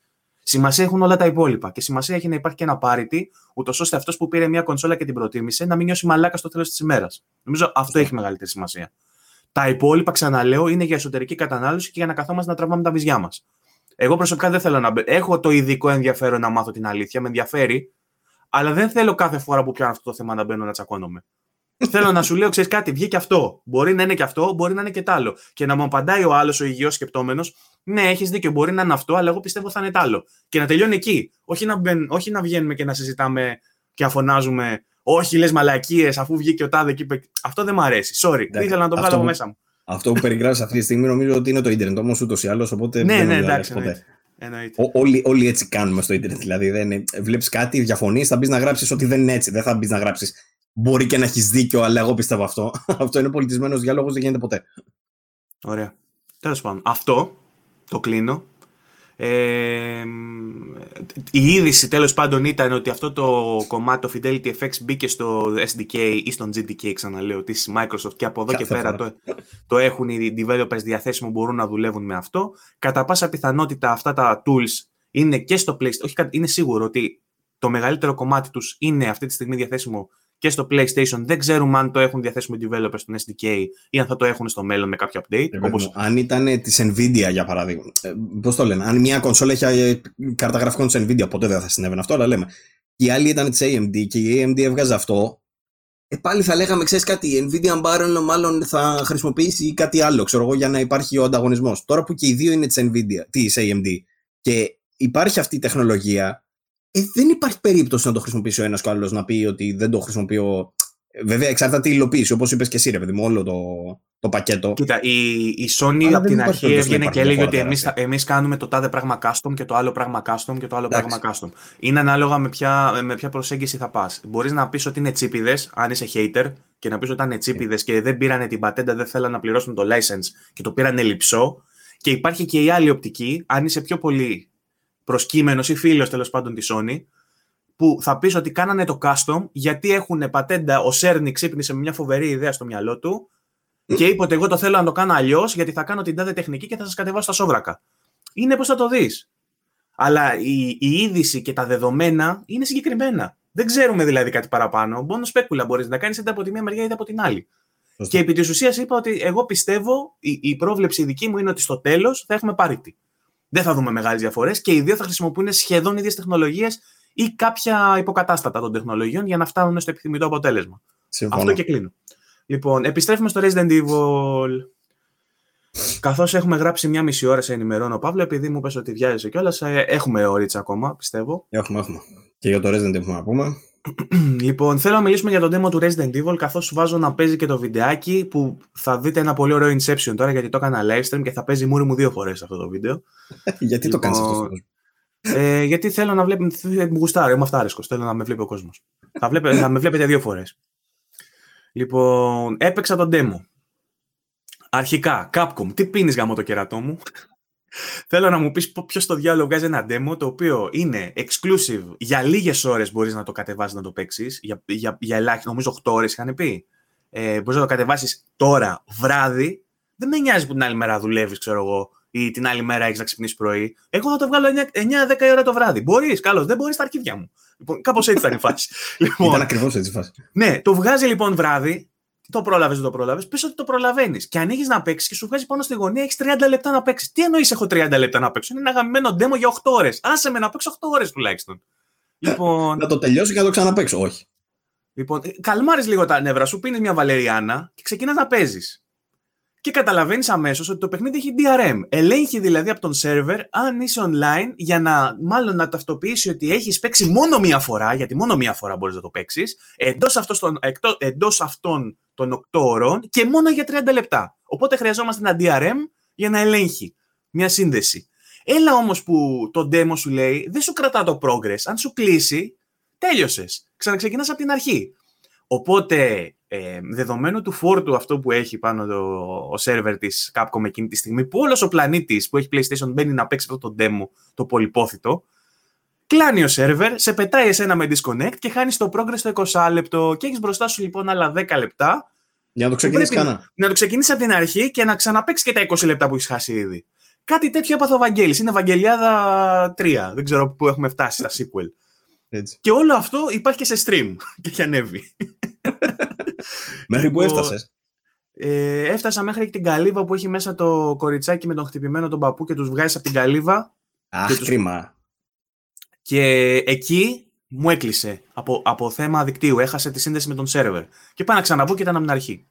Σημασία έχουν όλα τα υπόλοιπα. Και σημασία έχει να υπάρχει και ένα parity, ούτως ώστε αυτός που πήρε μια κονσόλα και την προτίμησε να μην νιώσει μαλάκα στο τέλος της ημέρας. Νομίζω αυτό έχει μεγαλύτερη σημασία. Τα υπόλοιπα, ξαναλέω, είναι για εσωτερική κατανάλωση και για να καθόμαστε να τραβάμε τα βυζιά μας. Εγώ προσωπικά δεν θέλω να. Έχω το ειδικό ενδιαφέρον να μάθω την αλήθεια, με ενδιαφέρει, αλλά δεν θέλω κάθε φορά που πιάνω αυτό το θέμα να μπαίνω να τσακώνομαι. Θέλω να σου λέω, ξέρεις κάτι, βγήκε αυτό. Μπορεί να είναι και αυτό, μπορεί να είναι και τ' άλλο. Και να μου απαντάει ο άλλος, ο υγιός σκεπτόμενος, ναι, έχεις δίκιο, μπορεί να είναι αυτό, αλλά εγώ πιστεύω θα είναι τ' άλλο. Και να τελειώνει εκεί. Όχι να, μπεν, όχι να βγαίνουμε και να συζητάμε και να φωνάζουμε, Όχι, λες μαλακίες, αφού βγήκε ο τάδε εκεί. Αυτό δεν μου αρέσει. Sorry, δεν ήθελα να το βγάλω μέσα μου. Αυτό που περιγράφεις αυτή τη στιγμή νομίζω ότι είναι το Ιντερνετ όμως ούτως ή άλλως. Οπότε ναι, ναι, εντάξει. Ποτέ. όλοι, όλοι έτσι κάνουμε στο Ιντερνετ. Δηλαδή, βλέπεις κάτι, διαφωνείς, θα μπεις να γράψεις ότι δεν είναι έτσι. Δεν θα μπεις να γράψεις Μπορεί και να έχεις δίκιο, αλλά εγώ πιστεύω αυτό. *laughs* αυτό είναι πολιτισμένος διάλογο, δεν γίνεται ποτέ. Ωραία. Τέλος πάντων. Αυτό το κλείνω. Ε, η είδηση τέλος πάντων ήταν ότι αυτό το κομμάτι, το Fidelity FX, μπήκε στο SDK ή στον GDK, ξαναλέω, της Microsoft και από εδώ και πέρα το, το έχουν οι developers διαθέσιμο, μπορούν να δουλεύουν με αυτό. Κατά πάσα πιθανότητα αυτά τα tools είναι και στο PlayStation. Όχι, είναι σίγουρο ότι το μεγαλύτερο κομμάτι τους είναι αυτή τη στιγμή διαθέσιμο και στο PlayStation. Δεν ξέρουμε αν το έχουν διαθέσιμο οι developers στον SDK ή αν θα το έχουν στο μέλλον με κάποιο update. Ε, όπως... Αν ήταν της Nvidia για παράδειγμα. Ε, Πώς το λένε, αν μια κονσόλα έχει ε, κάρτα γραφικών της Nvidia, ποτέ δεν θα συνέβαινε αυτό, αλλά λέμε. Και η άλλη ήταν της AMD και η AMD έβγαζε αυτό. Ε, πάλι θα λέγαμε, ξέρεις κάτι, η Nvidia Baron μάλλον θα χρησιμοποιήσει κάτι άλλο, ξέρω εγώ, για να υπάρχει ο ανταγωνισμός. Τώρα που και οι δύο είναι της Nvidia, της AMD, και υπάρχει αυτή η τεχνολογία, ε, δεν υπάρχει περίπτωση να το χρησιμοποιήσει ο ένας ο άλλος να πει ότι δεν το χρησιμοποιώ. Βέβαια, εξαρτάται η υλοποίηση, όπως είπες και εσύ, ρε παιδί μου, όλο το, το πακέτο. Κοίτα, η, η Sony από την αρχή έβγαινε και έλεγε ότι εμείς εμείς κάνουμε το τάδε πράγμα custom και το άλλο πράγμα custom και το άλλο πράγμα custom. Είναι ανάλογα με ποια, με ποια προσέγγιση θα πας. Μπορείς να πεις ότι είναι τσίπηδε, αν είσαι hater, και να πεις ότι ήταν τσίπηδε και δεν πήρανε την πατέντα, δεν θέλανε να πληρώσουν το license και το πήρανε λυψό. Και υπάρχει και η άλλη οπτική, αν είσαι πιο πολύ προσκύμενος ή φίλος τέλος πάντων της Sony, που θα πεις ότι κάνανε το custom γιατί έχουν πατέντα. Ο Σέρνι ξύπνησε με μια φοβερή ιδέα στο μυαλό του και είπε ότι εγώ το θέλω να το κάνω αλλιώς γιατί θα κάνω την τάδε τεχνική και θα σας κατεβάσω στα σόβρακα. είναι πώς θα το δεις. Αλλά η, η είδηση και τα δεδομένα είναι συγκεκριμένα. Δεν ξέρουμε δηλαδή κάτι παραπάνω. Μόνο σπέκουλα μπορείς να κάνεις είτε από τη μία μεριά είτε από την άλλη. Και επί της ουσίας είπα ότι εγώ πιστεύω, η, η πρόβλεψη δική μου είναι ότι στο τέλος θα έχουμε πάρητη. Δεν θα δούμε μεγάλες διαφορές και οι δύο θα χρησιμοποιούν σχεδόν ίδιες τεχνολογίες ή κάποια υποκατάστατα των τεχνολογιών για να φτάνουν στο επιθυμητό αποτέλεσμα. Συμφωνώ. Αυτό και κλείνω. Λοιπόν, επιστρέφουμε στο Resident Evil. Καθώς έχουμε γράψει μια μισή ώρα σε ενημερώνω, Παύλο, επειδή μου πες ότι βιάζεσαι κιόλας, ε, έχουμε ωρίτσα ακόμα, πιστεύω. Έχουμε, έχουμε. Και για το Resident Evil να πούμε. *clears throat* λοιπόν, θέλω να μιλήσουμε για το demo του Resident Evil, καθώς σου βάζω να παίζει και το βιντεάκι που θα δείτε ένα πολύ ωραίο Inception τώρα, γιατί το έκανα live stream και θα παίζει μούρι μου δύο φορές αυτό το βίντεο. *laughs* γιατί το κάνεις αυτό. Ε, γιατί θέλω να βλέπει. Μου γουστάρει, είμαι αυτάρισκο. Θέλω να με βλέπει ο κόσμος. θα, θα *laughs* με βλέπετε δύο φορές. Λοιπόν, έπαιξα τον demo. Αρχικά, Capcom, τι πίνεις γάμο το κερατό μου; Θέλω να μου πεις ποιος στο διάλογο βγάζει ένα demo το οποίο είναι exclusive για λίγες ώρες μπορείς να το κατεβάσεις να το παίξεις. Για, για, για ελάχιστα, νομίζω 8 ώρες είχαν πει. Ε, μπορείς να το κατεβάσεις τώρα, βράδυ. Δεν με νοιάζει που την άλλη μέρα δουλεύεις, ξέρω εγώ, ή την άλλη μέρα έχεις να ξυπνήσεις πρωί. Εγώ θα το βγάλω 9-10 ώρα το βράδυ. Μπορείς, καλώς, δεν μπορείς στα αρχίδια μου. Λοιπόν, Κάπως έτσι ήταν η φάση. *laughs* λοιπόν, ήταν ακριβώς έτσι η φάση. Ναι, το βγάζει λοιπόν βράδυ, το πρόλαβες, δεν το πρόλαβες. Πες ότι το προλαβαίνεις. Και ανοίγεις να παίξεις και σου βγάζει πάνω στη γωνία, έχεις 30 λεπτά να παίξεις. Τι εννοείς, έχω 30 λεπτά να παίξω; Είναι ένα γαμμένο demo για 8 ώρες. Άσε με να παίξω 8 ώρες τουλάχιστον. Λοιπόν... να το τελειώσει και να το ξαναπέξω. Όχι. Λοιπόν, καλμάρεις λίγο τα νεύρα σου, πίνεις μια βαλεριάνα και ξεκινάς να παίζεις και καταλαβαίνεις αμέσως ότι το παιχνίδι έχει DRM. Ελέγχει δηλαδή από τον σερβερ αν είσαι online για να μάλλον να ταυτοποιήσει ότι έχεις παίξει μόνο μία φορά, γιατί μόνο μία φορά μπορείς να το παίξεις, εντός εντός αυτών των 8 ώρων και μόνο για 30 λεπτά. Οπότε χρειαζόμαστε ένα DRM για να ελέγχει μια σύνδεση. Έλα όμως που το demo σου λέει δεν σου κρατά το progress. Αν σου κλείσει, τέλειωσες. Ξαναξεκινάς από την αρχή. Οπότε, ε, δεδομένου του φόρτου αυτό που έχει πάνω το, ο σερβερ της Capcom εκείνη τη στιγμή, που όλος ο πλανήτης που έχει PlayStation μπαίνει να παίξει αυτό το demo, το πολυπόθητο, κλάνει ο σερβερ, σε πετάει εσένα με disconnect και χάνεις το progress στο 20 λεπτό και έχεις μπροστά σου λοιπόν άλλα 10 λεπτά. Για να το ξεκινήσει κανένα. Να το ξεκινήσει από την αρχή και να ξαναπέξει και τα 20 λεπτά που έχεις χάσει ήδη. Κάτι τέτοιο έπαθε ο Βαγγέλης. Είναι Βαγγελιάδα 3. Δεν ξέρω πού έχουμε φτάσει στα sequel. Έτσι. Και όλο αυτό υπάρχει και σε stream *laughs* και έχει ανέβει. Μέχρι που έφτασες; Ε, έφτασα μέχρι την καλύβα που έχει μέσα το κοριτσάκι με τον χτυπημένο τον παππού και τους βγάζεις από την καλύβα. Αχ, και κρίμα. Και εκεί μου έκλεισε από, από θέμα δικτύου. Έχασε τη σύνδεση με τον σερβερ. Και πάω να ξαναμπω και ήταν από την αρχή.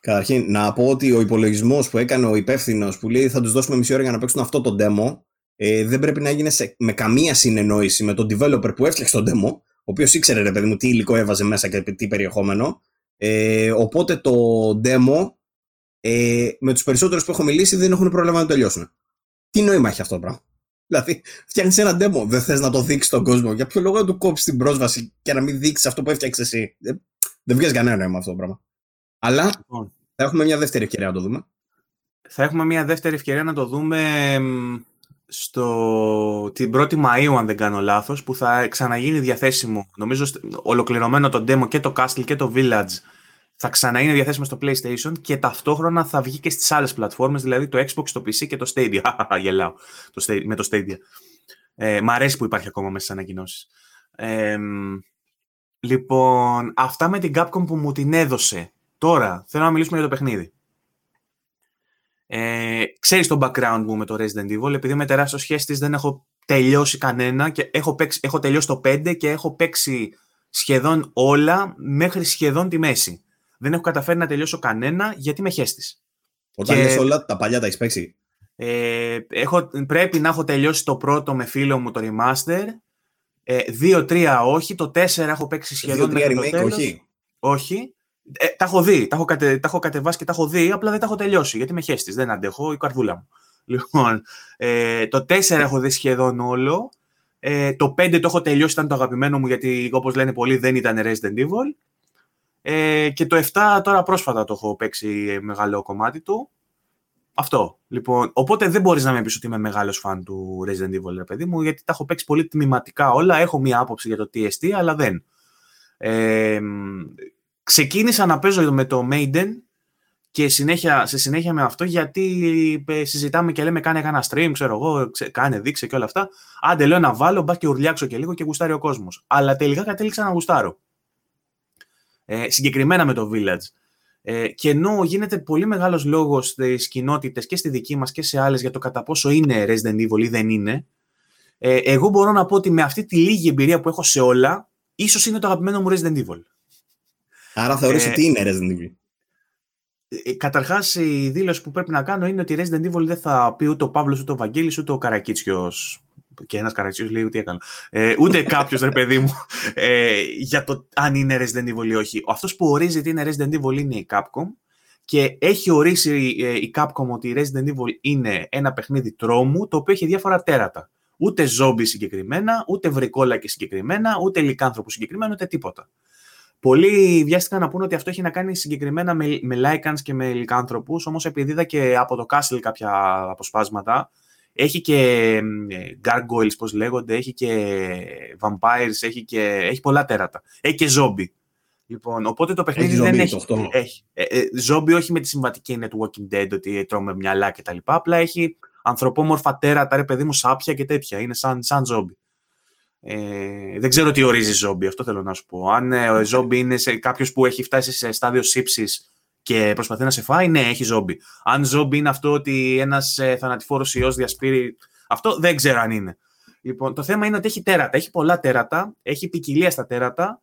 Καταρχήν, να πω ότι ο υπολογισμός που έκανε ο υπεύθυνος που λέει θα τους δώσουμε μισή ώρα για να παίξουν αυτό το demo, ε, δεν πρέπει να γίνει σε, με καμία συνεννόηση με τον developer που έφτιαξε το demo, ο οποίος ήξερε, ρε παιδί μου, τι υλικό έβαζε μέσα και τι περιεχόμενο. Ε, οπότε το demo, ε, με τους περισσότερους που έχω μιλήσει, δεν έχουν πρόβλημα να το τελειώσουν. Τι νόημα έχει αυτό το πράγμα; Δηλαδή, φτιάχνεις ένα demo, δεν θες να το δείξεις στον κόσμο. Για ποιο λόγο να του κόψεις την πρόσβαση και να μην δείξεις αυτό που έφτιαξες εσύ; Δεν, δεν βγάζει κανένα νόημα αυτό το πράγμα. Αλλά λοιπόν. θα έχουμε μια δεύτερη ευκαιρία να το δούμε. Θα έχουμε μια δεύτερη ευκαιρία να το δούμε στο, την 1η Μαΐου, αν δεν κάνω λάθος, που θα ξαναγίνει διαθέσιμο, νομίζω ολοκληρωμένο το demo και το Castle και το Village θα ξαναείνει διαθέσιμο στο PlayStation και ταυτόχρονα θα βγει και στις άλλες πλατφόρμες, δηλαδή το Xbox, το PC και το Stadia. *laughs* Γελάω το με το Stadia. Ε, μ' αρέσει που υπάρχει ακόμα μέσα στις ανακοινώσεις. Ε, λοιπόν, αυτά με την Capcom που μου την έδωσε. Τώρα, θέλω να μιλήσουμε για το παιχνίδι. Ε, ξέρεις το background μου με το Resident Evil, επειδή είμαι τεράστιο σχέστη δεν έχω τελειώσει κανένα και έχω, παίξει, έχω τελειώσει το 5 και έχω παίξει σχεδόν όλα μέχρι σχεδόν τη μέση. Δεν έχω καταφέρει να τελειώσω κανένα γιατί είμαι χέστης. Όταν και... όλα, τα παλιά τα έχεις παίξει. Ε, έχω, πρέπει να έχω τελειώσει το πρώτο με φίλο μου το remaster. Ε, 2-3 όχι, το 4 έχω παίξει σχεδόν. 2-3 remake όχι. Όχι. Ε, τα έχω δει, τα έχω, κατε, τα έχω κατεβάσει και τα έχω δει, απλά δεν τα έχω τελειώσει γιατί με χέστης. Δεν αντέχω, η καρδούλα μου. *laughs* Λοιπόν, ε, το 4 έχω δει σχεδόν όλο. Ε, το 5 το έχω τελειώσει, ήταν το αγαπημένο μου γιατί όπως λένε πολλοί δεν ήταν Resident Evil. Ε, και το 7 τώρα πρόσφατα το έχω παίξει μεγάλο κομμάτι του. Αυτό. Λοιπόν, οπότε δεν μπορείς να με πεις ότι είμαι μεγάλος φαν του Resident Evil, ρε παιδί μου, γιατί τα έχω παίξει πολύ τμηματικά όλα. Έχω μία άποψη για το TST, αλλά δεν. Ε, ξεκίνησα να παίζω με το Maiden και συνέχεια, σε συνέχεια με αυτό, γιατί ε, συζητάμε και λέμε κάνε ένα stream, ξέρω εγώ, κάνε δείξε και όλα αυτά. Άντε λέω να βάλω, μπα και ουρλιάξω και λίγο και γουστάρει ο κόσμος. Αλλά τελικά κατέληξα να γουστάρω. Ε, συγκεκριμένα με το Village. Ε, και ενώ γίνεται πολύ μεγάλος λόγος στις κοινότητες και στη δική μας και σε άλλες για το κατά πόσο είναι Resident Evil ή δεν είναι, ε, εγώ μπορώ να πω ότι με αυτή τη λίγη εμπειρία που έχω σε όλα, ίσως είναι το αγαπημένο μου Resident Evil. Άρα θεωρείς ε, ότι είναι Resident Evil. Ε, Καταρχάς, η δήλωση που πρέπει να κάνω είναι ότι Resident Evil δεν θα πει ούτε ο Παύλος, ούτε ο Βαγγέλης, ούτε ο Καρακίτσιος. Και ένας Καρακίτσιο λέει τι έκανα. Ε, ούτε κάποιος, ρε παιδί μου, ε, για το αν είναι Resident Evil ή όχι. Αυτός που ορίζει ότι είναι Resident Evil είναι η Capcom και έχει ορίσει ε, η Capcom ότι η Resident Evil είναι ένα παιχνίδι τρόμου το οποίο έχει διάφορα τέρατα. Ούτε ζόμπι συγκεκριμένα, ούτε βρικόλακι συγκεκριμένα, ούτε λικάνθρωπο συγκεκριμένα, ούτε τίποτα. Πολλοί βιάστηκαν να πούνε ότι αυτό έχει να κάνει συγκεκριμένα με, με Lycans και με λικάνθρωπους, όμως επειδή είδα και από το Castle κάποια αποσπάσματα, έχει και gargoyles, πώς λέγονται, έχει και vampires, έχει, και, έχει πολλά τέρατα. Έχει και zombie. Λοιπόν, οπότε το παιχνίδι δεν έχει. έχει. Ε, ε, όχι με τη συμβατική networking dead, ότι τρώμε μυαλά κτλ. Απλά έχει ανθρωπόμορφα τέρατα, ρε παιδί μου, σάπια και τέτοια. Είναι σαν, σαν zombie. Ε, δεν ξέρω τι ορίζει ζόμπι, αυτό θέλω να σου πω. Αν ε, ο ζόμπι είναι κάποιος που έχει φτάσει σε στάδιο σύψης και προσπαθεί να σε φάει, ναι, έχει ζόμπι. Αν ζόμπι είναι αυτό ότι ένας ε, θανατηφόρος ιός διασπείρει. Αυτό δεν ξέρω αν είναι. Λοιπόν, το θέμα είναι ότι έχει τέρατα. Έχει πολλά τέρατα, έχει ποικιλία στα τέρατα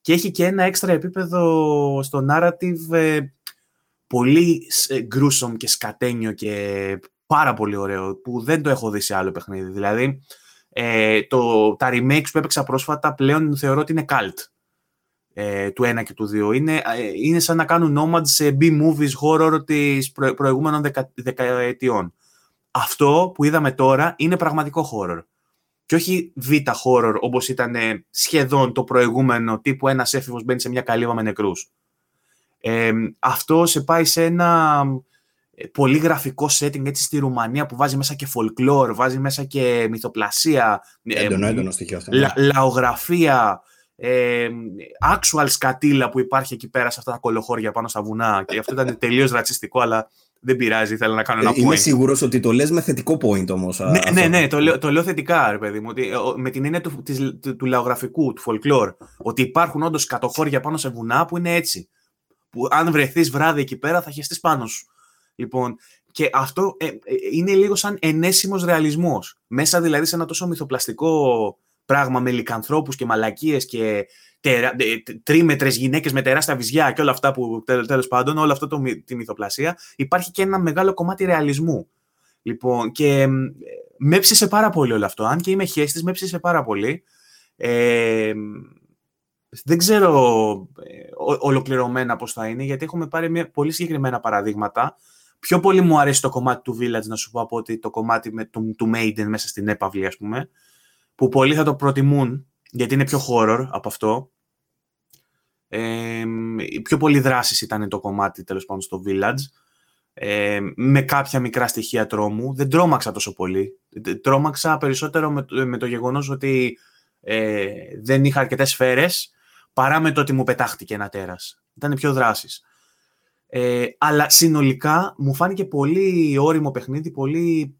και έχει και ένα έξτρα επίπεδο στο narrative ε, πολύ ε, gruesome και σκατένιο και πάρα πολύ ωραίο που δεν το έχω δει σε άλλο παιχνίδι. Δηλαδή, ε, το, τα remakes που έπαιξα πρόσφατα πλέον θεωρώ ότι είναι cult ε, του 1 και του 2. Είναι, ε, είναι σαν να κάνουν nomads σε B-movies horror της προ, προηγούμενων δεκα, δεκαετιών. Αυτό που είδαμε τώρα είναι πραγματικό horror. Και όχι β' horror όπως ήταν ε, σχεδόν το προηγούμενο τύπου ένας έφηβος μπαίνει σε μια καλύβα με νεκρούς. Ε, αυτό σε πάει σε ένα ε, πολύ γραφικό setting έτσι στη Ρουμανία που βάζει μέσα και folklore, βάζει μέσα και μυθοπλασία. Ε, έντονο, έντονο στοιχείο αυτό. Λα, ναι. λαογραφία, ε, actual σκατήλα που υπάρχει εκεί πέρα σε αυτά τα κολοχώρια πάνω στα βουνά. Και αυτό ήταν τελείως ρατσιστικό, αλλά δεν πειράζει, θέλω να κάνω ένα point. Είμαι σίγουρος ότι το λες με θετικό point όμως. Ναι, ναι, ναι, το λέω, το λέω θετικά, ρε παιδί μου. Ότι, με την έννοια του, της, του, του λαογραφικού, του folklore. Ότι υπάρχουν όντως κατοχώρια πάνω σε βουνά που είναι έτσι. Που αν βρεθείς βράδυ εκεί πέρα θα χεστείς πάνω σου. Λοιπόν, και αυτό ε, ε, είναι λίγο σαν ενέσιμος ρεαλισμός. Μέσα δηλαδή σε ένα τόσο μυθοπλαστικό πράγμα με λικανθρώπους και μαλακίες και τερα, ε, τρίμετρες γυναίκες με τεράστια βυζιά και όλα αυτά που τέλος πάντων, όλο αυτό το, τη μυθοπλασία, υπάρχει και ένα μεγάλο κομμάτι ρεαλισμού. Λοιπόν, και με έψησε πάρα πολύ όλο αυτό. Αν και είμαι χέστης, με έψησε πάρα πολύ. Ε, δεν ξέρω ολοκληρωμένα πώς θα είναι, γιατί έχουμε πάρει μια, πολύ συγκεκριμένα παραδείγματα Πιο πολύ μου αρέσει το κομμάτι του Village, να σου πω, από ότι το κομμάτι με, του, του Maiden μέσα στην έπαυλη, ας πούμε, που πολλοί θα το προτιμούν, γιατί είναι πιο horror από αυτό. Ε, πιο πολύ δράση ήταν το κομμάτι, τέλος πάντων, στο Village. Ε, με κάποια μικρά στοιχεία τρόμου. Δεν τρόμαξα τόσο πολύ. Τρόμαξα περισσότερο με, με το γεγονός ότι ε, δεν είχα αρκετές σφαίρες, παρά με το ότι μου πετάχτηκε ένα τέρας. Ήταν πιο δράσεις. Ε, αλλά συνολικά μου φάνηκε πολύ όριμο παιχνίδι, πολύ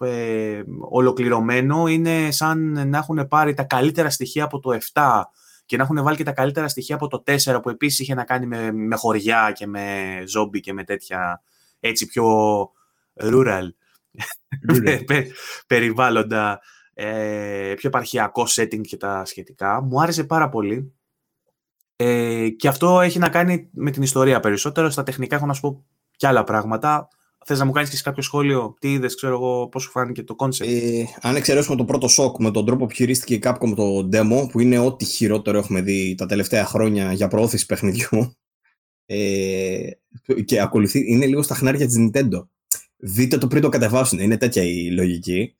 ε, ολοκληρωμένο. Είναι σαν να έχουν πάρει τα καλύτερα στοιχεία από το 7 και να έχουν βάλει και τα καλύτερα στοιχεία από το 4 που επίσης είχε να κάνει με, με χωριά και με ζόμπι και με τέτοια έτσι πιο rural *laughs* περιβάλλοντα, ε, πιο επαρχιακό setting και τα σχετικά. Μου άρεσε πάρα πολύ. Ε, και αυτό έχει να κάνει με την ιστορία περισσότερο. Στα τεχνικά έχω να σου πω και άλλα πράγματα. Θες να μου κάνεις και κάποιο σχόλιο, τι είδες, ξέρω εγώ, πώς σου φάνηκε το concept; Ε, αν εξαιρέσουμε το πρώτο σοκ με τον τρόπο που χειρίστηκε η Capcom το demo, που είναι ό,τι χειρότερο έχουμε δει τα τελευταία χρόνια για προώθηση παιχνιδιού. Ε, και ακολουθεί, είναι λίγο στα χνάρια της Nintendo. Δείτε το πριν το κατεβάσουν. Είναι τέτοια η λογική.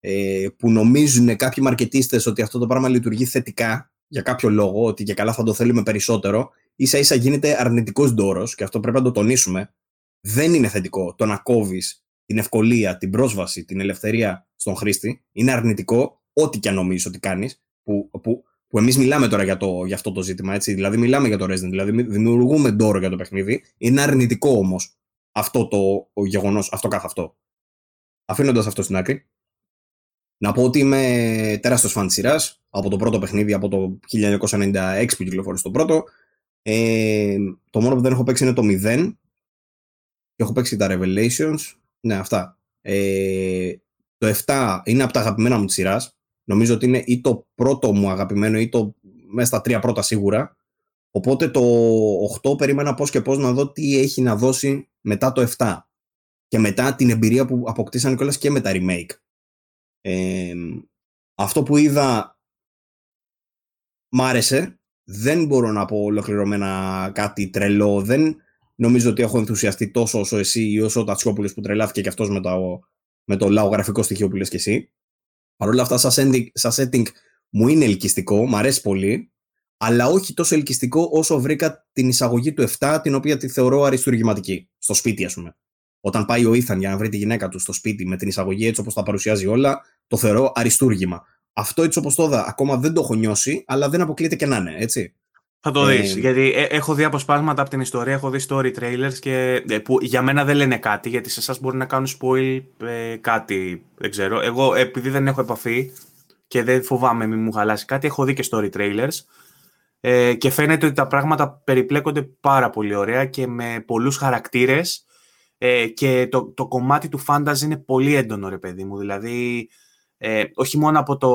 Ε, που νομίζουν κάποιοι μαρκετίστες ότι αυτό το πράγμα λειτουργεί θετικά για κάποιο λόγο, ότι και καλά θα το θέλουμε περισσότερο, ίσα ίσα γίνεται αρνητικός ντόρος, και αυτό πρέπει να το τονίσουμε. Δεν είναι θετικό το να κόβεις την ευκολία, την πρόσβαση, την ελευθερία στον χρήστη. Είναι αρνητικό ό,τι και αν νομίζεις ότι κάνεις, που, που που εμείς μιλάμε τώρα για, το, για αυτό το ζήτημα, έτσι. Δηλαδή, μιλάμε για το Resident, δηλαδή δημιουργούμε ντόρο για το παιχνίδι. Είναι αρνητικό όμως αυτό το γεγονός, αυτό καθ' αυτό. Αφήνοντας αυτό στην άκρη, να πω ότι είμαι τεράστιος φαν της σειράς από το πρώτο παιχνίδι, από το 1996 που κυκλοφόρησε το πρώτο. Ε, το μόνο που δεν έχω παίξει είναι το 0. Και έχω παίξει τα Revelations. Ναι, αυτά. Ε, το 7 είναι από τα αγαπημένα μου της σειράς. Νομίζω ότι είναι ή το πρώτο μου αγαπημένο ή το μέσα στα τρία πρώτα σίγουρα. Οπότε το 8 περίμενα πώς και πώς να δω τι έχει να δώσει μετά το 7. Και μετά την εμπειρία που αποκτήσαν κιόλας και με τα remake. Ε, αυτό που είδα μ' άρεσε. Δεν μπορώ να πω ολοκληρωμένα κάτι τρελό. Δεν νομίζω ότι έχω ενθουσιαστεί τόσο όσο εσύ ή όσο ο Τατσιόπουλος που τρελάθηκε και αυτός με το, με το λαογραφικό στοιχείο που λες και εσύ. Παρ' όλα αυτά, σαν setting, σαν setting μου είναι ελκυστικό, μου αρέσει πολύ, αλλά όχι τόσο ελκυστικό όσο βρήκα την εισαγωγή του 7, την οποία τη θεωρώ αριστουργηματική. Στο σπίτι, ας πούμε. Όταν πάει ο Ήθαν για να βρει τη γυναίκα του στο σπίτι με την εισαγωγή έτσι όπως τα παρουσιάζει όλα, το θεωρώ αριστούργημα. Αυτό έτσι όπως το είδα, ακόμα δεν το έχω νιώσει, αλλά δεν αποκλείεται και να είναι, έτσι. Θα το δεις, ε, γιατί ε, έχω δει αποσπάσματα από την ιστορία, έχω δει story trailers και, ε, που για μένα δεν λένε κάτι, γιατί σε εσάς μπορεί να κάνουν spoil κάτι, δεν ξέρω. Εγώ επειδή δεν έχω επαφή και δεν φοβάμαι μη μου χαλάσει κάτι, έχω δει και story trailers ε, και φαίνεται ότι τα πράγματα περιπλέκονται πάρα πολύ ωραία και με πολλούς χαρακτήρες ε, και το, το κομμάτι του fantasy είναι πολύ έντονο ρε παιδί μου, δηλαδή ε, όχι μόνο από, το,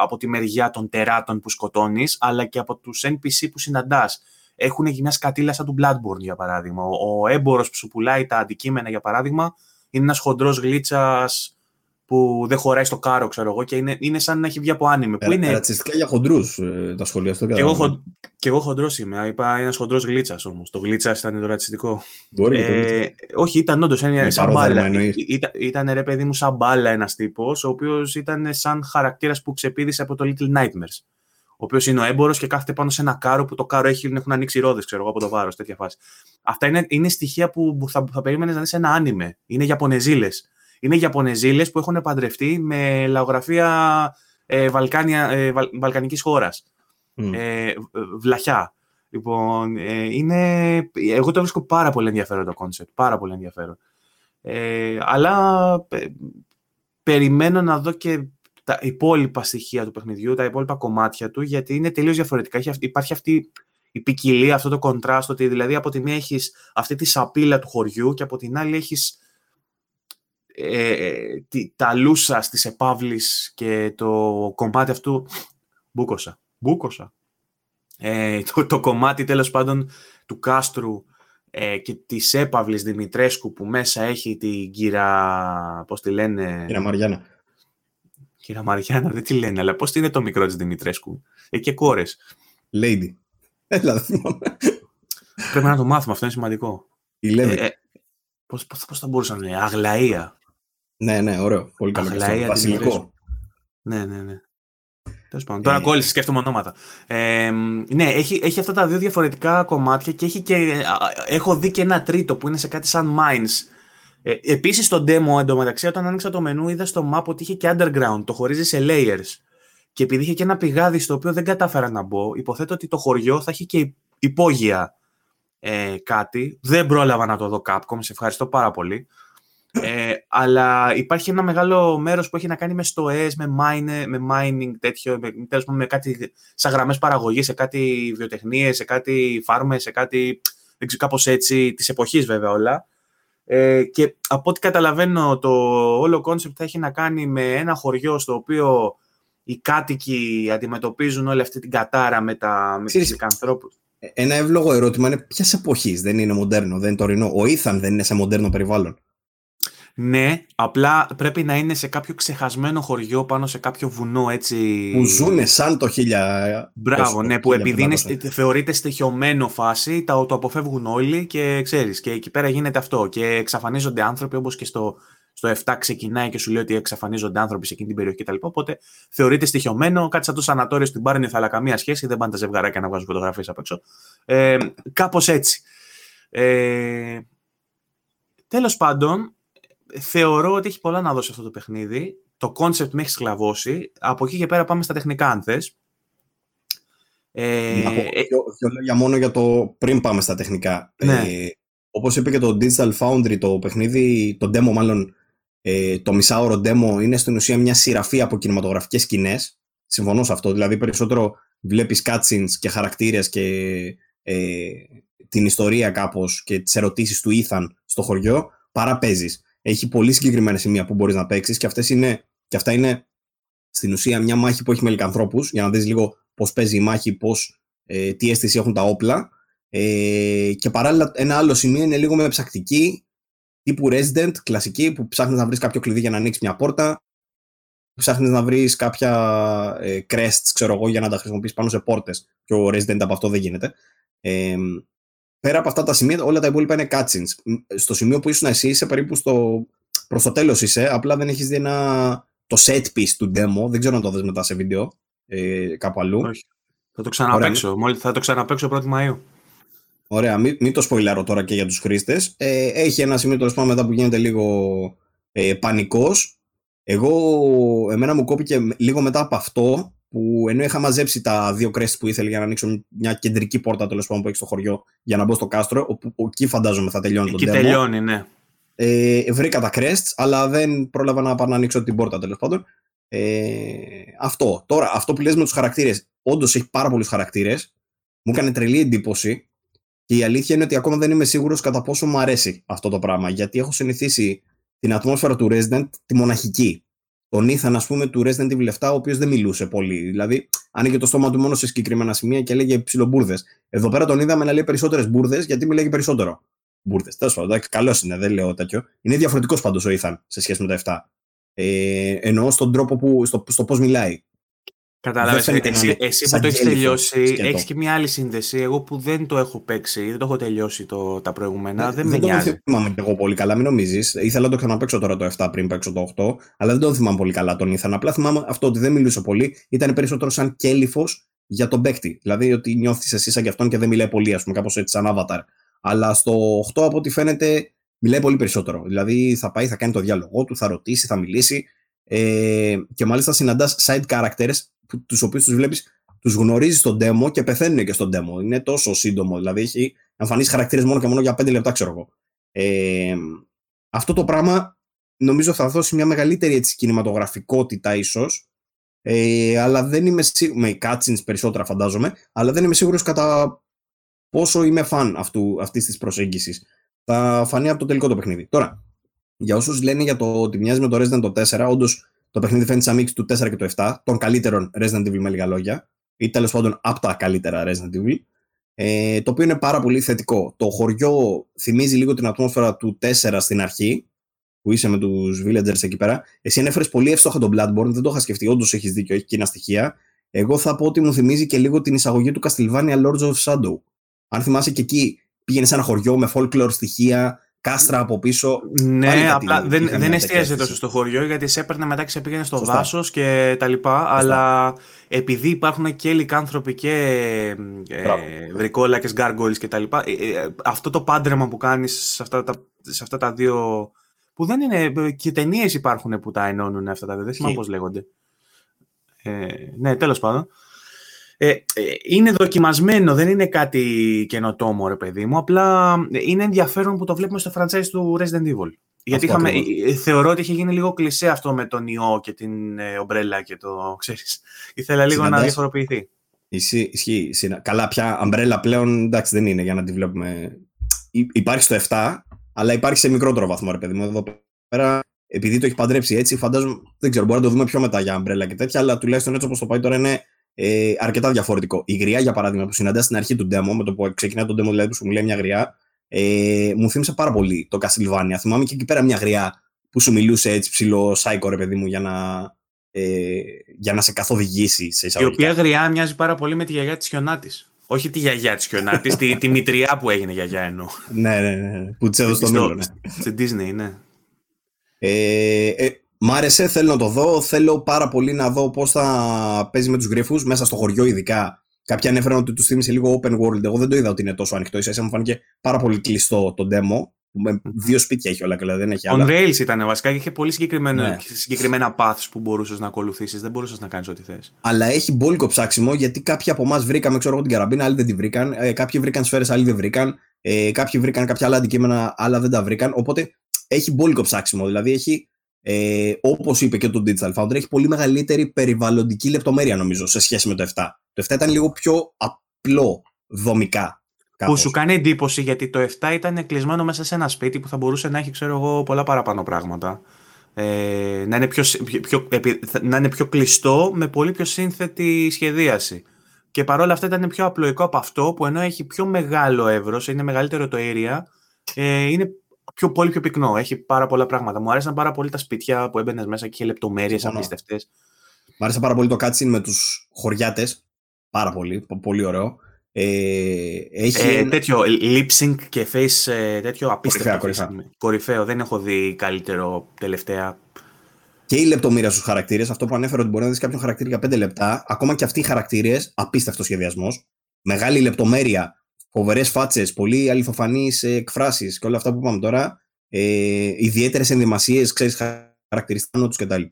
από τη μεριά των τεράτων που σκοτώνεις, αλλά και από τους NPC που συναντάς. Έχουν γίνει μια σκατήλα σαν του Bloodborne, για παράδειγμα. Ο, ο έμπορος που σου πουλάει τα αντικείμενα, για παράδειγμα, είναι ένας χοντρός γλίτσας που δεν χωράει στο κάρο, ξέρω εγώ, και είναι, είναι σαν να έχει βγει από άνιμε. Ε, είναι... Ρατσιστικά για χοντρούς ε, τα σχολεία στο και, εγώ, και εγώ χοντρός είμαι. Είπα ένας χοντρός γλίτσας όμως. Το γλίτσα ήταν το ρατσιστικό. Μπορεί, ε, όχι, ήταν όντως ένα σαν μπάλα. Ήταν, ήταν ρε παιδί μου σαν μπάλα ένας τύπος, ο οποίος ήταν σαν χαρακτήρας που ξεπίδησε από το Little Nightmares. Ο οποίος είναι ο έμπορος και κάθεται πάνω σε ένα κάρο που το κάρο έχει, έχουν ανοίξει ρόδες, ξέρω εγώ από το βάρος, τέτοια φάση. Αυτά είναι, είναι στοιχεία που θα, θα περίμενες να δεις ένα anime. Είναι Ιαπωνεζίλα είναι Ιαπωνεζίλα που έχουν παντρευτεί με λαογραφία ε, Βαλκάνια, ε, βαλκανικής χώρας. Ε, βλαχιά. Λοιπόν, ε, είναι... εγώ το βρίσκω πάρα πολύ ενδιαφέρον το concept. Πάρα πολύ ενδιαφέρον. Ε, αλλά περιμένω να δω και τα υπόλοιπα στοιχεία του παιχνιδιού, τα υπόλοιπα κομμάτια του, γιατί είναι τελείως διαφορετικά. Υπάρχει αυτή η ποικιλία, αυτό το κοντράστ, ότι δηλαδή από τη μία έχεις αυτή τη σαπίλα του χωριού και από την άλλη έχεις ε, τα λούσα της επαύλης και το κομμάτι αυτού μπούκοσα. Μπούκοσα. Ε, το, το κομμάτι τέλος πάντων του κάστρου ε, και της έπαυλης Δημητρέσκου που μέσα έχει την κύρα, πώς τη λένε... Κύρα Μαριάννα. Κύρα Μαριάννα, δεν τη λένε, αλλά πώς είναι το μικρό της Δημητρέσκου; Έχει και κόρες. Lady. Έλα, Πρέπει να το μάθουμε, αυτό είναι σημαντικό. Η Lady. Ε, πώς, πώς, πώς θα μπορούσαν να είναι, Αγλαία. Ναι, ναι, ωραίο. Πολύ καλό. Βασιλικό. Ναι, ναι, ναι. Τέλος πάντων. Τώρα ε... κόλλησε, σκέφτομαι ονόματα. Ε, ναι, έχει, έχει αυτά τα δύο διαφορετικά κομμάτια και, έχει και έχω δει και ένα τρίτο που είναι σε κάτι σαν Mines. Ε, Επίσης στο demo εντωμεταξύ, όταν άνοιξα το μενού, είδα στο map ότι είχε και underground, το χωρίζει σε layers. Και επειδή είχε και ένα πηγάδι στο οποίο δεν κατάφερα να μπω, υποθέτω ότι το χωριό θα έχει και υπόγεια ε, κάτι. Δεν πρόλαβα να το δω Capcom, σε ευχαριστώ πάρα πολύ. Ε, αλλά υπάρχει ένα μεγάλο μέρος που έχει να κάνει με στοές, με, mine, με mining τέτοιο, με, τέλος με κάτι σαν γραμμές παραγωγής, σε κάτι βιοτεχνίες, σε κάτι φάρμες, σε κάτι, δεν ξέρω, κάπως έτσι, της εποχής βέβαια όλα. Ε, και από ό,τι καταλαβαίνω το όλο concept θα έχει να κάνει με ένα χωριό στο οποίο οι κάτοικοι αντιμετωπίζουν όλη αυτή την κατάρα με, τα, με τους ανθρώπους. Ένα εύλογο ερώτημα είναι ποιας εποχής δεν είναι μοντέρνο, δεν είναι τωρινό. Ο Ethan δεν είναι σε μοντέρνο περιβάλλον. Ναι, απλά πρέπει να είναι σε κάποιο ξεχασμένο χωριό πάνω σε κάποιο βουνό έτσι. Που ζούνε σαν το χίλια. Μπράβο, ναι, που επειδή είναι, θεωρείται στοιχειωμένο φάση, το, το αποφεύγουν όλοι και ξέρεις. Και εκεί πέρα γίνεται αυτό. Και εξαφανίζονται άνθρωποι όπως και στο, στο 7 ξεκινάει και σου λέει ότι εξαφανίζονται άνθρωποι σε εκείνη την περιοχή κτλ. Οπότε θεωρείται στοιχειωμένο, κάτι σαν το σανατόριο στην Πάρνηθα, αλλά καμία σχέση. Δεν πάνε τα ζευγαράκια να βγάζουν φωτογραφίες απ' έξω. Ε, Κάπως έτσι. Ε, Τέλος πάντων, θεωρώ ότι έχει πολλά να δώσει αυτό το παιχνίδι. Το concept με έχεις σκλαβώσει. Από εκεί και πέρα πάμε στα τεχνικά, αν θες. Ε, να πω ε, δύο, λόγια μόνο για το πριν πάμε στα τεχνικά. Ναι. Ε, όπως είπε και το Digital Foundry, το παιχνίδι, το demo μάλλον, ε, το μισάωρο demo είναι στην ουσία μια σειραφή από κινηματογραφικές σκηνές. Συμφωνώ σε αυτό. Δηλαδή περισσότερο βλέπεις cutscenes και χαρακτήρες και ε, την ιστορία κάπως και τις ερωτήσεις του Ethan στο χωριό παρά παίζεις. Έχει πολύ συγκεκριμένα σημεία που μπορείς να παίξεις και, αυτές είναι, και αυτά είναι στην ουσία μια μάχη που έχει με λικανθρώπους για να δεις λίγο πώς παίζει η μάχη, πώς, ε, τι αίσθηση έχουν τα όπλα ε, και παράλληλα ένα άλλο σημείο είναι λίγο με ψακτική τύπου Resident, κλασική, που ψάχνεις να βρεις κάποιο κλειδί για να ανοίξεις μια πόρτα ψάχνεις να βρεις κάποια ε, crests, ξέρω εγώ, για να τα χρησιμοποιείς πάνω σε πόρτες και ο Resident από αυτό δεν γίνεται. Ε, πέρα από αυτά τα σημεία, όλα τα υπόλοιπα είναι cutscenes. Στο σημείο που ήσουν εσύ, είσαι περίπου στο, προς το τέλος είσαι, απλά δεν έχεις δει ένα, το set piece του demo, δεν ξέρω αν το δεις μετά σε βίντεο, ε, κάπου αλλού. Όχι. Θα το ξαναπέξω, μόλις θα το ξαναπέξω 1η Μαΐου. Ωραία, μην, μην το σποιλάρω τώρα και για τους χρήστες. Ε, έχει ένα σημείο τέλο πάντων μετά που γίνεται λίγο ε, πανικός. Εγώ, εμένα μου κόπηκε λίγο μετά από αυτό που ενώ είχα μαζέψει τα δύο κρέστη που ήθελε για να ανοίξω μια κεντρική πόρτα τέλος πάντων που έχει στο χωριό για να μπω στο κάστρο, όπου εκεί φαντάζομαι θα τελειώνει εκεί το demo. τελειώνει, ναι. Ε, βρήκα τα crests, αλλά δεν πρόλαβα να πάω να ανοίξω την πόρτα τέλος πάντων. Ε, αυτό. Τώρα, αυτό που λες με τους χαρακτήρες, όντως έχει πάρα πολλούς χαρακτήρες. Μου έκανε τρελή εντύπωση. Και η αλήθεια είναι ότι ακόμα δεν είμαι σίγουρος κατά πόσο μου αρέσει αυτό το πράγμα. Γιατί έχω συνηθίσει την ατμόσφαιρα του Resident, τη μοναχική τον Ethan, ας πούμε, του Resident Evil 7, ο οποίος δεν μιλούσε πολύ. Δηλαδή, άνοιγε το στόμα του μόνο σε συγκεκριμένα σημεία και έλεγε ψιλομπουρδες. Εδώ πέρα τον είδαμε να λέει περισσότερες μπουρδες, γιατί μιλάει περισσότερο. Μπουρδες. Τέλος πάντων, καλός είναι, δεν λέω τέτοιο. Είναι διαφορετικός πάντως ο Ethan σε σχέση με τα 7. Ε, εννοώ στον τρόπο που, στο, στο πώς μιλάει. Κατάλαβε. Εσύ, εσύ που το έχεις τελειώσει, έχεις και μια άλλη σύνδεση. Εγώ που δεν το έχω παίξει, δεν το έχω τελειώσει το, τα προηγούμενα, δεν, δεν με νοιάζει. Δεν το θυμάμαι και εγώ πολύ καλά, μην νομίζεις. Ήθελα να το ξαναπέξω τώρα το 7 πριν παίξω το 8, αλλά δεν το θυμάμαι πολύ καλά τον Ήθαν. Απλά θυμάμαι αυτό ότι δεν μιλούσε πολύ, ήταν περισσότερο σαν κέλυφο για τον παίκτη. Δηλαδή ότι νιώθεις εσύ σαν κι αυτόν και δεν μιλάει πολύ, ας πούμε, κάπως έτσι σαν avatar. Αλλά στο 8 από ό,τι φαίνεται μιλάει πολύ περισσότερο. Δηλαδή θα πάει, θα κάνει το διάλογό του, θα ρωτήσει, θα μιλήσει. Ε, και μάλιστα συναντάς side characters τους οποίους τους βλέπεις, τους γνωρίζεις στον demo και πεθαίνουν και στον demo. Είναι τόσο σύντομο. Δηλαδή έχει εμφανίσει χαρακτήρες μόνο και μόνο για 5 λεπτά, ξέρω εγώ. Ε, αυτό το πράγμα νομίζω θα δώσει μια μεγαλύτερη έτσι, κινηματογραφικότητα ίσως. Ε, αλλά δεν είμαι σίγουρο. Με cutscenes περισσότερα φαντάζομαι, αλλά δεν είμαι σίγουρος κατά πόσο είμαι φαν αυτής της προσέγγισης. Θα φανεί από το τελικό το παιχνίδι. Τώρα, για όσους λένε για το ότι μοιάζει με το Resident το 4, όντως το παιχνίδι φαίνεται σαν μίξη του 4 και του 7, των καλύτερων Resident Evil με λίγα λόγια, ή τέλος πάντων από τα καλύτερα Resident Evil. Ε, το οποίο είναι πάρα πολύ θετικό. Το χωριό θυμίζει λίγο την ατμόσφαιρα του 4 στην αρχή, που είσαι με τους villagers εκεί πέρα. Εσύ ανέφερες πολύ εύστοχα τον Bloodborne, δεν το είχα σκεφτεί. Όντως έχεις δίκιο, έχει κοινά στοιχεία. Εγώ θα πω ότι μου θυμίζει και λίγο την εισαγωγή του Castlevania Lords of Shadow. Αν θυμάσαι και εκεί πήγαινε σε ένα χωριό με folklore στοιχεία, κάστρα από πίσω. Ναι, απλά δεν, δεν εστίαζε τόσο στο χωριό γιατί σε έπαιρνε μετά και σε πήγαινε στο δάσος και τα λοιπά. Αλλά επειδή υπάρχουν και λικάνθρωποι και ε, βρικόλακε, γκάργκολε και τα λοιπά, ε, ε, αυτό το πάντρεμα που κάνεις σε, αυτά τα, σε αυτά τα δύο. που δεν είναι. και ταινίες υπάρχουν που τα ενώνουν αυτά τα δύο. Δεν θυμάμαι πώς λέγονται. Ε, ναι, τέλος πάντων. Ε, ε, είναι δοκιμασμένο, δεν είναι κάτι καινοτόμο, ρε παιδί μου. Απλά είναι ενδιαφέρον που το βλέπουμε στο franchise του Resident Evil. Γιατί είχαμε, ε, θεωρώ ότι είχε γίνει λίγο κλεισέ αυτό με τον ιό και την ε, ομπρέλα και το ξέρεις. Ήθελα λίγο να διαφοροποιηθεί. Ισχύει. Καλά, πια ομπρέλα πλέον εντάξει δεν είναι για να τη βλέπουμε. Υπάρχει στο 7, αλλά υπάρχει σε μικρότερο βαθμό, ρε παιδί μου. Εδώ πέρα, επειδή το έχει παντρέψει έτσι, φαντάζομαι. Δεν ξέρω, μπορεί να το δούμε πιο μετά για ομπρέλα και τέτοια, αλλά τουλάχιστον έτσι όπως το πάει τώρα είναι ε, αρκετά διαφορετικό. Η γριά, για παράδειγμα, που συναντάς στην αρχή του demo, με το που ξεκινά το demo, δηλαδή που σου μιλάει μια γριά, ε, μου θύμισε πάρα πολύ το Castlevania. Θυμάμαι και εκεί πέρα μια γριά που σου μιλούσε έτσι ψηλό σάικο, ρε παιδί μου, για να, ε, για να σε καθοδηγήσει σε εισαγωγικά. Η οποία γριά μοιάζει πάρα πολύ με τη γιαγιά της Χιονάτης. Όχι τη γιαγιά της Χιονάτης, τη, τη μητριά που έγινε γιαγιά εννοώ. ναι, ναι, ναι. Που της έδωσε το μήλο. Ναι. Στην Disney, ναι. Ε, ε, Μ' άρεσε, θέλω να το δω. Θέλω πάρα πολύ να δω πώς θα παίζει με τους γρήφου μέσα στο χωριό, ειδικά. Κάποιοι ανέφεραν ότι τους θύμισε λίγο open world. Εγώ δεν το είδα ότι είναι τόσο ανοιχτό. σα μου φάνηκε πάρα πολύ κλειστό το demo. Με δύο σπίτια έχει όλα καλά, δεν έχει άλλα. On Rails ήταν βασικά και είχε πολύ ναι. συγκεκριμένα paths που μπορούσες να ακολουθήσεις. Δεν μπορούσες να κάνεις ό,τι θες. Αλλά έχει μπόλικο ψάξιμο γιατί κάποιοι από εμάς βρήκαμε, ξέρω εγώ την καραμπίνα, άλλοι δεν τη βρήκαν. Ε, κάποιοι βρήκαν σφαίρες, άλλοι δεν βρήκαν. Ε, κάποιοι βρήκαν κάποια άλλα αντικείμενα, άλλα δεν τα βρήκαν. Οπότε έχει μπόλικο ψάξιμο. Δηλαδή έχει, ε, όπως είπε και το Digital Foundry, έχει πολύ μεγαλύτερη περιβαλλοντική λεπτομέρεια νομίζω σε σχέση με το 7. Το 7 ήταν λίγο πιο απλό δομικά. Κάπως. Που σου κάνει εντύπωση γιατί το 7 ήταν κλεισμένο μέσα σε ένα σπίτι που θα μπορούσε να έχει ξέρω εγώ, πολλά παραπάνω πράγματα. Ε, να, είναι πιο, πιο, να είναι πιο κλειστό με πολύ πιο σύνθετη σχεδίαση. Και παρόλα αυτά ήταν πιο απλοϊκό από αυτό που ενώ έχει πιο μεγάλο εύρος, είναι μεγαλύτερο το area, ε, είναι πιο, πολύ πιο πυκνό. Έχει πάρα πολλά πράγματα. Μου άρεσαν πάρα πολύ τα σπίτια που έμπαινες μέσα και είχε λεπτομέρειες απίστευτες. Μου άρεσε πάρα πολύ το cutscene με τους χωριάτες. Πάρα πολύ. Πολύ ωραίο. Ε, έχει ε, Τέτοιο lip sync και face ε, τέτοιο απίστευτο. Κορυφαίο, κορυφαίο. Δεν έχω δει καλύτερο τελευταία. Και η λεπτομέρεια στους χαρακτήρες, αυτό που ανέφερε ότι μπορεί να δεις κάποιον χαρακτήρα για 5 λεπτά, ακόμα και αυτοί οι χαρακτήρες, απίστευτος σχεδιασμός. Μεγάλη λεπτομέρεια, φοβερές φάτσες, πολύ αληθοφανείς ε, εκφράσεις και όλα αυτά που είπαμε τώρα. Ε, Ιδιαίτερες ενδυμασίες, ξέρεις, χαρακτηριστικά του κτλ.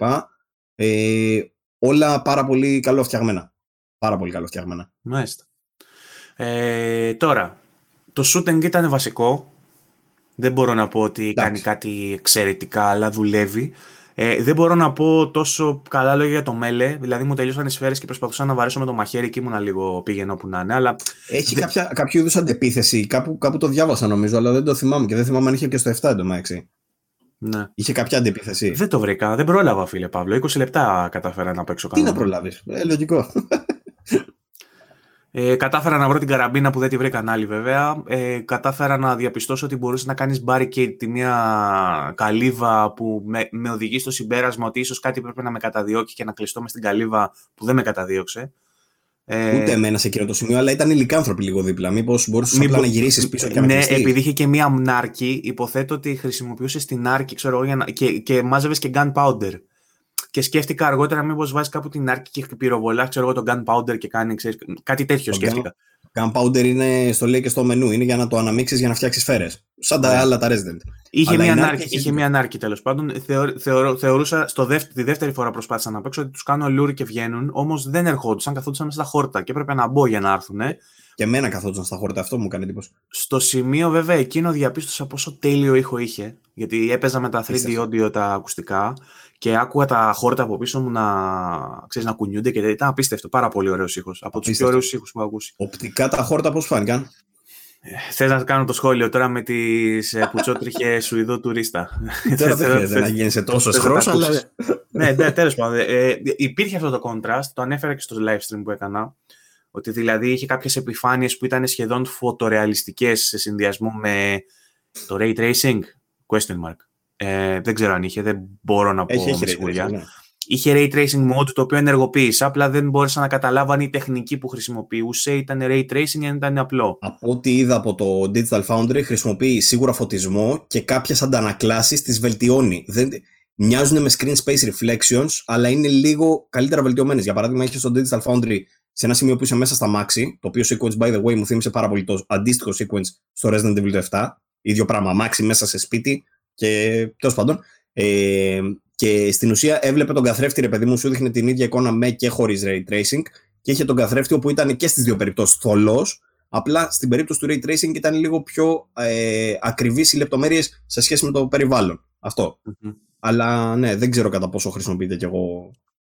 Ε, όλα πάρα πολύ καλό φτιαγμένα. Πάρα πολύ καλό φτιαγμένα. Μάλιστα. Ε, τώρα, το shooting ήταν βασικό. Δεν μπορώ να πω ότι κάνει κάτι εξαιρετικά, αλλά δουλεύει. Ε, δεν μπορώ να πω τόσο καλά λόγια για το μέλε. Δηλαδή μου τελείωσαν οι σφαίρες και προσπαθούσα να βαρέσω με το μαχαίρι και ήμουν λίγο πήγαινε όπου να είναι. Αλλά... Έχει δεν... κάποια, κάποιο είδους αντεπίθεση. Κάπου, κάπου το διάβασα νομίζω, αλλά δεν το θυμάμαι. Και δεν θυμάμαι αν είχε και στο 7 εντωμεταξύ. Ναι. Είχε κάποια αντεπίθεση. Δεν το βρήκα. Δεν πρόλαβα, φίλε Παύλο. 20 λεπτά κατάφερα να παίξω καλά. Τι να προλάβεις. Ε, λογικό. Ε, κατάφερα να βρω την καραμπίνα που δεν τη βρήκαν άλλοι βέβαια. Ε, κατάφερα να διαπιστώσω ότι μπορούσες να κάνεις barricade τη μια καλύβα που με, με οδηγεί στο συμπέρασμα ότι ίσως κάτι πρέπει να με καταδιώκει και να κλειστώ μες στην καλύβα που δεν με καταδίωξε. Ε, Ούτε εμένα σε εκείνο το σημείο, αλλά ήταν υλικάνθρωποι λίγο δίπλα. Μήπως μπορούσες μήπως... να γυρίσεις πίσω και να Ναι, επειδή είχε και μία νάρκη, υποθέτω ότι χρησιμοποιούσες την νάρκη ξέρω, για να... και, και μάζευες και gunpowder και σκέφτηκα αργότερα μήπως βάζει κάπου την άρκη και πυροβολά, ξέρω εγώ, τον gunpowder και κάνει ξέρεις, κάτι τέτοιο το σκέφτηκα. Gunpowder είναι στο λέει και στο μενού, είναι για να το αναμίξεις για να φτιάξεις σφαίρες. Σαν τα yeah. Ναι. άλλα τα Resident. Είχε μία ανάρκη, είχε μία ανάρκη τέλος πάντων. Θεω, θεωρούσα στο δεύτερη, τη δεύτερη φορά προσπάθησα να παίξω ότι τους κάνω λούρι και βγαίνουν, όμως δεν ερχόντουσαν, καθόντουσαν μέσα στα χόρτα και έπρεπε να μπω για να έρθουν. Και εμένα καθόντουσαν στα χόρτα, αυτό μου κάνει εντύπωση. Στο σημείο βέβαια εκείνο διαπίστωσα πόσο τέλειο ήχο είχε, γιατί έπαιζα με τα 3D audio τα ακουστικά και άκουγα τα χόρτα από πίσω μου να, ξέρεις, να κουνιούνται και ήταν απίστευτο. Πάρα πολύ ωραίος ήχος. Από τους πιο ωραίους ήχους που έχω ακούσει. Οπτικά τα χόρτα πώς φάνηκαν; Ε, Θες να κάνω το σχόλιο τώρα με τις ε, πουτσότριχε *laughs* Σουηδό τουρίστα. Τώρα δεν χρειάζεται να γίνει σε τόσο χρόνος, αλλά. ναι, ναι τέλος πάντων. Ε, υπήρχε αυτό το contrast, το ανέφερα και στο live stream που έκανα. Ότι δηλαδή είχε κάποιες επιφάνειες που ήταν σχεδόν φωτορεαλιστικές σε συνδυασμό με το ray tracing; Question mark. Ε, δεν ξέρω αν είχε, δεν μπορώ να πω έχει, με σιγουριά. Ναι. Είχε ray tracing mode το οποίο ενεργοποίησε. Απλά δεν μπόρεσα να καταλάβω αν η τεχνική που χρησιμοποιούσε ήταν ray tracing ή αν ήταν απλό. Από ό,τι είδα από το Digital Foundry, χρησιμοποιεί σίγουρα φωτισμό και κάποιες αντανακλάσεις τις βελτιώνει. Δεν, μοιάζουν με screen space reflections, αλλά είναι λίγο καλύτερα βελτιωμένες. Για παράδειγμα, είχε στο Digital Foundry σε ένα σημείο που είσαι μέσα στα Maxi, το οποίο sequence, by the way, μου θύμισε πάρα πολύ το αντίστοιχο sequence στο Resident Evil 7. ίδιο πράγμα, Maxi μέσα σε σπίτι, και τέλος πάντων. Ε, και στην ουσία έβλεπε τον καθρέφτη, ρε παιδί μου, σου δείχνει την ίδια εικόνα με και χωρίς ray tracing. Και είχε τον καθρέφτη όπου ήταν και στις δύο περιπτώσεις θολός. Απλά στην περίπτωση του ray tracing ήταν λίγο πιο ε, ακριβείς οι λεπτομέρειες σε σχέση με το περιβάλλον. Αλλά ναι, δεν ξέρω κατά πόσο χρησιμοποιείται κι εγώ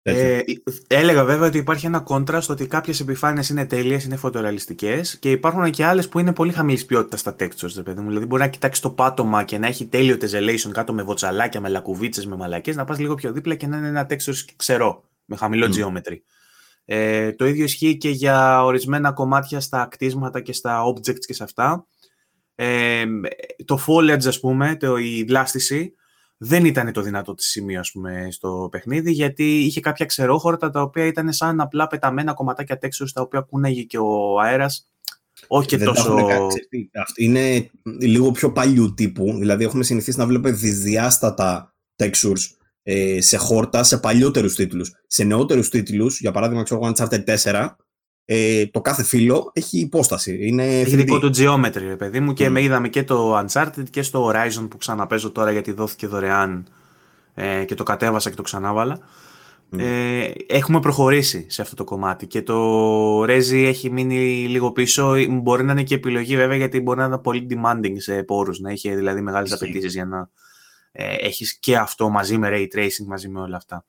ε, έλεγα βέβαια ότι υπάρχει ένα κόντρα στο ότι κάποιες επιφάνειες είναι τέλειες, είναι φωτορεαλιστικές και υπάρχουν και άλλες που είναι πολύ χαμηλής ποιότητας στα textures. παιδί μου. Δηλαδή, μπορεί να κοιτάξεις το πάτωμα και να έχει τέλειο tessellation κάτω με βοτσαλάκια, με λακκουβίτσε, με μαλακές, να πας λίγο πιο δίπλα και να είναι ένα texture ξερό, με χαμηλό mm. geometry. Ε, το ίδιο ισχύει και για ορισμένα κομμάτια στα κτίσματα και στα objects και σε αυτά. Ε, το foliage, ας πούμε, το, η βλάστηση, δεν ήταν το δυνατό της σημείο ας πούμε, στο παιχνίδι, γιατί είχε κάποια ξερόχορτα τα οποία ήταν σαν απλά πεταμένα κομματάκια τέξου τα οποία κούναγε και ο αέρας. Όχι και τόσο. Είναι λίγο πιο παλιού τύπου. Δηλαδή, έχουμε συνηθίσει να βλέπουμε δυσδιάστατα textures ε, σε χόρτα σε παλιότερους τίτλους. Σε νεότερους τίτλους, για παράδειγμα, ξέρω εγώ, Uncharted 4, ε, το κάθε φύλλο έχει υπόσταση. Είναι έχει δικό του geometry, παιδί μου, και mm. με είδαμε και το Uncharted και στο Horizon που ξαναπέζω τώρα γιατί δόθηκε δωρεάν ε, και το κατέβασα και το ξανάβαλα. Ε, έχουμε προχωρήσει σε αυτό το κομμάτι και το Rezi έχει μείνει λίγο πίσω. Μπορεί να είναι και επιλογή βέβαια γιατί μπορεί να είναι πολύ demanding σε πόρους, να έχει δηλαδή μεγάλες απαιτήσεις για να ε, έχεις και αυτό μαζί με ray tracing, μαζί με όλα αυτά.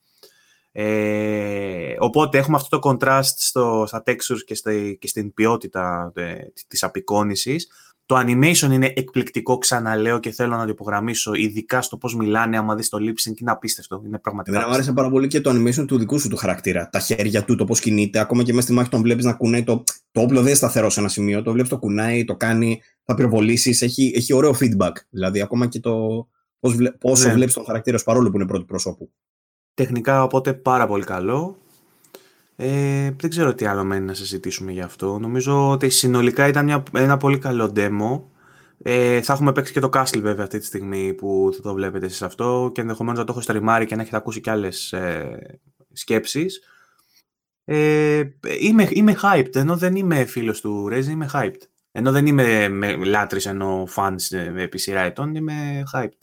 Ε, οπότε έχουμε αυτό το contrast στο, στα textures και, στη, και στην ποιότητα ε, της απεικόνησης το animation είναι εκπληκτικό, ξαναλέω και θέλω να το υπογραμμίσω, ειδικά στο πώς μιλάνε. Άμα δεις το lip sync, είναι απίστευτο. Είναι πραγματικά. Εμένα μου άρεσε πάρα πολύ και το animation του δικού σου του χαρακτήρα. Τα χέρια του, το πώς κινείται. Ακόμα και μέσα στη μάχη τον βλέπεις να κουνάει το. Το όπλο δεν είναι σταθερό σε ένα σημείο. Το βλέπεις, το κουνάει, το κάνει, θα πυροβολήσεις. Έχει, έχει ωραίο feedback. Δηλαδή, ακόμα και το πόσο ναι. βλέπεις τον χαρακτήρα σου παρόλο που είναι πρώτη προσώπου. Τεχνικά, οπότε πάρα πολύ καλό. Ε, δεν ξέρω τι άλλο μένει να συζητήσουμε γι' αυτό. Νομίζω ότι συνολικά ήταν μια, ένα πολύ καλό demo. Ε, θα έχουμε παίξει και το Castle βέβαια αυτή τη στιγμή που θα το βλέπετε εσείς αυτό και ενδεχομένως να το έχω στριμάρει και να έχετε ακούσει και άλλες ε, σκέψεις. Ε, είμαι, είμαι hyped, ενώ δεν είμαι φίλος του Rezi, είμαι hyped. Ενώ δεν είμαι με λάτρης ενώ fans ε, επί σειρά ετών, είμαι hyped.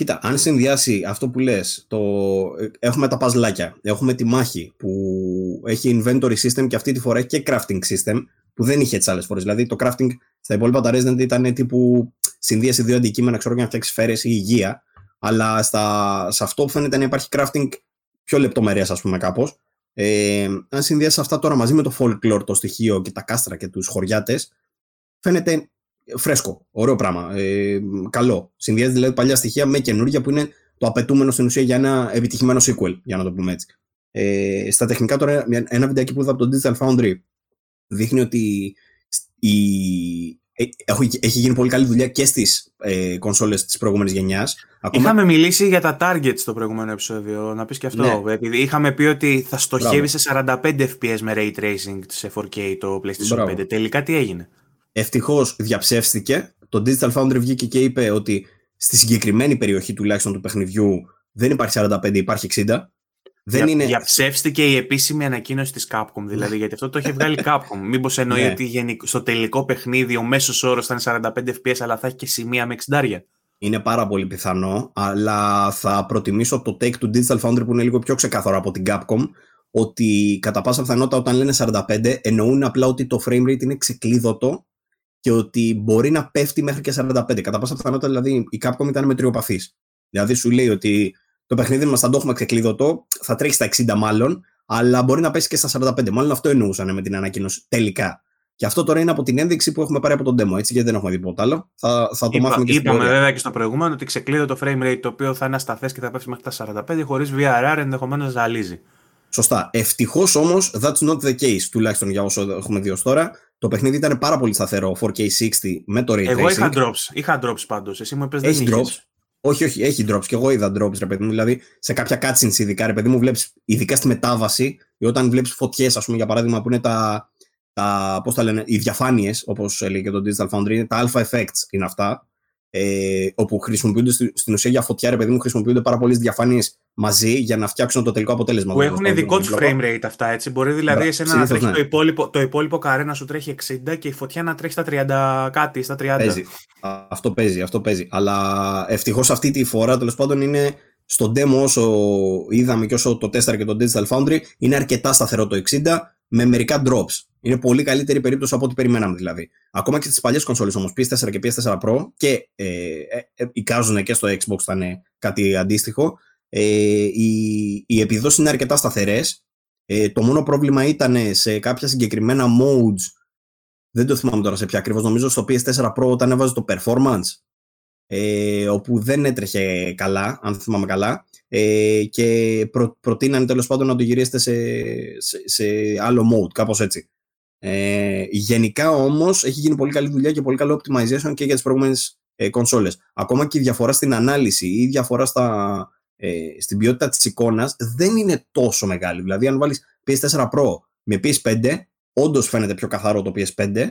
Κοίτα, αν συνδυάσει αυτό που λες, το... έχουμε τα παζλάκια, έχουμε τη μάχη που έχει inventory system και αυτή τη φορά έχει και crafting system που δεν είχε τις άλλες φορές. Δηλαδή το crafting στα υπόλοιπα τα Resident ήταν τύπου συνδύαση δύο αντικείμενα, ξέρω για να φτιάξεις σφαίρε ή υγεία. Αλλά στα... σε αυτό που φαίνεται να υπάρχει crafting πιο λεπτομερία, ας πούμε, κάπως. Ε, αν συνδυάσεις αυτά τώρα μαζί με το folklore, το στοιχείο και τα κάστρα και τους χωριάτες, φαίνεται φρέσκο, ωραίο πράγμα, ε, καλό. Συνδυάζει δηλαδή παλιά στοιχεία με καινούργια που είναι το απαιτούμενο στην ουσία για ένα επιτυχημένο sequel, για να το πούμε έτσι. Ε, στα τεχνικά τώρα, ένα βιντεάκι που είδα από το Digital Foundry δείχνει ότι η, ε, έχει γίνει πολύ καλή δουλειά και στις ε, κονσόλες της προηγούμενης γενιάς. Ακόμα... Είχαμε μιλήσει για τα targets στο προηγούμενο επεισόδιο. Να πεις και αυτό. Ναι. Επειδή είχαμε πει ότι θα στοχεύει σε 45 FPS με ray tracing σε 4K το PlayStation Μπράβο. 5. Τελικά τι έγινε; Ευτυχώς διαψεύστηκε. Το Digital Foundry βγήκε και είπε ότι στη συγκεκριμένη περιοχή τουλάχιστον του παιχνιδιού δεν υπάρχει 45, υπάρχει 60. Δεν είναι... Διαψεύστηκε η επίσημη ανακοίνωση της Capcom, δηλαδή, γιατί αυτό το έχει βγάλει *laughs* Capcom. Μήπως εννοεί ναι. ότι στο τελικό παιχνίδι ο μέσος όρος θα είναι 45 FPS, αλλά θα έχει και σημεία με 60. Είναι πάρα πολύ πιθανό, αλλά θα προτιμήσω το take του Digital Foundry που είναι λίγο πιο ξεκάθαρο από την Capcom, ότι κατά πάσα πιθανότητα όταν λένε 45 εννοούν απλά ότι το frame rate είναι ξεκλείδωτο και ότι μπορεί να πέφτει μέχρι και 45. Κατά πάσα πιθανότητα δηλαδή η Capcom ήταν μετριοπαθής. Δηλαδή σου λέει ότι το παιχνίδι μας θα το έχουμε ξεκλειδωτό, θα τρέχει στα 60 μάλλον, αλλά μπορεί να πέσει και στα 45. Μάλλον αυτό εννοούσαν με την ανακοίνωση τελικά. Και αυτό τώρα είναι από την ένδειξη που έχουμε πάρει από τον demo, έτσι, γιατί δεν έχουμε δει τίποτα άλλο. Θα, θα το Είπα, μάθουμε και στην Είπαμε βέβαια και στο προηγούμενο ότι ξεκλείδω το frame rate το οποίο θα είναι ασταθές και θα πέφτει μέχρι τα 45 χωρίς VRR ενδεχομένως να ζαλίζει. Σωστά. Ευτυχώς όμως that's not the case, τουλάχιστον για όσο έχουμε δει ως τώρα. Το παιχνίδι ήταν πάρα πολύ σταθερό 4K60 με το Ray Εγώ είχα drops, είχα drops πάντως. Εσύ μου είπες Έχει drops. Όχι, όχι, έχει drops και εγώ είδα drops, ρε παιδί μου. Δηλαδή σε κάποια cutscenes ειδικά, ρε παιδί μου, βλέπεις ειδικά στη μετάβαση ή όταν βλέπεις φωτιές, ας πούμε, για παράδειγμα, που είναι τα. τα πώς τα λένε, οι διαφάνειες, όπως έλεγε και το Digital Foundry, είναι τα alpha effects είναι αυτά ε, όπου χρησιμοποιούνται στην ουσία για φωτιά, ρε παιδί μου, χρησιμοποιούνται πάρα πολλές διαφάνειες μαζί για να φτιάξουν το τελικό αποτέλεσμα. Που έχουν δικό τους frame rate αυτά, έτσι. Μπορεί δηλαδή εσένα να τρέχει ναι. το, υπόλοιπο, το υπόλοιπο καρέ να σου τρέχει 60 και η φωτιά να τρέχει στα 30 κάτι, στα 30. Παίζει. Αυτό παίζει, αυτό παίζει. Αλλά ευτυχώς αυτή τη φορά τέλος πάντων είναι στο demo όσο είδαμε και όσο το 4 και το Digital Foundry είναι αρκετά σταθερό το 60 με μερικά drops. Είναι πολύ καλύτερη περίπτωση από ό,τι περιμέναμε δηλαδή. Ακόμα και στις παλιές κονσόλες όμως, PS4 και PS4 Pro και ε, ε, ε, εικάζουν και στο Xbox ήταν κάτι αντίστοιχο. Ε, οι, οι επιδόσεις είναι αρκετά σταθερές. Ε, το μόνο πρόβλημα ήταν σε κάποια συγκεκριμένα modes. Δεν το θυμάμαι τώρα σε ποια ακριβώς. Νομίζω στο PS4 Pro όταν έβαζε το performance. Ε, όπου δεν έτρεχε καλά, αν θυμάμαι καλά. Ε, και προ, προτείνανε τέλος πάντων να το γυρίσετε σε, σε, σε άλλο mode, κάπως έτσι. Ε, γενικά όμως έχει γίνει πολύ καλή δουλειά και πολύ καλό optimization και για τις προηγούμενες ε, κονσόλες. Ακόμα και η διαφορά στην ανάλυση ή η διαφορά στα, ε, στην ποιότητα της εικόνας δεν είναι τόσο μεγάλη. Δηλαδή, αν βάλεις PS4 Pro με PS5, όντως φαίνεται πιο καθαρό το PS5,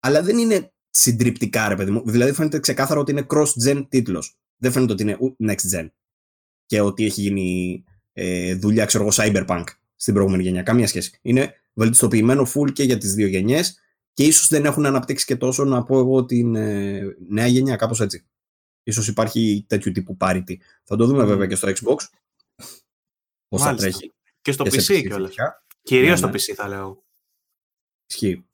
αλλά δεν είναι συντριπτικά, ρε παιδί μου. Δηλαδή, φαίνεται ξεκάθαρο ότι είναι cross-gen τίτλος. Δεν φαίνεται ότι είναι next-gen και ότι έχει γίνει ε, δουλειά, ξέρω εγώ, cyberpunk στην προηγούμενη γενιά. Καμία σχέση. Είναι βελτιστοποιημένο full και για τις δύο γενιές και ίσως δεν έχουν αναπτύξει και τόσο να πω εγώ την ε, νέα γενιά, κάπως έτσι. Ίσως υπάρχει τέτοιου τύπου parity. Θα το δούμε βέβαια και στο Xbox. Πώς θα τρέχει. Και στο και PC κιόλας. Κυρίως ναι, στο ναι. PC θα λέω. Ισχύει.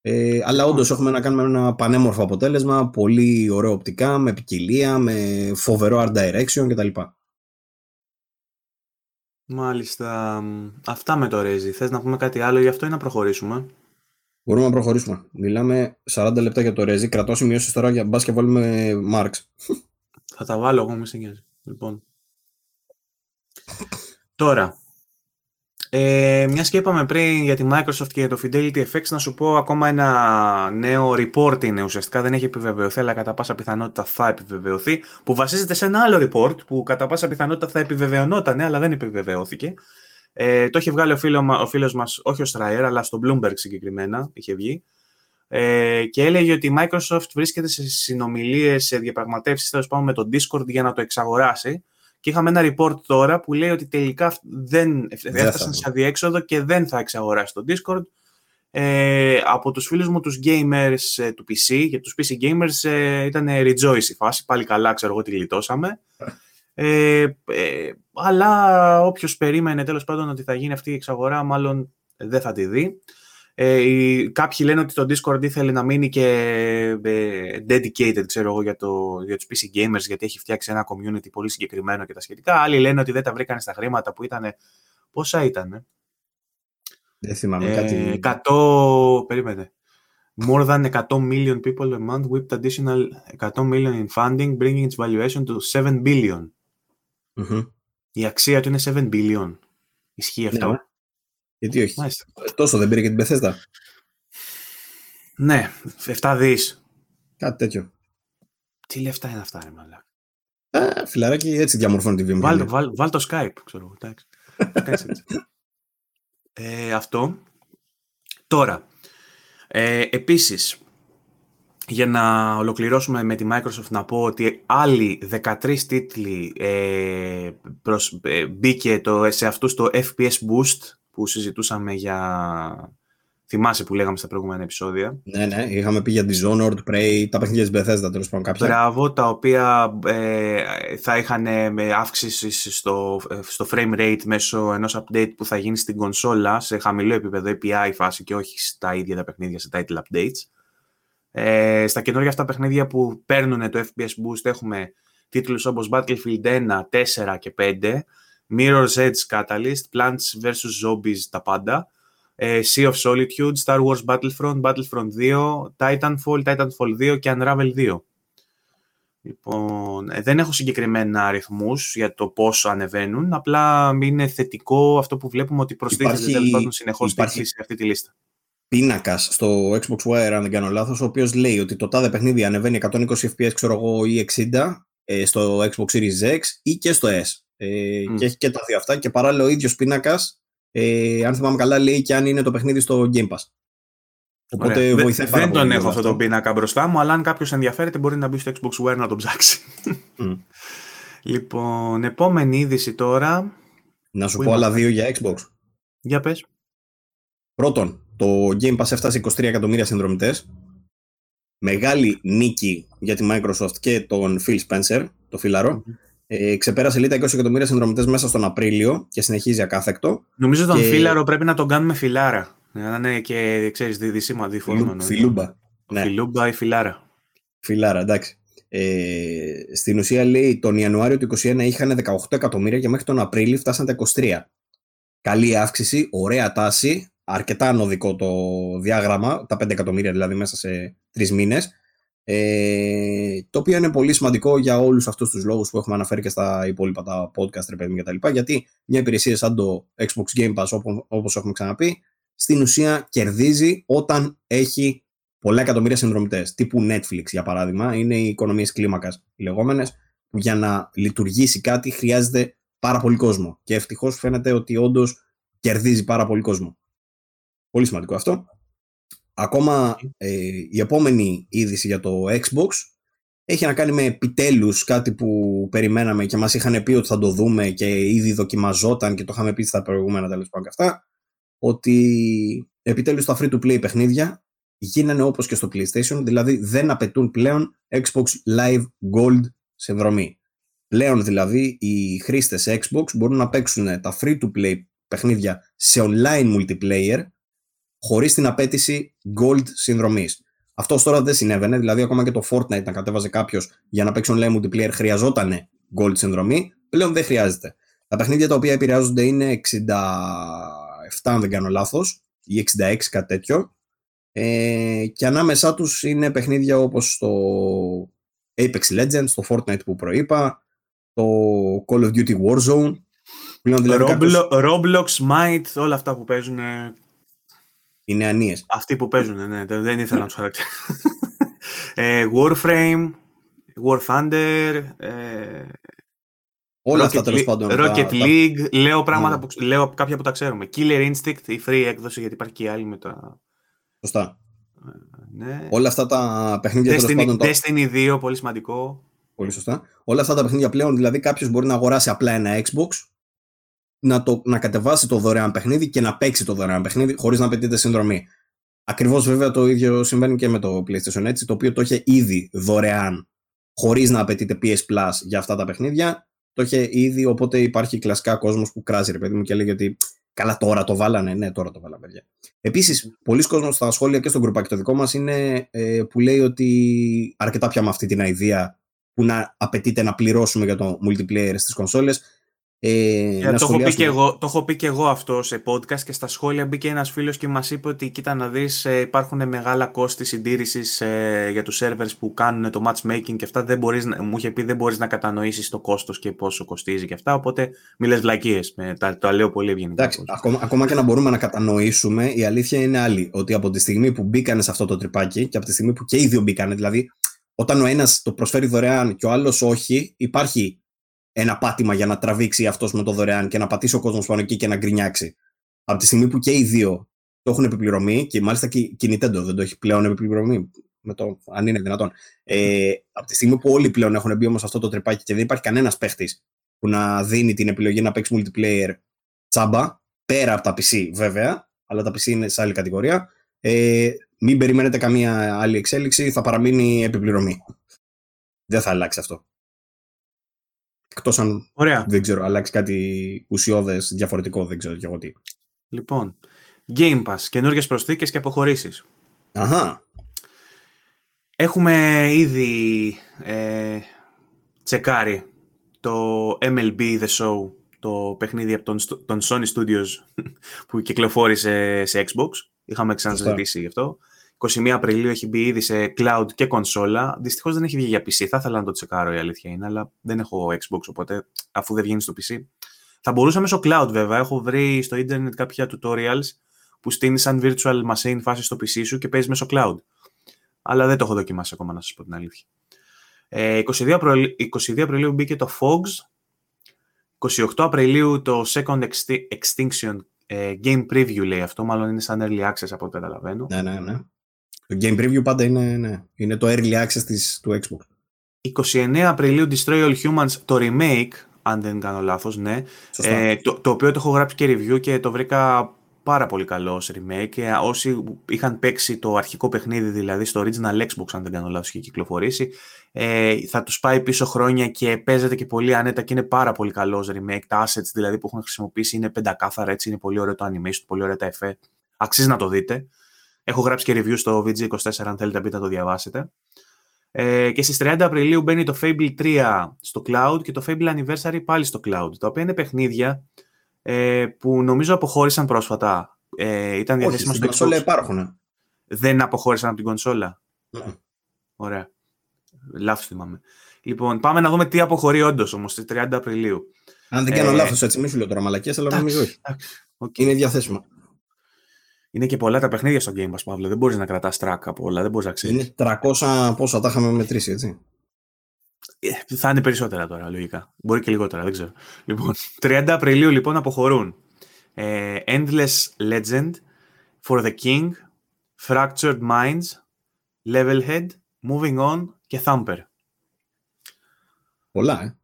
Ε, αλλά όντως έχουμε να κάνουμε ένα πανέμορφο αποτέλεσμα, πολύ ωραίο οπτικά, με ποικιλία, με φοβερό art direction κτλ. Μάλιστα. Αυτά με το Rezi. Θες να πούμε κάτι άλλο γι' αυτό ή να προχωρήσουμε; Μπορούμε να προχωρήσουμε. Μιλάμε 40 λεπτά για το Rezi. Κρατώ σημειώσεις τώρα για μπας και βάλουμε Marx. Θα τα βάλω εγώ, μη σε Λοιπόν. Τώρα, ε, μιας και είπαμε πριν για τη Microsoft και για το Fidelity FX, να σου πω ακόμα ένα νέο report είναι ουσιαστικά, δεν έχει επιβεβαιωθεί, αλλά κατά πάσα πιθανότητα θα επιβεβαιωθεί, που βασίζεται σε ένα άλλο report που κατά πάσα πιθανότητα θα επιβεβαιωνόταν, αλλά δεν επιβεβαιώθηκε. Ε, το έχει βγάλει ο, φίλο, ο φίλος μας, όχι ο Στράιερ, αλλά στο Bloomberg συγκεκριμένα, είχε βγει. Ε, και έλεγε ότι η Microsoft βρίσκεται σε συνομιλίες, σε διαπραγματεύσεις, τέλος πάντων, με το Discord για να το εξαγοράσει. Και είχαμε ένα report τώρα που λέει ότι τελικά δεν έφτασαν σε αδιέξοδο και δεν θα εξαγοράσει το Discord. Ε, από τους φίλους μου τους gamers ε, του PC, για τους PC gamers ε, ήταν rejoice η φάση, πάλι καλά ξέρω εγώ τη γλιτώσαμε. Ε, ε, αλλά όποιος περίμενε τέλος πάντων ότι θα γίνει αυτή η εξαγορά μάλλον δεν θα τη δει. Ε, κάποιοι λένε ότι το Discord ήθελε να μείνει και ε, dedicated, ξέρω εγώ, για, το, για τους PC gamers, γιατί έχει φτιάξει ένα community πολύ συγκεκριμένο και τα σχετικά. Άλλοι λένε ότι δεν τα βρήκαν στα χρήματα που ήταν. Πόσα ήταν, Δεν θυμάμαι κάτι. 100, περίμενε. More than 100 million people a month with additional 100 million in funding, bringing its valuation to 7 billion. Η αξία του είναι 7 billion. Ισχύει ναι, αυτό; Γιατί όχι; Μάλιστα. Τόσο δεν πήρε και την Πεθέστα. Ναι, 7 δις. Κάτι τέτοιο. Τι λεφτά είναι αυτά, ρε μαλάκα. Α, φιλαράκι, έτσι διαμορφώνει τη βιομηχανία. Βάλ, βάλ, βάλ το Skype, ξέρω εγώ. ε, αυτό. Τώρα, ε, επίσης, για να ολοκληρώσουμε με τη Microsoft να πω ότι άλλοι 13 τίτλοι ε, προς, ε, μπήκε το, σε αυτούς το FPS Boost που συζητούσαμε για... Θυμάσαι που λέγαμε στα προηγούμενα επεισόδια. Ναι, ναι, είχαμε πει για Dishonored, Prey, τα παιχνίδια της Bethesda τέλος πάντων κάποια. Μπράβο, τα οποία ε, θα είχαν με αύξηση στο, στο frame rate μέσω ενός update που θα γίνει στην κονσόλα σε χαμηλό επίπεδο API φάση και όχι στα ίδια τα παιχνίδια σε title updates. Ε, στα καινούργια αυτά παιχνίδια που παίρνουν το FPS Boost έχουμε τίτλους όπως Battlefield 1, 4 και 5, Mirror's Edge Catalyst, Plants vs. Zombies τα πάντα, ε, Sea of Solitude, Star Wars Battlefront, Battlefront 2, Titanfall, Titanfall 2 και Unravel 2. Λοιπόν, ε, δεν έχω συγκεκριμένα αριθμούς για το πόσο ανεβαίνουν, απλά είναι θετικό αυτό που βλέπουμε ότι προστίθεται τέλος πάντων συνεχώς υπάρχει... σε αυτή τη λίστα πίνακας στο Xbox Wire, αν δεν κάνω λάθος, ο οποίος λέει ότι το τάδε παιχνίδι ανεβαίνει 120 FPS, ξέρω εγώ, ή 60 ε, στο Xbox Series X ή και στο S. Ε, Και έχει και τα δύο αυτά. Και παράλληλα ο ίδιος πίνακας, ε, αν θυμάμαι καλά, λέει και αν είναι το παιχνίδι στο Game Pass. Οπότε Ωραία. βοηθάει πάρα Δεν τον έχω αυτό τον πίνακα μπροστά μου, αλλά αν κάποιος ενδιαφέρεται μπορεί να μπει στο Xbox Wire να τον ψάξει. Mm. λοιπόν, επόμενη είδηση τώρα. Να σου πω άλλα δύο για Xbox. Για πες. Πρώτον, το Game Pass έφτασε 23 εκατομμύρια συνδρομητές. Μεγάλη νίκη για τη Microsoft και τον Phil Spencer, το φιλαρο Ε, ξεπέρασε λίγα 20 εκατομμύρια συνδρομητές μέσα στον Απρίλιο και συνεχίζει ακάθεκτο. Νομίζω τον και... φίλαρο πρέπει να τον κάνουμε φιλάρα. Να είναι και, ξέρεις, διδυσίμα, διφορούμενο. Φιλούμπα. Ναι. Φιλούμπα ή φιλάρα. Φιλάρα, εντάξει. Ε, στην ουσία λέει τον Ιανουάριο του 2021 είχαν 18 εκατομμύρια και μέχρι τον Απρίλιο φτάσαν τα 23. Καλή αύξηση, ωραία τάση, αρκετά ανωδικό το διάγραμμα, τα 5 εκατομμύρια δηλαδή μέσα σε τρεις μήνες, ε, το οποίο είναι πολύ σημαντικό για όλους αυτούς τους λόγους που έχουμε αναφέρει και στα υπόλοιπα τα podcast, ρε παιδί κτλ. Γιατί μια υπηρεσία σαν το Xbox Game Pass, όπως έχουμε ξαναπεί, στην ουσία κερδίζει όταν έχει πολλά εκατομμύρια συνδρομητές. Τύπου Netflix, για παράδειγμα, είναι οι οικονομίες κλίμακας οι λεγόμενες, που για να λειτουργήσει κάτι χρειάζεται πάρα πολύ κόσμο. Και ευτυχώς φαίνεται ότι όντως κερδίζει πάρα πολύ κόσμο. Πολύ σημαντικό αυτό. Ακόμα ε, η επόμενη είδηση για το Xbox έχει να κάνει με επιτέλους κάτι που περιμέναμε και μας είχαν πει ότι θα το δούμε και ήδη δοκιμαζόταν και το είχαμε πει στα προηγούμενα τέλος πάντων και αυτά. Ότι επιτέλους τα free to play παιχνίδια γίνανε όπως και στο PlayStation, δηλαδή δεν απαιτούν πλέον Xbox Live Gold συνδρομή. Πλέον δηλαδή οι χρήστες Xbox μπορούν να παίξουν τα free to play παιχνίδια σε online multiplayer χωρίς την απέτηση Gold συνδρομής. Αυτός τώρα δεν συνέβαινε, δηλαδή ακόμα και το Fortnite να κατέβαζε κάποιος για να παίξει online multiplayer χρειαζόταν gold συνδρομή, πλέον δεν χρειάζεται. Τα παιχνίδια τα οποία επηρεάζονται είναι 67, αν δεν κάνω λάθος, ή 66, κάτι τέτοιο. Ε, και ανάμεσά τους είναι παιχνίδια όπως το Apex Legends, το Fortnite που προείπα, το Call of Duty Warzone. Πλέον, δηλαδή, Roblox, Might, όλα αυτά που παίζουν είναι ανίες. Αυτοί που παίζουν, ναι, δεν ήθελα να τους χαρακτηρίσω. ε, Warframe, War Thunder, ε, Όλα αυτά τέλος πάντων. Rocket League, λέω, πράγματα ναι. που, λέω κάποια που τα ξέρουμε. Killer Instinct, η free έκδοση, γιατί υπάρχει και η άλλη με τα. Σωστά. Ε, ναι. Όλα αυτά τα παιχνίδια Destiny, πάντων, Destiny 2, πολύ σημαντικό. Πολύ σωστά. Όλα αυτά τα παιχνίδια πλέον, δηλαδή κάποιος μπορεί να αγοράσει απλά ένα Xbox να, το, να κατεβάσει το δωρεάν παιχνίδι και να παίξει το δωρεάν παιχνίδι χωρίς να απαιτείται συνδρομή. Ακριβώς βέβαια το ίδιο συμβαίνει και με το PlayStation έτσι, το οποίο το είχε ήδη δωρεάν χωρίς να απαιτείται PS Plus για αυτά τα παιχνίδια. Το είχε ήδη, οπότε υπάρχει κλασικά κόσμος που κράζει, ρε παιδί μου, και λέει ότι καλά τώρα το βάλανε. Ναι, τώρα το βάλανε, παιδιά. Επίσης, πολλοί κόσμοι στα σχόλια και στο γκρουπάκι το δικό μας είναι ε, που λέει ότι αρκετά πια με αυτή την ιδέα που να απαιτείται να πληρώσουμε για το multiplayer στις κονσόλες. Ε, ε, το, έχω πει και εγώ, το έχω πει και εγώ αυτό σε podcast και στα σχόλια. Μπήκε ένας φίλος και μας είπε ότι κοίτα να δεις ε, υπάρχουν μεγάλα κόστη συντήρησης ε, για τους servers που κάνουν το matchmaking και αυτά. Δεν μπορείς, μου είχε πει δεν μπορείς να κατανοήσεις το κόστος και πόσο κοστίζει και αυτά. Οπότε μη λες βλακίες, το, το λέω πολύ ευγενικά. Εντάξει, ακόμα, ακόμα και να μπορούμε να κατανοήσουμε η αλήθεια είναι άλλη. Ότι από τη στιγμή που μπήκανε σε αυτό το τρυπάκι και από τη στιγμή που και οι δύο μπήκανε δηλαδή όταν ο ένας το προσφέρει δωρεάν και ο άλλος όχι υπάρχει ένα πάτημα για να τραβήξει αυτός με το δωρεάν και να πατήσει ο κόσμος πάνω εκεί και να γκρινιάξει. Από τη στιγμή που και οι δύο το έχουν επιπληρωμή και μάλιστα και η Nintendo δεν το έχει πλέον επιπληρωμή, με το, αν είναι δυνατόν. Ε, από τη στιγμή που όλοι πλέον έχουν μπει όμως αυτό το τρυπάκι και δεν υπάρχει κανένας παίχτης που να δίνει την επιλογή να παίξει multiplayer τσάμπα, πέρα από τα PC βέβαια, αλλά τα PC είναι σε άλλη κατηγορία. Ε, μην περιμένετε καμία άλλη εξέλιξη, θα παραμείνει επιπληρωμή. Δεν θα αλλάξει αυτό. Εκτός αν Ωραία. δεν ξέρω, αλλάξει κάτι ουσιώδες διαφορετικό, δεν ξέρω και εγώ τι. Λοιπόν, Game Pass, καινούργιες προσθήκες και αποχωρήσεις. Αχά. Έχουμε ήδη ε, τσεκάρει το MLB The Show, το παιχνίδι από τον, τον Sony Studios *laughs* που κυκλοφόρησε σε Xbox. Είχαμε ξαναζητήσει γι' αυτό. 21 Απριλίου έχει μπει ήδη σε cloud και κονσόλα. Δυστυχώς δεν έχει βγει για PC. Θα ήθελα να το τσεκάρω, η αλήθεια είναι, αλλά δεν έχω Xbox, οπότε αφού δεν βγαίνει στο PC. Θα μπορούσα μέσω cloud βέβαια. Έχω βρει στο Ιντερνετ κάποια tutorials που στείνει σαν virtual machine φάση στο PC σου και παίζει μέσω cloud. Αλλά δεν το έχω δοκιμάσει ακόμα, να σας πω την αλήθεια. 22, Απριλίου, 22 Απριλίου μπήκε το Fogs. 28 Απριλίου το Second Extinction ε, Game Preview λέει αυτό, μάλλον είναι σαν Early Access από ό,τι καταλαβαίνω. Ναι, ναι, ναι. Το Game Preview πάντα είναι, ναι, είναι το Early Access της, του Xbox. 29 Απριλίου Destroy All Humans, το remake, αν δεν κάνω λάθος, ναι. Ε, το, το οποίο το έχω γράψει και review και το βρήκα πάρα πολύ καλό ως remake. Και όσοι είχαν παίξει το αρχικό παιχνίδι, δηλαδή στο original Xbox, αν δεν κάνω λάθος, είχε κυκλοφορήσει, ε, θα τους πάει πίσω χρόνια και παίζεται και πολύ ανέτα και είναι πάρα πολύ καλό remake. Τα assets δηλαδή που έχουν χρησιμοποιήσει είναι πεντακάθαρα, έτσι είναι πολύ ωραίο το animation, πολύ ωραία τα εφέ. Αξίζει να το δείτε. Έχω γράψει και review στο VG24 αν θέλετε μπείτε να το διαβάσετε. Ε, και στις 30 Απριλίου μπαίνει το Fable 3 στο cloud και το Fable Anniversary πάλι στο cloud, τα οποία είναι παιχνίδια ε, που νομίζω αποχώρησαν πρόσφατα. Ε, ήταν διαθέσιμα στην κονσόλα υπάρχουν. Δεν αποχώρησαν από την κονσόλα. Mm. Ωραία. Λάθος θυμάμαι. Λοιπόν, πάμε να δούμε τι αποχωρεί όντως όμως στις 30 Απριλίου. Αν δεν κάνω ε, λάθος έτσι, μην σου λέω τώρα μαλακίε, αλλά νομίζω όχι. Okay. Είναι διαθέσιμο. Είναι και πολλά τα παιχνίδια στο Game Pass, Παύλο. Δεν μπορείς να κρατάς track από όλα, δεν μπορείς να ξέρεις. Είναι 300 πόσα τα είχαμε μετρήσει, έτσι. Ε, θα είναι περισσότερα τώρα, λογικά. Μπορεί και λιγότερα, δεν ξέρω. Λοιπόν, 30 Απριλίου λοιπόν αποχωρούν. Ε, Endless Legend, For the King, Fractured Minds, Levelhead, Moving On και Thumper. Πολλά, ε.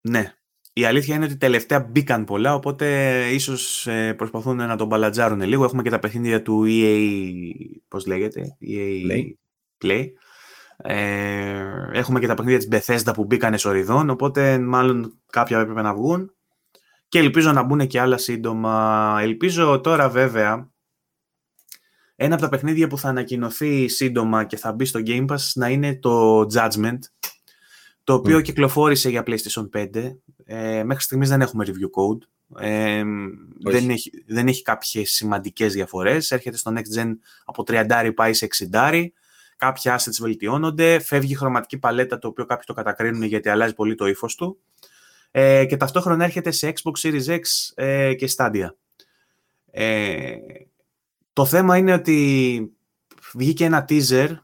Ναι. Η αλήθεια είναι ότι τελευταία μπήκαν πολλά, οπότε ίσως ε, προσπαθούν να τον μπαλατζάρουν λίγο. Έχουμε και τα παιχνίδια του EA, πώς λέγεται, EA Play. Play. Ε, έχουμε και τα παιχνίδια της Bethesda που μπήκαν σοριδών, οπότε μάλλον κάποια έπρεπε να βγουν. Και ελπίζω να μπουν και άλλα σύντομα. Ελπίζω τώρα βέβαια ένα από τα παιχνίδια που θα ανακοινωθεί σύντομα και θα μπει στο Game Pass να είναι το Judgment, το οποίο mm. κυκλοφόρησε για PlayStation 5. Ε, μέχρι στιγμής δεν έχουμε review code. Ε, δεν, έχει, δεν έχει κάποιες σημαντικές διαφορές. Έρχεται στο Next Gen από 30 πάει σε 60. Κάποια assets βελτιώνονται. Φεύγει η χρωματική παλέτα, το οποίο κάποιοι το κατακρίνουν γιατί αλλάζει πολύ το ύφος του. Ε, και ταυτόχρονα έρχεται σε Xbox Series X ε, και Stadia. Ε, το θέμα είναι ότι βγήκε ένα teaser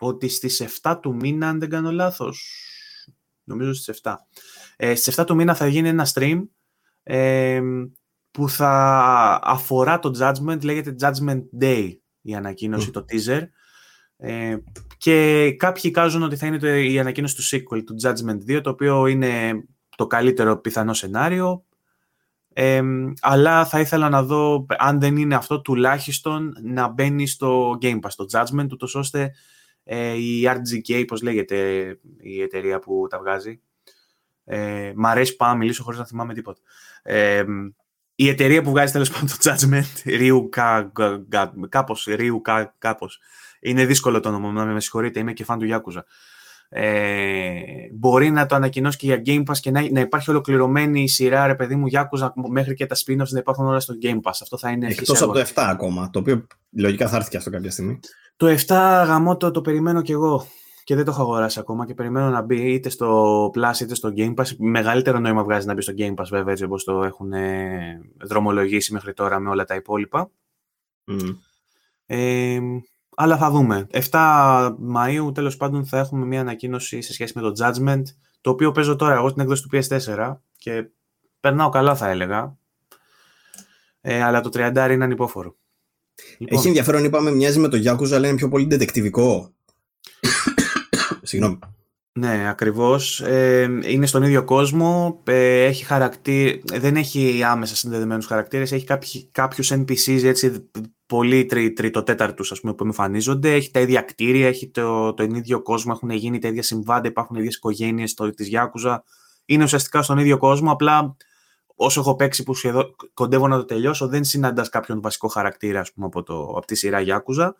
ότι στις 7 του μήνα, αν δεν κάνω λάθος, νομίζω στις 7, ε, στις 7 του μήνα θα γίνει ένα stream ε, που θα αφορά το Judgment, λέγεται Judgment Day η ανακοίνωση, το teaser. Ε, και κάποιοι εικάζουν ότι θα είναι το, η ανακοίνωση του sequel, του Judgment 2, το οποίο είναι το καλύτερο πιθανό σενάριο. Ε, αλλά θα ήθελα να δω, αν δεν είναι αυτό, τουλάχιστον να μπαίνει στο Game Pass, το Judgment, ούτως ώστε ε, η RGK, πώς λέγεται η εταιρεία που τα βγάζει. Ε, μ' αρέσει που μιλήσω χωρίς να θυμάμαι τίποτα. Ε, η εταιρεία που βγάζει τέλος πάντων το Judgment, Ryu, κα, κάπως, Ryu, κα, κάπως. Είναι δύσκολο το όνομα, να με συγχωρείτε, είμαι και φαν του Yakuza ε, μπορεί να το ανακοινώσει και για Game Pass και να, να υπάρχει ολοκληρωμένη σειρά, ρε παιδί μου, Yakuza μέχρι και τα spin-offs να υπάρχουν όλα στο Game Pass. Αυτό θα είναι Εκτός από το 7 ακόμα, το οποίο λογικά θα έρθει και αυτό κάποια στιγμή. Το 7 γαμό το, το περιμένω κι εγώ και δεν το έχω αγοράσει ακόμα και περιμένω να μπει είτε στο Plus είτε στο Game Pass. Μεγαλύτερο νόημα βγάζει να μπει στο Game Pass βέβαια έτσι όπως το έχουν δρομολογήσει μέχρι τώρα με όλα τα υπόλοιπα. Mm. Ε, αλλά θα δούμε. 7 Μαΐου τέλος πάντων θα έχουμε μια ανακοίνωση σε σχέση με το Judgment, το οποίο παίζω τώρα εγώ στην έκδοση του PS4 και περνάω καλά θα έλεγα. Ε, αλλά το 30 είναι ανυπόφορο. Λοιπόν. Έχει ενδιαφέρον, είπαμε, μοιάζει με το Yakuza, αλλά είναι πιο πολύ δεντεκτιβικό. Συγγνώμη. Ναι, ακριβώς. Ε, είναι στον ίδιο κόσμο, ε, έχει χαρακτή... δεν έχει άμεσα συνδεδεμένους χαρακτήρες, έχει κάποιους κάποιους NPCs έτσι, πολύ τρι, τριτοτέταρτους ας πούμε, που εμφανίζονται, έχει τα ίδια κτίρια, έχει το, το ίδιο κόσμο, έχουν γίνει τα ίδια συμβάντα, υπάρχουν οι ίδιες οικογένειες της Γιάκουζα. Είναι ουσιαστικά στον ίδιο κόσμο, απλά όσο έχω παίξει που σχεδόν κοντεύω να το τελειώσω, δεν συναντάς κάποιον βασικό χαρακτήρα ας πούμε, από, το, από τη σειρά Γιάκουζα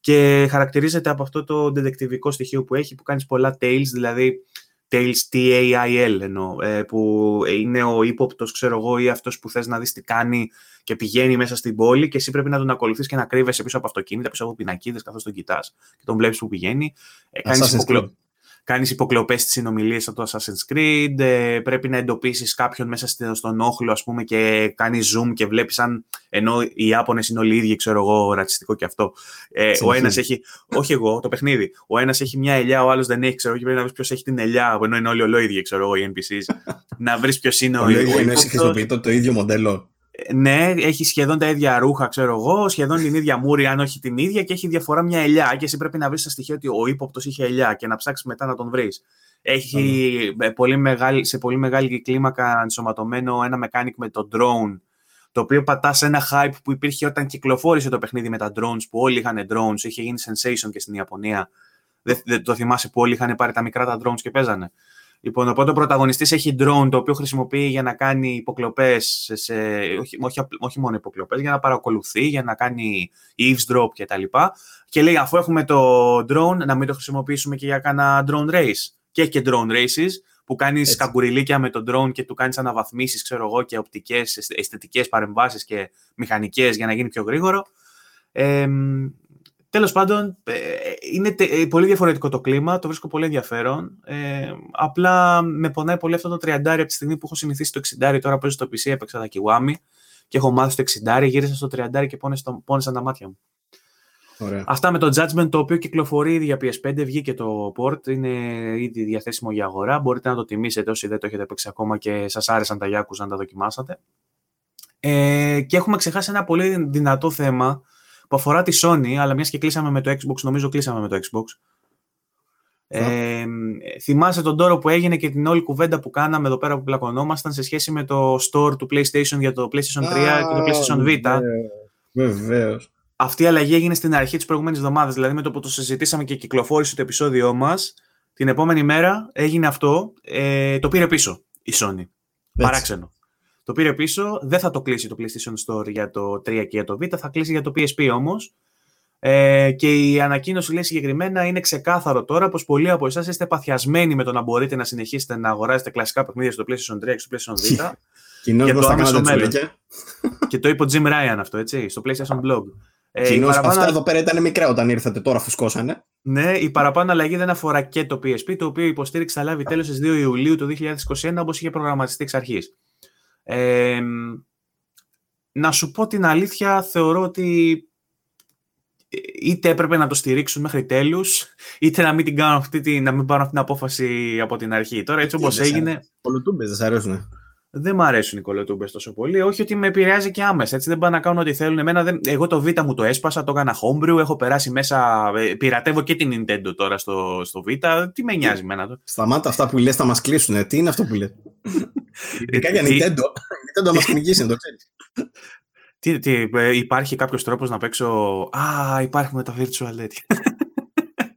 και χαρακτηρίζεται από αυτό το δεντεκτιβικό στοιχείο που έχει, που κάνεις πολλά tales, δηλαδή tales T-A-I-L εννοώ, ε, που είναι ο ύποπτος, ξέρω εγώ, ή αυτός που θες να δεις τι κάνει και πηγαίνει μέσα στην πόλη και εσύ πρέπει να τον ακολουθείς και να κρύβεσαι πίσω από αυτοκίνητα, πίσω από πινακίδες καθώς τον κοιτάς και τον βλέπεις που πηγαίνει. Ε, κάνεις, υποκλο... κάνεις υποκλοπές στις συνομιλίες από το Assassin's Creed, ε, πρέπει να εντοπίσεις κάποιον μέσα στον όχλο ας πούμε και κάνεις zoom και βλέπεις αν ενώ οι Ιάπωνες είναι όλοι ίδιοι, ξέρω εγώ, ρατσιστικό και αυτό. Ε, ο ένας έχει, όχι εγώ, το παιχνίδι, ο ένας έχει μια ελιά, ο άλλος δεν έχει, ξέρω, και πρέπει να βρεις ποιος έχει την ελιά, ενώ είναι όλοι ολόιδιοι, ξέρω εγώ, οι NPCs. *laughs* να βρεις ποιος είναι ο, ο, ο, το ίδιο μοντέλο ναι, έχει σχεδόν τα ίδια ρούχα, ξέρω εγώ, σχεδόν την ίδια μούρη, αν όχι την ίδια, και έχει διαφορά μια ελιά. Και εσύ πρέπει να βρεις τα στοιχεία ότι ο ύποπτος είχε ελιά και να ψάξεις μετά να τον βρεις. Έχει mm. πολύ μεγάλη, σε πολύ μεγάλη κλίμακα ενσωματωμένο ένα mechanic με το drone, το οποίο πατάς σε ένα hype που υπήρχε όταν κυκλοφόρησε το παιχνίδι με τα drones, που όλοι είχαν drones, είχε γίνει sensation και στην Ιαπωνία. Δεν, δεν το θυμάσαι που όλοι είχαν πάρει τα μικρά τα drones και παίζανε. Λοιπόν, οπότε ο πρωταγωνιστής έχει drone το οποίο χρησιμοποιεί για να κάνει υποκλοπές, σε, όχι, όχι, όχι μόνο υποκλοπές, για να παρακολουθεί, για να κάνει eavesdrop και τα λοιπά. Και λέει αφού έχουμε το drone, να μην το χρησιμοποιήσουμε και για κάνα drone race. Και έχει και drone races, που κάνεις καγκουριλίκια με το drone και του κάνεις αναβαθμίσεις, ξέρω εγώ, και οπτικές, αισθητικές παρεμβάσεις και μηχανικές για να γίνει πιο γρήγορο. Ε, Τέλος πάντων, ε, είναι ε, πολύ διαφορετικό το κλίμα, το βρίσκω πολύ ενδιαφέρον. Ε, απλά με πονάει πολύ αυτό το 30 από τη στιγμή που έχω συνηθίσει το 60 τώρα παίζω στο PC, έπαιξα τα Kiwami και έχω μάθει το 60 γύρισα στο 30 και πόνεσαν τα μάτια μου. Ωραία. Αυτά με το Judgment, το οποίο κυκλοφορεί ήδη για PS5, βγήκε το port, είναι ήδη διαθέσιμο για αγορά. Μπορείτε να το τιμήσετε όσοι δεν το έχετε παίξει ακόμα και σας άρεσαν τα Yakuza να τα δοκιμάσατε. Ε, και έχουμε ξεχάσει ένα πολύ δυνατό θέμα, που αφορά τη Sony, αλλά μιας και κλείσαμε με το Xbox, νομίζω κλείσαμε με το Xbox. Ε, θυμάσαι τον τόρο που έγινε και την όλη κουβέντα που κάναμε εδώ πέρα που πλακωνόμασταν σε σχέση με το store του PlayStation για το PlayStation 3 και το PlayStation Vita; Βεβαίως. Αυτή η αλλαγή έγινε στην αρχή της προηγούμενης εβδομάδας. Δηλαδή με το που το συζητήσαμε και κυκλοφόρησε το επεισόδιό μας, την επόμενη μέρα έγινε αυτό. Ε, το πήρε πίσω η Sony. Έτσι. Παράξενο. Το πήρε πίσω. Δεν θα το κλείσει το PlayStation Store για το 3 και για το Vita. Θα κλείσει για το PSP όμως. Ε, και η ανακοίνωση λέει συγκεκριμένα είναι ξεκάθαρο τώρα πως πολλοί από εσάς είστε παθιασμένοι με το να μπορείτε να συνεχίσετε να αγοράζετε κλασικά παιχνίδια στο PlayStation 3 και στο PlayStation Vita. για το άμεσο μέλλον. και το είπε ο Jim Ryan αυτό, έτσι, στο PlayStation Blog. Ε, Κοινώς παραπάνω... αυτά εδώ πέρα ήταν μικρά όταν ήρθατε, τώρα φουσκώσανε. Ναι, η παραπάνω αλλαγή δεν αφορά και το PSP, το οποίο η υποστήριξη θα λάβει τέλος στις 2 Ιουλίου του 2021, όπως είχε προγραμματιστεί εξ αρχής. Ε, να σου πω την αλήθεια, θεωρώ ότι είτε έπρεπε να το στηρίξουν μέχρι τέλους, είτε να μην, την κάνω αυτή, να μην πάρουν αυτή την απόφαση από την αρχή. Τώρα έτσι όπως έγινε... Κολοτούμπες δεν σ' αρέσουν. Δεν μου αρέσουν οι κολοτούμπες τόσο πολύ. Όχι ότι με επηρεάζει και άμεσα. Έτσι δεν πάνε να κάνουν ό,τι θέλουν. Εμένα δεν... Εγώ το Β μου το έσπασα, το έκανα homebrew. Έχω περάσει μέσα. Ε, πειρατεύω και την Nintendo τώρα στο, στο Β. Τι με νοιάζει εμένα το. Σταμάτα αυτά που λες, θα μας κλείσουν. Τι είναι αυτό που λες; *laughs* Ειδικά για Nintendo. Nintendo μας κυνηγήσει, το ξέρεις. Τι, τι, ε, υπάρχει κάποιος τρόπος να παίξω. Α, υπάρχουν τα virtual τέτοια.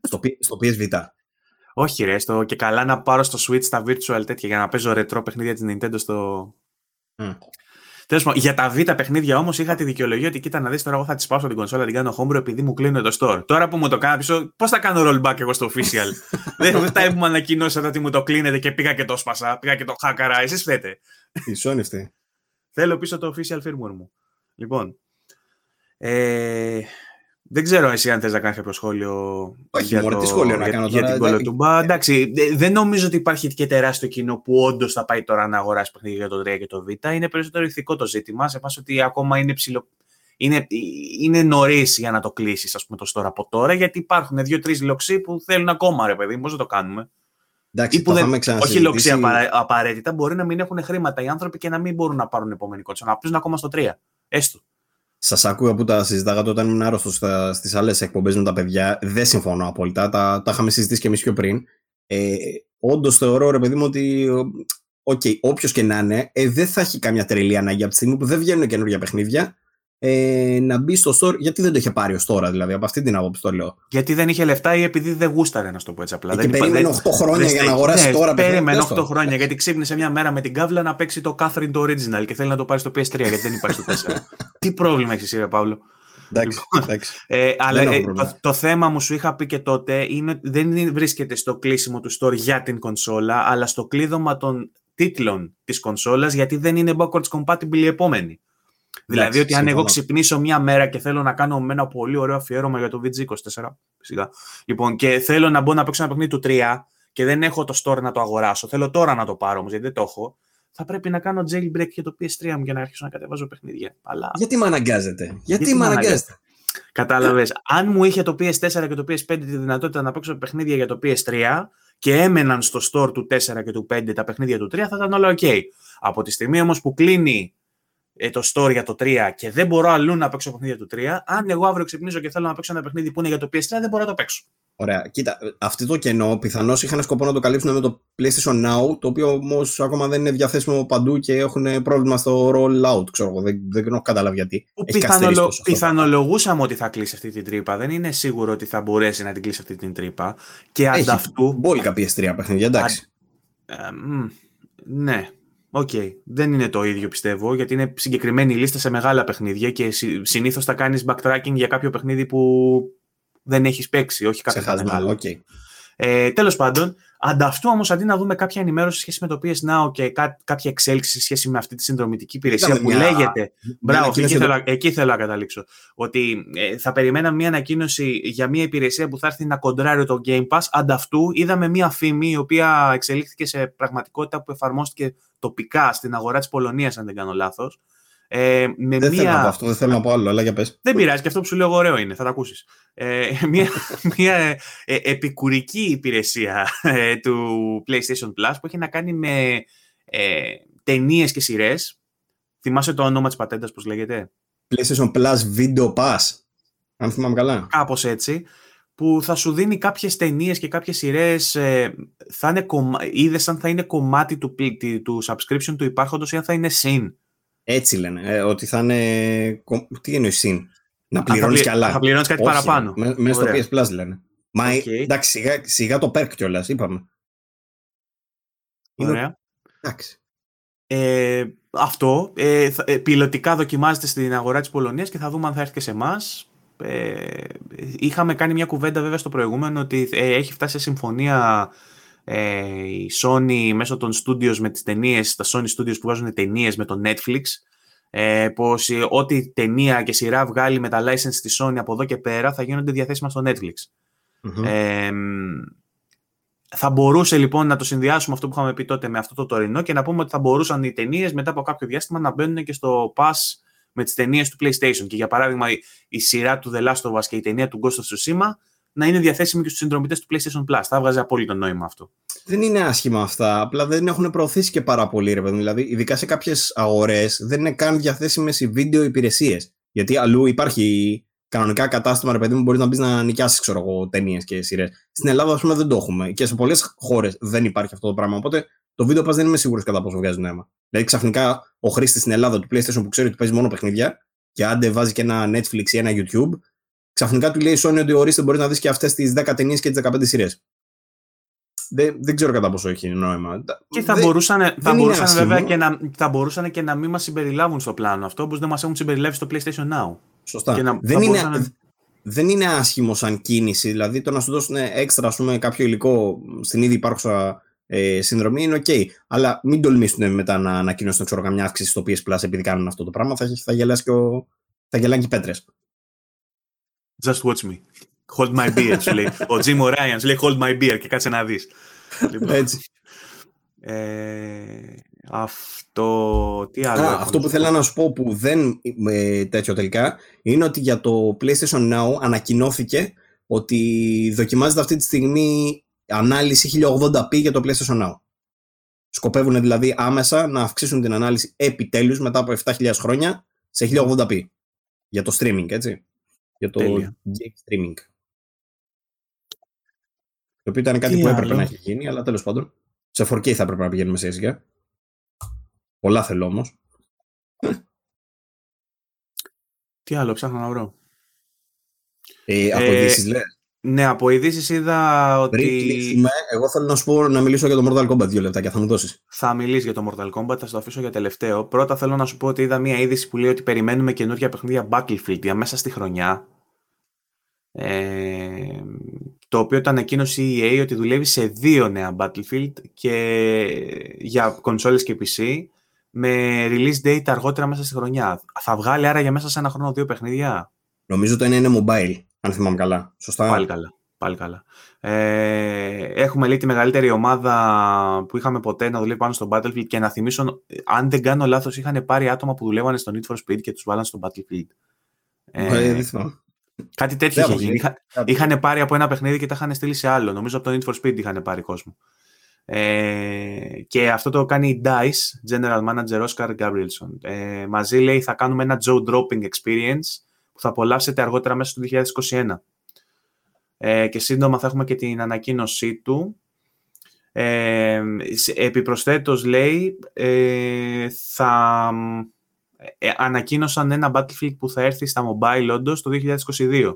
στο, στο PSV. Όχι ρε, στο, και καλά να πάρω στο Switch τα virtual τέτοια για να παίζω retro παιχνίδια της Nintendo στο... Mm. Τέλος πάντων, για τα β' παιχνίδια όμως είχα τη δικαιολογία ότι κοίτα να δεις τώρα εγώ θα τη πάω την κονσόλα, την κάνω homebrew επειδή μου κλείνει το store. Τώρα που μου το κάνω πίσω, πώς θα κάνω rollback εγώ στο official; *laughs* Δεν φτάνει που μου ανακοινώσατε ότι μου το κλείνετε και πήγα και το σπάσα, πήγα και το χάκαρα. Εσείς φταίτε. Η Θέλω πίσω το official firmware μου. Λοιπόν. Ε, δεν ξέρω εσύ αν θες να κάνεις κάποιο σχόλιο Όχι, για, το, σχόλιο να κάνω για, τώρα, την κολοτούμπα. Εντάξει, δεν νομίζω ότι υπάρχει και τεράστιο κοινό που όντως θα πάει τώρα να αγοράσει παιχνίδια για το 3 και το Β. Είναι περισσότερο ηθικό το ζήτημα, σε φάση ότι ακόμα είναι ψηλό... Είναι, είναι νωρίς για να το κλείσεις, ας πούμε, το store από τώρα, γιατί υπάρχουν δύο-τρεις λοξοί που θέλουν ακόμα, ρε παιδί, πώς να το κάνουμε. Εντάξει, που δεν, όχι λοξοί απαραίτητα, μπορεί να μην έχουν χρήματα οι άνθρωποι και να μην μπορούν να πάρουν επόμενη κότσα, να πούν ακόμα στο 3. Έστω. Σας ακούω που τα συζητάγατε όταν ήμουν άρρωστος στις άλλες εκπομπές με τα παιδιά. Δεν συμφωνώ απόλυτα. Τα, τα είχαμε συζητήσει και εμείς πιο πριν. Ε, Όντως θεωρώ, ρε παιδί μου, ότι okay, όποιος και να είναι, ε, δεν θα έχει καμιά τρελή ανάγκη από τη στιγμή που δεν βγαίνουν καινούργια παιχνίδια ε, να μπει στο store. Γιατί δεν το είχε πάρει ως τώρα, δηλαδή, από αυτή την άποψη το λέω. Γιατί δεν είχε λεφτά ή επειδή δεν γούσταρε, να το πω έτσι απλά. Και δεν περίμενε 8 χρόνια για να αγοράσει ναι, τώρα Περίμενε 8 χρόνια γιατί ξύπνησε μια μέρα με την κάβλα να παίξει το Catherine το original και θέλει να το πάρει στο PS3 γιατί δεν υπάρχει στο 4. *laughs* Τι πρόβλημα έχεις εσύ, Παύλο; Εντάξει, λοιπόν, εντάξει. Ε, αλλά ε, το, το, θέμα μου σου είχα πει και τότε είναι δεν βρίσκεται στο κλείσιμο του store για την κονσόλα, αλλά στο κλείδωμα των τίτλων της κονσόλας γιατί δεν είναι backwards compatible η επόμενη. Δηλαδή ότι αν εγώ ξυπνήσω μία μέρα και θέλω να κάνω με ένα πολύ ωραίο αφιέρωμα για το VG24, σιγά, λοιπόν, και θέλω να μπω να παίξω ένα παιχνίδι του 3 και δεν έχω το store να το αγοράσω, θέλω τώρα να το πάρω όμως γιατί δεν το έχω, θα πρέπει να κάνω jailbreak για το PS3 μου για να αρχίσω να κατεβάζω παιχνίδια. Αλλά... Γιατί με αναγκάζετε, γιατί, γιατί με αναγκάζετε. Κατάλαβες. Αν μου είχε το PS4 και το PS5 τη δυνατότητα να παίξω παιχνίδια για το PS3 και έμεναν στο store του 4 και του 5 τα παιχνίδια του 3, θα ήταν όλα OK. Από τη στιγμή όμως που κλείνει ε, το story για το 3 και δεν μπορώ αλλού να παίξω παιχνίδια του 3, αν εγώ αύριο ξυπνήσω και θέλω να παίξω ένα παιχνίδι που είναι για το PS3, δεν μπορώ να το παίξω. Ωραία. Κοίτα, αυτό το κενό πιθανώς είχαν σκοπό να το καλύψουν με το PlayStation Now, το οποίο όμως ακόμα δεν είναι διαθέσιμο παντού και έχουν πρόβλημα στο rollout. Ξέρω εγώ, δεν, δεν έχω καταλάβει γιατί. Πιθανολο... Πιθανολογούσαμε ότι θα κλείσει αυτή την τρύπα. Δεν είναι σίγουρο ότι θα μπορέσει να την κλείσει αυτή την τρύπα. Και αντ' αυτού. Μπόλικα PS3 παιχνίδια, εντάξει. Ε, ναι, Okay. Δεν είναι το ίδιο πιστεύω, γιατί είναι συγκεκριμένη λίστα σε μεγάλα παιχνίδια και συνήθως θα κάνεις backtracking για κάποιο παιχνίδι που δεν έχεις παίξει, όχι κάποιο μεγάλο. Okay. Ε, Τέλος πάντων, ανταυτού όμως αντί να δούμε κάποια ενημέρωση σε σχέση με το PS Now και κά, κάποια εξέλιξη σε σχέση με αυτή τη συνδρομητική υπηρεσία που λέγεται. Μπράβο, εκεί, θέλω, εκεί θέλω να καταλήξω. Ότι ε, θα περιμέναμε μια ανακοίνωση για μια υπηρεσία που θα έρθει να κοντράρει το Game Pass. Ανταυτού είδαμε μια φήμη η οποία εξελίχθηκε σε πραγματικότητα που εφαρμόστηκε τοπικά στην αγορά της Πολωνίας, αν δεν κάνω λάθος. Ε, με δεν μία... θέλω να πω αυτό, δεν θέλω να πω άλλο, αλλά για πες. Δεν πειράζει, και αυτό που σου λέω ωραίο είναι, θα το ακούσεις. Ε, *laughs* μια μια ε, επικουρική υπηρεσία ε, του PlayStation Plus που έχει να κάνει με ε, ταινίες και σειρές. Θυμάσαι το όνομα της πατέντας, πώς λέγεται; PlayStation Plus Video Pass, αν θυμάμαι καλά. Κάπως έτσι που θα σου δίνει κάποιες ταινίες και κάποιες σειρές ε, θα είναι κομμα... είδες αν θα είναι κομμάτι του, του subscription του υπάρχοντος ή αν θα είναι συν. Έτσι λένε, ε, ότι θα είναι... Τι εννοείς συν, να πληρώνεις κι άλλα. Θα πληρώνεις κάτι παραπάνω. Μέσα στο PS Plus λένε. Μα εντάξει, σιγά, σιγά το perk κιόλας, είπαμε. Ωραία. Εντάξει. Ε, αυτό. Ε, ε, πιλωτικά δοκιμάζεται στην αγορά της Πολωνίας και θα δούμε αν θα έρθει και σε εμάς. Ε, είχαμε κάνει μια κουβέντα βέβαια στο προηγούμενο ότι ε, έχει φτάσει σε συμφωνία ε, η Sony μέσω των studios με τις ταινίες, τα Sony Studios που βάζουν ταινίες με το Netflix ε, πως ό,τι ταινία και σειρά βγάλει με τα license στη Sony από εδώ και πέρα θα γίνονται διαθέσιμα στο Netflix. Ε, θα μπορούσε λοιπόν να το συνδυάσουμε αυτό που είχαμε πει τότε με αυτό το τωρινό και να πούμε ότι θα μπορούσαν οι ταινίες μετά από κάποιο διάστημα να μπαίνουν και στο Pass με τις ταινίες του PlayStation. Και για παράδειγμα, η σειρά του The Last of Us και η ταινία του Ghost of Tsushima να είναι διαθέσιμη και στους συνδρομητές του PlayStation Plus. Θα βγάζει απόλυτο νόημα αυτό. Δεν είναι άσχημα αυτά. Απλά δεν έχουν προωθήσει και πάρα πολύ, ρε παιδί. Δηλαδή, ειδικά σε κάποιες αγορές δεν είναι καν διαθέσιμες οι βίντεο υπηρεσίες. Γιατί αλλού υπάρχει κανονικά κατάστημα, ρε παιδί μου, μπορείς να μπεις να νοικιάσεις, ξέρω εγώ, ταινίες και σειρές. Στην Ελλάδα, ας πούμε, δεν το έχουμε. Και σε πολλές χώρες δεν υπάρχει αυτό το πράγμα. Οπότε το βίντεο pass δεν είμαι σίγουρος κατά πόσο βγάζει νόημα. Δηλαδή, ξαφνικά ο χρήστης στην Ελλάδα του PlayStation που ξέρει ότι παίζει μόνο παιχνίδια και άντε βάζει και ένα Netflix ή ένα YouTube, ξαφνικά του λέει η Sony ότι ορίστε μπορεί να δεις και αυτές τις 10 ταινίες και τις 15 σειρές. Δεν, δεν ξέρω κατά πόσο έχει νόημα. Και θα δεν, μπορούσαν, θα μπορούσαν βέβαια και να, θα μπορούσαν και να μην μας συμπεριλάβουν στο πλάνο αυτό, όπως δεν μας έχουν συμπεριλάβει στο PlayStation Now. Σωστά. να, δεν, είναι, μπορούσαν... δεν είναι άσχημο σαν κίνηση. Δηλαδή το να σου δώσουν έξτρα πούμε, κάποιο υλικό στην ήδη υπάρχουσα ε, συνδρομή είναι OK. Αλλά μην τολμήσουν μετά να ανακοινώσουν ξέρω, καμιά αύξηση στο PS Plus επειδή κάνουν αυτό το πράγμα. Θα, θα, γελάσει και ο, θα γελάνε και οι πέτρες. Just watch me. Hold my beer, σου λέει. Ο Jim O'Ryan σου λέει hold my beer και κάτσε να δεις. λοιπόν, Έτσι. Ε, αυτό, τι άλλο. Α, αυτό που θέλω να σου πω που δεν ε, τέτοιο τελικά είναι ότι για το PlayStation Now ανακοινώθηκε ότι δοκιμάζεται αυτή τη στιγμή ανάλυση 1080p για το PlayStation Now. Σκοπεύουν δηλαδή άμεσα να αυξήσουν την ανάλυση επιτέλους μετά από 7.000 χρόνια σε 1080p. Για το streaming, έτσι. Για το game streaming. Το οποίο ήταν κάτι Τι που έπρεπε να έχει γίνει, αλλά τέλος πάντων. Σε 4K θα έπρεπε να πηγαίνουμε σε έσυγα. Πολλά θέλω όμως. Τι άλλο ψάχνω να βρω. Ε, από ε, ειδήσεις λες; Ναι, από ειδήσεις είδα ότι. Πριν κλείσουμε, εγώ θέλω να σου πω να μιλήσω για το Mortal Kombat δύο λεπτά και θα μου δώσεις. Θα μιλήσεις για το Mortal Kombat, θα το αφήσω για τελευταίο. Πρώτα θέλω να σου πω ότι είδα μία είδηση που λέει ότι περιμένουμε καινούργια παιχνίδια Battlefield για μέσα στη χρονιά. Ε, το οποίο το ανακοίνωσε η EA ότι δουλεύει σε δύο νέα Battlefield και για κονσόλες και PC με release date αργότερα μέσα στη χρονιά. Θα βγάλει άρα για μέσα σε ένα χρόνο δύο παιχνίδια; Νομίζω το ένα είναι mobile, αν θυμάμαι καλά. Σωστά; Πάλι καλά. Πάλι καλά. Ε, έχουμε λέει τη μεγαλύτερη ομάδα που είχαμε ποτέ να δουλεύει πάνω στο Battlefield και να θυμίσω, αν δεν κάνω λάθος, είχαν πάρει άτομα που δουλεύανε στο Need for Speed και τους βάλαν στο Battlefield. Ε, ε, Κάτι τέτοιο είχε γίνει. Είχαν πάρει από ένα παιχνίδι και τα είχαν στείλει σε άλλο. Νομίζω από το Need for Speed είχαν πάρει κόσμο. Ε, και αυτό το κάνει η DICE, General Manager Oscar Gabrielson. Ε, μαζί λέει θα κάνουμε ένα jaw dropping experience που θα απολαύσετε αργότερα μέσα στο 2021. Ε, και σύντομα θα έχουμε και την ανακοίνωσή του. Ε, επιπροσθέτως λέει ε, θα ε, ανακοίνωσαν ένα Battlefield που θα έρθει στα mobile όντως το 2022.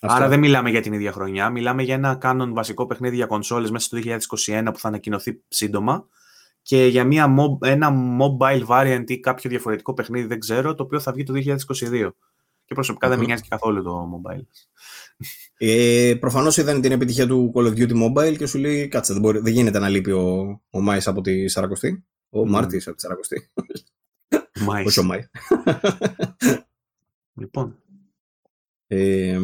Άρα δεν μιλάμε για την ίδια χρονιά. Μιλάμε για ένα κάνον βασικό παιχνίδι για κονσόλες μέσα στο 2021 που θα ανακοινωθεί σύντομα και για μια, ένα mobile variant ή κάποιο διαφορετικό παιχνίδι, δεν ξέρω, το οποίο θα βγει το 2022. Και προσωπικά δεν με νοιάζει και καθόλου το mobile. Ε, Προφανώς είδαν την επιτυχία του Call of Duty Mobile και σου λέει: Κάτσε, δεν, μπορεί, δεν γίνεται να λείπει ο, ο Μάης από τη Σαρακοστή. Ο mm. Μάρτης από τη Σαρακοστή. Μάης. Όχι ο Μάη. λοιπόν. Ε,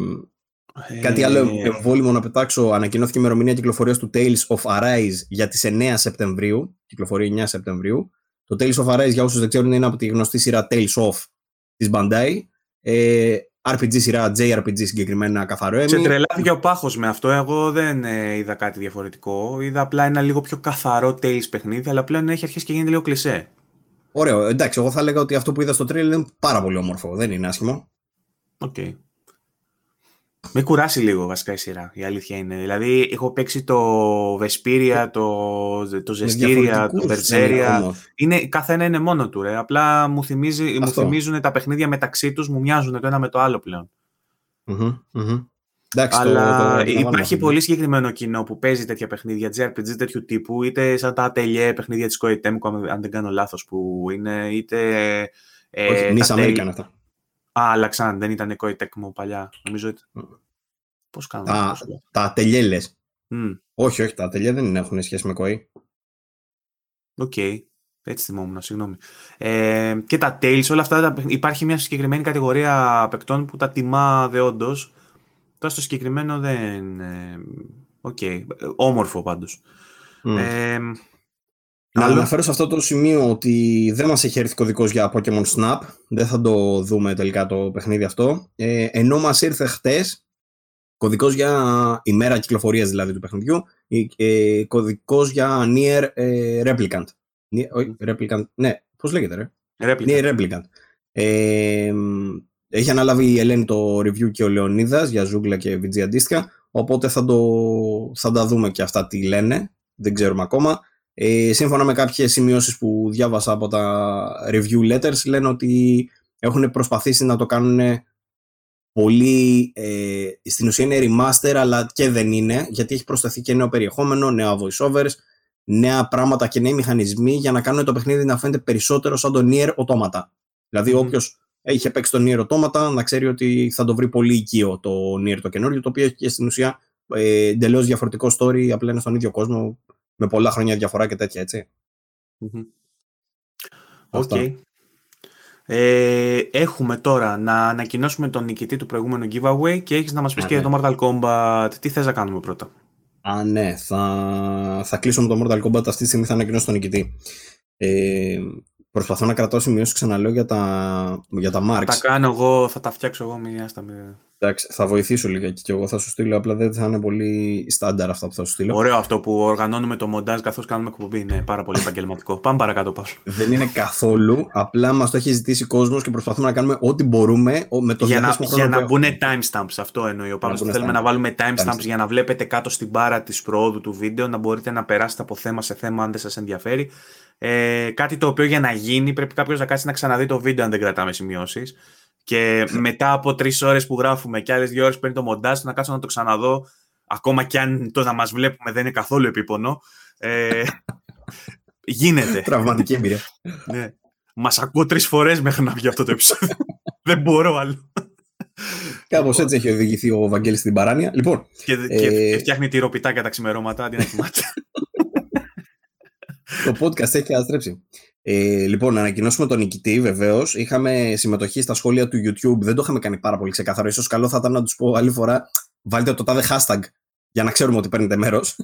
Κάτι άλλο ε, εμβόλυμο να πετάξω. Ανακοινώθηκε η ημερομηνία κυκλοφορίας του Tales of Arise για τις 9 Σεπτεμβρίου. Κυκλοφορεί 9 Σεπτεμβρίου. Το Tales of Arise, για όσους δεν ξέρουν, είναι από τη γνωστή σειρά Tales of της Bandai. Ε, RPG σειρά, JRPG συγκεκριμένα καθαρό έμι. Σε τρελάθηκε ο πάχος με αυτό. Εγώ δεν ε, είδα κάτι διαφορετικό. Είδα απλά ένα λίγο πιο καθαρό Tales παιχνίδι, αλλά πλέον έχει αρχίσει και γίνεται λίγο κλισέ. Ωραίο. Εντάξει, εγώ θα έλεγα ότι αυτό που είδα στο τρέλ είναι πάρα πολύ όμορφο. Δεν είναι άσχημο. Okay. Με κουράσει λίγο βασικά η σειρά, η αλήθεια είναι. Δηλαδή, έχω παίξει το Vesperia, το, το Zestiria, το Berseria. Είναι, κάθε ένα είναι μόνο του, ρε. Απλά μου, θυμίζει, μου θυμίζουν τα παιχνίδια μεταξύ τους, μου μοιάζουν το ένα με το άλλο πλέον. Εντάξει, Αλλά το, το, υπάρχει πολύ συγκεκριμένο κοινό που παίζει τέτοια παιχνίδια, JRPG τέτοιου τύπου, είτε σαν τα Atelier παιχνίδια της Koei Tecmo, αν δεν κάνω λάθος, που είναι, είτε... Ε, Όχι, NIS America αυτά. Α, άλλαξαν, δεν ήταν Koei Tecmo παλιά. Νομίζω ότι... Mm. Πώς κάνουν. Τα, τα ατελιέ λες. Όχι, όχι, τα ατελιέ δεν έχουν σχέση με Koei. Οκ. Okay. Έτσι θυμόμουν, συγγνώμη. Ε, και τα Tales, όλα αυτά, υπάρχει μια συγκεκριμένη κατηγορία παικτών που τα τιμά δεόντως Τώρα στο συγκεκριμένο δεν... Οκ. Okay. Όμορφο πάντως. Mm. Ε, να άλλο... αναφέρω σε αυτό το σημείο ότι δεν μας έχει έρθει κωδικός για Pokemon Snap. Δεν θα το δούμε τελικά το παιχνίδι αυτό. Ε, ενώ μας ήρθε χτες κωδικός για ημέρα κυκλοφορίας δηλαδή του παιχνιδιού. Ε, κωδικός για Near ε, Replicant. Όχι, Replicant. Ναι, πώς λέγεται ρε; Replicant. Near Replicant. Ε, έχει αναλάβει η Ελένη το review και ο Λεωνίδας για ζούγκλα και VG αντίστοιχα, οπότε θα, το, θα τα δούμε και αυτά τι λένε, δεν ξέρουμε ακόμα. Ε, σύμφωνα με κάποιες σημειώσεις που διάβασα από τα review letters, λένε ότι έχουν προσπαθήσει να το κάνουν πολύ, ε, στην ουσία είναι remaster, αλλά και δεν είναι, γιατί έχει προσθεθεί και νέο περιεχόμενο, νέα voiceovers, νέα πράγματα και νέοι μηχανισμοί για να κάνουν το παιχνίδι να φαίνεται περισσότερο σαν το Nier Automata. Δηλαδή, mm. όποιος είχε παίξει τον Nier Automata, να ξέρει ότι θα το βρει πολύ οικείο το Nier το καινούριο, το οποίο έχει και στην ουσία ε, εντελώς διαφορετικό story, απλά είναι στον ίδιο κόσμο, με πολλά χρόνια διαφορά και τέτοια, έτσι. Οκ. Okay. Ε, έχουμε τώρα να ανακοινώσουμε τον νικητή του προηγούμενου giveaway και έχεις να μας πεις και για ναι. το Mortal Kombat. Τι θες να κάνουμε πρώτα; Α, ναι. Θα, θα κλείσω με το Mortal Kombat. Αυτή τη στιγμή θα ανακοινώσω τον νικητή. Ε, Προσπαθώ να κρατώ σημειώσεις ξαναλέω για τα, για τα marks. Τα κάνω εγώ, θα τα φτιάξω εγώ, μην Εντάξει, θα βοηθήσω λίγα και εγώ θα σου στείλω. Απλά δεν θα είναι πολύ στάνταρ αυτά που θα σου στείλω. Ωραίο αυτό που οργανώνουμε το μοντάζ καθώς κάνουμε εκπομπή. Είναι πάρα πολύ επαγγελματικό. Πάμε παρακάτω, Παύλο. δεν είναι καθόλου. Απλά μας το έχει ζητήσει κόσμος και προσπαθούμε να κάνουμε ό,τι μπορούμε με το για να, Για να μπουν timestamps. Αυτό εννοεί ο Παύλο. Θέλουμε να βάλουμε timestamps για να βλέπετε κάτω στην μπάρα της προόδου του βίντεο, να μπορείτε να περάσετε από θέμα σε θέμα αν δεν σας ενδιαφέρει. Ε, κάτι το οποίο για να γίνει πρέπει κάποιος να κάτσει να ξαναδεί το βίντεο αν δεν κρατάμε σημειώσεις. Και *laughs* μετά από τρεις ώρες που γράφουμε και άλλες δύο ώρες που παίρνει το μοντάζ, να κάτσω να το ξαναδώ, ακόμα και αν το να μας βλέπουμε δεν είναι καθόλου επίπονο. Ε, *laughs* γίνεται. Τραυματική εμπειρία. *laughs* ναι. Μας ακούω τρεις φορές μέχρι να βγει αυτό το επεισόδιο. δεν μπορώ άλλο. Κάπως έτσι έχει οδηγηθεί ο Βαγγέλης στην παράνοια. Λοιπόν, και, ε... και φτιάχνει τυροπιτάκια τα ξημερώματα αντί να κοιμάται το podcast έχει αστρέψει. Ε, λοιπόν, να ανακοινώσουμε τον νικητή, βεβαίως. Είχαμε συμμετοχή στα σχόλια του YouTube. Δεν το είχαμε κάνει πάρα πολύ ξεκάθαρο. σω καλό θα ήταν να τους πω άλλη φορά, βάλτε το τάδε hashtag για να ξέρουμε ότι παίρνετε μέρος.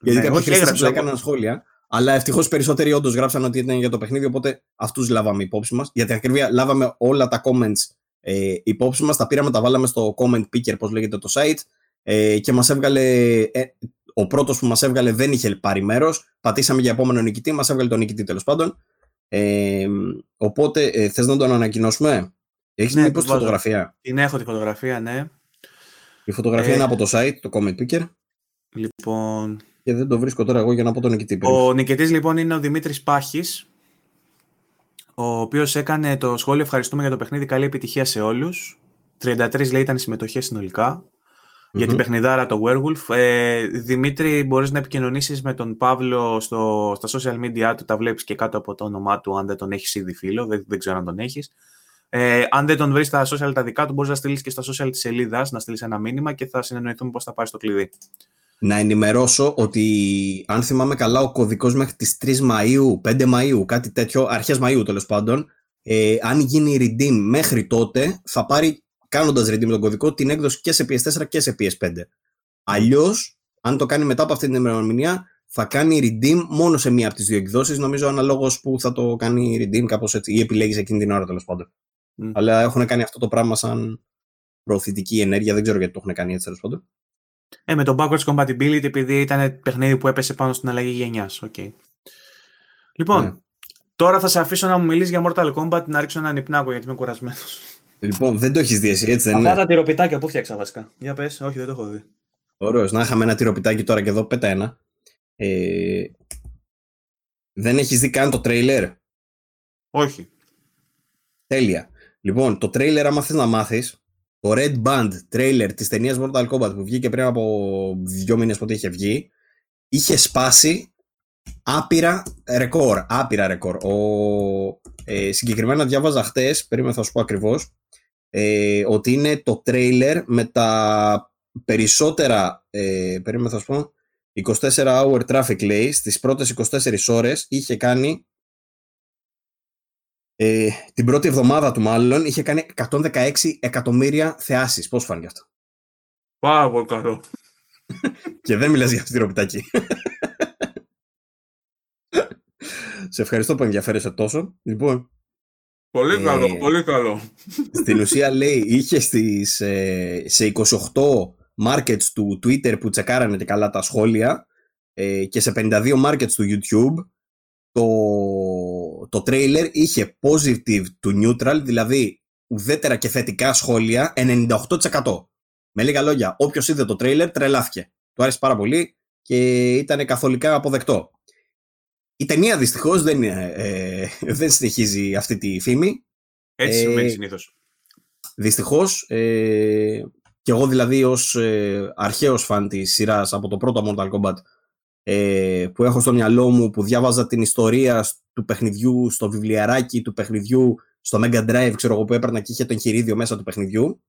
Γιατί ναι, κάποιοι χρήστε έκαναν σχόλια. Αλλά ευτυχώς περισσότεροι όντως γράψαν ότι ήταν για το παιχνίδι, οπότε αυτούς λάβαμε υπόψη μας. Για την ακρίβεια, λάβαμε όλα τα comments ε, υπόψη μας. Τα πήραμε, τα βάλαμε στο comment picker, πώς λέγεται το site. Ε, και μας έβγαλε ε, ο πρώτος που μας έβγαλε δεν είχε πάρει μέρος. Πατήσαμε για επόμενο νικητή, μας έβγαλε τον νικητή τέλος πάντων. Ε, οπότε ε, θες να τον ανακοινώσουμε; Έχεις ναι, μήπω τη φωτογραφία; Την έχω τη φωτογραφία, ναι. Η φωτογραφία ε, είναι από το site, το Comment Picker. Λοιπόν. Και δεν το βρίσκω τώρα εγώ για να πω τον νικητή. Ο νικητής λοιπόν είναι ο Δημήτρης Πάχης, ο οποίος έκανε το σχόλιο Ευχαριστούμε για το παιχνίδι. Καλή επιτυχία σε όλους. 33 λέει ήταν οι συμμετοχές συνολικά για την παιχνιδάρα το Werewolf. Ε, Δημήτρη, μπορείς να επικοινωνήσεις με τον Παύλο στο, στα social media του, τα βλέπεις και κάτω από το όνομά του, αν δεν τον έχεις ήδη φίλο, δεν, δεν ξέρω αν τον έχεις. Ε, αν δεν τον βρεις στα social τα δικά του, μπορείς να στείλεις και στα social της σελίδας, να στείλεις ένα μήνυμα και θα συνεννοηθούμε πώς θα πάρει το κλειδί. Να ενημερώσω ότι, αν θυμάμαι καλά, ο κωδικός μέχρι τις 3 Μαου, 5 Μαου, κάτι τέτοιο, αρχές Μαου τέλος πάντων, ε, αν γίνει redeem μέχρι τότε, θα πάρει κάνοντας redeem τον κωδικό την έκδοση και σε PS4 και σε PS5. Αλλιώς, αν το κάνει μετά από αυτή την ημερομηνία, θα κάνει redeem μόνο σε μία από τις δύο εκδόσεις. Νομίζω αναλόγως που θα το κάνει redeem, κάπως έτσι, ή επιλέγεις εκείνη την ώρα τέλος πάντων. Mm. Αλλά έχουν κάνει αυτό το πράγμα σαν προωθητική ενέργεια. Δεν ξέρω γιατί το έχουν κάνει έτσι τέλος πάντων. Ε, με το backwards compatibility, επειδή ήταν παιχνίδι που έπεσε πάνω στην αλλαγή γενιάς. Okay. Λοιπόν, ναι. τώρα θα σε αφήσω να μου μιλήσεις για Mortal Kombat να ρίξω έναν υπνάκο γιατί είμαι κουρασμένος. Λοιπόν, δεν το έχεις δει εσύ, έτσι δεν Αυτά είναι; τα τυροπιτάκια που φτιάξα βασικά. Για πες, όχι, δεν το έχω δει. Ωραίος. Να είχαμε ένα τυροπιτάκι τώρα και εδώ, πέτα ένα. Ε, δεν έχεις δει καν το τρέιλερ; Όχι. Τέλεια. Λοιπόν, το τρέιλερ, άμα θες να μάθεις, το Red Band τρέιλερ της ταινίας Mortal Kombat που βγήκε πριν από δύο μήνες πότε είχε βγει, είχε σπάσει άπειρα ρεκόρ. Άπειρα ρεκόρ. Ο, ε, συγκεκριμένα διάβαζα χτες, περίμενα θα σου πω ακριβώς, ε, ότι είναι το τρέιλερ με τα περισσότερα, ε, περίμενα θα σου πω, 24 hour traffic λέει, στις πρώτες 24 ώρες είχε κάνει ε, την πρώτη εβδομάδα του μάλλον είχε κάνει 116 εκατομμύρια θεάσεις. Πώς φάνηκε αυτό; Πάρα πολύ καλό. *laughs* Και δεν μιλάς για αυστηροπιτάκι. *laughs* Σε ευχαριστώ που ενδιαφέρεσαι τόσο. Λοιπόν, Πολύ Ε, καλό, πολύ καλό. στην ουσία λέει είχε στις, ε, σε 28 markets του Twitter που τσεκάρανε και καλά τα σχόλια ε, και σε 52 markets του YouTube το, το trailer είχε positive to neutral, δηλαδή ουδέτερα και θετικά σχόλια 98%. Με λίγα λόγια, όποιος είδε το trailer τρελάθηκε. Του άρεσε πάρα πολύ και ήταν καθολικά αποδεκτό. Η ταινία δυστυχώς δεν, είναι, ε, δεν συνεχίζει αυτή τη φήμη. Έτσι Ε, συμβαίνει συνήθως. Δυστυχώς, ε, και εγώ δηλαδή ως ε, αρχαίος φαν της σειράς από το πρώτο Mortal Kombat ε, που έχω στο μυαλό μου που διάβαζα την ιστορία του παιχνιδιού στο βιβλιαράκι του παιχνιδιού στο Mega Drive ξέρω εγώ που έπαιρνα και είχε το εγχειρίδιο μέσα του παιχνιδιού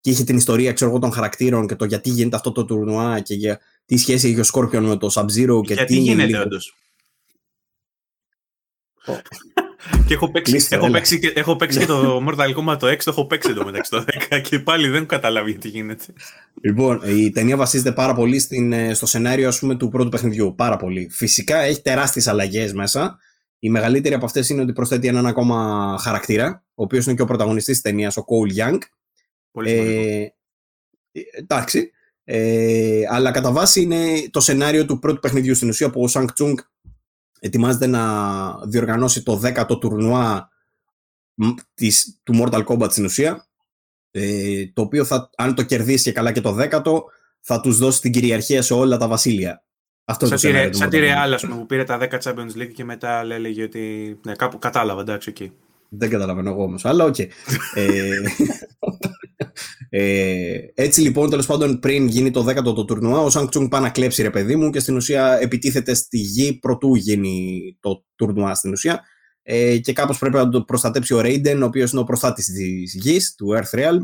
και είχε την ιστορία ξέρω εγώ των χαρακτήρων και το γιατί γίνεται αυτό το τουρνουά και για τι σχέση έχει ο Scorpion με το Sub-Zero και Γιατί τι είναι γίνεται λίγο- όντως. Ω. Και έχω παίξει, Κλείστε, έχω, έλα. παίξει και, έχω παίξει και το Mortal Kombat το 6, το έχω παίξει το μεταξύ το 10 και πάλι δεν έχω καταλάβει τι γίνεται. Λοιπόν, η ταινία βασίζεται πάρα πολύ στην, ε, στο σενάριο ας πούμε, του πρώτου παιχνιδιού. Πάρα πολύ. Φυσικά έχει τεράστιες αλλαγές μέσα. Η μεγαλύτερη από αυτές είναι ότι προσθέτει έναν ακόμα χαρακτήρα, ο οποίος είναι και ο πρωταγωνιστής της ταινίας, ο Cole Young. Πολύ σημαντικό. Ε, ε, εντάξει. Ε, αλλά κατά βάση είναι το σενάριο του πρώτου παιχνιδιού στην ουσία που ο Sang Chung ετοιμάζεται να διοργανώσει το 10ο τουρνουά μ, της, του Mortal Kombat στην ουσία ε, το οποίο θα, αν το κερδίσει και καλά και το 10ο θα τους δώσει την κυριαρχία σε όλα τα βασίλεια. Αυτό είναι Σαν το τη, σενάριο Ρε- του σαν τη Mortal Kombat. Real, ας πούμε, που πήρε τα 10 Champions League και μετά έλεγε ότι. Ναι, κάπου κατάλαβα, εντάξει, εκεί. Δεν καταλαβαίνω εγώ όμως, αλλά οκ. ε, ε, έτσι λοιπόν, τέλος πάντων, πριν γίνει το 10ο το τουρνουά, ο Σανκ Τσούγκ πάει να κλέψει ρε παιδί μου και στην ουσία επιτίθεται στη γη πρωτού γίνει το τουρνουά στην ουσία. Ε, και κάπως πρέπει να το προστατέψει ο Ρέιντεν, ο οποίος είναι ο προστάτης της γης, του Earth Realm,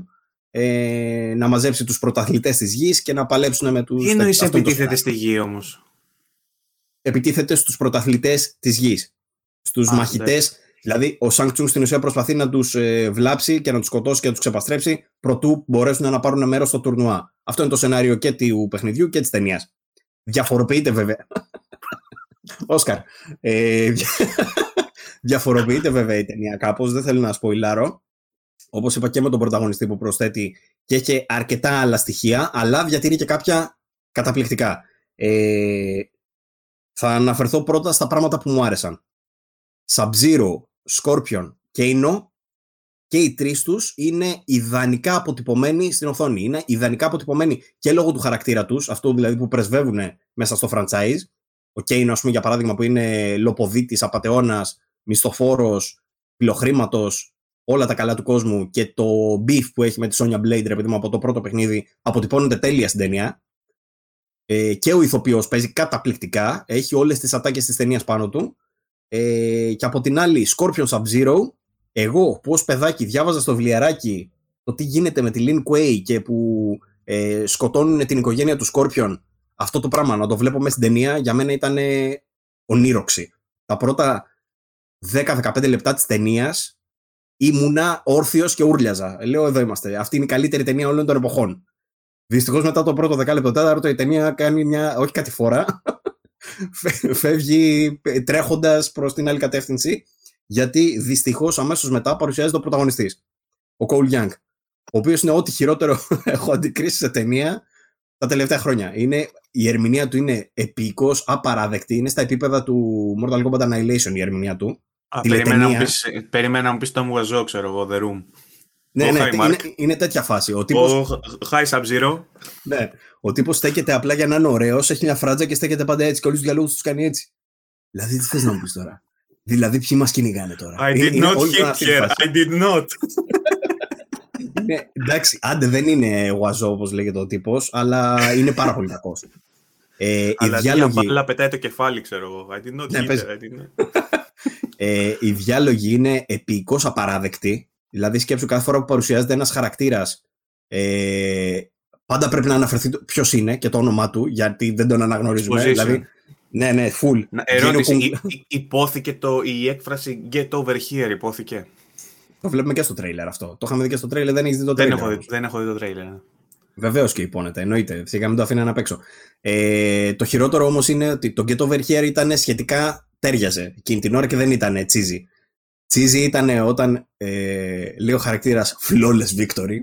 ε, να μαζέψει τους πρωταθλητές της γης και να παλέψουν με τους... Τι εννοείς αυτό είναι το επιτίθεται σενάριο. στη γη όμως; Επιτίθεται στους πρωταθλητές της γης. Στους Α, μαχητές Δηλαδή, ο Σανκ Τσούγκ στην ουσία προσπαθεί να τους ε, βλάψει και να τους σκοτώσει και να τους ξεπαστρέψει προτού μπορέσουν να πάρουν μέρος στο τουρνουά. Αυτό είναι το σενάριο και του παιχνιδιού και της ταινίας. Διαφοροποιείται βέβαια. *laughs* Όσκαρ. Ε, δια- *laughs* διαφοροποιείται βέβαια η ταινία κάπως. Δεν θέλω να σποϊλάρω. Όπως είπα και με τον πρωταγωνιστή που προσθέτει και έχει αρκετά άλλα στοιχεία, αλλά διατηρεί και κάποια καταπληκτικά. Ε, θα αναφερθώ πρώτα στα πράγματα που μου άρεσαν. Sub-Zero, Scorpion και Ino και οι τρεις τους είναι ιδανικά αποτυπωμένοι στην οθόνη. Είναι ιδανικά αποτυπωμένοι και λόγω του χαρακτήρα τους, αυτό δηλαδή που πρεσβεύουν μέσα στο franchise. Ο Κέινο, ας πούμε, για παράδειγμα, που είναι λοποδίτης, απαταιώνας, μισθοφόρος, πυλοχρήματος, όλα τα καλά του κόσμου και το beef που έχει με τη Sonya Blade, ρε παιδί μου, από το πρώτο παιχνίδι, αποτυπώνεται τέλεια στην ταινία. Ε, και ο ηθοποιός παίζει καταπληκτικά, έχει όλες τις ατάκες της ταινίας πάνω του. Ε, και από την άλλη, Scorpion Sub-Zero, εγώ που ως παιδάκι διάβαζα στο βιβλιαράκι το τι γίνεται με τη Lin Kuei και που ε, σκοτώνουν την οικογένεια του Scorpion, αυτό το πράγμα να το βλέπω μέσα στην ταινία για μένα ήταν ε, ονείροξη. Τα πρώτα 10-15 λεπτά της ταινίας ήμουνα όρθιος και ούρλιαζα. Λέω εδώ είμαστε. Αυτή είναι η καλύτερη ταινία όλων των εποχών. Δυστυχώς μετά το πρώτο δεκάλεπτο τέταρτο η ταινία κάνει μια, όχι κατηφορά, φεύγει τρέχοντας προς την άλλη κατεύθυνση, γιατί δυστυχώς αμέσως μετά παρουσιάζεται ο πρωταγωνιστής, ο Cole Young, ο οποίος είναι ό,τι χειρότερο *laughs* έχω αντικρίσει σε ταινία τα τελευταία χρόνια. Είναι, η ερμηνεία του είναι επίκος, απαράδεκτη, είναι στα επίπεδα του Mortal Kombat Annihilation η ερμηνεία του. Α, Τηλετενία. περιμένα, να μου πεις, περιμένα να μου πεις το Wiseau, ξέρω εγώ, The Room. Ναι, ναι, είναι, είναι, τέτοια φάση. Ο τύπος... Ο High Sub-Zero. Ναι. Ο τύπος στέκεται απλά για να είναι ωραίος, έχει μια φράτζα και στέκεται πάντα έτσι. Και όλους τους διαλόγους τους κάνει έτσι. Δηλαδή, τι θες να μου πεις τώρα; Δηλαδή, ποιοι μας κυνηγάνε τώρα; I did είναι, not hit here. I did not. είναι, εντάξει, άντε δεν είναι γουαζό όπως λέγεται ο τύπος, αλλά είναι πάρα πολύ κακός. Ε, αλλά διάλογοι... μπάλα πετάει το κεφάλι, ξέρω εγώ. I did not ναι, hit her. ε, οι διάλογοι είναι επίκω απαράδεκτοι. Δηλαδή, σκέψου κάθε φορά που παρουσιάζεται ένας χαρακτήρας, ε, πάντα πρέπει να αναφερθεί ποιος είναι και το όνομά του, γιατί δεν τον αναγνωρίζουμε. Δηλαδή, ναι, ναι, full. ερώτηση, υπόθηκε το, η έκφραση get over here, υπόθηκε; Το βλέπουμε και στο τρέιλερ αυτό. Το είχαμε δει και στο τρέιλερ, δεν έχεις δει το τρέιλερ. Δεν έχω, δεν έχω δει το τρέιλερ. Ναι. Βεβαίως και υπόνεται, εννοείται. Φυσικά μην το αφήνει να παίξω. Ε, το χειρότερο όμως είναι ότι το Get Over Here ήταν σχετικά τέριαζε εκείνη την ώρα και δεν ήταν τσίζι. Τσίζι ήταν όταν ε, λέει ο χαρακτήρας Flawless Victory.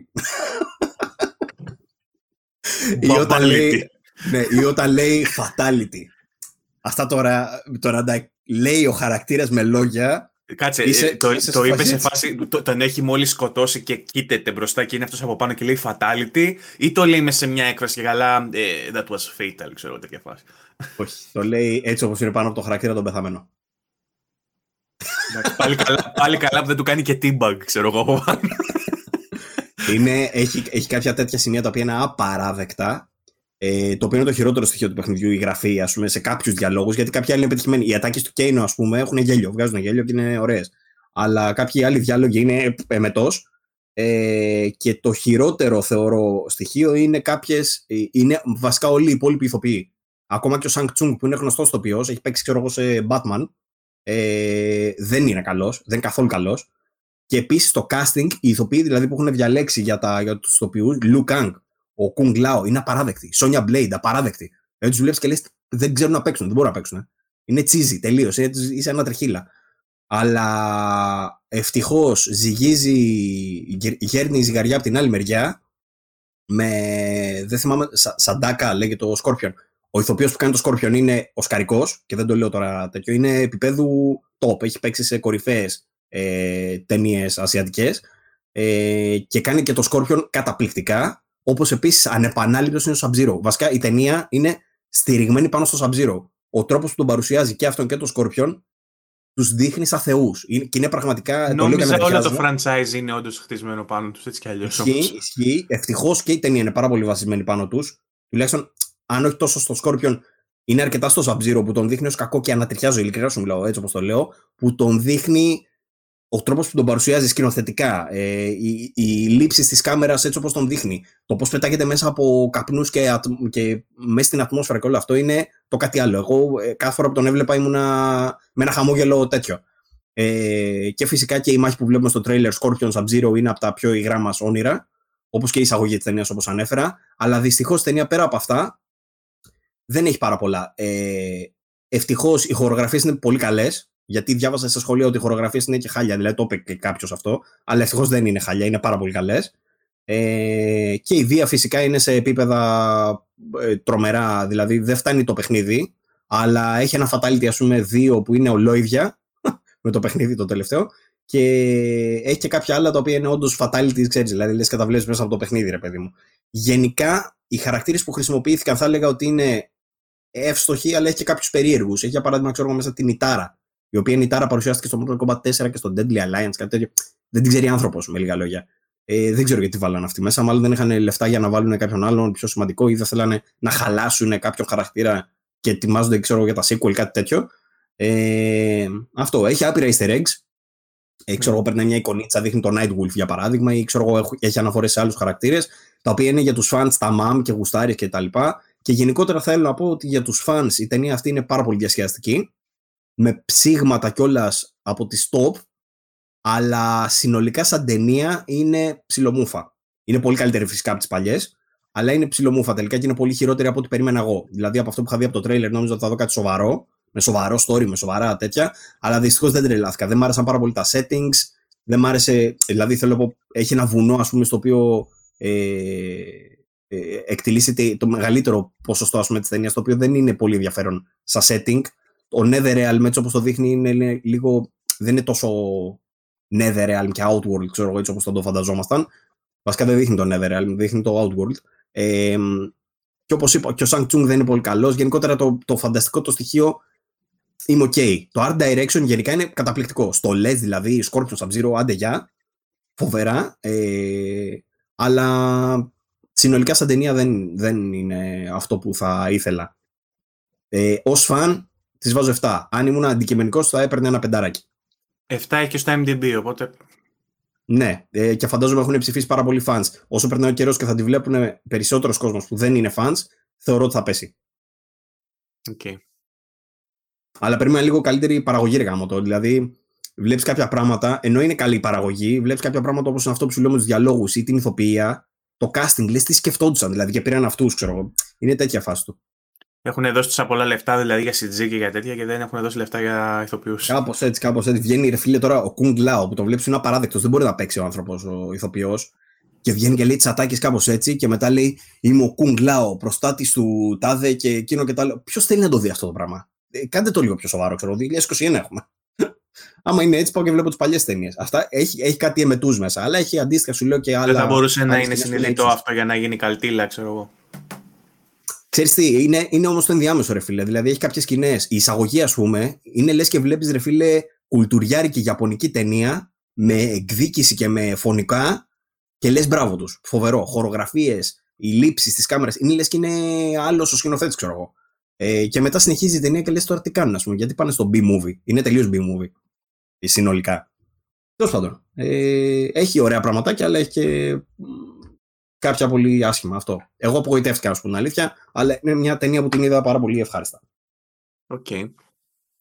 Ή, όταν λέει, ναι, ή όταν λέει Fatality. Αυτά τώρα, τώρα λέει ο χαρακτήρας με λόγια. Κάτσε, είσαι, ε, το, είσαι το είπε σε φάση, το, τον έχει μόλις σκοτώσει και κοίταται μπροστά και είναι αυτός από πάνω και λέει fatality, ή το λέει με σε μια έκφραση και καλά, ε, that was fatal, ξέρω τέτοια φάση. Όχι, το λέει έτσι όπως είναι πάνω από το χαρακτήρα τον πεθαμένο. πάλι, καλά, πάλι καλά που δεν του κάνει και teabag, ξέρω εγώ είναι, έχει, έχει κάποια τέτοια σημεία τα οποία είναι απαράδεκτα. Ε, το οποίο είναι το χειρότερο στοιχείο του παιχνιδιού, η γραφή, ας πούμε, σε κάποιους διαλόγους, γιατί κάποιοι άλλοι είναι πετυχημένοι. Οι ατάκες του Κέινο, ας πούμε, έχουν γέλιο, βγάζουν γέλιο και είναι ωραίες. Αλλά κάποιοι άλλοι διάλογοι είναι εμετός. Ε, και το χειρότερο, θεωρώ, στοιχείο είναι κάποιες. Ε, είναι βασικά όλοι οι υπόλοιποι ηθοποιοί. Ακόμα και ο Σανκ Τσούγκ που είναι γνωστός ηθοποιός, έχει παίξει, ξέρω εγώ, σε Batman. Ε, δεν είναι καλός, δεν είναι καθόλου καλός. Και επίσης το casting, οι ηθοποιοί δηλαδή που έχουν διαλέξει για, τα, για τους ηθοποιούς, Λου Κάνγκ, ο Κουνγκ Λάο, είναι απαράδεκτοι. Σόνια Μπλέιντ, απαράδεκτη. Δεν τους βλέπεις και λες, δεν ξέρουν να παίξουν, δεν μπορούν να παίξουν. Είναι τσίζι, τελείως. Είσαι ένα τρεχίλα. Αλλά ευτυχώς ζυγίζει, γέρνει η ζυγαριά από την άλλη μεριά. Με, δεν θυμάμαι, Σαντάκα λέγεται το Σκόρπιον. Ο ηθοποιός που κάνει το Σκόρπιον είναι ο Σκαρικό, και δεν το λέω τώρα τέτοιο, είναι επίπεδου top. Έχει παίξει σε κορυφαίες ε, ταινίες ασιατικές ε, και κάνει και το Scorpion καταπληκτικά. Όπως επίσης ανεπανάληπτος είναι ο Sub-Zero. Βασικά η ταινία είναι στηριγμένη πάνω στο Sub-Zero. Ο τρόπος που τον παρουσιάζει και αυτόν και το Scorpion τους δείχνει σαν θεούς. Και είναι πραγματικά. Νόμιζα όλο το franchise είναι όντως χτισμένο πάνω τους, έτσι κι αλλιώς. Ισχύει, ισχύει. Ευτυχώς και η ταινία είναι πάρα πολύ βασισμένη πάνω τους. Τουλάχιστον, αν όχι τόσο στο Scorpion, είναι αρκετά στο Sub-Zero που τον δείχνει ως κακό και ανατριχιάζω ειλικρινά σου μιλάω έτσι όπως το λέω, που τον δείχνει ο τρόπος που τον παρουσιάζει σκηνοθετικά, ε, η, η λήψη της κάμερας έτσι όπως τον δείχνει, το πώς πετάγεται μέσα από καπνούς και, και μέσα στην ατμόσφαιρα και όλο αυτό είναι το κάτι άλλο. Εγώ ε, κάθε φορά που τον έβλεπα ήμουνα με ένα χαμόγελο τέτοιο. Ε, και φυσικά και η μάχη που βλέπουμε στο τρέιλερ Scorpion Sub-Zero είναι από τα πιο υγρά μας όνειρα, όπως και η εισαγωγή της ταινίας όπως ανέφερα. Αλλά δυστυχώς η ταινία πέρα από αυτά δεν έχει πάρα πολλά. Ε, Ευτυχώς οι χορογραφίες είναι πολύ καλές. Γιατί διάβασα σε σχολεία ότι οι χορογραφίες είναι και χάλια. Δηλαδή το είπε και κάποιος αυτό. Αλλά ευτυχώς δεν είναι χάλια, είναι πάρα πολύ καλές. Ε, και η βία φυσικά είναι σε επίπεδα ε, τρομερά. Δηλαδή δεν φτάνει το παιχνίδι, αλλά έχει ένα fatality, ας πούμε, δύο που είναι ολόιδια *laughs* με το παιχνίδι το τελευταίο. Και έχει και κάποια άλλα τα οποία είναι όντως fatality, ξέρεις. Δηλαδή λες και τα βλέπεις μέσα από το παιχνίδι, ρε παιδί μου. Γενικά, οι χαρακτήρες που χρησιμοποιήθηκαν θα έλεγα ότι είναι εύστοχοι, αλλά έχει και κάποιους περίεργους. Έχει για παράδειγμα, ξέρω μέσα την Ιτάρα, η οποία η Τάρα παρουσιάστηκε στο Mortal Kombat 4 και στο Deadly Alliance, κάτι τέτοιο. Δεν την ξέρει άνθρωπος, με λίγα λόγια. Ε, δεν ξέρω γιατί βάλανε αυτή μέσα. Μάλλον δεν είχαν λεφτά για να βάλουν κάποιον άλλον πιο σημαντικό ή δεν θέλανε να χαλάσουν κάποιον χαρακτήρα και ετοιμάζονται ξέρω, για τα sequel, κάτι τέτοιο. Ε, αυτό. Έχει άπειρα easter eggs. Ε, ξέρω εγώ, παίρνει μια εικονίτσα, δείχνει το Nightwolf για παράδειγμα, ή ξέρω εγώ, έχει αναφορές σε άλλους χαρακτήρες, τα οποία είναι για τους fans, τα mom και γουστάρι κτλ. Και, και γενικότερα θέλω να πω ότι για τους fans η ταινία αυτή είναι πάρα πολύ διασκεδαστική με ψήγματα κιόλας από τη stop, αλλά συνολικά σαν ταινία είναι ψιλομούφα. Είναι πολύ καλύτερη φυσικά από τις παλιές, αλλά είναι ψιλομούφα τελικά και είναι πολύ χειρότερη από ό,τι περίμενα εγώ. Δηλαδή από αυτό που είχα δει από το τρέιλερ, νόμιζα ότι θα δω κάτι σοβαρό, με σοβαρό story, με σοβαρά τέτοια, αλλά δυστυχώς δεν τρελάθηκα. Δεν μ' άρεσαν πάρα πολύ τα settings, δεν μ' άρεσε. Δηλαδή θέλω να πω, έχει ένα βουνό, ας πούμε, στο οποίο ε, ε, εκτελήσεται το μεγαλύτερο ποσοστό της ταινίας, το οποίο δεν είναι πολύ ενδιαφέρον σαν setting. Ο Netherrealm, έτσι όπως το δείχνει, είναι λίγο, δεν είναι τόσο Netherrealm και Outworld, ξέρω εγώ έτσι όπως το φανταζόμασταν. Βασικά δεν δείχνει το Netherrealm, δείχνει το Outworld. Ε, και όπως είπα, και ο Sang Chung δεν είναι πολύ καλός. Γενικότερα το, το φανταστικό το στοιχείο είμαι ok. Το art direction γενικά είναι καταπληκτικό. Στο LED δηλαδή, Scorpion Sub-Zero, άντε για, φοβερά. Ε, αλλά συνολικά σαν ταινία δεν, δεν είναι αυτό που θα ήθελα. Ε, Ω φαν, της βάζω 7. Αν ήμουν αντικειμενικός, θα έπαιρνε ένα πεντάράκι. 7 έχει και στο MDB, οπότε. Ναι, ε, και φαντάζομαι έχουν ψηφίσει πάρα πολλοί fans. Όσο περνάει ο καιρός και θα τη βλέπουν περισσότερος κόσμος που δεν είναι fans, θεωρώ ότι θα πέσει. Okay. Αλλά περίμενα λίγο καλύτερη παραγωγή, ρε το. Δηλαδή, βλέπεις κάποια πράγματα, ενώ είναι καλή παραγωγή, βλέπεις κάποια πράγματα όπως είναι αυτό που σου λέμε τους διαλόγους ή την ηθοποιία, το casting, λες τι σκεφτόντουσαν, δηλαδή και πήραν αυτούς, ξέρω εγώ. Είναι τέτοια φάση του. Έχουν δώσει τόσα πολλά λεφτά δηλαδή για CG και για τέτοια και δεν έχουν δώσει λεφτά για ηθοποιούς. Κάπως έτσι, κάπως έτσι. Βγαίνει ρε φίλε τώρα ο Κουνγκ Λάο που το βλέπεις είναι απαράδεκτος. Δεν μπορεί να παίξει ο άνθρωπος ο ηθοποιός. Και βγαίνει και λέει τι ατάκε κάπως έτσι και μετά λέει Είμαι ο Κουνγκ Λάο, προστάτης του Τάδε και εκείνο και τα άλλο. Ποιος θέλει να το δει αυτό το πράγμα; Ε, κάντε το λίγο πιο σοβαρό, ξέρω. 2021 έχουμε. *laughs* Άμα είναι έτσι, πάω και βλέπω τις παλιές ταινίες. Αυτά έχει, έχει κάτι εμετούς μέσα, αλλά έχει αντίστοιχα σου λέω και άλλα. Δεν θα μπορούσε να είναι συνειδητό αυτό για να γίνει καλτήλα, ξέρω εγώ. Ξέρεις τι, είναι, είναι όμως το ενδιάμεσο ρε φίλε. Δηλαδή έχει κάποιες σκηνές. Η εισαγωγή, ας πούμε, είναι λες και βλέπεις ρε φίλε κουλτουριάρικη ιαπωνική ταινία με εκδίκηση και με φωνικά και λες μπράβο τους. Φοβερό. Χορογραφίες, οι λήψεις τη κάμερα. Είναι λες και είναι άλλος ο σκηνοθέτης, ξέρω εγώ. Ε, και μετά συνεχίζει η ταινία και λες τώρα τι κάνουν, ας πούμε, γιατί πάνε στο B-movie. Είναι τελείως B-movie. Συνολικά. Τέλος πάντων. Ε, έχει ωραία πραγματάκια, αλλά έχει και κάποια πολύ άσχημα αυτό. Εγώ απογοητεύτηκα, να σου πω την αλήθεια, αλλά είναι μια ταινία που την είδα πάρα πολύ ευχάριστα. Οκ. Okay.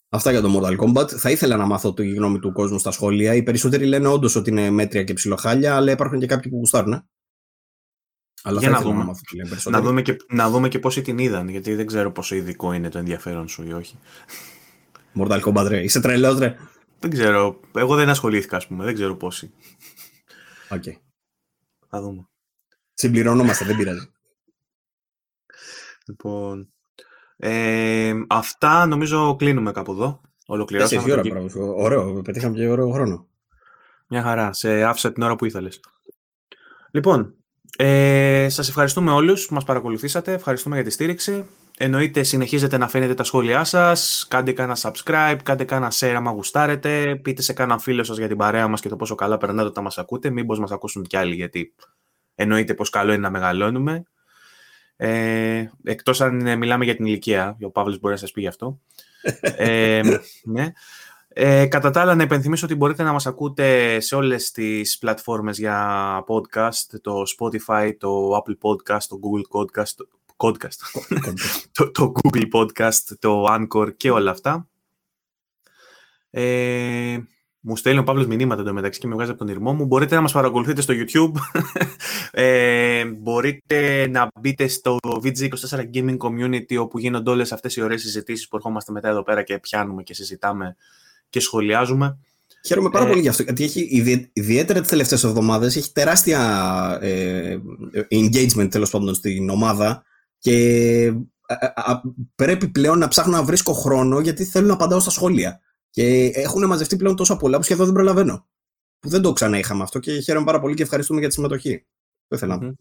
Αυτά για το Mortal Kombat. Θα ήθελα να μάθω τη γνώμη του κόσμου στα σχόλια. Οι περισσότεροι λένε όντως ότι είναι μέτρια και ψιλοχάλια, αλλά υπάρχουν και κάποιοι που γουστάρουν. Αλλά για να δούμε. Να, να, δούμε και, να δούμε και πόσοι την είδαν, γιατί δεν ξέρω πόσο ειδικό είναι το ενδιαφέρον σου ή όχι. Mortal Kombat, ρε. Είσαι τρελός, ρε. Δεν ξέρω. Εγώ δεν ασχολήθηκα, ας πούμε. Δεν ξέρω πόσοι. Οκ. Okay. Θα δούμε. Συμπληρώνομαστε, δεν πειράζει. Λοιπόν. Ε, αυτά νομίζω κλείνουμε κάπου εδώ. Ολοκληρώσαμε. ώρα, πράγμα. Ωραίο. Πετύχαμε και ωραίο χρόνο. Μια χαρά. Σε άφησα την ώρα που ήθελες. Λοιπόν, ε, σας ευχαριστούμε όλους που μας παρακολουθήσατε. Ευχαριστούμε για τη στήριξη. Εννοείται συνεχίζετε να φαίνετε τα σχόλιά σας. Κάντε κάνα subscribe, κάντε κάνα share άμα γουστάρετε. Πείτε σε κάνα φίλο σας για την παρέα μας και το πόσο καλά περνάτε όταν μας ακούτε. Μήπως μας ακούσουν κι άλλοι γιατί εννοείται πως καλό είναι να μεγαλώνουμε. Ε, εκτός αν μιλάμε για την ηλικία. Ο Παύλος μπορεί να σας πει γι' αυτό. ε, ναι. Ε, κατά τα άλλα, να υπενθυμίσω ότι μπορείτε να μας ακούτε σε όλες τις πλατφόρμες για podcast, το Spotify, το Apple Podcast, το Google Podcast, podcast. *laughs* το, το Google Podcast, το Anchor και όλα αυτά. Ε, μου στέλνει ο Παύλος μηνύματα εντωμεταξύ και με βγάζει από τον ήρμό μου. Μπορείτε να μας παρακολουθείτε στο YouTube. *laughs* ε, μπορείτε να μπείτε στο VG24 Gaming Community όπου γίνονται όλες αυτές οι ωραίες συζητήσεις που ερχόμαστε μετά εδώ πέρα και πιάνουμε και συζητάμε και σχολιάζουμε. Χαίρομαι πάρα ε, πολύ γι' αυτό, γιατί έχει ιδιαίτερα τις τελευταίες εβδομάδες έχει τεράστια ε, engagement τέλος πάντων στην ομάδα και πρέπει πλέον να ψάχνω να βρίσκω χρόνο γιατί θέλω να απαντάω στα σχόλια. Και έχουν μαζευτεί πλέον τόσα πολλά που σχεδόν δεν προλαβαίνω. Που δεν το ξανά είχαμε αυτό και χαίρομαι πάρα πολύ και ευχαριστούμε για τη συμμετοχή. Το ήθελα να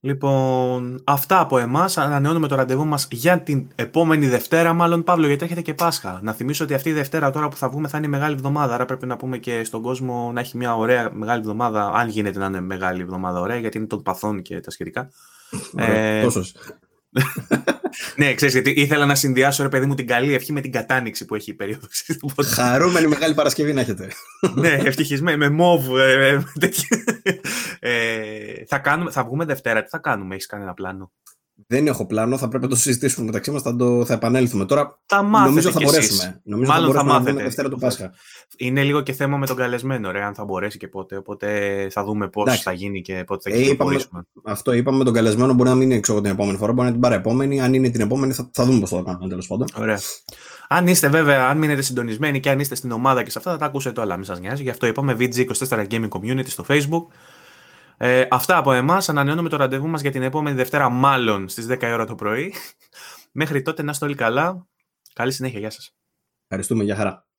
Λοιπόν, αυτά από εμάς. Ανανεώνουμε το ραντεβού μας για την επόμενη Δευτέρα, μάλλον Παύλο, γιατί έρχεται και Πάσχα. Να θυμίσω ότι αυτή η Δευτέρα τώρα που θα βγούμε θα είναι μεγάλη εβδομάδα. Άρα πρέπει να πούμε και στον κόσμο να έχει μια ωραία μεγάλη εβδομάδα, αν γίνεται να είναι μεγάλη εβδομάδα ωραία, γιατί είναι των παθών και τα σχετικά. ε, ναι, ξέρεις γιατί ήθελα να συνδυάσω ρε παιδί μου την καλή ευχή με την κατάνοιξη που έχει η περίοδος. Χαρούμενη Μεγάλη Παρασκευή να έχετε. ναι, ευτυχισμένη, με μόβ. Ε, ε, ε, θα, κάνουμε, θα βγούμε Δευτέρα, τι θα κάνουμε, έχεις κανένα πλάνο; Δεν έχω πλάνο, θα πρέπει να το συζητήσουμε μεταξύ μας, θα, το, θα επανέλθουμε. Τώρα θα νομίζω θα μπορέσουμε. Νομίζω Μάλλον θα, μπορέσουμε θα να Δευτέρα του Πάσχα. Είναι λίγο και θέμα με τον καλεσμένο, ρε, αν θα μπορέσει και πότε. Οπότε θα δούμε πώς θα γίνει και πότε θα ε, είπαμε, Αυτό είπαμε με τον καλεσμένο. Μπορεί να μην είναι ξέρω, την επόμενη φορά, μπορεί να είναι την παραεπόμενη. Αν είναι την επόμενη, θα, θα δούμε πώς θα το κάνουμε τέλος πάντων. Ωραία. Αν είστε βέβαια, αν μείνετε συντονισμένοι και αν είστε στην ομάδα και σε αυτά, θα τα ακούσετε όλα. Μην σας νοιάζει. Γι' αυτό είπαμε VG24 Gaming Community στο Facebook. Ε, αυτά από εμάς. Ανανεώνουμε το ραντεβού μας για την επόμενη Δευτέρα, μάλλον στις 10 ώρα το πρωί. Μέχρι τότε να είστε όλοι καλά. Καλή συνέχεια. Γεια σας. Ευχαριστούμε. Γεια χαρά.